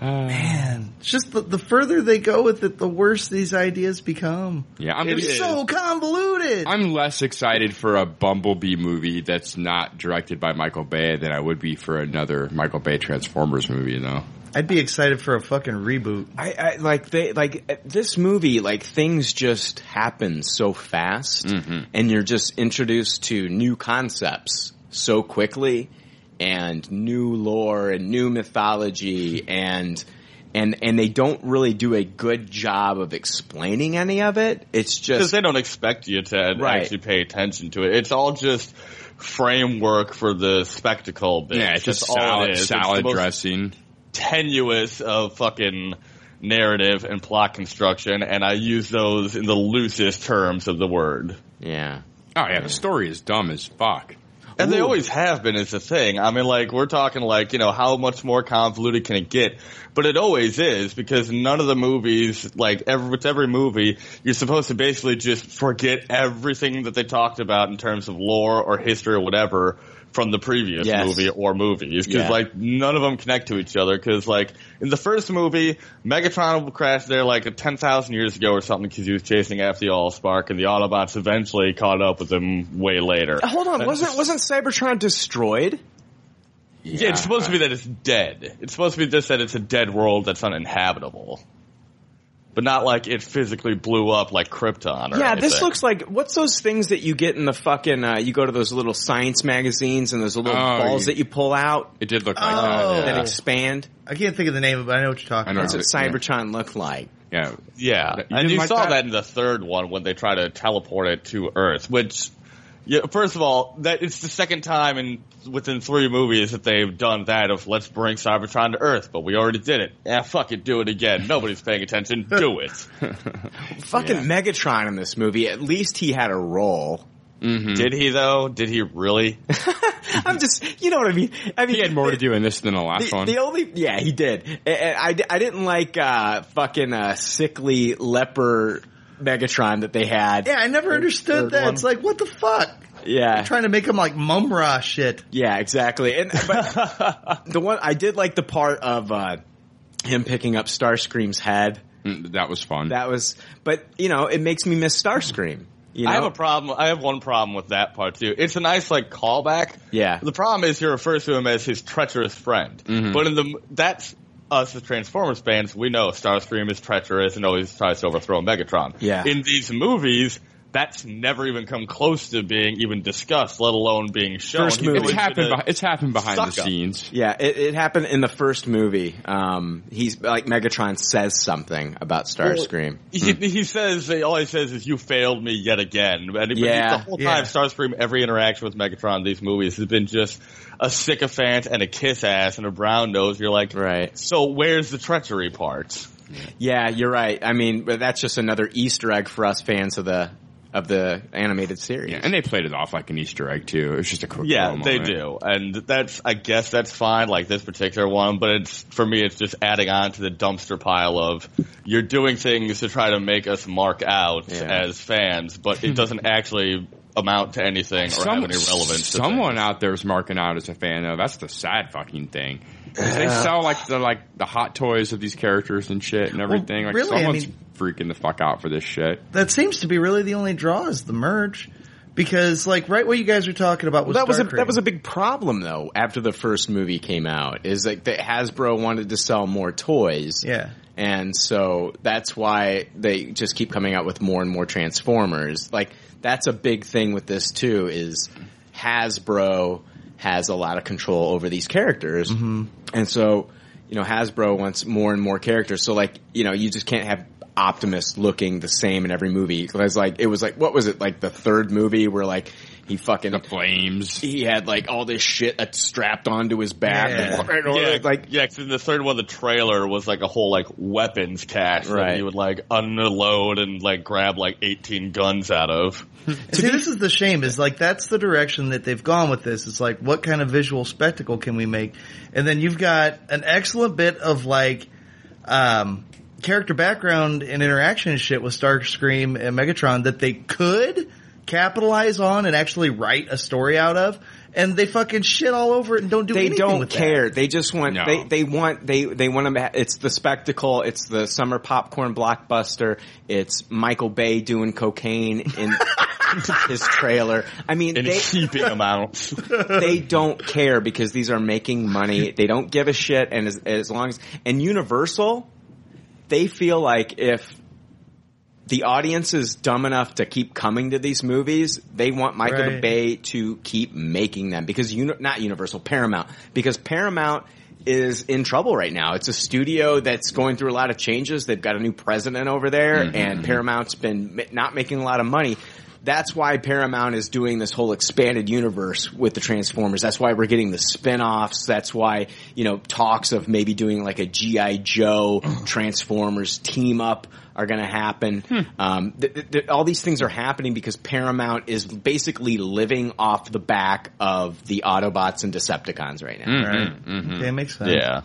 Man, it's just the, the further they go with it, the worse these ideas become. Yeah, I'm It's so convoluted. I'm less excited for a Bumblebee movie that's not directed by Michael Bay than I would be for another Michael Bay Transformers movie, though. I'd be excited for a fucking reboot. I, I like they like uh, this movie like things just happen so fast and you're just introduced to new concepts so quickly and new lore and new mythology and and and they don't really do a good job of explaining any of it it's just Because they don't expect you to Right. actually pay attention to it. It's all just framework for the spectacle bit. Yeah, it's just That's all salad, it is. The salad most dressing. tenuous of fucking narrative and plot construction, and I use those in the loosest terms of the word. yeah Oh yeah, the story is dumb as fuck. And they always have been is the thing. I mean, like, we're talking like, you know, how much more convoluted can it get? But it always is because none of the movies, like, every, with every movie, you're supposed to basically just forget everything that they talked about in terms of lore or history or whatever from the previous Yes. movie or movies. Cause Yeah. like, none of them connect to each other. Cause like, in the first movie, Megatron crashed there like 10,000 years ago or something because he was chasing after the Allspark and the Autobots eventually caught up with him way later. Uh, hold on That's wasn't wasn't Cybertron destroyed Yeah, it's supposed to be that it's dead. It's supposed to be just that it's a dead world that's uninhabitable. But not like it physically blew up like Krypton or Yeah, this looks like what's those things that you get in the fucking uh, you go to those little science magazines and those little Oh, balls you- that you pull out It did look like Oh. that. that expand. I can't think of the name of it, but I know what you're talking I know. That's what Cybertron looked like. yeah. Yeah, You and you like saw that? that? in the third one when they try to teleport it to Earth, which, yeah, first of all, that it's the second time in within three movies that they've done that of let's bring Cybertron to Earth, but we already did it. Yeah, fuck it, do it again. Nobody's paying attention. Do it. Fucking Megatron in this movie. At least he had a role. Did he though? Did he really? I'm just, you know what I mean. I mean, He had more to do in this than the last The, one. the only, yeah, he did. And- and I, I didn't like uh, fucking uh, sickly leper Megatron that they had. Yeah, I never understood that. one. It's like, what the fuck? Yeah. Trying to make him like Mumm-Ra shit. Yeah, exactly. And but the one I did like the part of uh, him picking up Starscream's head. Mm, that was fun. That was, but you know, it makes me miss Starscream. You know? I have a problem. I have one problem with that part too. It's a nice like callback. Yeah. The problem is he refers to him as his treacherous friend. But in the that's us as Transformers fans, we know Starscream is treacherous and always tries to overthrow Megatron. Yeah. In these movies, that's never even come close to being even discussed, let alone being shown. First movie. it's happened. the- beh- it's happened behind the suck up. scenes. Yeah, it, it happened in the first movie. Um, he's like Megatron says something about Starscream. He, he says all he says is "You failed me yet again." And Yeah, the whole time, yeah. Starscream, every interaction with Megatron in these movies has been just a sycophant and a kiss ass and a brown nose. You're like, Right. So where's the treachery part? Yeah, you're right. I mean, but that's just another Easter egg for us fans of the of the animated series. Yeah, and they played it off like an Easter egg too. It was just a quick. Yeah, little they moment. do, and that's I guess that's fine. Like this particular one, but it's for me, it's just adding on to the dumpster pile of you're doing things to try to make us mark out Yeah. as fans, but it doesn't actually amount to anything or Some- have any relevance. to Someone out there is marking out as a fan though. That's the sad fucking thing. 'Cause They sell like the like the hot toys of these characters and shit and everything. like really, I someone's mean- freaking the fuck out for this shit. That seems to be really the only draw is the merge. Because like right what you guys were talking about was that was a, Starscream. that was a big problem though. After the first movie came out, is like that Hasbro wanted to sell more toys. Yeah. and so that's why they just keep coming out with more and more Transformers. Like that's a big thing with this too. Is Hasbro has a lot of control over these characters, Mm-hmm. and so you know Hasbro wants more and more characters. So like you know you just can't have. Optimus looking the same in every movie. Because like it was like what was it like the third movie where like he fucking The flames. he had like all this shit uh, strapped onto his back. Yeah. And, Yeah, like yeah, 'cause in the third one, the trailer was like a whole like weapons cache Right. that you would like unload and like grab like 18 guns out of. And see, this is the shame. Is like that's the direction that they've gone with this. It's like, what kind of visual spectacle can we make? And then you've got an excellent bit of like um, character background and interaction and shit with Starscream and Megatron that they could capitalize on and actually write a story out of. And they fucking shit all over it and don't do it. they anything don't with that. care. They just want No. they they want they they want to. It's the spectacle. It's the summer popcorn blockbuster. It's Michael Bay doing cocaine in his trailer. I mean, In they heaping amounts. they don't care because these are making money. They don't give a shit. And as, as long as and Universal, they feel like if the audience is dumb enough to keep coming to these movies, they want Michael Right. Bay to keep making them because uni- not Universal, Paramount, because Paramount is in trouble right now. It's a studio that's going through a lot of changes. They've got a new president over there mm-hmm, and mm-hmm. Paramount's been not making a lot of money. That's why Paramount is doing this whole expanded universe with the Transformers. That's why we're getting the spin-offs. That's why, you know, talks of maybe doing like a G.I. Joe Transformers team up are going to happen. Hmm. Um, th- th- th- all these things are happening because Paramount is basically living off the back of the Autobots and Decepticons right now. Mm-hmm, right. Mm-hmm. Okay, makes sense. yeah.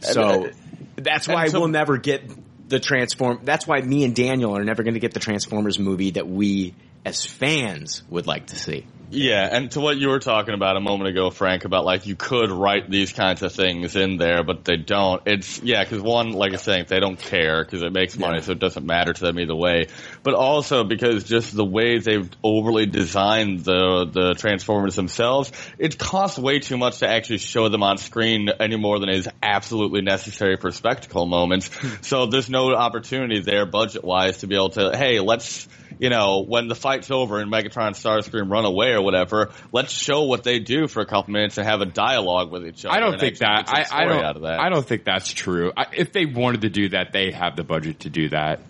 So uh, that's why so- we'll never get the transform. That's why me and Daniel are never going to get the Transformers movie that we as fans would like to see. Yeah, and to what you were talking about a moment ago, Frank, about like you could write these kinds of things in there, but they don't. It's yeah, because one, like I was saying, they don't care because it makes money, so it doesn't matter to them either way. But also because just the way they've overly designed the the Transformers themselves, it costs way too much to actually show them on screen any more than is absolutely necessary for spectacle moments. so there's no opportunity there budget wise to be able to, hey, let's you know, when the fight's over and Megatron and Starscream run away or whatever, let's show what they do for a couple minutes and have a dialogue with each other. I don't think that. I, I don't. Out of that. I don't think that's true. I, if they wanted to do that, they have the budget to do that.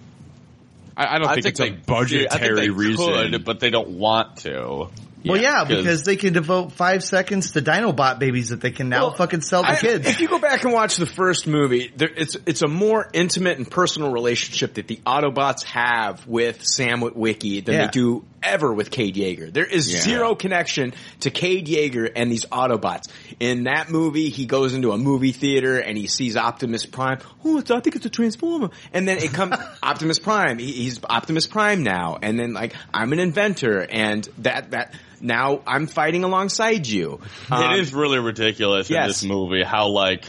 I, I don't think, it's a budgetary think they reason. could, but they don't want to. Well, yeah, because they can devote five seconds to Dinobot babies that they can now Well, fucking sell to I- kids. If you go back and watch the first movie, there, it's it's a more intimate and personal relationship that the Autobots have with Sam Witwicky than Yeah. they do ever with Cade Yeager. There is Yeah. zero connection to Cade Yeager and these Autobots. In that movie, he goes into a movie theater and he sees Optimus Prime. Oh, it's, I think it's a Transformer. And then it comes Optimus Prime. He, he's Optimus Prime now. And then like I'm an inventor, and that that now I'm fighting alongside you. Um, it is really ridiculous in this movie how like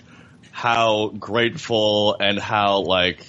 how grateful and how like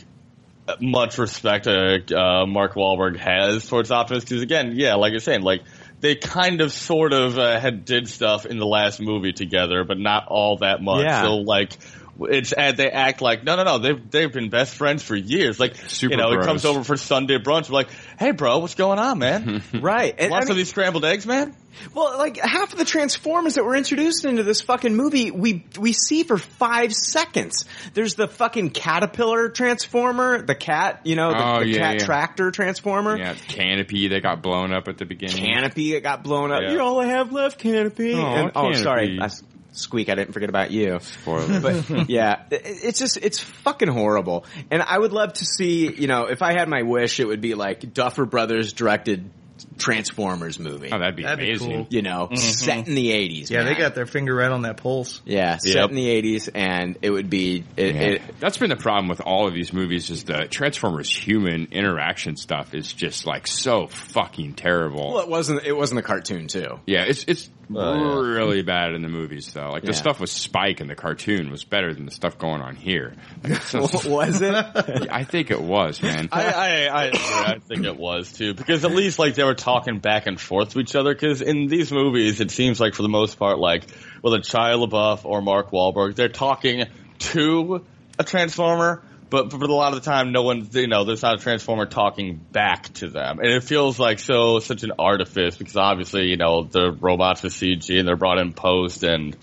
much respect uh, uh, Mark Wahlberg has towards Optimus. Because again, yeah, like you're saying, like they kind of sort of uh, had did stuff in the last movie together, but not all that much. Yeah. So like. It's and they act like no no no they've they've been best friends for years like Super you know bros. he comes over for Sunday brunch we're like hey bro what's going on man Right. And, want I mean- of these scrambled eggs man Well, like half of the Transformers that were introduced into this fucking movie, we we see for five seconds. There's the fucking caterpillar transformer, the cat, you know, the, Oh, the yeah, cat yeah. tractor transformer. Yeah, canopy that got blown up at the beginning. Canopy that got blown up. Yeah. You're all I have left, Canopy. Aw, and, oh, sorry, I, Squeak. I didn't forget about you. Spoiler. But yeah, it's just it's fucking horrible. And I would love to see, you know, if I had my wish, it would be like Duffer Brothers directed Transformers movie. Oh, that'd be That'd be amazing. cool. You know, mm-hmm. set in the 80s. Yeah, they got their finger right on that pulse. Yeah, set Yep. in the 80s, and it would be. It, Yeah. it, That's been the problem with all of these movies is the Transformers human interaction stuff is just like so fucking terrible. well, it wasn't. It wasn't a cartoon too. yeah, it's it's Oh, really bad in the movies though. Like the stuff with Spike in the cartoon was better than the stuff going on here. Like, it's just- was it? I think it was, man. I, I, I, I think it was too, because at least like they were talking back and forth to each other. Because in these movies, it seems like for the most part, like whether Shia LaBeouf or Mark Wahlberg, they're talking to a transformer, but for a lot of the time, no one, you know, there's not a transformer talking back to them, and it feels like so such an artifice because obviously, you know, the robots are CG and they're brought in post and.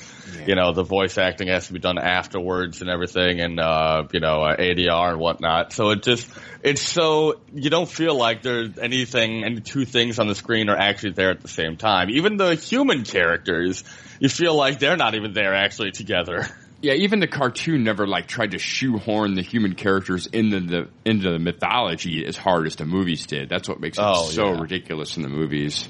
You know, the voice acting has to be done afterwards and everything and, uh, you know, uh, ADR and whatnot. So it just, it's so, you don't feel like there's anything, any two things on the screen are actually there at the same time. Even the human characters, you feel like they're not even there actually together. Yeah, even the cartoon never like tried to shoehorn the human characters into the into the mythology as hard as the movies did. That's what makes it Oh, so yeah. ridiculous in the movies.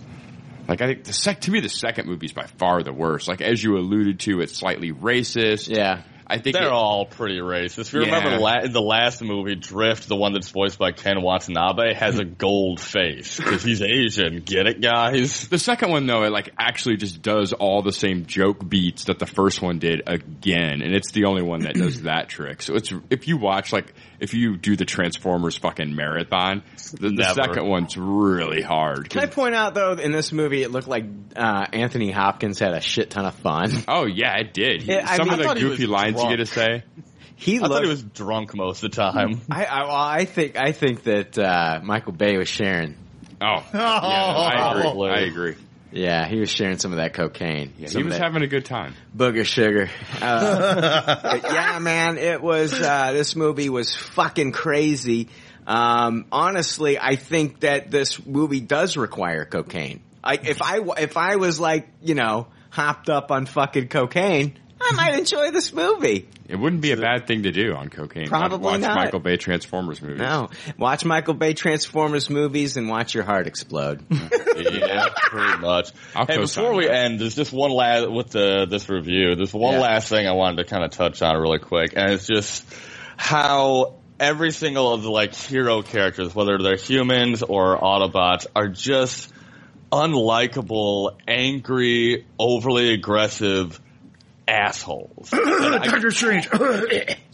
Like I think the sec to me the second movie is by far the worst. Like as you alluded to, it's slightly racist. Yeah. I think They're it- all pretty racist. If you Yeah. remember la- the last movie, Drift, the one that's voiced by Ken Watanabe, has a gold face because he's Asian. Get it, guys? The second one though, it like actually just does all the same joke beats that the first one did again, and it's the only one that does that trick. So it's if you watch like if you do the Transformers fucking marathon, the, the second one's really hard. Can I point out though, in this movie, it looked like uh, Anthony Hopkins had a shit ton of fun. Oh yeah, it did. He- Yeah, I Some mean- of the goofy lines drunk. you get to say. He I thought he was drunk most of the time. I, I, well, I think I think that uh, Michael Bay was sharing. Oh, yeah, I agree. I agree. Yeah, he was sharing some of that cocaine. Yeah, he was having a good time. booger sugar. Uh, yeah, man, it was. Uh, this movie was fucking crazy. Um, honestly, I think that this movie does require cocaine. Like if I w- if I was like you know hopped up on fucking cocaine, I might enjoy this movie. It wouldn't be a bad thing to do on cocaine. Probably watch not. Michael Bay Transformers movies. No, watch Michael Bay Transformers movies and watch your heart explode. yeah, pretty much. I'll Hey, before we that. end, there's just one last with the this review. There's one Yeah. last thing I wanted to kind of touch on really quick, and it's just how every single of the like hero characters, whether they're humans or Autobots, are just unlikable, angry, overly aggressive assholes. Doctor Strange.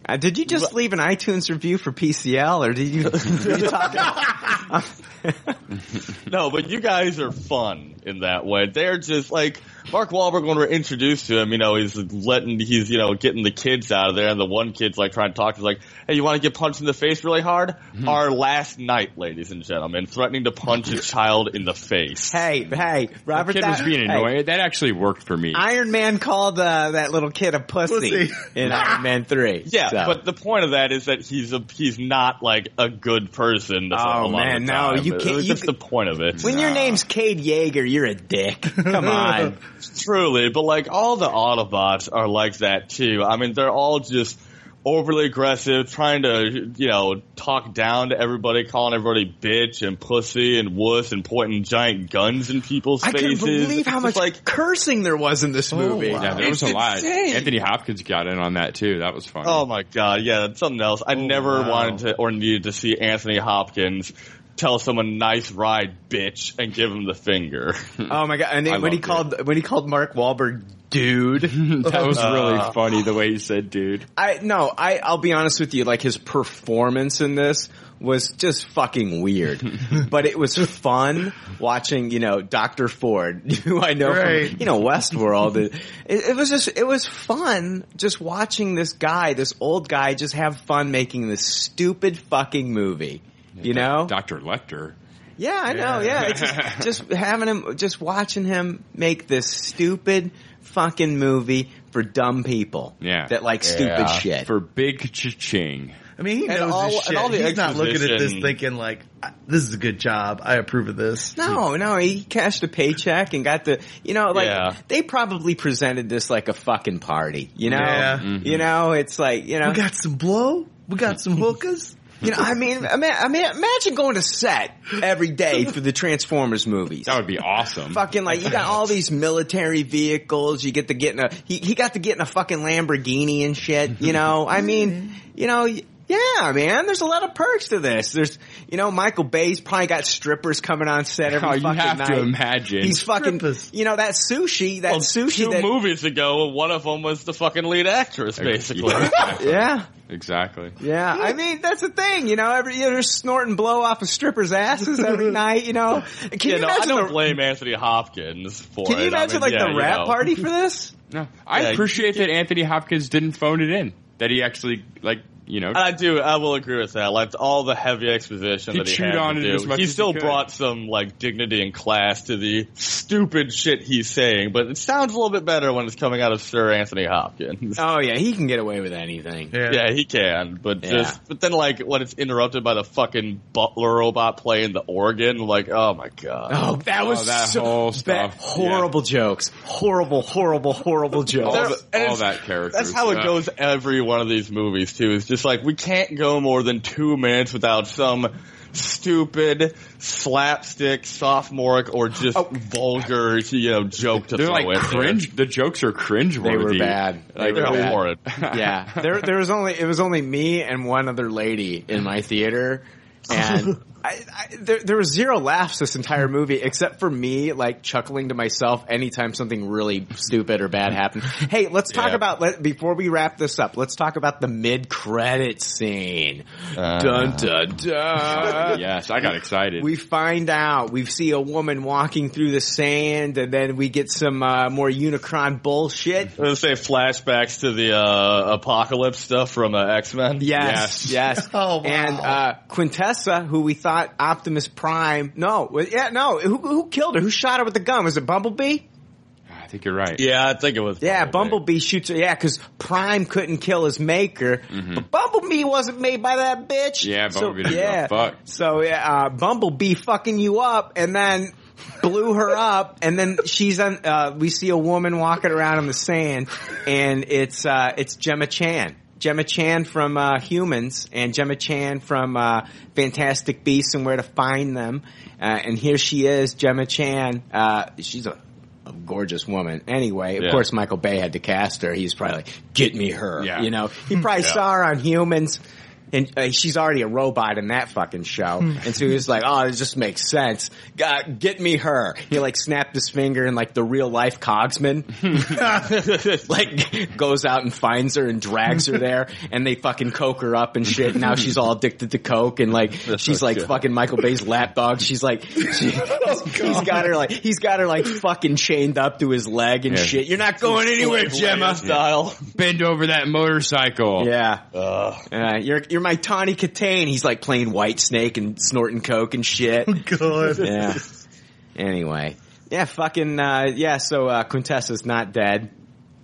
Uh, did you just leave an iTunes review for PCL, or did you? Did you talk No, but you guys are fun in that way. They're just like Mark Wahlberg when we're introduced to him. You know, he's letting he's you know getting the kids out of there, and the one kid's like trying to talk. He's like, "Hey, you want to get punched in the face really hard?" Our last knight, ladies and gentlemen, threatening to punch a child in the face. hey, hey, Robert, That Kid was that- being hey, annoying. That actually worked for me. Iron Man called uh, that little kid a pussy, Pussy. in Iron Man Three. Yeah, so. but the point of that is that he's a he's not like a good person. Oh, man, no, you can't- was That's the point of it. when your name's Cade Yeager, you're a dick. Come on. Truly, but like all the Autobots are like that too. I mean, they're all just overly aggressive, trying to, you know, talk down to everybody, calling everybody bitch and pussy and wuss and pointing giant guns in people's faces. I faces. can't believe how much like, cursing there was in this oh, movie. wow. yeah, there was a lot. insane. Anthony Hopkins got in on that too. That was fun. oh my god, yeah, that's something else. I oh, never wow. wanted to or needed to see Anthony Hopkins tell someone nice ride, bitch, and give him the finger. Oh my god! And then when he called when he called Mark Wahlberg dude, that was really Uh, funny the way he said, "Dude." I no, I I'll be honest with you, like his performance in this was just fucking weird. but it was fun watching, you know, Dr. Ford, who I know Right. from, you know, Westworld. It, it was just, it was fun just watching this guy, this old guy just have fun making this stupid fucking movie. You know? Dr. Lecter. Yeah, I know. Yeah, it's just, just having him, just watching him make this stupid fucking movie for dumb people. Yeah. that like stupid Yeah. shit. For big cha-ching. I mean, he And knows all- his and shit. all the He's not looking at this thinking like, "This is a good job. I approve of this." No, no, he cashed a paycheck and got the, you know, like Yeah. they probably presented this like a fucking party. You know, Yeah. Mm-hmm. you know, it's like you know, We got some blow. We got some hookers. You know, I mean, I mean, I mean, imagine going to set every day for the Transformers movies. That would be awesome. Fucking like you got all these military vehicles. You get to get in a he, he got to get in a fucking Lamborghini and shit. You know, I mean, you know. Yeah, man. There's a lot of perks to this. There's, you know, Michael Bay's probably got strippers coming on set every Oh, you fucking have night. to imagine. He's fucking, you know, that sushi, that Well, sushi two that, movies ago, one of them was the fucking lead actress, basically. yeah. Exactly. Yeah, I mean that's the thing, you know. Every you know, they're snorting blow off of strippers' asses every night, you know. Can you you know, I don't the, blame Anthony Hopkins for Can it. you I imagine mean, like yeah, the you rap know. party for this? No, I Yeah, appreciate that Anthony Hopkins didn't phone it in. That he actually, like, you know, I do. I will agree with that. Like all the heavy exposition He that he chewed had on to it do, as much he as he still could. brought some like dignity and class to the stupid shit he's saying. But it sounds a little bit better when it's coming out of Sir Anthony Hopkins. Oh yeah, he can get away with anything. Yeah, he can, but Yeah. just but then like when it's interrupted by the fucking butler robot playing the organ, like oh my god, Oh, that was Oh, that so whole bad. stuff. Horrible jokes. Horrible, horrible, horrible jokes. all, the, all that character. That's how it goes every one of these movies too. It's just like we can't go more than two minutes without some stupid slapstick, sophomoric, or just oh. vulgar, you know, joke to They're throw like in there. cringe. The jokes are cringe. They were bad. They Like, they're were bad. horrid. yeah, there there was only it was only me and one other lady in my theater, and I, I, there there was zero laughs this entire movie except for me like chuckling to myself anytime something really stupid or bad happened. Hey, let's talk Yeah. about let, before we wrap this up. Let's talk about the mid credit scene. Uh. dun dun dun. yes, I got excited. We find out we see a woman walking through the sand, and then we get some uh, more Unicron bullshit. Let's say flashbacks to the uh, apocalypse stuff from uh, X Men. Yes, yes. Oh, wow. And uh, Quintessa, who we thought Optimus Prime, no, yeah, no, who, who killed her? Who shot her with the gun? Was it Bumblebee? I think you're right. Yeah, I think it was. Yeah, Bumblebee shoots her. Yeah, because Prime couldn't kill his maker, but Bumblebee wasn't made by that bitch. Mm-hmm. Yeah, So, Bumblebee doesn't yeah. fuck. So yeah, uh, Bumblebee fucking you up, and then blew her up, and then she's on. Uh, we see a woman walking around in the sand, and it's uh, it's Gemma Chan. Gemma Chan from uh, Humans and Gemma Chan from uh, Fantastic Beasts and Where to Find Them. Uh, and here she is, Gemma Chan. Uh, she's a, a gorgeous woman. Anyway, of Yeah. course, Michael Bay had to cast her. He's probably like, "Get me her." Yeah. You know, he probably Yeah. saw her on Humans. And uh, she's already a robot in that fucking show. and so he was like, oh, it just makes sense. Uh, get me her. He like snapped his finger and like the real life Cogman, like goes out and finds her and drags her there and they fucking coke her up and shit. Now she's all addicted to coke and like, she's like good. fucking Michael Bay's lapdog. She's like, she, he's got her like, he's got her like fucking chained up to his leg and Yeah. shit. You're not going anywhere, Gemma. style. Bend over that motorcycle. Yeah. Uh, Uh, you're you're my Tawny Kitaen. He's like playing Whitesnake and snorting coke and shit. God. yeah. Anyway, yeah, fucking uh, yeah. So uh, Quintessa's not dead.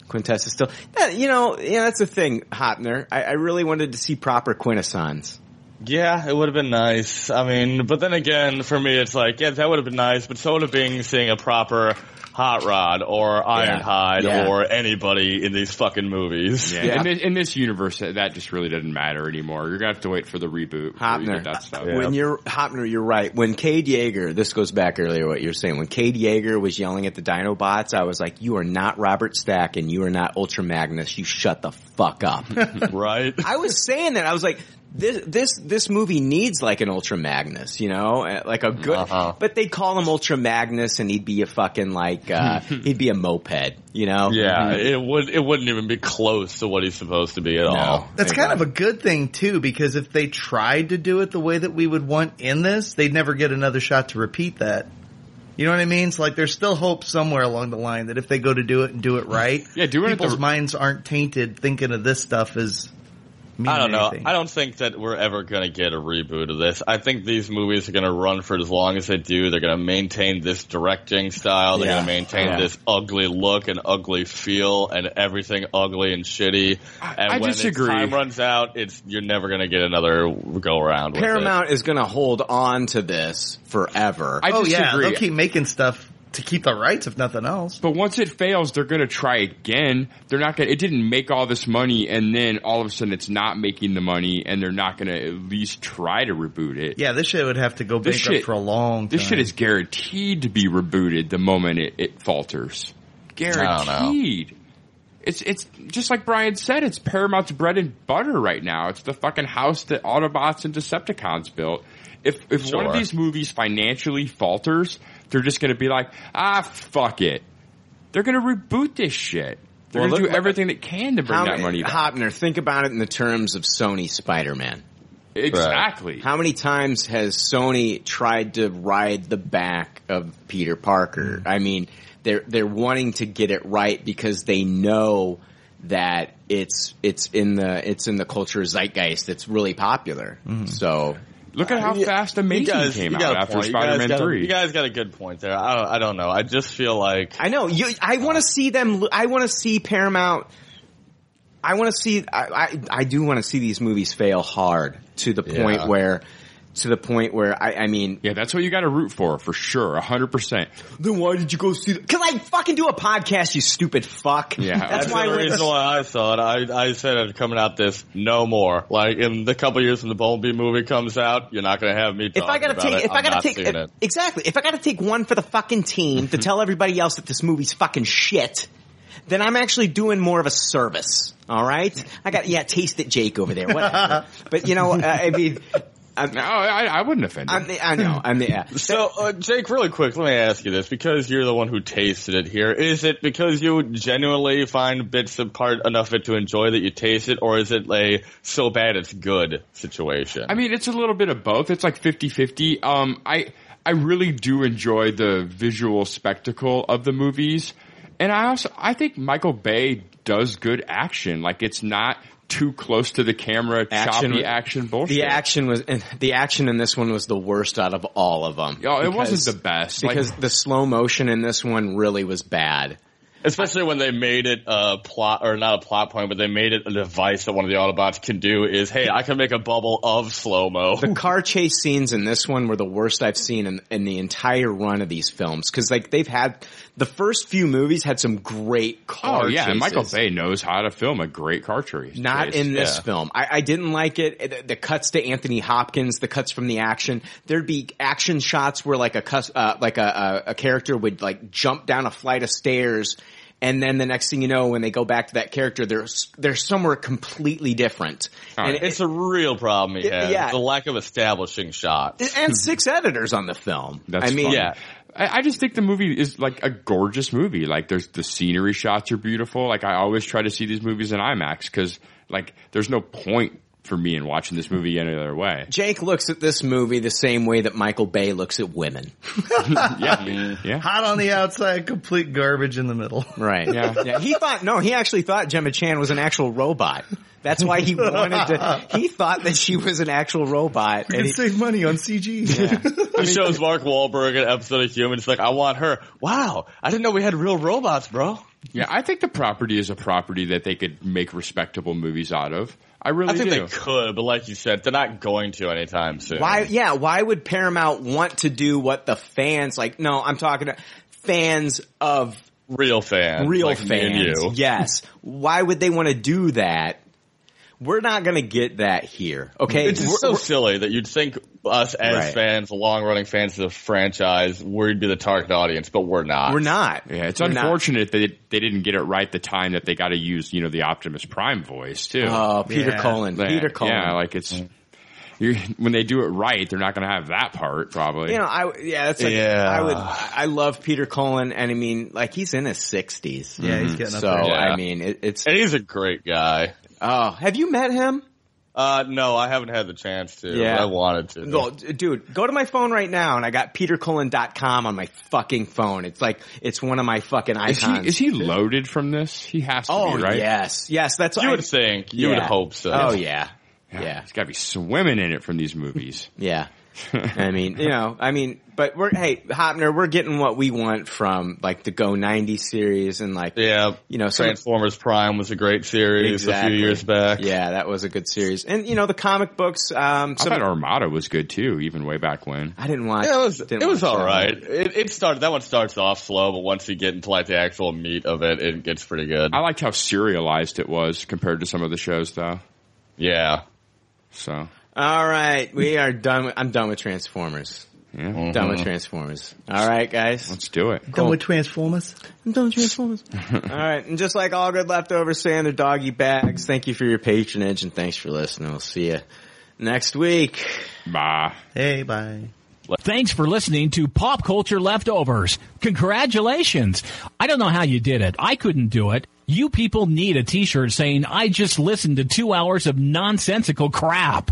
Quintessa's still. Uh, you know, yeah, that's the thing, Hopner. I, I really wanted to see proper Quintessons. Yeah, it would have been nice. I mean, but then again, for me, it's like, yeah, that would have been nice, but so would have been seeing a proper Hot Rod or Ironhide Yeah. or anybody in these fucking movies. Yeah. Yeah. In, this, in this universe, that that just really doesn't matter anymore. You're gonna have to wait for the reboot. before you Hopner. that stuff. When you're Hopner, you're right. When Cade Yeager, this goes back earlier what you're saying. When Cade Yeager was yelling at the Dinobots, I was like, "You are not Robert Stack, and you are not Ultra Magnus. You shut the fuck up." Right? I was saying that. I was like, this this this movie needs like an Ultra Magnus, you know, Uh, like a good. Uh-huh. But they'd call him Ultra Magnus, and he'd be a fucking like uh he'd be a moped, you know. Yeah, it would. It wouldn't even be close to what he's supposed to be at all. That's kind of a good thing too, because if they tried to do it the way that we would want in this, they'd never get another shot to repeat that. You know what I mean? So like, there's still hope somewhere along the line that if they go to do it and do it right, Yeah, doing it people's the- minds aren't tainted thinking of this stuff as. I don't know. Anything. I don't think that we're ever going to get a reboot of this. I think these movies are going to run for as long as they do. They're going to maintain this directing style. They're Yeah. going to maintain Yeah. this ugly look and ugly feel and everything ugly and shitty. And I when disagree. Time runs out, it's you're never going to get another go around. With Paramount is going to hold on to this forever. I oh yeah, they'll keep making stuff to keep the rights, if nothing else. But once it fails, they're going to try again. They're not going. to It didn't make all this money, and then all of a sudden, it's not making the money, and they're not going to at least try to reboot it. Yeah, this shit would have to go This bankrupt shit- for a long time. This shit is guaranteed to be rebooted the moment it, it falters. Guaranteed. It's it's just like Brian said. It's Paramount's bread and butter right now. It's the fucking house that Autobots and Decepticons built. If if one of these movies financially falters, they're just going to be like, ah, fuck it. They're going to reboot this shit. They're Well, going to do everything they can to bring How that money back. Hopner, think about it in the terms of Sony Spider-Man. Exactly. How many times has Sony tried to ride the back of Peter Parker? I mean, they're they're wanting to get it right because they know that it's it's in the it's in the culture zeitgeist. It's really popular. So Look at how fast Amazing you guys, came out got after point. You guys Spider-Man got a- 3. You guys got a good point there. I don't, I don't know. I just feel like I know you. I want to see them. I want to see Paramount. I want to see. I, I I do want to see these movies fail hard to the point Yeah. where, to the point where I. I mean, yeah, that's what you got to root for for sure, hundred percent. Then why did you go see? Because I fucking do a podcast, you stupid fuck. Yeah, that's, why the went. reason why I saw it. I, I said it coming out this no more. Like in the couple years when the Bumblebee movie comes out, you're not going to have me. If I gotta about take, it. if I'm I gotta take, seeing it. exactly, if I gotta take one for the fucking team to tell everybody else that this movie's fucking shit, then I'm actually doing more of a service. All right, I got yeah, taste it, Jake over there, whatever. but you know, uh, I mean, I'm, no, I, I wouldn't offend I'm, I know, I'm yeah. So, uh, Jake, really quick, let me ask you this: because you're the one who tasted it here, is it because you genuinely find bits of part enough of it to enjoy that you taste it, or is it a so bad it's good situation? I mean, it's a little bit of both. It's like 50-50. Um, I I really do enjoy the visual spectacle of the movies, and I also I think Michael Bay does good action. Like it's not too close to the camera, action, choppy action bullshit. The action was the action in this one was the worst out of all of them. Oh, it wasn't the best. Like- because the slow motion in this one really was bad. Especially when they made it a plot, or not a plot point, but they made it a device that one of the Autobots can do is, hey, I can make a bubble of slow-mo. The car chase scenes in this one were the worst I've seen in, in the entire run of these films. Cause like they've had, the first few movies had some great car Oh yeah, and Michael. Bay knows how to film a great car chase. Not in this Yeah. film. I, I didn't like it. The, the cuts to Anthony Hopkins, the cuts from the action. There'd be action shots where like a cus- uh, like a, a, a character would like jump down a flight of stairs, and then the next thing you know, when they go back to that character, they're they're somewhere completely different. and it's a real problem he Yeah, has. yeah. The lack of establishing shots. and six editors on the film. That's I mean, fun. yeah. I, I just think the movie is like a gorgeous movie. Like there's the scenery shots are beautiful. Like I always try to see these movies in IMAX because like there's no point for me in watching this movie any other way. Jake looks at this movie the same way that Michael Bay looks at women. yeah, yeah. Hot on the outside, complete garbage in the middle. Right. Yeah. yeah. He thought no. He actually thought Gemma Chan was an actual robot. That's why he wanted to. He thought that she was an actual robot. We and can he- save money on CG. He shows Mark Wahlberg an episode of Human. It's like, I want her. Wow, I didn't know we had real robots, bro. Yeah, I think the property is a property that they could make respectable movies out of. I really I think do. they could, but like you said, they're not going to anytime soon. Why? Yeah. Why would Paramount want to do what the fans like? No, I'm talking to fans of Real fans, real like me and fans. you. Yes. Why would they want to do that? We're not going to get that here. Okay. It's We're- so we're- silly that you'd think us as Right. fans, long running fans of the franchise, we'd be the target audience, but we're not. we're not. yeah, it's We're not. unfortunate that they didn't get it right the time that they got to use, you know, the Optimus Prime voice too. Oh, Peter Yeah. Cullen. Like, Peter Cullen. Yeah, like it's you when they do it right, they're not going to have that part probably. You know, I yeah, that's like Yeah. I would I love Peter Cullen, and I mean, like he's in his sixties. Yeah, he's mm-hmm. getting up So there. Yeah. I mean, it, it's And he's a great guy. Oh, have you met him? Uh, no, I haven't had the chance to. Yeah. I wanted to. No, dude, go to my phone right now, and I got petercullen.com on my fucking phone. It's like it's one of my fucking is he icons. is he loaded from this? He has to oh be right. yes, yes, that's You I- would think. You would hope so. Oh yeah, yeah, He's got to be swimming in it from these movies. yeah. I mean, you know, I mean, but we're hey, Hopner, we're getting what we want from like the go90 series and like Yeah, you know, some- Transformers Prime was a great series a few years back. Yeah, that was a good series. And you know, the comic books. Um, I some, thought Armada was good too, even way back when. I didn't watch. Yeah, it was it was all right. It, it started that one starts off slow, but once you get into like the actual meat of it, it gets pretty good. I liked how serialized it was compared to some of the shows, though. Yeah, So All right, we are done. With, I'm done with Transformers. yeah, Done with mm-hmm. Transformers. All right, guys. let's do it. Done with Transformers. I'm done with Transformers. all right, and just like all good leftovers say in their doggy bags, thank you for your patronage and thanks for listening. We'll see you next week. Bye. Hey, bye. Thanks for listening to Pop Culture Leftovers. Congratulations. I don't know how you did it. I couldn't do it. You people need a t-shirt saying, I just listened to two hours of nonsensical crap.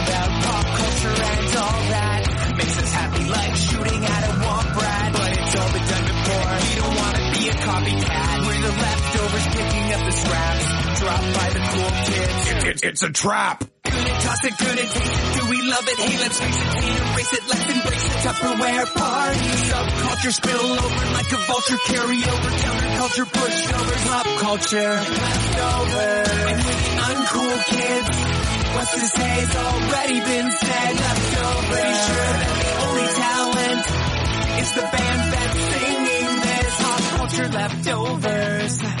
dropped by the cool kids. It's a trap. Gonna toss it, gonna taste it. Do we love it? Hey, let's face it, can't erase it. Let's embrace Tupperware party. Subculture spill over like a vulture. Carry over counterculture, pushovers, pop culture, leftovers. And with the uncool kids, what's to say has already been said. Leftovers. Pretty sure that the only talent is the band that's singing this. Pop culture leftovers.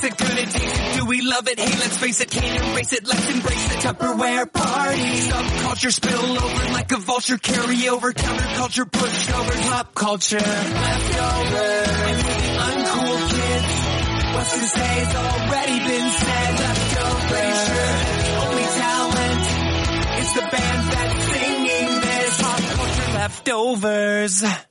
Good and taste it. Do we love it? Hey, let's face it, can't erase it. Let's embrace the Tupperware party. Subculture spill over like a vulture. Carry over counterculture, pushovers, pop culture, leftovers. Uncool kids, what's to say has already been said. Leftovers. Sure only talent is the band that's singing this. Pop culture leftovers.